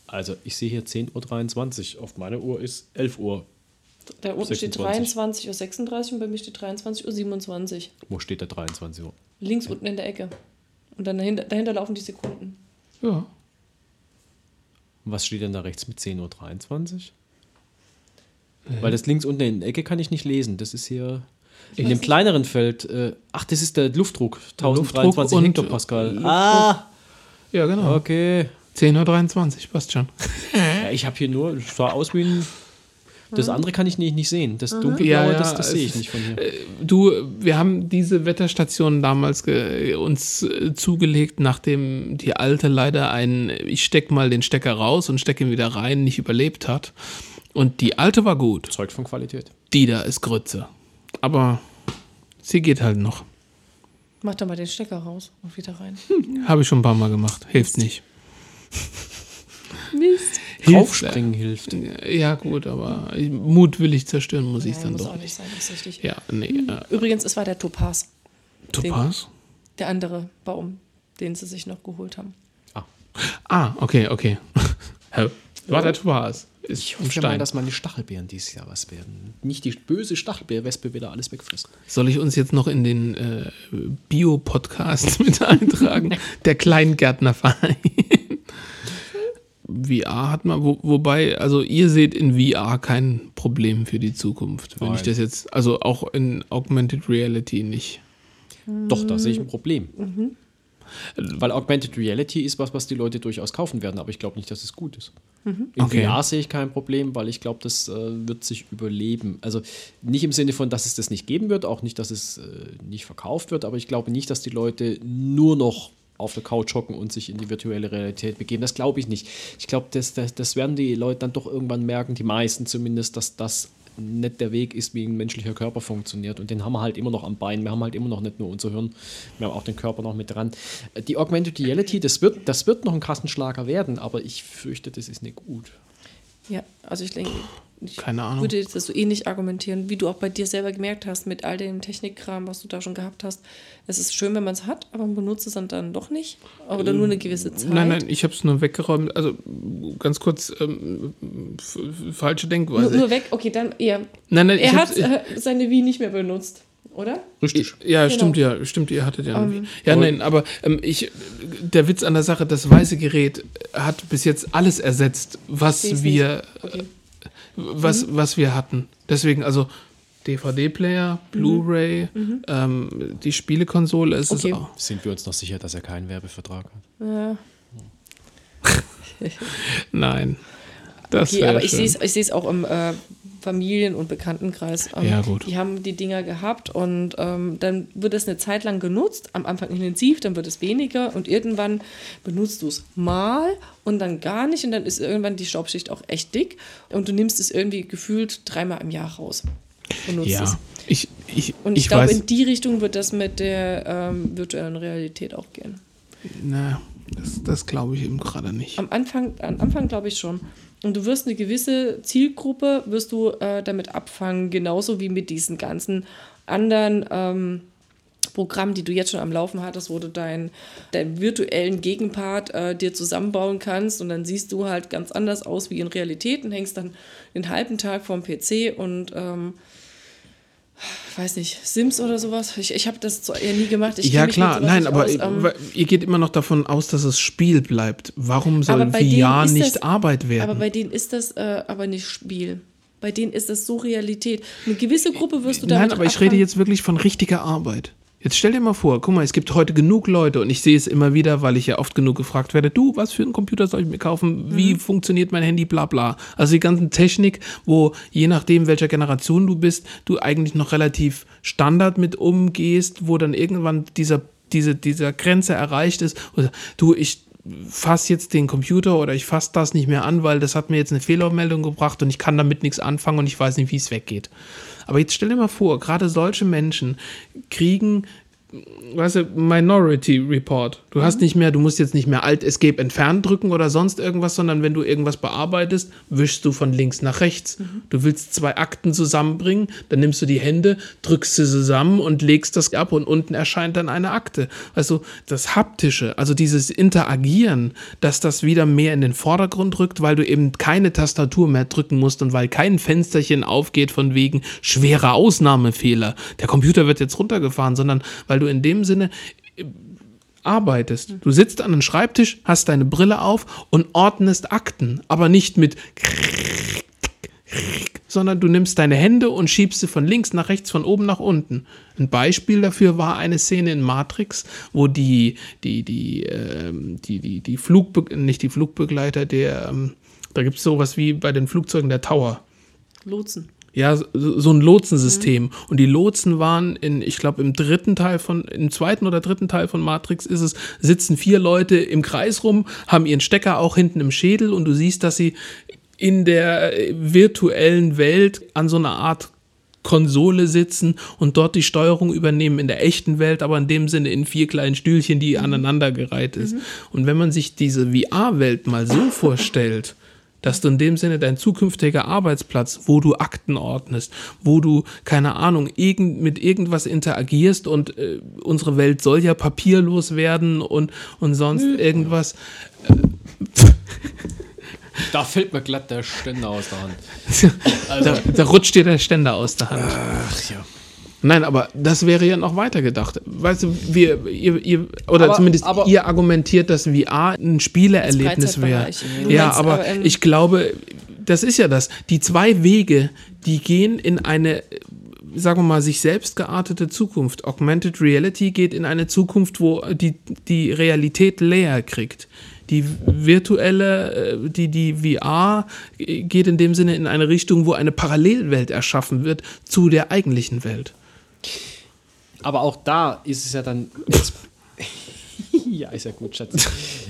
Also ich sehe hier 10.23 Uhr. Auf meiner Uhr ist 11 Uhr. Da unten steht 26. 23.36 Uhr und bei mir steht 23.27 Uhr. Wo steht der 23 Uhr? Links unten in der Ecke. Und dann dahinter, dahinter laufen die Sekunden. Ja. Und was steht denn da rechts mit 10.23 Uhr? Weil das links unten in der Ecke kann ich nicht lesen. Das ist hier in dem kleineren Feld. Äh, ach, das ist der Luftdruck. 1023 und- Hektopascal. Ah, Ja, genau. okay. 10.23 Uhr, passt schon. <laughs> Ja, ich habe hier nur, es sah aus wie ein. Das andere kann ich nicht, nicht sehen. Das dunkelblaue, Ja, ja, das, das sehe ich nicht von hier. Du, wir haben diese Wetterstation damals uns äh, zugelegt, nachdem die alte leider einen, ich steck mal den Stecker raus und stecke ihn wieder rein, nicht überlebt hat. Und die alte war gut. Zeugt von Qualität. Die da ist Grütze. Aber sie geht halt noch. Mach doch mal den Stecker raus und wieder rein. <laughs> Habe ich schon ein paar Mal gemacht. Hilft nicht. <laughs> Mist. Draufspringen hilft. Ja, gut, aber Mut will ich zerstören, muss ich Nein, dann muss doch auch nicht sein, das ist richtig. Ja, nee. Äh, Übrigens, es war der Topaz, Topaz? der andere Baum, den sie sich noch geholt haben. Ah, okay, okay. <laughs> Hä? War der Topaz? Ist Ich hoffe mal, dass meine Stachelbeeren dieses Jahr was werden. Nicht die böse Stachelbeerwespe wieder alles wegfrisst. Soll ich uns jetzt noch in den äh, Bio-Podcast <laughs> mit eintragen? Der Kleingärtnerverein. <laughs> VR hat man, wo, wobei, also ihr seht in VR kein Problem für die Zukunft. Wenn ich Nein. das jetzt, also auch in Augmented Reality nicht. Doch, da sehe ich ein Problem. Weil Augmented Reality ist was, was die Leute durchaus kaufen werden, aber ich glaube nicht, dass es gut ist. Im Okay. VR sehe ich kein Problem, weil ich glaube, das äh, wird sich überleben. Also nicht im Sinne von, dass es das nicht geben wird, auch nicht, dass es äh, nicht verkauft wird, aber ich glaube nicht, dass die Leute nur noch auf der Couch hocken und sich in die virtuelle Realität begeben. Das glaube ich nicht. Ich glaube, das, das, das werden die Leute dann doch irgendwann merken, die meisten zumindest, dass das nicht der Weg ist, wie ein menschlicher Körper funktioniert. Und den haben wir halt immer noch am Bein. Wir haben halt immer noch nicht nur unser Hirn, wir haben auch den Körper noch mit dran. Die Augmented Reality, das wird, das wird noch ein Kassenschlager werden, aber ich fürchte, das ist nicht gut. Ja, also ich denke, ich Keine Ahnung. würde jetzt das so ähnlich argumentieren, wie du auch bei dir selber gemerkt hast, mit all dem Technikkram, was du da schon gehabt hast. Es ist schön, wenn man es hat, aber man benutzt es dann, dann doch nicht. Oder nur eine gewisse Zeit. Nein, nein, ich habe es nur weggeräumt. Also ganz kurz, ähm, falsche Denkweise. Nur, nur weg, okay, dann, ja. nein, nein, Er hat äh, seine Wii nicht mehr benutzt, oder? Richtig. Ja, Genau. stimmt, ja, stimmt, ihr hattet ja. Ähm, ja, nein, aber ähm, ich, der Witz an der Sache, das weiße Gerät hat bis jetzt alles ersetzt, was wir. Okay. was, was wir hatten. Deswegen, also DVD-Player, Blu-ray, ähm, die Spielekonsole, es Okay. ist auch. Sind wir uns noch sicher, dass er keinen Werbevertrag hat? Ja. <laughs> Nein. Das Okay, aber ich schön. sehe es ich auch im äh, Familien- und Bekanntenkreis. Ähm, Ja, gut. Die haben die Dinger gehabt und ähm, dann wird es eine Zeit lang genutzt, am Anfang intensiv, dann wird es weniger und irgendwann benutzt du es mal und dann gar nicht und dann ist irgendwann die Staubschicht auch echt dick und du nimmst es irgendwie gefühlt dreimal im Jahr raus und nutzt es. Ja, ich, ich, Und ich, ich, glaube, in die Richtung wird das mit der ähm, virtuellen Realität auch gehen. Na, das, das glaube ich eben gerade nicht. Am Anfang, am Anfang glaube ich schon. Und du wirst eine gewisse Zielgruppe, wirst du äh, damit abfangen, genauso wie mit diesen ganzen anderen ähm, Programmen, die du jetzt schon am Laufen hattest, wo du deinen deinen virtuellen Gegenpart äh, dir zusammenbauen kannst und dann siehst du halt ganz anders aus wie in Realität und hängst dann den halben Tag vorm PC und ähm, weiß nicht, Sims oder sowas. Ich, ich habe das eher nie gemacht. Ich ja, klar, nein, aber aus. ihr- Ähm, ihr geht immer noch davon aus, dass es Spiel bleibt. Warum soll VR nicht das- Arbeit werden? Aber bei denen ist das äh, aber nicht Spiel. Bei denen ist das so Realität. Eine gewisse Gruppe wirst du damit Nein, aber ich rede abfangen. jetzt wirklich von richtiger Arbeit. Jetzt stell dir mal vor, guck mal, es gibt heute genug Leute und ich sehe es immer wieder, weil ich ja oft genug gefragt werde, du, was für einen Computer soll ich mir kaufen? Wie funktioniert mein Handy? Bla bla. Also die ganze Technik, wo je nachdem, welcher Generation du bist, du eigentlich noch relativ Standard mit umgehst, wo dann irgendwann dieser, diese, dieser Grenze erreicht ist. Oder, du, ich fass jetzt den Computer oder ich fasse das nicht mehr an, weil das hat mir jetzt eine Fehlermeldung gebracht und ich kann damit nichts anfangen und ich weiß nicht, wie es weggeht. Aber jetzt stell dir mal vor, gerade solche Menschen kriegen weißt du, Minority Report. Du hast nicht mehr, du musst jetzt nicht mehr Alt Escape entfernen drücken oder sonst irgendwas, sondern wenn du irgendwas bearbeitest, wischst du von links nach rechts. Du willst zwei Akten zusammenbringen, dann nimmst du die Hände, drückst sie zusammen und legst das ab und unten erscheint dann eine Akte. Also das Haptische, also dieses Interagieren, dass das wieder mehr in den Vordergrund rückt, weil du eben keine Tastatur mehr drücken musst und weil kein Fensterchen aufgeht von wegen schwerer Ausnahmefehler. Der Computer wird jetzt runtergefahren, sondern weil du in dem Sinne äh, arbeitest. Du sitzt an einem Schreibtisch, hast deine Brille auf und ordnest Akten, aber nicht mit sondern du nimmst deine Hände und schiebst sie von links nach rechts, von oben nach unten. Ein Beispiel dafür war eine Szene in Matrix, wo die, die, die, ähm, die, die, die Flugbe nicht die Flugbegleiter, der, ähm, da gibt es sowas wie bei den Flugzeugen der Tower. Lotsen. Ja, so, ein Lotsensystem. Und die Lotsen waren in, ich glaube, im dritten Teil von, im zweiten oder dritten Teil von Matrix ist es, sitzen vier Leute im Kreis rum, haben ihren Stecker auch hinten im Schädel und du siehst, dass sie in der äh, virtuellen Welt an so einer Art Konsole sitzen und dort die Steuerung übernehmen in der echten Welt, aber in dem Sinne in vier kleinen Stühlchen, die aneinandergereiht ist. Und wenn man sich diese VR-Welt mal so vorstellt, dass du in dem Sinne dein zukünftiger Arbeitsplatz, wo du Akten ordnest, wo du, keine Ahnung, irgend, mit irgendwas interagierst und äh, unsere Welt soll ja papierlos werden und, und sonst irgendwas. <laughs> Da fällt mir glatt der Ständer aus der Hand. <laughs> da, da rutscht dir der Ständer aus der Hand. Ach ja. Nein, aber das wäre ja noch weiter gedacht. Weißt du, wir, ihr, ihr oder Aber- zumindest aber- ihr argumentiert, dass VR ein Spieleerlebnis wäre. Ja, meinst, aber aber, ähm, ich glaube, das ist ja das. Die zwei Wege, die gehen in eine, sagen wir mal, sich selbst geartete Zukunft. Augmented Reality geht in eine Zukunft, wo die, die Realität leer kriegt. Die virtuelle, äh, die, die VR geht in dem Sinne in eine Richtung, wo eine Parallelwelt erschaffen wird zu der eigentlichen Welt. Aber auch da ist es ja dann. Jetzt, <laughs> ja, ist ja gut, Schatz.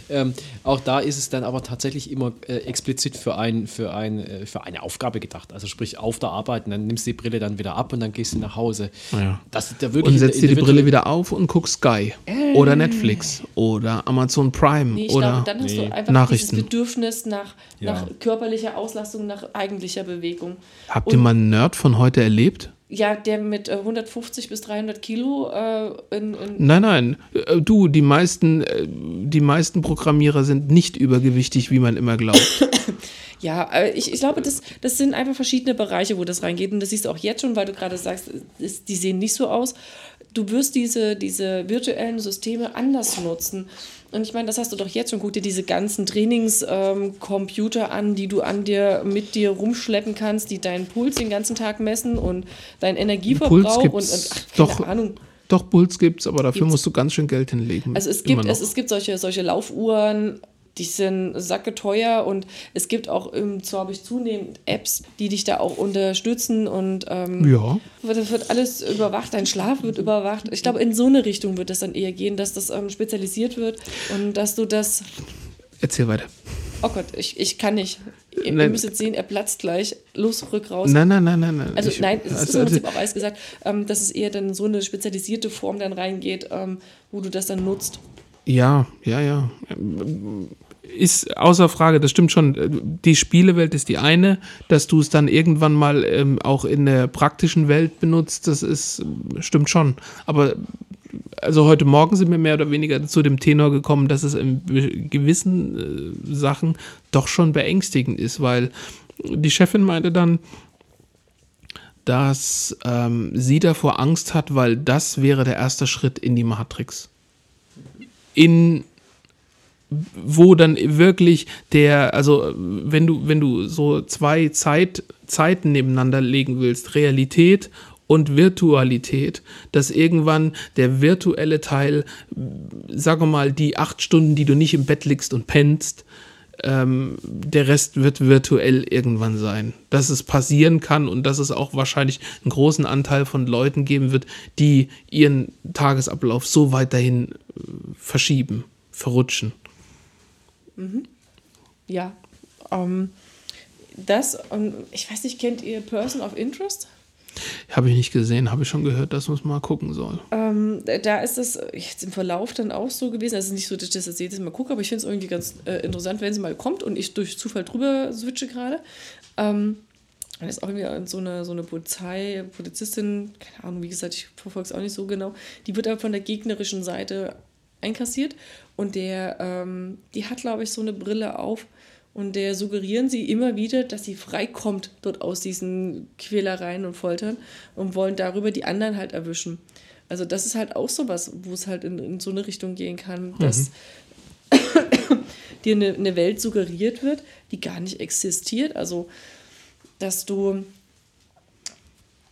ähm, auch da ist es dann aber tatsächlich immer äh, explizit für, ein, für, ein, äh, für eine Aufgabe gedacht. Also sprich auf der Arbeit und dann nimmst du die Brille dann wieder ab und dann gehst du nach Hause. Ja. Das ist ja wirklich Und setzt dir die Brille wieder auf und guckst Sky oder Netflix oder Amazon Prime Nee, ich oder glaube, dann hast Nee. du einfach Nachrichten. dieses Bedürfnis nach, Ja. nach körperlicher Auslastung, nach eigentlicher Bewegung. Habt ihr Und- mal einen Nerd von heute erlebt? Ja, der mit äh, 150 bis 300 Kilo äh, in, in Nein, nein. Äh, Du, die meisten, äh, die meisten Programmierer sind nicht übergewichtig, wie man immer glaubt. <coughs> Ja, äh, ich, ich glaube, das, das sind einfach verschiedene Bereiche, wo das reingeht. Und das siehst du auch jetzt schon, weil du gerade sagst, es- die sehen nicht so aus. Du wirst diese, diese virtuellen Systeme anders nutzen. Und ich meine, das hast du doch jetzt schon. Guck dir diese ganzen Trainingscomputer an, die du an dir mit dir rumschleppen kannst, die deinen Puls den ganzen Tag messen und deinen Energieverbrauch und, und ach, keine doch. Ahnung. Doch, Puls gibt's, aber dafür Gibt's. musst du ganz schön Geld hinlegen. Also es gibt, es, es gibt solche, solche Laufuhren, die sind sacke teuer und es gibt auch, ähm, so habe ich zunehmend Apps, die dich da auch unterstützen und ähm, ja. wird, wird alles überwacht, dein Schlaf wird überwacht. Ich glaube, in so eine Richtung wird es dann eher gehen, dass das ähm, spezialisiert wird und dass du das, Erzähl weiter. oh Gott, ich, ich kann nicht. Ihr, ihr müsst jetzt sehen, er platzt gleich, los, rück raus. Nein, nein, nein, nein, nein. Also Ich- nein, es ist also- im Prinzip auch alles gesagt, ähm, dass es eher dann so eine spezialisierte Form dann reingeht, ähm, wo du das dann nutzt. Ja, ja, ja. Ist außer Frage, das stimmt schon. Die Spielewelt ist die eine, dass du es dann irgendwann mal ähm, auch in der praktischen Welt benutzt, das ist, stimmt schon. Aber also heute Morgen sind wir mehr oder weniger zu dem Tenor gekommen, dass es in gewissen äh, Sachen doch schon beängstigend ist, weil die Chefin meinte dann, dass ähm, sie davor Angst hat, weil das wäre der erste Schritt in die Matrix in wo dann wirklich der, also wenn du, wenn du so zwei Zeit, Zeiten nebeneinander legen willst, Realität und Virtualität, dass irgendwann der virtuelle Teil, sagen wir mal, die acht Stunden, die du nicht im Bett liegst und pennst, ähm, der Rest wird virtuell irgendwann sein. Dass es passieren kann und dass es auch wahrscheinlich einen großen Anteil von Leuten geben wird, die ihren Tagesablauf so weit dahin äh, verschieben, verrutschen. Ja. Ähm, das, ähm, ich weiß nicht, kennt ihr Person of Interest? Habe ich nicht gesehen, habe ich schon gehört, dass man es mal gucken soll. Ähm, da ist es jetzt im Verlauf dann auch so gewesen. Also nicht so, dass ich das jetzt jedes Mal gucke, aber ich finde es irgendwie ganz äh, interessant, wenn sie mal kommt und ich durch Zufall drüber switche gerade. Ähm, dann ist auch irgendwie so eine, so eine Polizei, Polizistin, keine Ahnung, wie gesagt, ich verfolge es auch nicht so genau, die wird aber von der gegnerischen Seite einkassiert und der, ähm, die hat, glaube ich, so eine Brille auf und der suggerieren sie immer wieder, dass sie freikommt dort aus diesen Quälereien und Foltern und wollen darüber die anderen halt erwischen. Also das ist halt auch sowas, wo es halt in, in so eine Richtung gehen kann, dass <coughs> dir eine, eine Welt suggeriert wird, die gar nicht existiert. Also dass du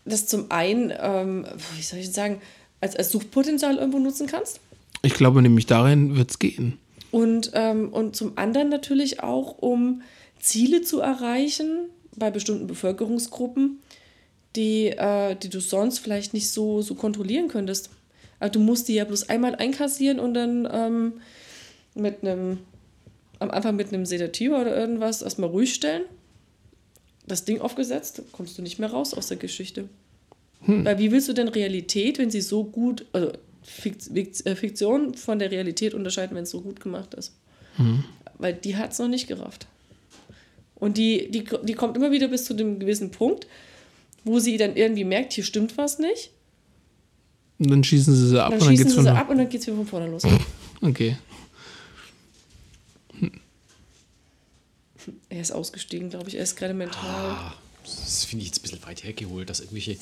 das zum einen, ähm, wie soll ich sagen, als, als Suchpotenzial irgendwo nutzen kannst. Ich glaube nämlich darin wird es gehen. Und, ähm, und zum anderen natürlich auch, um Ziele zu erreichen bei bestimmten Bevölkerungsgruppen, die, äh, die du sonst vielleicht nicht so, so kontrollieren könntest. Also du musst die ja bloß einmal einkassieren und dann ähm, mit einem, am Anfang mit einem Sedativa oder irgendwas erstmal ruhig stellen. Das Ding aufgesetzt, kommst du nicht mehr raus aus der Geschichte. Hm. Weil wie willst du denn Realität, wenn sie so gut, also Fiktion von der Realität unterscheiden, wenn es so gut gemacht ist. Mhm. Weil die hat es noch nicht gerafft. Und die, die, die kommt immer wieder bis zu einem gewissen Punkt, wo sie dann irgendwie merkt, hier stimmt was nicht. Und dann schießen sie sie ab dann und dann geht's sie ab und dann geht es wieder von vorne los. <laughs> Okay. Er ist ausgestiegen, glaube ich. Er ist gerade mental. Ah, das finde ich jetzt ein bisschen weit hergeholt, dass irgendwelche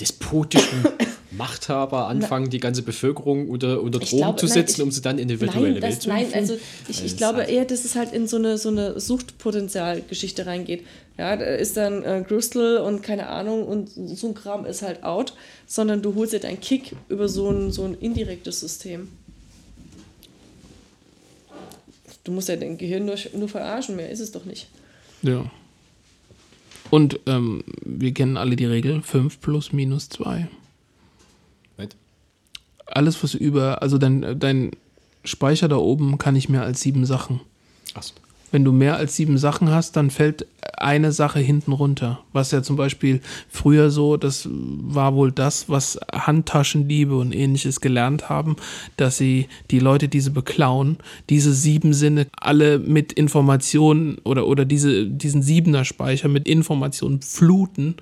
despotischen <laughs> Machthaber anfangen, die ganze Bevölkerung unter, unter Drogen glaube, zu setzen, nein, ich, um sie dann in die virtuelle nein, Welt zu Nein, also ich, ich glaube eher, dass es halt in so eine, so eine Suchtpotenzialgeschichte reingeht. Ja, da ist dann äh, Crystal und keine Ahnung und so ein Kram ist halt out, sondern du holst dir deinen Kick über so ein, so ein indirektes System. Du musst ja dein Gehirn nur, nur verarschen, mehr ist es doch nicht. Ja. Und ähm, wir kennen alle die Regel 5 plus minus 2. Alles, was über, also dein, dein Speicher da oben kann nicht mehr als sieben Sachen. Ach so. Wenn du mehr als sieben Sachen hast, dann fällt eine Sache hinten runter. Was ja zum Beispiel früher so, das war wohl das, was Handtaschendiebe und ähnliches gelernt haben, dass sie die Leute, die sie beklauen, diese sieben Sinne alle mit Informationen oder, oder diese, diesen Siebener Speicher mit Informationen fluten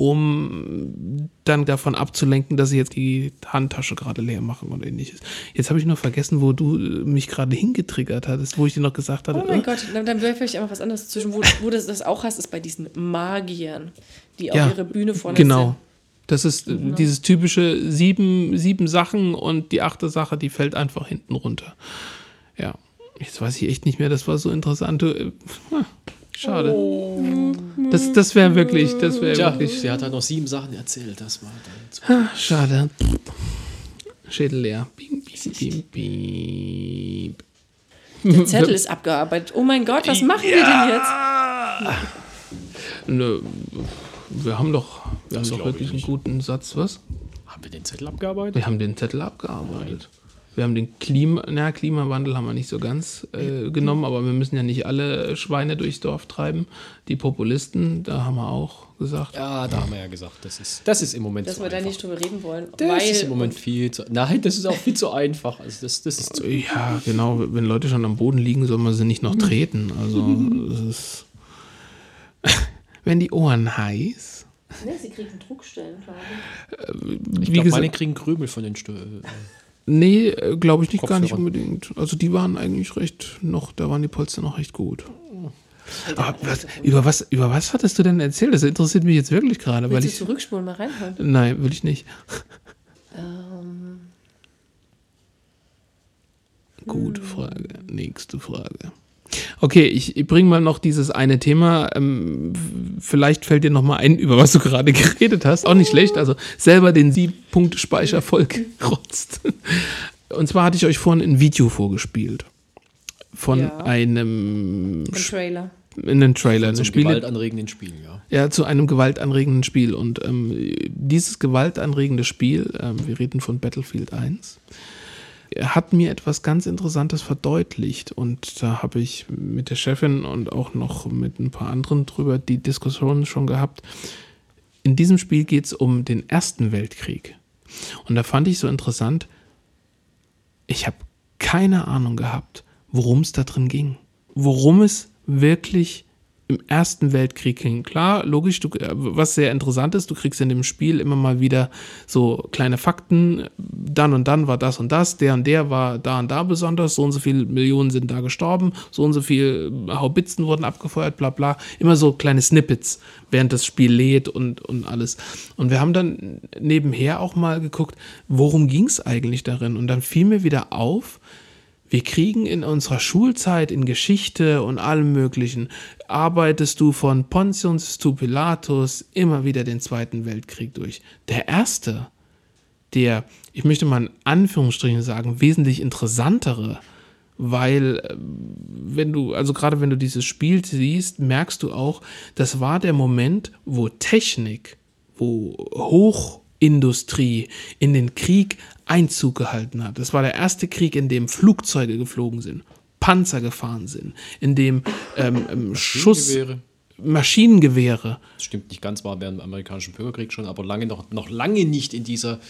um dann davon abzulenken, dass sie jetzt die Handtasche gerade leer machen oder ähnliches. Jetzt habe ich noch vergessen, wo du mich gerade hingetriggert hattest, wo ich dir noch gesagt hatte. Oh mein äh? Gott, dann, dann wäre vielleicht einfach was anderes zwischen. Wo, wo du das auch hast, ist bei diesen Magiern, die ja, auf ihre Bühne vorne genau. sind. Das ist genau. dieses typische sieben, sieben Sachen und die achte Sache, die fällt einfach hinten runter. Ja. Jetzt weiß ich echt nicht mehr, das war so interessant. Äh, Schade. Oh. Das, das wäre wirklich, das wäre wirklich. Sie hat halt noch sieben Sachen erzählt, das war dann. Ah, schade. Schädel leer. Bing, bing, bing, Der Zettel <laughs> ist abgearbeitet. Oh mein Gott, was machen ja. wir denn jetzt? Nö, wir haben doch, wir haben doch wirklich einen guten Satz, was? Haben wir den Zettel abgearbeitet? Wir haben den Zettel abgearbeitet. Wir haben den Klima, na, Klimawandel haben wir nicht so ganz äh, genommen, aber wir müssen ja nicht alle Schweine durchs Dorf treiben. Die Populisten, da haben wir auch gesagt. Ja, da haben wir ja gesagt, das ist, das ist im Moment Dass wir einfach. da nicht drüber reden wollen. Das ist im Moment viel zu. Nein, das ist auch viel zu einfach. Also das, das ist zu ja, genau. Wenn Leute schon am Boden liegen, soll man sie nicht noch treten. Also, das ist. <laughs> wenn die Ohren heiß. Ne, sie kriegen Druckstellen, glaube ich. Ich glaube, meine kriegen Krümel von den Stühlen. Nee, äh, glaube ich nicht Kopfhörer. gar nicht unbedingt. Also die waren eigentlich recht noch, da waren die Polster noch recht gut. Aber was, über, was, über was hattest du denn erzählt? Das interessiert mich jetzt wirklich gerade. Willst weil du zurückspulen, mal reinhören? Nein, will ich nicht. Ähm. Gute Frage. Nächste Frage. Okay, ich, bringe mal noch dieses eine Thema. Ähm, vielleicht fällt dir noch mal ein, über was du gerade <laughs> geredet hast. Auch nicht schlecht. Also selber den Sieb-Punkt-Speicher vollgerotzt. Und zwar hatte ich euch vorhin ein Video vorgespielt. Von ja. einem... Ein Trailer. In einem Trailer. Zu einem gewaltanregenden Spiel, ja. Ja, zu einem gewaltanregenden Spiel. Und ähm, dieses gewaltanregende Spiel, ähm, wir reden von Battlefield 1, hat mir etwas ganz Interessantes verdeutlicht. Und da habe ich mit der Chefin und auch noch mit ein paar anderen drüber die Diskussion schon gehabt. in diesem Spiel geht es um den Ersten Weltkrieg. Und da fand ich so interessant, ich habe keine Ahnung gehabt, worum es da drin ging. Worum es wirklich im Ersten Weltkrieg ging. Klar, logisch, du, äh, was sehr interessant ist, du kriegst in dem Spiel immer mal wieder so kleine Fakten. Dann und dann war das und das, der und der war da und da besonders, so und so viele Millionen sind da gestorben, so und so viele Haubitzen wurden abgefeuert, bla bla. Immer so kleine Snippets, während das Spiel lädt und, und alles. Und wir haben dann nebenher auch mal geguckt, worum ging es eigentlich darin? Und dann fiel mir wieder auf, wir kriegen in unserer Schulzeit in Geschichte und allem Möglichen, arbeitest du von Pontius zu Pilatus immer wieder den Zweiten Weltkrieg durch. Der erste, der, ich möchte mal in Anführungsstrichen sagen, wesentlich interessantere, weil äh, wenn du, also gerade wenn du dieses Spiel siehst, merkst du auch, das war der Moment, wo Technik, wo Hochindustrie in den Krieg Einzug gehalten hat. Das war der erste Krieg, in dem Flugzeuge geflogen sind, Panzer gefahren sind, in dem ähm, ähm, Schuss. Maschinengewehre. Maschinengewehre. Das stimmt nicht ganz, war während dem amerikanischen Bürgerkrieg schon, aber lange noch, noch lange nicht in dieser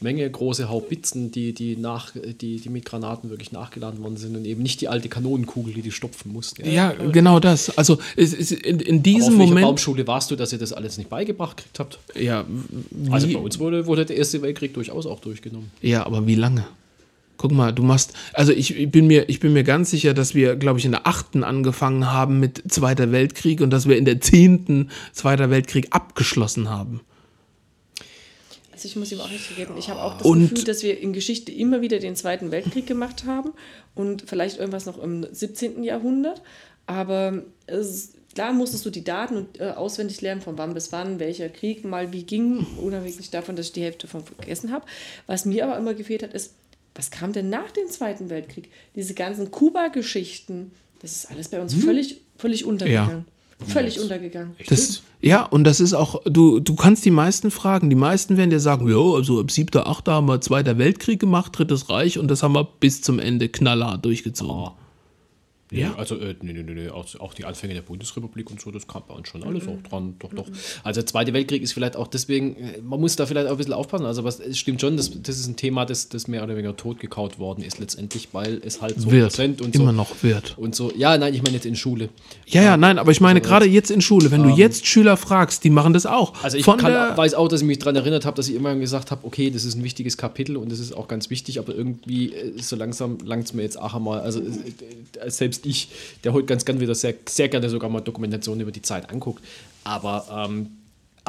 Menge große Haubitzen, die, die, nach, die, die mit Granaten wirklich nachgeladen worden sind und eben nicht die alte Kanonenkugel, die die stopfen musste. Ja, genau das. Also es, es, in, in Aber diesem auf welcher Moment. Baumschule warst du, dass ihr das alles nicht beigebracht gekriegt habt? Ja, wie, Also bei uns wurde, wurde der Erste Weltkrieg durchaus auch durchgenommen. ja, aber wie lange? Guck mal, du machst, also ich, ich bin mir, ich bin mir ganz sicher, dass wir, glaube ich, in der achten angefangen haben mit Zweiter Weltkrieg und dass wir in der zehnten Zweiter Weltkrieg abgeschlossen haben. Also ich muss ihm auch recht geben. Ich habe auch das Und- Gefühl, dass wir in Geschichte immer wieder den Zweiten Weltkrieg gemacht haben und vielleicht irgendwas noch im 17. Jahrhundert. Aber es, klar musstest du die Daten und, äh, auswendig lernen, von wann bis wann, welcher Krieg mal wie ging, unabhängig davon, dass ich die Hälfte davon vergessen habe. Was mir aber immer gefehlt hat, ist, was kam denn nach dem Zweiten Weltkrieg? Diese ganzen Kuba-Geschichten, das ist alles bei uns völlig, völlig untergegangen. Völlig untergegangen. Das, ja, und das ist auch, du, du kannst die meisten fragen. Die meisten werden dir sagen, ja, also ab 7., 8. haben wir Zweiter Weltkrieg gemacht, Drittes Reich und das haben wir bis zum Ende knallhart durchgezogen. Ja. Also, äh, nee, nee, nee, nee, auch, die Anfänge der Bundesrepublik und so, das kam bei uns schon alles auch dran. Doch, doch. Also, der Zweite Weltkrieg ist vielleicht auch deswegen, äh, man muss da vielleicht auch ein bisschen aufpassen. Also, was, es stimmt schon, das, das ist ein Thema, das, das mehr oder weniger totgekaut worden ist, letztendlich, weil es halt so wird, präsent und immer so. noch wird. Und so, ja, nein, ich meine jetzt in Schule. Ja, ja, nein, aber ich meine gerade jetzt in Schule, wenn du jetzt Schüler fragst, die machen das auch. Also ich kann, weiß auch, dass ich mich daran erinnert habe, dass ich immer gesagt habe, okay, das ist ein wichtiges Kapitel und das ist auch ganz wichtig, aber irgendwie äh, so langsam langt es mir jetzt auch einmal, also äh, äh, selbst ich, der heute ganz gern wieder sehr, sehr gerne sogar mal Dokumentationen über die Zeit anguckt, aber ähm,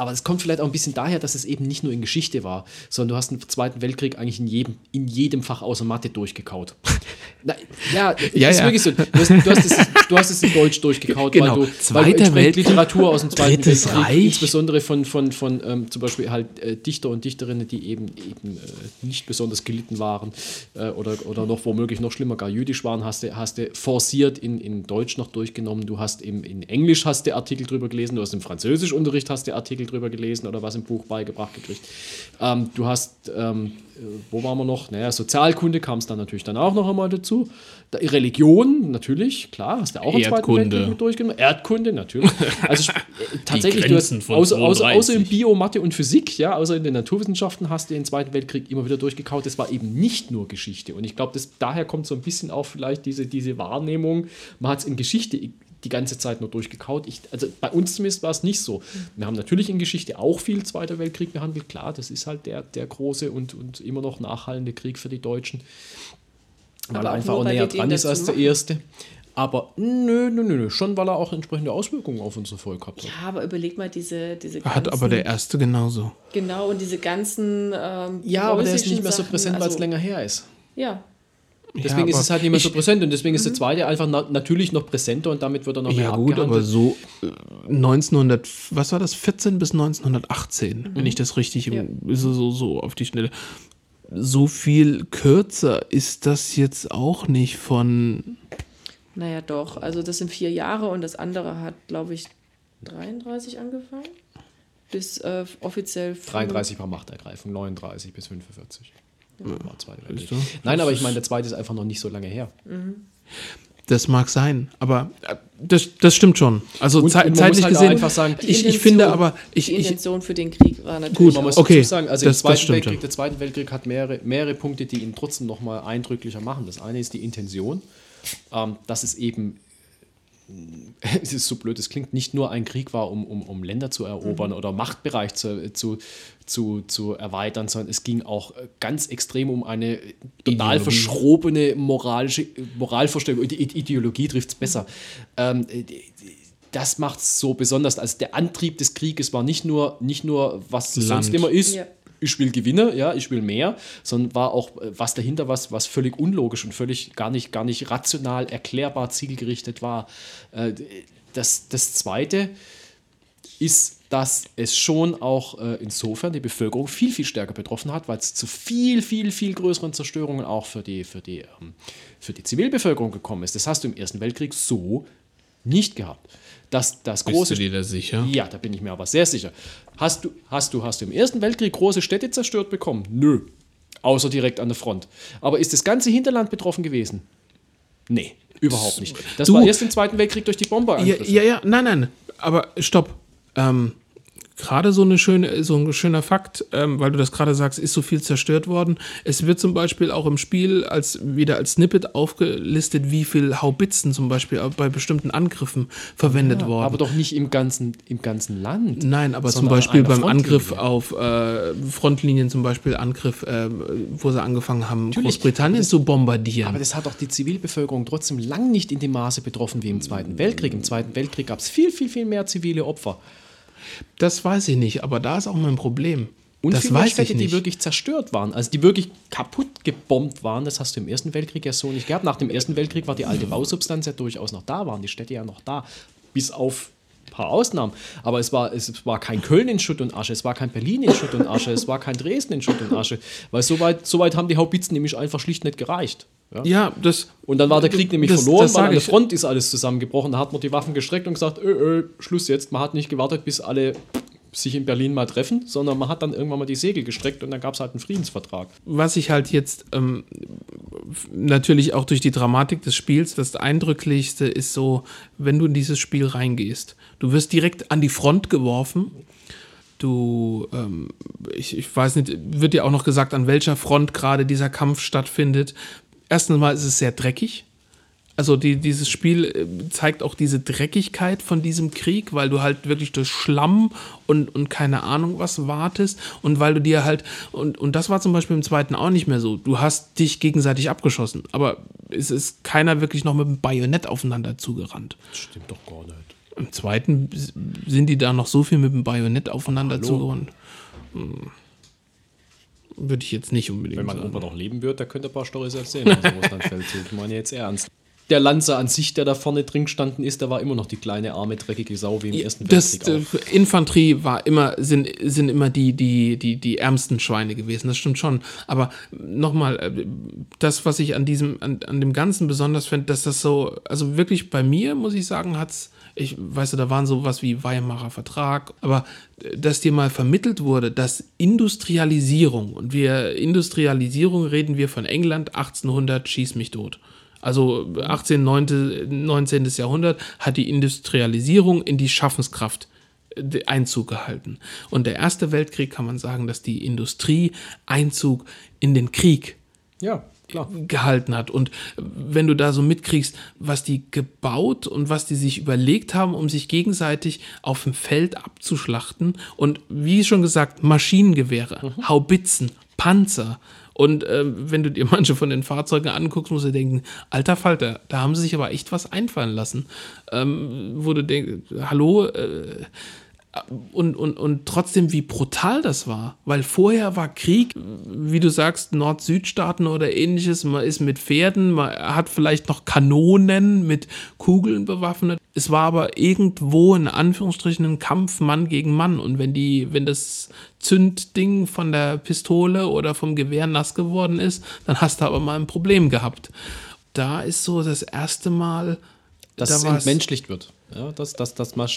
aber es kommt vielleicht auch ein bisschen daher, dass es eben nicht nur in Geschichte war, sondern du hast den Zweiten Weltkrieg eigentlich in jedem, in jedem Fach außer Mathe durchgekaut. <laughs> Na, ja, Ja, ist ja. wirklich so. Du hast, du, hast es, du hast es in Deutsch durchgekaut, Genau. weil du, weil du Zweiter entsprechend Weltkrieg, Literatur aus dem Zweiten Drittes Weltkrieg, Reich. insbesondere von, von, von ähm, zum Beispiel halt äh, Dichter und Dichterinnen, die eben, eben äh, nicht besonders gelitten waren äh, oder, oder noch womöglich noch schlimmer, gar jüdisch waren, hast du, hast du forciert in, in Deutsch noch durchgenommen. Du hast im, in Englisch hast du Artikel drüber gelesen, du hast im Französischunterricht hast du Artikel drüber gelesen oder was im Buch beigebracht gekriegt. Ähm, du hast, ähm, äh, wo waren wir noch? Naja, Sozialkunde kam es dann natürlich dann auch noch einmal dazu. Da, Religion, natürlich, klar, hast du auch im Zweiten Erdkunde. Weltkrieg mit durchgenommen. Erdkunde, natürlich. Also <laughs> tatsächlich, du hast, außer, außer, außer in 32. Bio, Mathe und Physik, ja, außer in den Naturwissenschaften hast du den Zweiten Weltkrieg immer wieder durchgekaut. Das war eben nicht nur Geschichte. Und ich glaube, das- daher kommt so ein bisschen auch vielleicht diese, diese Wahrnehmung, man hat es in Geschichte die ganze Zeit nur durchgekaut. Ich, also bei uns zumindest war es nicht so. Wir haben natürlich in Geschichte auch viel Zweiter Weltkrieg behandelt. Klar, das ist halt der, der große und, und immer noch nachhallende Krieg für die Deutschen. Weil er einfach auch näher dran ist als der machen. erste. Aber nö, nö, nö, nö, schon weil er auch entsprechende Auswirkungen auf unser Volk hat. Ja, aber überleg mal diese, diese hat aber der erste genauso. Genau, und diese ganzen. Ähm, Ja, aber der ist nicht mehr so präsent, weil es also- länger her ist. Ja, Deswegen Ja, ist es halt nicht mehr so präsent und deswegen ist der zweite einfach na natürlich noch präsenter und damit wird er noch mehr Ja gut, aber so äh, 1900, was war das, 14 bis 1918, wenn ich das richtig Ja. so, so, so auf die Schnelle. So viel kürzer ist das jetzt auch nicht von. naja, doch. Also, das sind vier Jahre und das andere hat, glaube ich, 33 angefangen. Bis äh, offiziell. 33 war Machtergreifung, 39 bis 45. War Zweiter Weltkrieg. Nein, aber ich meine, der zweite ist einfach noch nicht so lange her. Das mag sein, aber äh, das, das stimmt schon. Also Und- zei- und zeitlich muss halt gesehen, einfach sagen, ich, ich finde aber, ich, die ich, Intention für den Krieg war natürlich Gut, Man muss okay, sagen, also das- im Zweiten Weltkrieg, der Zweite Weltkrieg hat mehrere, mehrere Punkte, die ihn trotzdem nochmal eindrücklicher machen. Das eine ist die Intention, ähm, dass es eben, <laughs> es ist so blöd, es klingt, nicht nur ein Krieg war, um, um, um Länder zu erobern oder Machtbereich zu, zu, zu, zu erweitern, sondern es ging auch äh, ganz extrem um eine total Ideologie. verschrobene moralische Moralvorstellung. Die Ideologie trifft es besser. Ähm, die- das macht es so besonders. Also der Antrieb des Krieges war nicht nur, nicht nur was Land. sonst immer ist, Ja. ich will Gewinne, ja, ich will mehr, sondern war auch äh, was dahinter, was, was völlig unlogisch und völlig gar nicht, gar nicht rational erklärbar zielgerichtet war. Äh, Das, das Zweite ist, dass es schon auch äh, insofern die Bevölkerung viel, viel stärker betroffen hat, weil es zu viel, viel, viel größeren Zerstörungen auch für die, für die, ähm, für die Zivilbevölkerung gekommen ist. Das hast du im Ersten Weltkrieg so nicht gehabt. Das, das bist große du dir da sicher? ja, da bin ich mir aber sehr sicher. Hast du, hast du, hast du im Ersten Weltkrieg große Städte zerstört bekommen? Nö. Außer direkt an der Front. Aber ist das ganze Hinterland betroffen gewesen? Nee, überhaupt nicht. Das Du- war erst im Zweiten Weltkrieg durch die Ja, Bomberangriffe. ja, ja, nein, nein, aber stopp. Ähm, gerade so, eine schöne, so ein schöner Fakt, ähm, weil du das gerade sagst, ist so viel zerstört worden. Es wird zum Beispiel auch im Spiel als wieder als Snippet aufgelistet, wie viel Haubitzen zum Beispiel bei bestimmten Angriffen verwendet worden. Aber doch nicht im ganzen, im ganzen Land. Nein, aber zum Beispiel beim Angriff Frontlinie. auf äh, Frontlinien, zum Beispiel Angriff, äh, wo sie angefangen haben, Natürlich, Großbritannien zu bombardieren. Aber das hat doch die Zivilbevölkerung trotzdem lang nicht in dem Maße betroffen wie im Zweiten Weltkrieg. Im Zweiten Weltkrieg gab es viel, viel, viel mehr zivile Opfer. Das weiß ich nicht, aber da ist auch mein Problem. Und das weiß Städte, ich nicht. die wirklich zerstört waren, also die wirklich kaputt gebombt waren, das hast du im Ersten Weltkrieg ja so nicht gehabt. Nach dem Ersten Weltkrieg war die alte Bausubstanz ja durchaus noch da, waren die Städte ja noch da, bis auf ein paar Ausnahmen. Aber es war, es war kein Köln in Schutt und Asche, es war kein Berlin in Schutt und Asche, es war kein Dresden in Schutt und Asche, weil so weit, so weit haben die Haubitzen nämlich einfach schlicht nicht gereicht. Ja? ja, das. Und dann war der Krieg nämlich Das- verloren, das weil an der. Front ist alles zusammengebrochen. Da hat man die Waffen gestreckt und gesagt, ö, ö, Schluss jetzt. Man hat nicht gewartet, bis alle sich in Berlin mal treffen, sondern man hat dann irgendwann mal die Segel gestreckt und dann gab es halt einen Friedensvertrag. was ich halt jetzt ähm, natürlich auch durch die Dramatik des Spiels, das Eindrücklichste ist so, wenn du in dieses Spiel reingehst, du wirst direkt an die Front geworfen. Du, ähm, ich, ich weiß nicht, wird dir auch noch gesagt, an welcher Front gerade dieser Kampf stattfindet. Erstens mal ist es sehr dreckig. Also die, dieses Spiel äh, zeigt auch diese Dreckigkeit von diesem Krieg, weil du halt wirklich durch Schlamm und, und keine Ahnung was wartest und weil du dir halt, und, und das war zum Beispiel im zweiten auch nicht mehr so, du hast dich gegenseitig abgeschossen, aber es ist keiner wirklich noch mit dem Bajonett aufeinander zugerannt. Stimmt doch gar nicht. Im zweiten sind die da noch so viel mit dem Bajonett aufeinander Hallo. zugerannt. Hm. Würde ich jetzt nicht unbedingt Wenn man sagen. irgendwann noch leben wird, da könnte ein paar Storys erzählen aus Russlandfeldzug. Ich meine jetzt ernst. Der Lanzer an sich, der da vorne drin gestanden ist, der war immer noch die kleine, arme, dreckige Sau wie im Ersten das, Weltkrieg auch. äh, Infanterie war immer, sind, sind immer die, die, die, die ärmsten Schweine gewesen, das stimmt schon. Aber nochmal, das, was ich an diesem, an, an dem Ganzen besonders finde, dass das so, also wirklich bei mir, muss ich sagen, hat's, ich weiß, da waren sowas wie Weimarer Vertrag, aber äh, dass dir mal vermittelt wurde, dass Industrialisierung, und wir, Industrialisierung reden wir von England 1800, schieß mich tot. Also 18., 19. 19. Jahrhundert hat die Industrialisierung in die Schaffenskraft äh, Einzug gehalten. Und der Erste Weltkrieg kann man sagen, dass die Industrie Einzug in den Krieg Ja, klar. gehalten hat. Und wenn du da so mitkriegst, was die gebaut und was die sich überlegt haben, um sich gegenseitig auf dem Feld abzuschlachten und wie schon gesagt, Maschinengewehre, Haubitzen, Panzer. Und ähm, wenn du dir manche von den Fahrzeugen anguckst, musst du denken, alter Falter, da haben sie sich aber echt was einfallen lassen. Ähm, wo du denkst, hallo, äh, und, und, und trotzdem, wie brutal das war. Weil vorher war Krieg, wie du sagst, Nord-Süd-Staaten oder ähnliches. Man ist mit Pferden, man hat vielleicht noch Kanonen mit Kugeln bewaffnet. Es war aber irgendwo in Anführungsstrichen ein Kampf Mann gegen Mann. Und wenn die, wenn das Zündding von der Pistole oder vom Gewehr nass geworden ist, dann hast du aber mal ein Problem gehabt. Da ist so das erste Mal dass da es entmenschlicht wird. Ja, dass, dass, dass, man-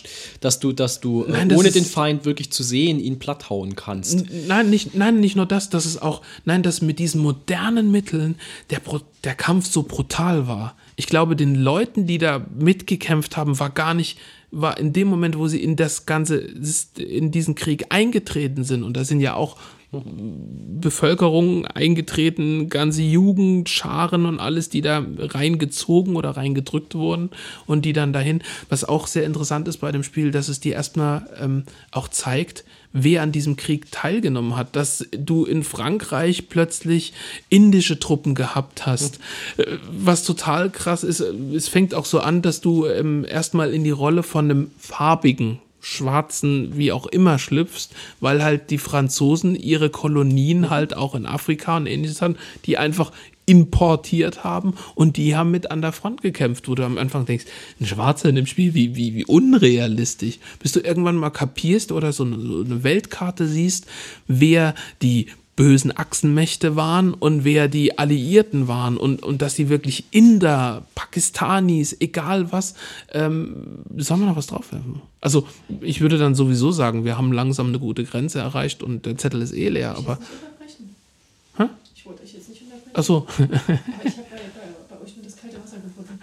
dass du, dass du äh, Nein, das ohne den Feind wirklich zu sehen, ihn platthauen kannst. Nein, nicht, nein, nicht nur das, dass es auch, nein, dass mit diesen modernen Mitteln der, der Kampf so brutal war. Ich glaube, den Leuten, die da mitgekämpft haben, war gar nicht, war in dem Moment, wo sie in das Ganze, in diesen Krieg eingetreten sind, und da sind ja auch Bevölkerung eingetreten, ganze Jugend, Scharen und alles, die da reingezogen oder reingedrückt wurden und die dann dahin, was auch sehr interessant ist bei dem Spiel, dass es dir erstmal ähm, auch zeigt, wer an diesem Krieg teilgenommen hat, dass du in Frankreich plötzlich indische Truppen gehabt hast, Äh, was total krass ist, äh, es fängt auch so an, dass du ähm, erstmal in die Rolle von einem farbigen schwarzen, wie auch immer schlüpfst, weil halt die Franzosen ihre Kolonien halt auch in Afrika und ähnliches haben, die einfach importiert haben und die haben mit an der Front gekämpft, wo du am Anfang denkst, ein Schwarzer in dem Spiel, wie, wie, wie unrealistisch. Bis du irgendwann mal kapierst oder so eine, so eine Weltkarte siehst, wer die bösen Achsenmächte waren und wer die Alliierten waren und, und dass sie wirklich Inder, Pakistanis, egal was, ähm, sollen wir noch was draufwerfen? Also ich würde dann sowieso sagen, wir haben langsam eine gute Grenze erreicht und der Zettel ist eh leer, aber... Hä? Ich wollte euch jetzt nicht unterbrechen, Achso, aber ich habe bei, bei, bei euch nur das kalte Wasser gefunden.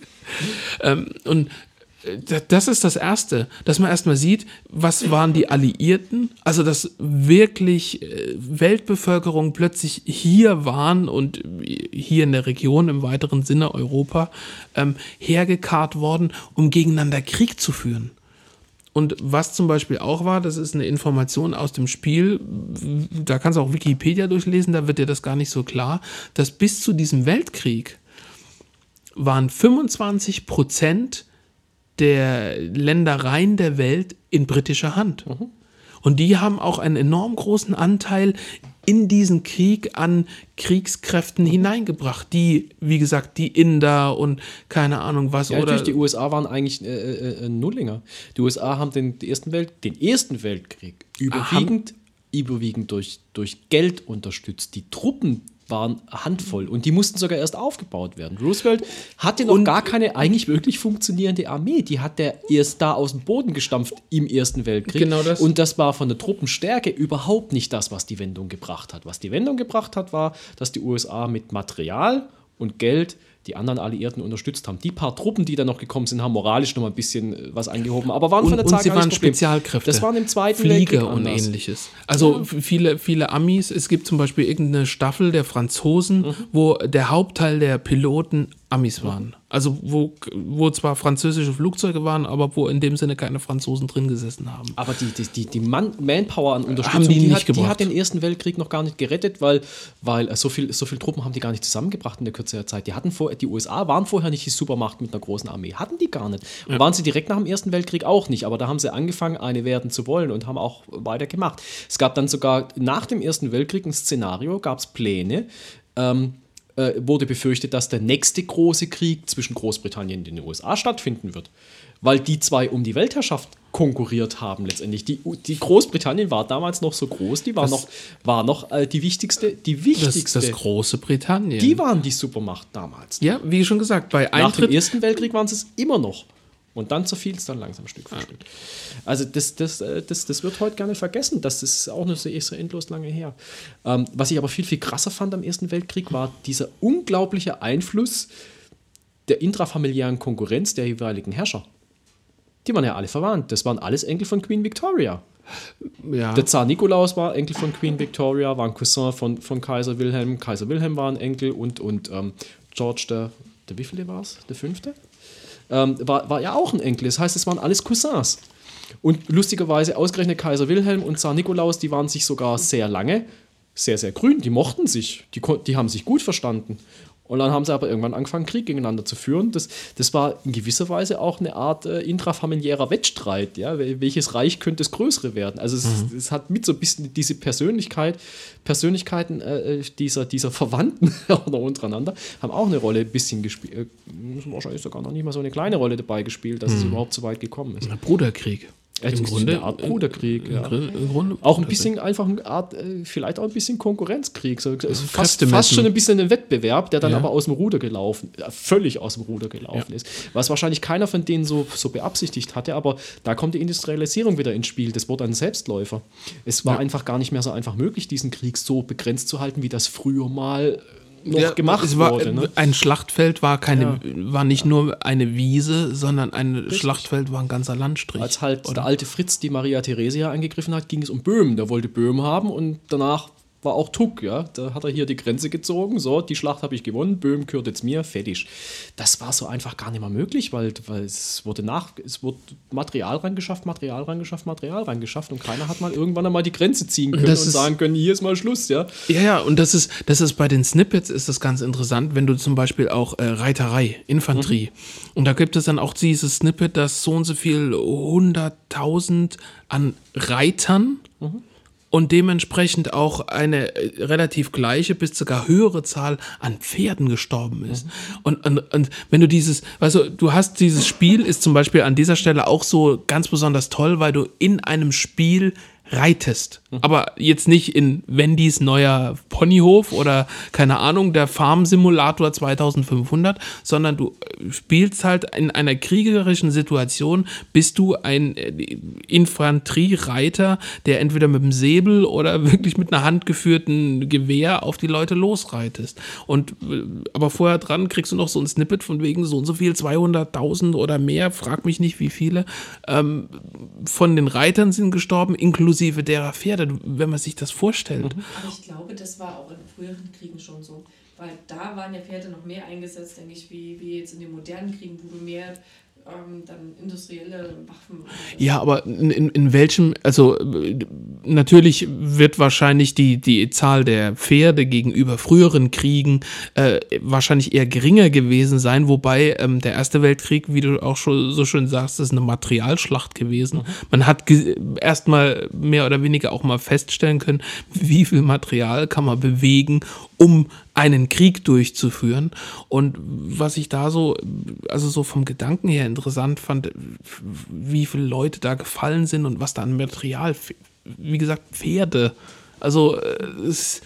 <laughs> ähm, und das ist das Erste, dass man erstmal sieht, was waren die Alliierten, also dass wirklich äh, Weltbevölkerung plötzlich hier waren und äh, hier in der Region im weiteren Sinne Europa ähm, hergekarrt worden, um gegeneinander Krieg zu führen. Und was zum Beispiel auch war, das ist eine Information aus dem Spiel, da kannst du auch Wikipedia durchlesen, da wird dir das gar nicht so klar, dass bis zu diesem Weltkrieg waren 25 Prozent der Ländereien der Welt in britischer Hand. Und die haben auch einen enorm großen Anteil in diesen Krieg an Kriegskräften hineingebracht, die, wie gesagt, die Inder und keine Ahnung was Ja, oder natürlich, die USA waren eigentlich äh, äh, äh, Nullinger. Die USA haben den, ersten, Welt, den ersten Weltkrieg überwiegend, überwiegend durch, durch Geld unterstützt. Die Truppen waren Handvoll und die mussten sogar erst aufgebaut werden. Roosevelt hatte noch gar keine eigentlich wirklich funktionierende Armee. Die hat der erst da aus dem Boden gestampft im Ersten Weltkrieg. Genau das. Und das war von der Truppenstärke überhaupt nicht das, was die Wendung gebracht hat. Was die Wendung gebracht hat, war, dass die USA mit Material und Geld die anderen Alliierten unterstützt haben. Die paar Truppen, die dann noch gekommen sind, haben moralisch noch mal ein bisschen äh, was angehoben, aber waren und, von der und Zahl sie waren. Spezialkräfte. Das waren im Zweiten Weltkrieg Flieger und anders. ähnliches. Also f- viele, viele Amis, es gibt zum Beispiel irgendeine Staffel der Franzosen, Mhm. wo der Hauptteil der Piloten Amis waren. Also wo, wo zwar französische Flugzeuge waren, aber wo in dem Sinne keine Franzosen drin gesessen haben. Aber die, die, die, die Man Manpower an Unterstützung, Haben die nicht hat, die hat den Ersten Weltkrieg noch gar nicht gerettet, weil, weil äh, so viel, so viel Truppen haben die gar nicht zusammengebracht in der Kürze der Zeit. Die, hatten vor, die USA waren vorher nicht die Supermacht mit einer großen Armee. Hatten die gar nicht. Und waren sie direkt nach dem Ersten Weltkrieg auch nicht. Aber da haben sie angefangen, eine werden zu wollen und haben auch weiter gemacht. Es gab dann sogar nach dem Ersten Weltkrieg ein Szenario, gab es Pläne, ähm, äh, wurde befürchtet, dass der nächste große Krieg zwischen Großbritannien und den USA stattfinden wird. Weil die zwei um die Weltherrschaft konkurriert haben letztendlich. Die, die Großbritannien war damals noch so groß, die war Das- noch, war noch äh, die wichtigste, die Das, wichtigste. das große Britannien. die waren die Supermacht damals. ja, wie schon gesagt, bei Nach dem Eintritt Ersten Weltkrieg waren sie es immer noch. Und dann zerfiel es dann langsam Stück für Stück. Also das, das, äh, das, das wird heute gerne vergessen. Das ist auch nicht so, so endlos lange her. Ähm, was ich aber viel, viel krasser fand am Ersten Weltkrieg, war dieser unglaubliche Einfluss der intrafamiliären Konkurrenz der jeweiligen Herrscher. Die waren ja alle verwandt. Das waren alles Enkel von Queen Victoria. ja, Der Zar Nikolaus war Enkel von Queen Victoria, war ein Cousin von, von Kaiser Wilhelm. Kaiser Wilhelm war ein Enkel und, und ähm, George der, der wievielte war es? Der fünfte? Ähm, war, war ja auch ein Enkel. Das heißt, es waren alles Cousins. Und lustigerweise ausgerechnet Kaiser Wilhelm und Zar Nikolaus, die waren sich sogar sehr lange sehr, sehr grün. Die mochten sich. Die, die haben sich gut verstanden. Und dann haben sie aber irgendwann angefangen, Krieg gegeneinander zu führen. Das, das war in gewisser Weise auch eine Art äh, intrafamiliärer Wettstreit. Ja? Wel- Welches Reich könnte das Größere werden? Also es, es hat mit so ein bisschen diese Persönlichkeit, Persönlichkeiten äh, dieser, dieser Verwandten <laughs> untereinander, haben auch eine Rolle ein bisschen gespielt. Äh, wahrscheinlich sogar noch nicht mal so eine kleine Rolle dabei gespielt, dass es überhaupt so weit gekommen ist. Bruderkrieg. Ja, Im Grunde- eine Art Bruderkrieg. Im Ja. Im Grunde Auch ein bisschen einfach eine Art, äh, vielleicht auch ein bisschen Konkurrenzkrieg. So, ist fast, fast schon ein bisschen ein Wettbewerb, der dann Ja. aber aus dem Ruder gelaufen, äh, völlig aus dem Ruder gelaufen ist. Was wahrscheinlich keiner von denen so, so beabsichtigt hatte, aber da kommt die Industrialisierung wieder ins Spiel. Das wurde ein Selbstläufer. Es war einfach gar nicht mehr so einfach möglich, diesen Krieg so begrenzt zu halten, wie das früher mal noch Ja, gemacht es war, wurde. Ne? Ein Schlachtfeld war keine, Ja. war nicht nur eine Wiese, sondern ein Schlachtfeld war ein ganzer Landstrich. Als halt der alte Fritz die Maria Theresia angegriffen hat, ging es um Böhmen. Der wollte Böhmen haben und danach war auch Tuck, ja. Da hat er hier die Grenze gezogen. So, die Schlacht habe ich gewonnen, Böhmen gehört jetzt mir, fertig. Das war so einfach gar nicht mehr möglich, weil, weil es wurde nach, es wurde Material rangeschafft, Material rangeschafft, Material rangeschafft und keiner hat mal irgendwann einmal die Grenze ziehen können und, das ist- sagen können, hier ist mal Schluss, ja. Ja, ja, und das ist, das ist bei den Snippets ist das ganz interessant, wenn du zum Beispiel auch äh, Reiterei, Infanterie, und da gibt es dann auch dieses Snippet, dass so und so viel hunderttausend an Reitern und dementsprechend auch eine äh, relativ gleiche bis sogar höhere Zahl an Pferden gestorben ist. Und, und, und wenn du dieses, also du hast dieses Spiel, ist zum Beispiel an dieser Stelle auch so ganz besonders toll, weil du in einem Spiel reitest. Aber jetzt nicht in Wendys neuer Ponyhof oder keine Ahnung, der Farm-Simulator 2500, sondern du äh, spielst halt in einer kriegerischen Situation, bist du ein äh, Infanteriereiter, der entweder mit dem Säbel oder <laughs> wirklich mit einer handgeführten Gewehr auf die Leute losreitest. Und äh, aber vorher dran kriegst du noch so ein Snippet von wegen so und so viel, 200.000 oder mehr, frag mich nicht wie viele, ähm, von den Reitern sind gestorben, inklusive derer Pferde, wenn man sich das vorstellt. Aber ich glaube, das war auch in früheren Kriegen schon so. Weil da waren ja Pferde noch mehr eingesetzt, denke ich, wie, wie jetzt in den modernen Kriegen, wo du mehr ähm, dann industrielle Waffen. Ja, aber in, in, welchem, also natürlich wird wahrscheinlich die, die Zahl der Pferde gegenüber früheren Kriegen äh, wahrscheinlich eher geringer gewesen sein, wobei ähm, der Erste Weltkrieg, wie du auch schon so schön sagst, ist eine Materialschlacht gewesen. Man hat ge- erstmal mehr oder weniger auch mal feststellen können, wie viel Material kann man bewegen, um einen Krieg durchzuführen. Und was ich da so, also so vom Gedanken her interessant fand, wie viele Leute da gefallen sind und was da an Material, wie gesagt, Pferde. Also, äh, es,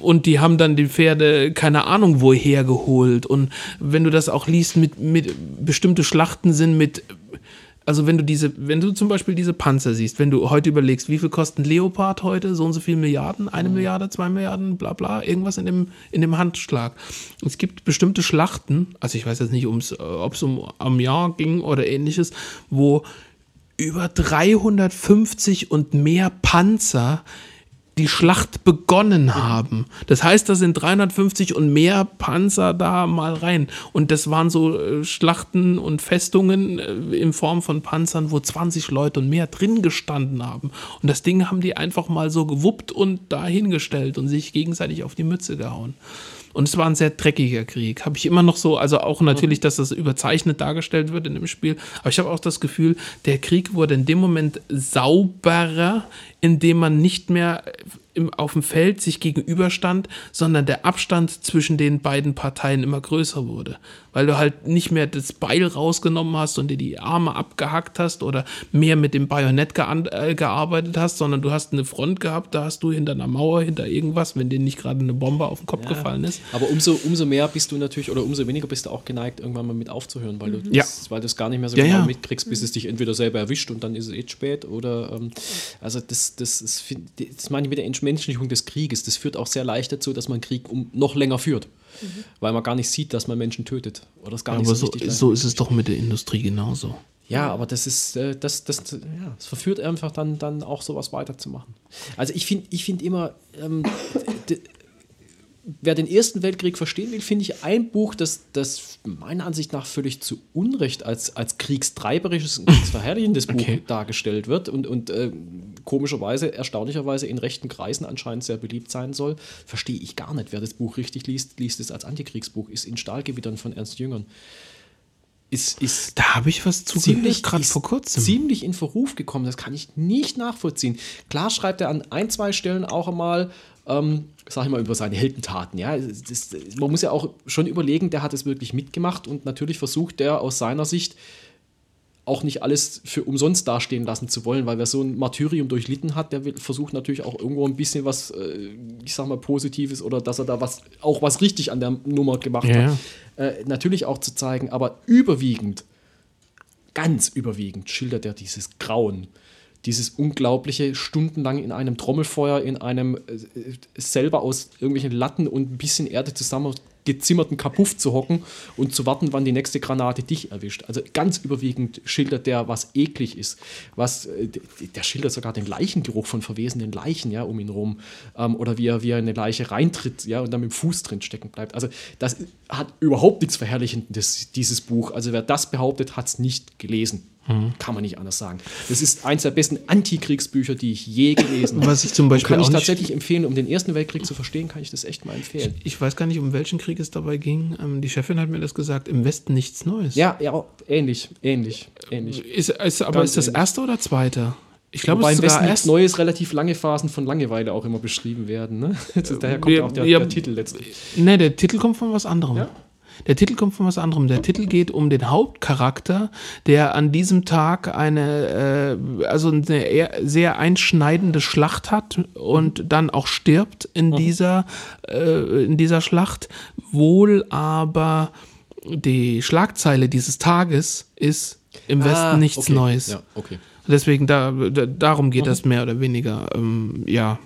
und die haben dann die Pferde, keine Ahnung, woher geholt. Und wenn du das auch liest, mit, mit bestimmte Schlachten sind mit also wenn du diese, wenn du zum Beispiel diese Panzer siehst, wenn du heute überlegst, wie viel kostet ein Leopard heute, so und so viele Milliarden, eine Milliarde, zwei Milliarden, bla bla, irgendwas in dem, in dem Handschlag. Es gibt bestimmte Schlachten, also ich weiß jetzt nicht, ums, äh, ob es um Amiens ging oder ähnliches, wo über 350 und mehr Panzer die Schlacht begonnen haben. Das heißt, da sind 350 und mehr Panzer da mal rein. Und das waren so äh, Schlachten und Festungen äh, in Form von Panzern, wo 20 Leute und mehr drin gestanden haben. Und das Ding haben die einfach mal so gewuppt und dahingestellt und sich gegenseitig auf die Mütze gehauen. Und es war ein sehr dreckiger Krieg. Habe ich immer noch so, also auch natürlich, dass das überzeichnet dargestellt wird in dem Spiel. Aber ich habe auch das Gefühl, der Krieg wurde in dem Moment sauberer, indem man nicht mehr im, auf dem Feld sich gegenüberstand, sondern der Abstand zwischen den beiden Parteien immer größer wurde. Weil du halt nicht mehr das Beil rausgenommen hast und dir die Arme abgehackt hast oder mehr mit dem Bajonett äh, gearbeitet hast, sondern du hast eine Front gehabt, da hast du hinter einer Mauer, hinter irgendwas, wenn dir nicht gerade eine Bombe auf den Kopf gefallen ist. Aber umso, umso mehr bist du natürlich, oder umso weniger bist du auch geneigt, irgendwann mal mit aufzuhören, weil du Ja. das, weil du es gar nicht mehr so Ja, genau ja. mitkriegst, bis es dich entweder selber erwischt und dann ist es eh spät oder ähm, also das, das, ist, das meine ich mit der Entmenschlichung des Krieges. Das führt auch sehr leicht dazu, dass man Krieg um noch länger führt. Weil man gar nicht sieht, dass man Menschen tötet. Oder es gar nicht Aber so, so, so ist es doch mit der Industrie genauso. ja, aber das ist, äh, das, das, ja, das verführt einfach dann, dann auch sowas weiterzumachen. Also ich finde ich find immer, ähm, wer den Ersten Weltkrieg verstehen will, finde ich ein Buch, das, das meiner Ansicht nach völlig zu Unrecht als, als kriegstreiberisches und kriegsverherrlichendes Buch Okay. dargestellt wird und, und äh, komischerweise, erstaunlicherweise in rechten Kreisen anscheinend sehr beliebt sein soll, verstehe ich gar nicht. Wer das Buch richtig liest, liest es als Antikriegsbuch, ist in Stahlgewittern von Ernst Jüngern. Ist, ist Da habe ich was zu ziemlich, gerade vor kurzem. ziemlich in Verruf gekommen. Das kann ich nicht nachvollziehen. Klar schreibt er an ein, zwei Stellen auch einmal, ähm, sag ich mal, über seine Heldentaten. Ja? Das, man muss ja auch schon überlegen, der hat es wirklich mitgemacht und natürlich versucht er aus seiner Sicht auch nicht alles für umsonst dastehen lassen zu wollen, weil wer so ein Martyrium durchlitten hat, der versucht natürlich auch irgendwo ein bisschen was, äh, ich sag mal, Positives oder dass er da was, auch was richtig an der Nummer gemacht Ja. hat, äh, natürlich auch zu zeigen, aber überwiegend, ganz überwiegend schildert er dieses Grauen, dieses unglaubliche, stundenlang in einem Trommelfeuer, in einem äh, selber aus irgendwelchen Latten und ein bisschen Erde zusammengezimmerten Kapuff zu hocken und zu warten, wann die nächste Granate dich erwischt. Also ganz überwiegend schildert der, was eklig ist. Was, äh, der schildert sogar den Leichengeruch von verwesenden Leichen ja, um ihn rum. Ähm, oder wie er, wie er in eine Leiche reintritt ja, und dann mit dem Fuß drin stecken bleibt. Also das hat überhaupt nichts Verherrlichendes, dieses Buch. Also wer das behauptet, hat es nicht gelesen. Kann man nicht anders sagen. Das ist eins der besten Antikriegsbücher, die ich je gelesen habe. Was ich zum Und Beispiel kann ich tatsächlich empfehlen, um den Ersten Weltkrieg zu verstehen, kann ich das echt mal empfehlen. Ich weiß gar nicht, um welchen Krieg es dabei ging. Ähm, die Chefin hat mir das gesagt. Im Westen nichts Neues. Ja, ja, ähnlich, ähnlich, ähnlich. Ist, ist, aber Ganz ist das ähnlich. erste oder zweite? Ich glaube, Wobei es ist sogar Westen erst. nichts Neues relativ lange Phasen von Langeweile auch immer beschrieben werden. Ne? <laughs> Daher kommt ja auch der, ja, der Titel letztlich. Ne, der Titel kommt von was anderem. Ja? Der Titel kommt von was anderem. Der Titel geht um den Hauptcharakter, der an diesem Tag eine, äh, also eine sehr einschneidende Schlacht hat und dann auch stirbt in dieser, äh, in dieser Schlacht. Wohl aber die Schlagzeile dieses Tages ist im Westen Ah, nichts okay. Neues. Ja, okay. Deswegen, da, da, darum geht das mehr oder weniger. Ähm, ja.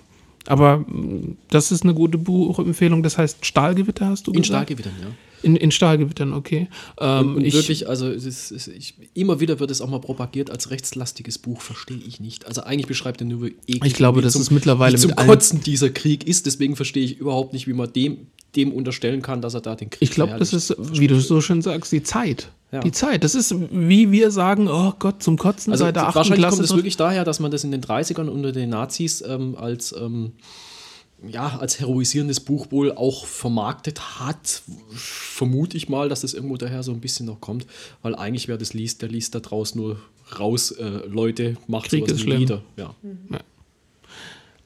Aber mh, das ist eine gute Buchempfehlung. Das heißt, Stahlgewitter hast du In gesagt? Stahlgewittern, ja. In, in Stahlgewittern, okay. Ähm, Und ich, wirklich, also es ist, ich, immer wieder wird es auch mal propagiert als rechtslastiges Buch, verstehe ich nicht. Also eigentlich beschreibt er nur, eklig Ich glaube, das ist mittlerweile zum mit Kotzen dieser Krieg ist. Deswegen verstehe ich überhaupt nicht, wie man dem, dem unterstellen kann, dass er da den Krieg ich glaube, das ist, wie du so schön sagst, die Zeit. Ja. Die Zeit. Das ist, wie wir sagen, oh Gott, zum Kotzen Also seit der 8. wahrscheinlich Klasse. kommt es wirklich daher, dass man das in den 30ern unter den Nazis ähm, als, ähm, ja, als heroisierendes Buch wohl auch vermarktet hat. Vermute ich mal, dass das irgendwo daher so ein bisschen noch kommt, weil eigentlich wer das liest, der liest da draus nur raus, äh, Leute, macht Krieg sowas ist schlimm. Ja.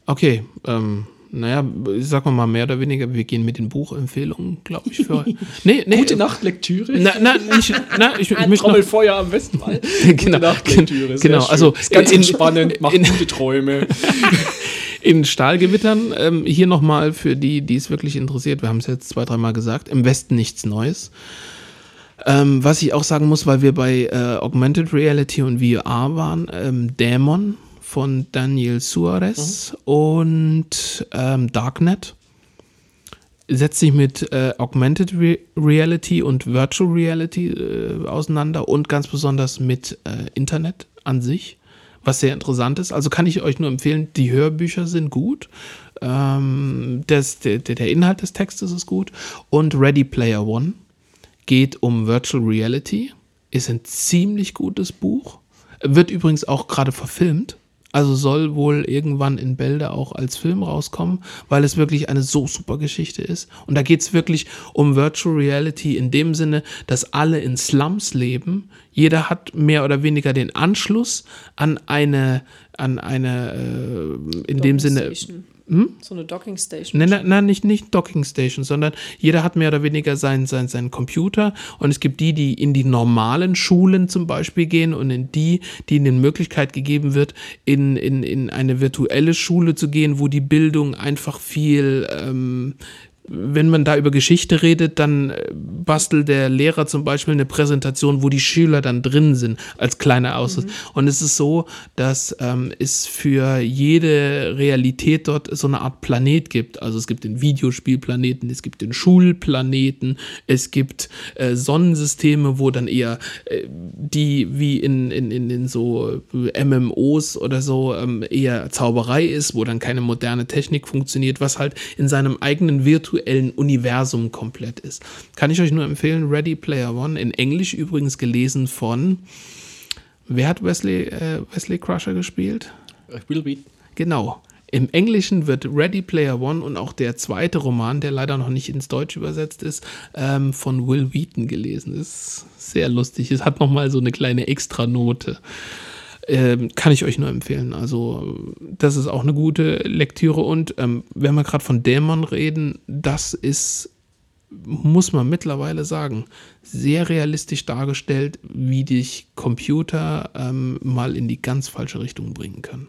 Okay, ähm, naja, sagen wir mal mehr oder weniger, wir gehen mit den Buchempfehlungen, glaube ich, für. <laughs> Nee, nee. Gute Nacht Lektüre. Na, na, nicht, na, ich, ich Trommelfeuer am Westwall. <laughs> Genau, Gute Nacht Lektüre. genau, schön. also ist ganz in- entspannend, macht in- gute Träume. <laughs> in Stahlgewittern, ähm, hier nochmal für die, die es wirklich interessiert, wir haben es jetzt zwei, dreimal gesagt, im Westen nichts Neues. Ähm, was ich auch sagen muss, weil wir bei äh, Augmented Reality und VR waren, ähm, Dämon von Daniel Suarez und ähm, Darknet. Setzt sich mit äh, Augmented Re Reality und Virtual Reality äh, auseinander und ganz besonders mit äh, Internet an sich, was sehr interessant ist. Also kann ich euch nur empfehlen, die Hörbücher sind gut, ähm, das, der, der der Inhalt des Textes ist gut und Ready Player One geht um Virtual Reality, ist ein ziemlich gutes Buch, wird übrigens auch gerade verfilmt. Also soll wohl irgendwann in Bälde auch als Film rauskommen, weil es wirklich eine so super Geschichte ist. Und da geht es wirklich um Virtual Reality in dem Sinne, dass alle in Slums leben. Jeder hat mehr oder weniger den Anschluss an eine, an eine, äh, in dem Sinne, Station. Hm? So eine Docking Station. Nein, nein, nein, nicht, nicht Docking Station, sondern jeder hat mehr oder weniger seinen sein, seinen Computer und es gibt die, die in die normalen Schulen zum Beispiel gehen und in die, die ihnen Möglichkeit gegeben wird, in, in, in eine virtuelle Schule zu gehen, wo die Bildung einfach viel ähm, wenn man da über Geschichte redet, dann äh, bastelt der Lehrer zum Beispiel eine Präsentation, wo die Schüler dann drin sind, als kleiner Ausschuss. Und es ist so, dass ähm, es für jede Realität dort so eine Art Planet gibt. Also es gibt den Videospielplaneten, es gibt den Schulplaneten, es gibt äh, Sonnensysteme, wo dann eher äh, die wie in, in, in, in so äh, MMOs oder so ähm, eher Zauberei ist, wo dann keine moderne Technik funktioniert, was halt in seinem eigenen virtuellen Universum komplett ist. Kann ich euch nur empfehlen, Ready Player One, in Englisch übrigens gelesen von, wer hat Wesley, äh, Wesley Crusher gespielt? Will be. Genau. Im Englischen wird Ready Player One und auch der zweite Roman, der leider noch nicht ins Deutsch übersetzt ist, ähm, von Will Wheaton gelesen. Ist sehr lustig. Es hat nochmal so eine kleine Extranote. Ähm, kann ich euch nur empfehlen. Also, das ist auch eine gute Lektüre. Und ähm, wenn wir gerade von Dämon reden, das ist muss man mittlerweile sagen, sehr realistisch dargestellt, wie dich Computer ähm, mal in die ganz falsche Richtung bringen können.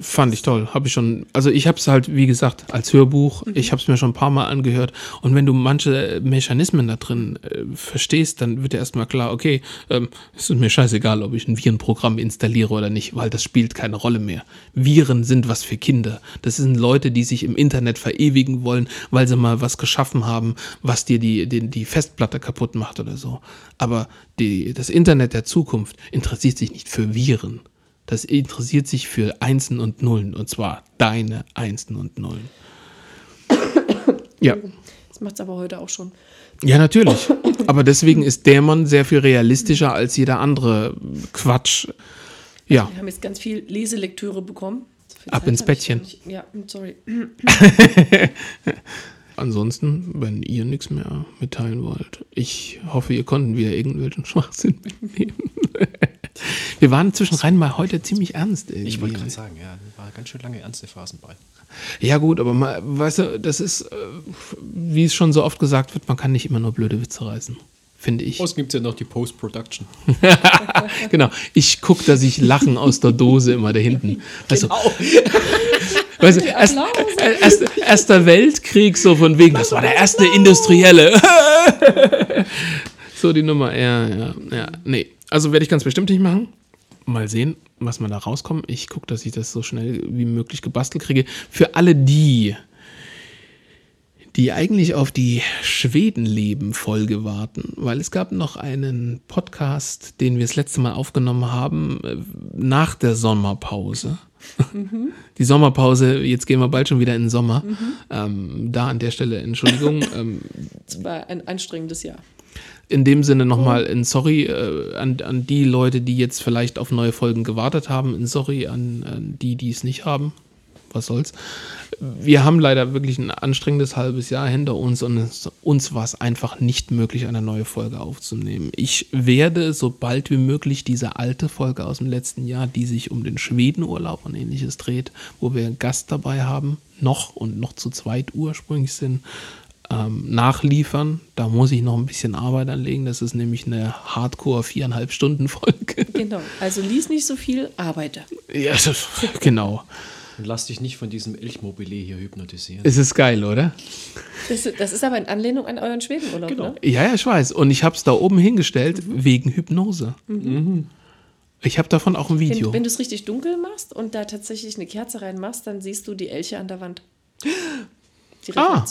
Fand ich toll. Habe ich schon, also ich habe es halt, wie gesagt, als Hörbuch, ich habe es mir schon ein paar Mal angehört. Und wenn du manche Mechanismen da drin äh, verstehst, dann wird dir erstmal klar, okay, ähm, es ist mir scheißegal, ob ich ein Virenprogramm installiere oder nicht, weil das spielt keine Rolle mehr. Viren sind was für Kinder. Das sind Leute, die sich im Internet verewigen wollen, weil sie mal was geschaffen haben, was dir die, die, die Festplatte kaputt macht oder so. Aber die, das Internet der Zukunft interessiert sich nicht für Viren. Das interessiert sich für Einsen und Nullen. Und zwar deine Einsen und Nullen. Ja. Das macht es aber heute auch schon. Ja, natürlich. Aber deswegen ist Dämon sehr viel realistischer als jeder andere Quatsch. Ja. Wir haben jetzt ganz viel Leselektüre bekommen. Ab ins ich Bettchen. nicht- Ja, sorry. <laughs> Ansonsten, wenn ihr nichts mehr mitteilen wollt, ich hoffe, ihr konnten wieder irgendwelchen Schwachsinn <laughs> mitnehmen. Wir waren zwischenrein mal heute ziemlich ernst. Irgendwie. Ich wollte gerade sagen, ja, war ganz schön lange ernste Phasen bei. Ja gut, aber mal, weißt du, das ist, äh, wie es schon so oft gesagt wird, man kann nicht immer nur blöde Witze reißen, finde ich. Außerdem gibt es ja noch die Post-Production. <laughs> genau, ich gucke, dass ich Lachen aus der Dose immer da hinten. Also, <laughs> weißt du, erst, äh, erst, erster Weltkrieg, so von wegen, das war der erste Industrielle. <laughs> so die Nummer, ja, ja, ja. Nee, also werde ich ganz bestimmt nicht machen. Mal sehen, was man da rauskommt. Ich gucke, dass ich das so schnell wie möglich gebastelt kriege. Für alle die, die eigentlich auf die Schwedenleben-Folge warten, weil es gab noch einen Podcast, den wir das letzte Mal aufgenommen haben, äh, nach der Sommerpause. <laughs> Die Sommerpause, jetzt gehen wir bald schon wieder in den Sommer. Ähm, da an der Stelle Entschuldigung. <laughs> ähm, Es war ein anstrengendes Jahr. In dem Sinne nochmal ein Sorry äh, an, an die Leute, die jetzt vielleicht auf neue Folgen gewartet haben. Ein Sorry an, an die, die es nicht haben. Was soll's. Wir haben leider wirklich ein anstrengendes halbes Jahr hinter uns und es, uns war es einfach nicht möglich, eine neue Folge aufzunehmen. Ich werde so bald wie möglich diese alte Folge aus dem letzten Jahr, die sich um den Schwedenurlaub und ähnliches dreht, wo wir einen Gast dabei haben, noch und noch zu zweit ursprünglich sind, ähm, nachliefern. Da muss ich noch ein bisschen Arbeit anlegen. Das ist nämlich eine Hardcore viereinhalb Stunden Folge. <laughs> Genau. Also lies nicht so viel, arbeite. ja, das, genau. Und lass dich nicht von diesem Elchmobile hier hypnotisieren. Es ist geil, oder? Das, das ist aber in Anlehnung an euren Schwedenurlaub, Genau. ne? Ja, ja, ich weiß. Und ich habe es da oben hingestellt wegen Hypnose. Ich habe davon auch ein Video. Wenn, wenn du es richtig dunkel machst und da tatsächlich eine Kerze reinmachst, dann siehst du die Elche an der Wand. Die Ah.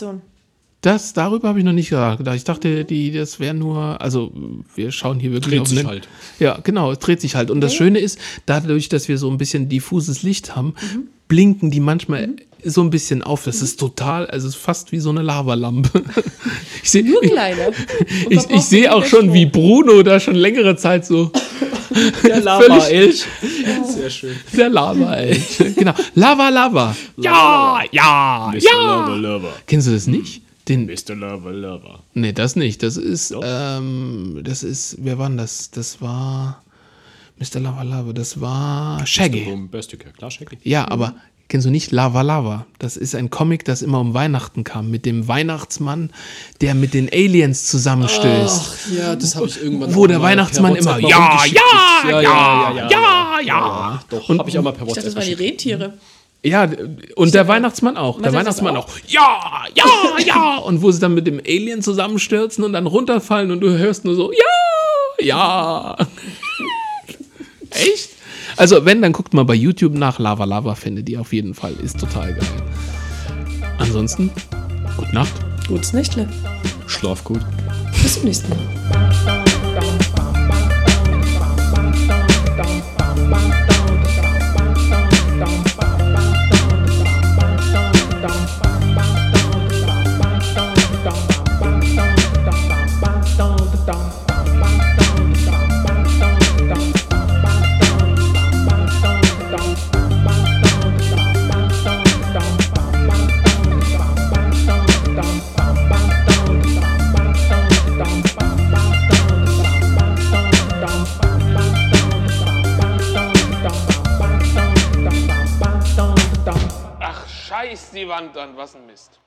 Das, darüber habe ich noch nicht gedacht. Ich dachte, die, das wäre nur, also wir schauen hier wirklich Dreht auf sich einen- halt. Ja, genau, es dreht sich halt. Und das Schöne ist, dadurch, dass wir so ein bisschen diffuses Licht haben, Mhm. blinken die manchmal so ein bisschen auf. Das ist total, also es ist fast wie so eine Lavalampe. <laughs> Ich sehe Nur kleiner. <laughs> Und ich, ich sehe auch schon, Strom. wie Bruno da schon längere Zeit so <laughs> Der Lava-Elch. Sehr schön. der Lava, ey. genau. Lava, Lava. Ja, ja, ja. Lover Lover. Kennst du das nicht? Den, Mr. Lover Lover. nee, das nicht. Das ist, ähm, das ist, wer war denn das? Das war Mr. Lava Lava. Das war Shaggy. Ja klar, Shaggy. Ja, aber kennst du nicht Lava Lava? Das ist ein Comic, das immer um Weihnachten kam, mit dem Weihnachtsmann, der mit den Aliens zusammenstößt. ja, das habe ich irgendwann Wo der Weihnachtsmann immer, WhatsApp mal ja, rumgeschickt ja, gekriegt. ja, ja, ja. Doch, Und- habe ich auch mal per Ich dachte, WhatsApp das waren die. Rentiere. Ja, und der Weihnachtsmann auch. Der er Weihnachtsmann auch? auch. Ja, ja, ja. Und wo sie dann mit dem Alien zusammenstürzen und dann runterfallen und du hörst nur so, ja, ja. <laughs> Echt? Also, wenn, dann guckt mal bei YouTube nach. Lava Lava findet ihr auf jeden Fall. Ist total geil. Ansonsten, gute Nacht. Gutes Nächtle. Schlaf gut. Bis zum nächsten Mal. Die Wand an, was ein Mist.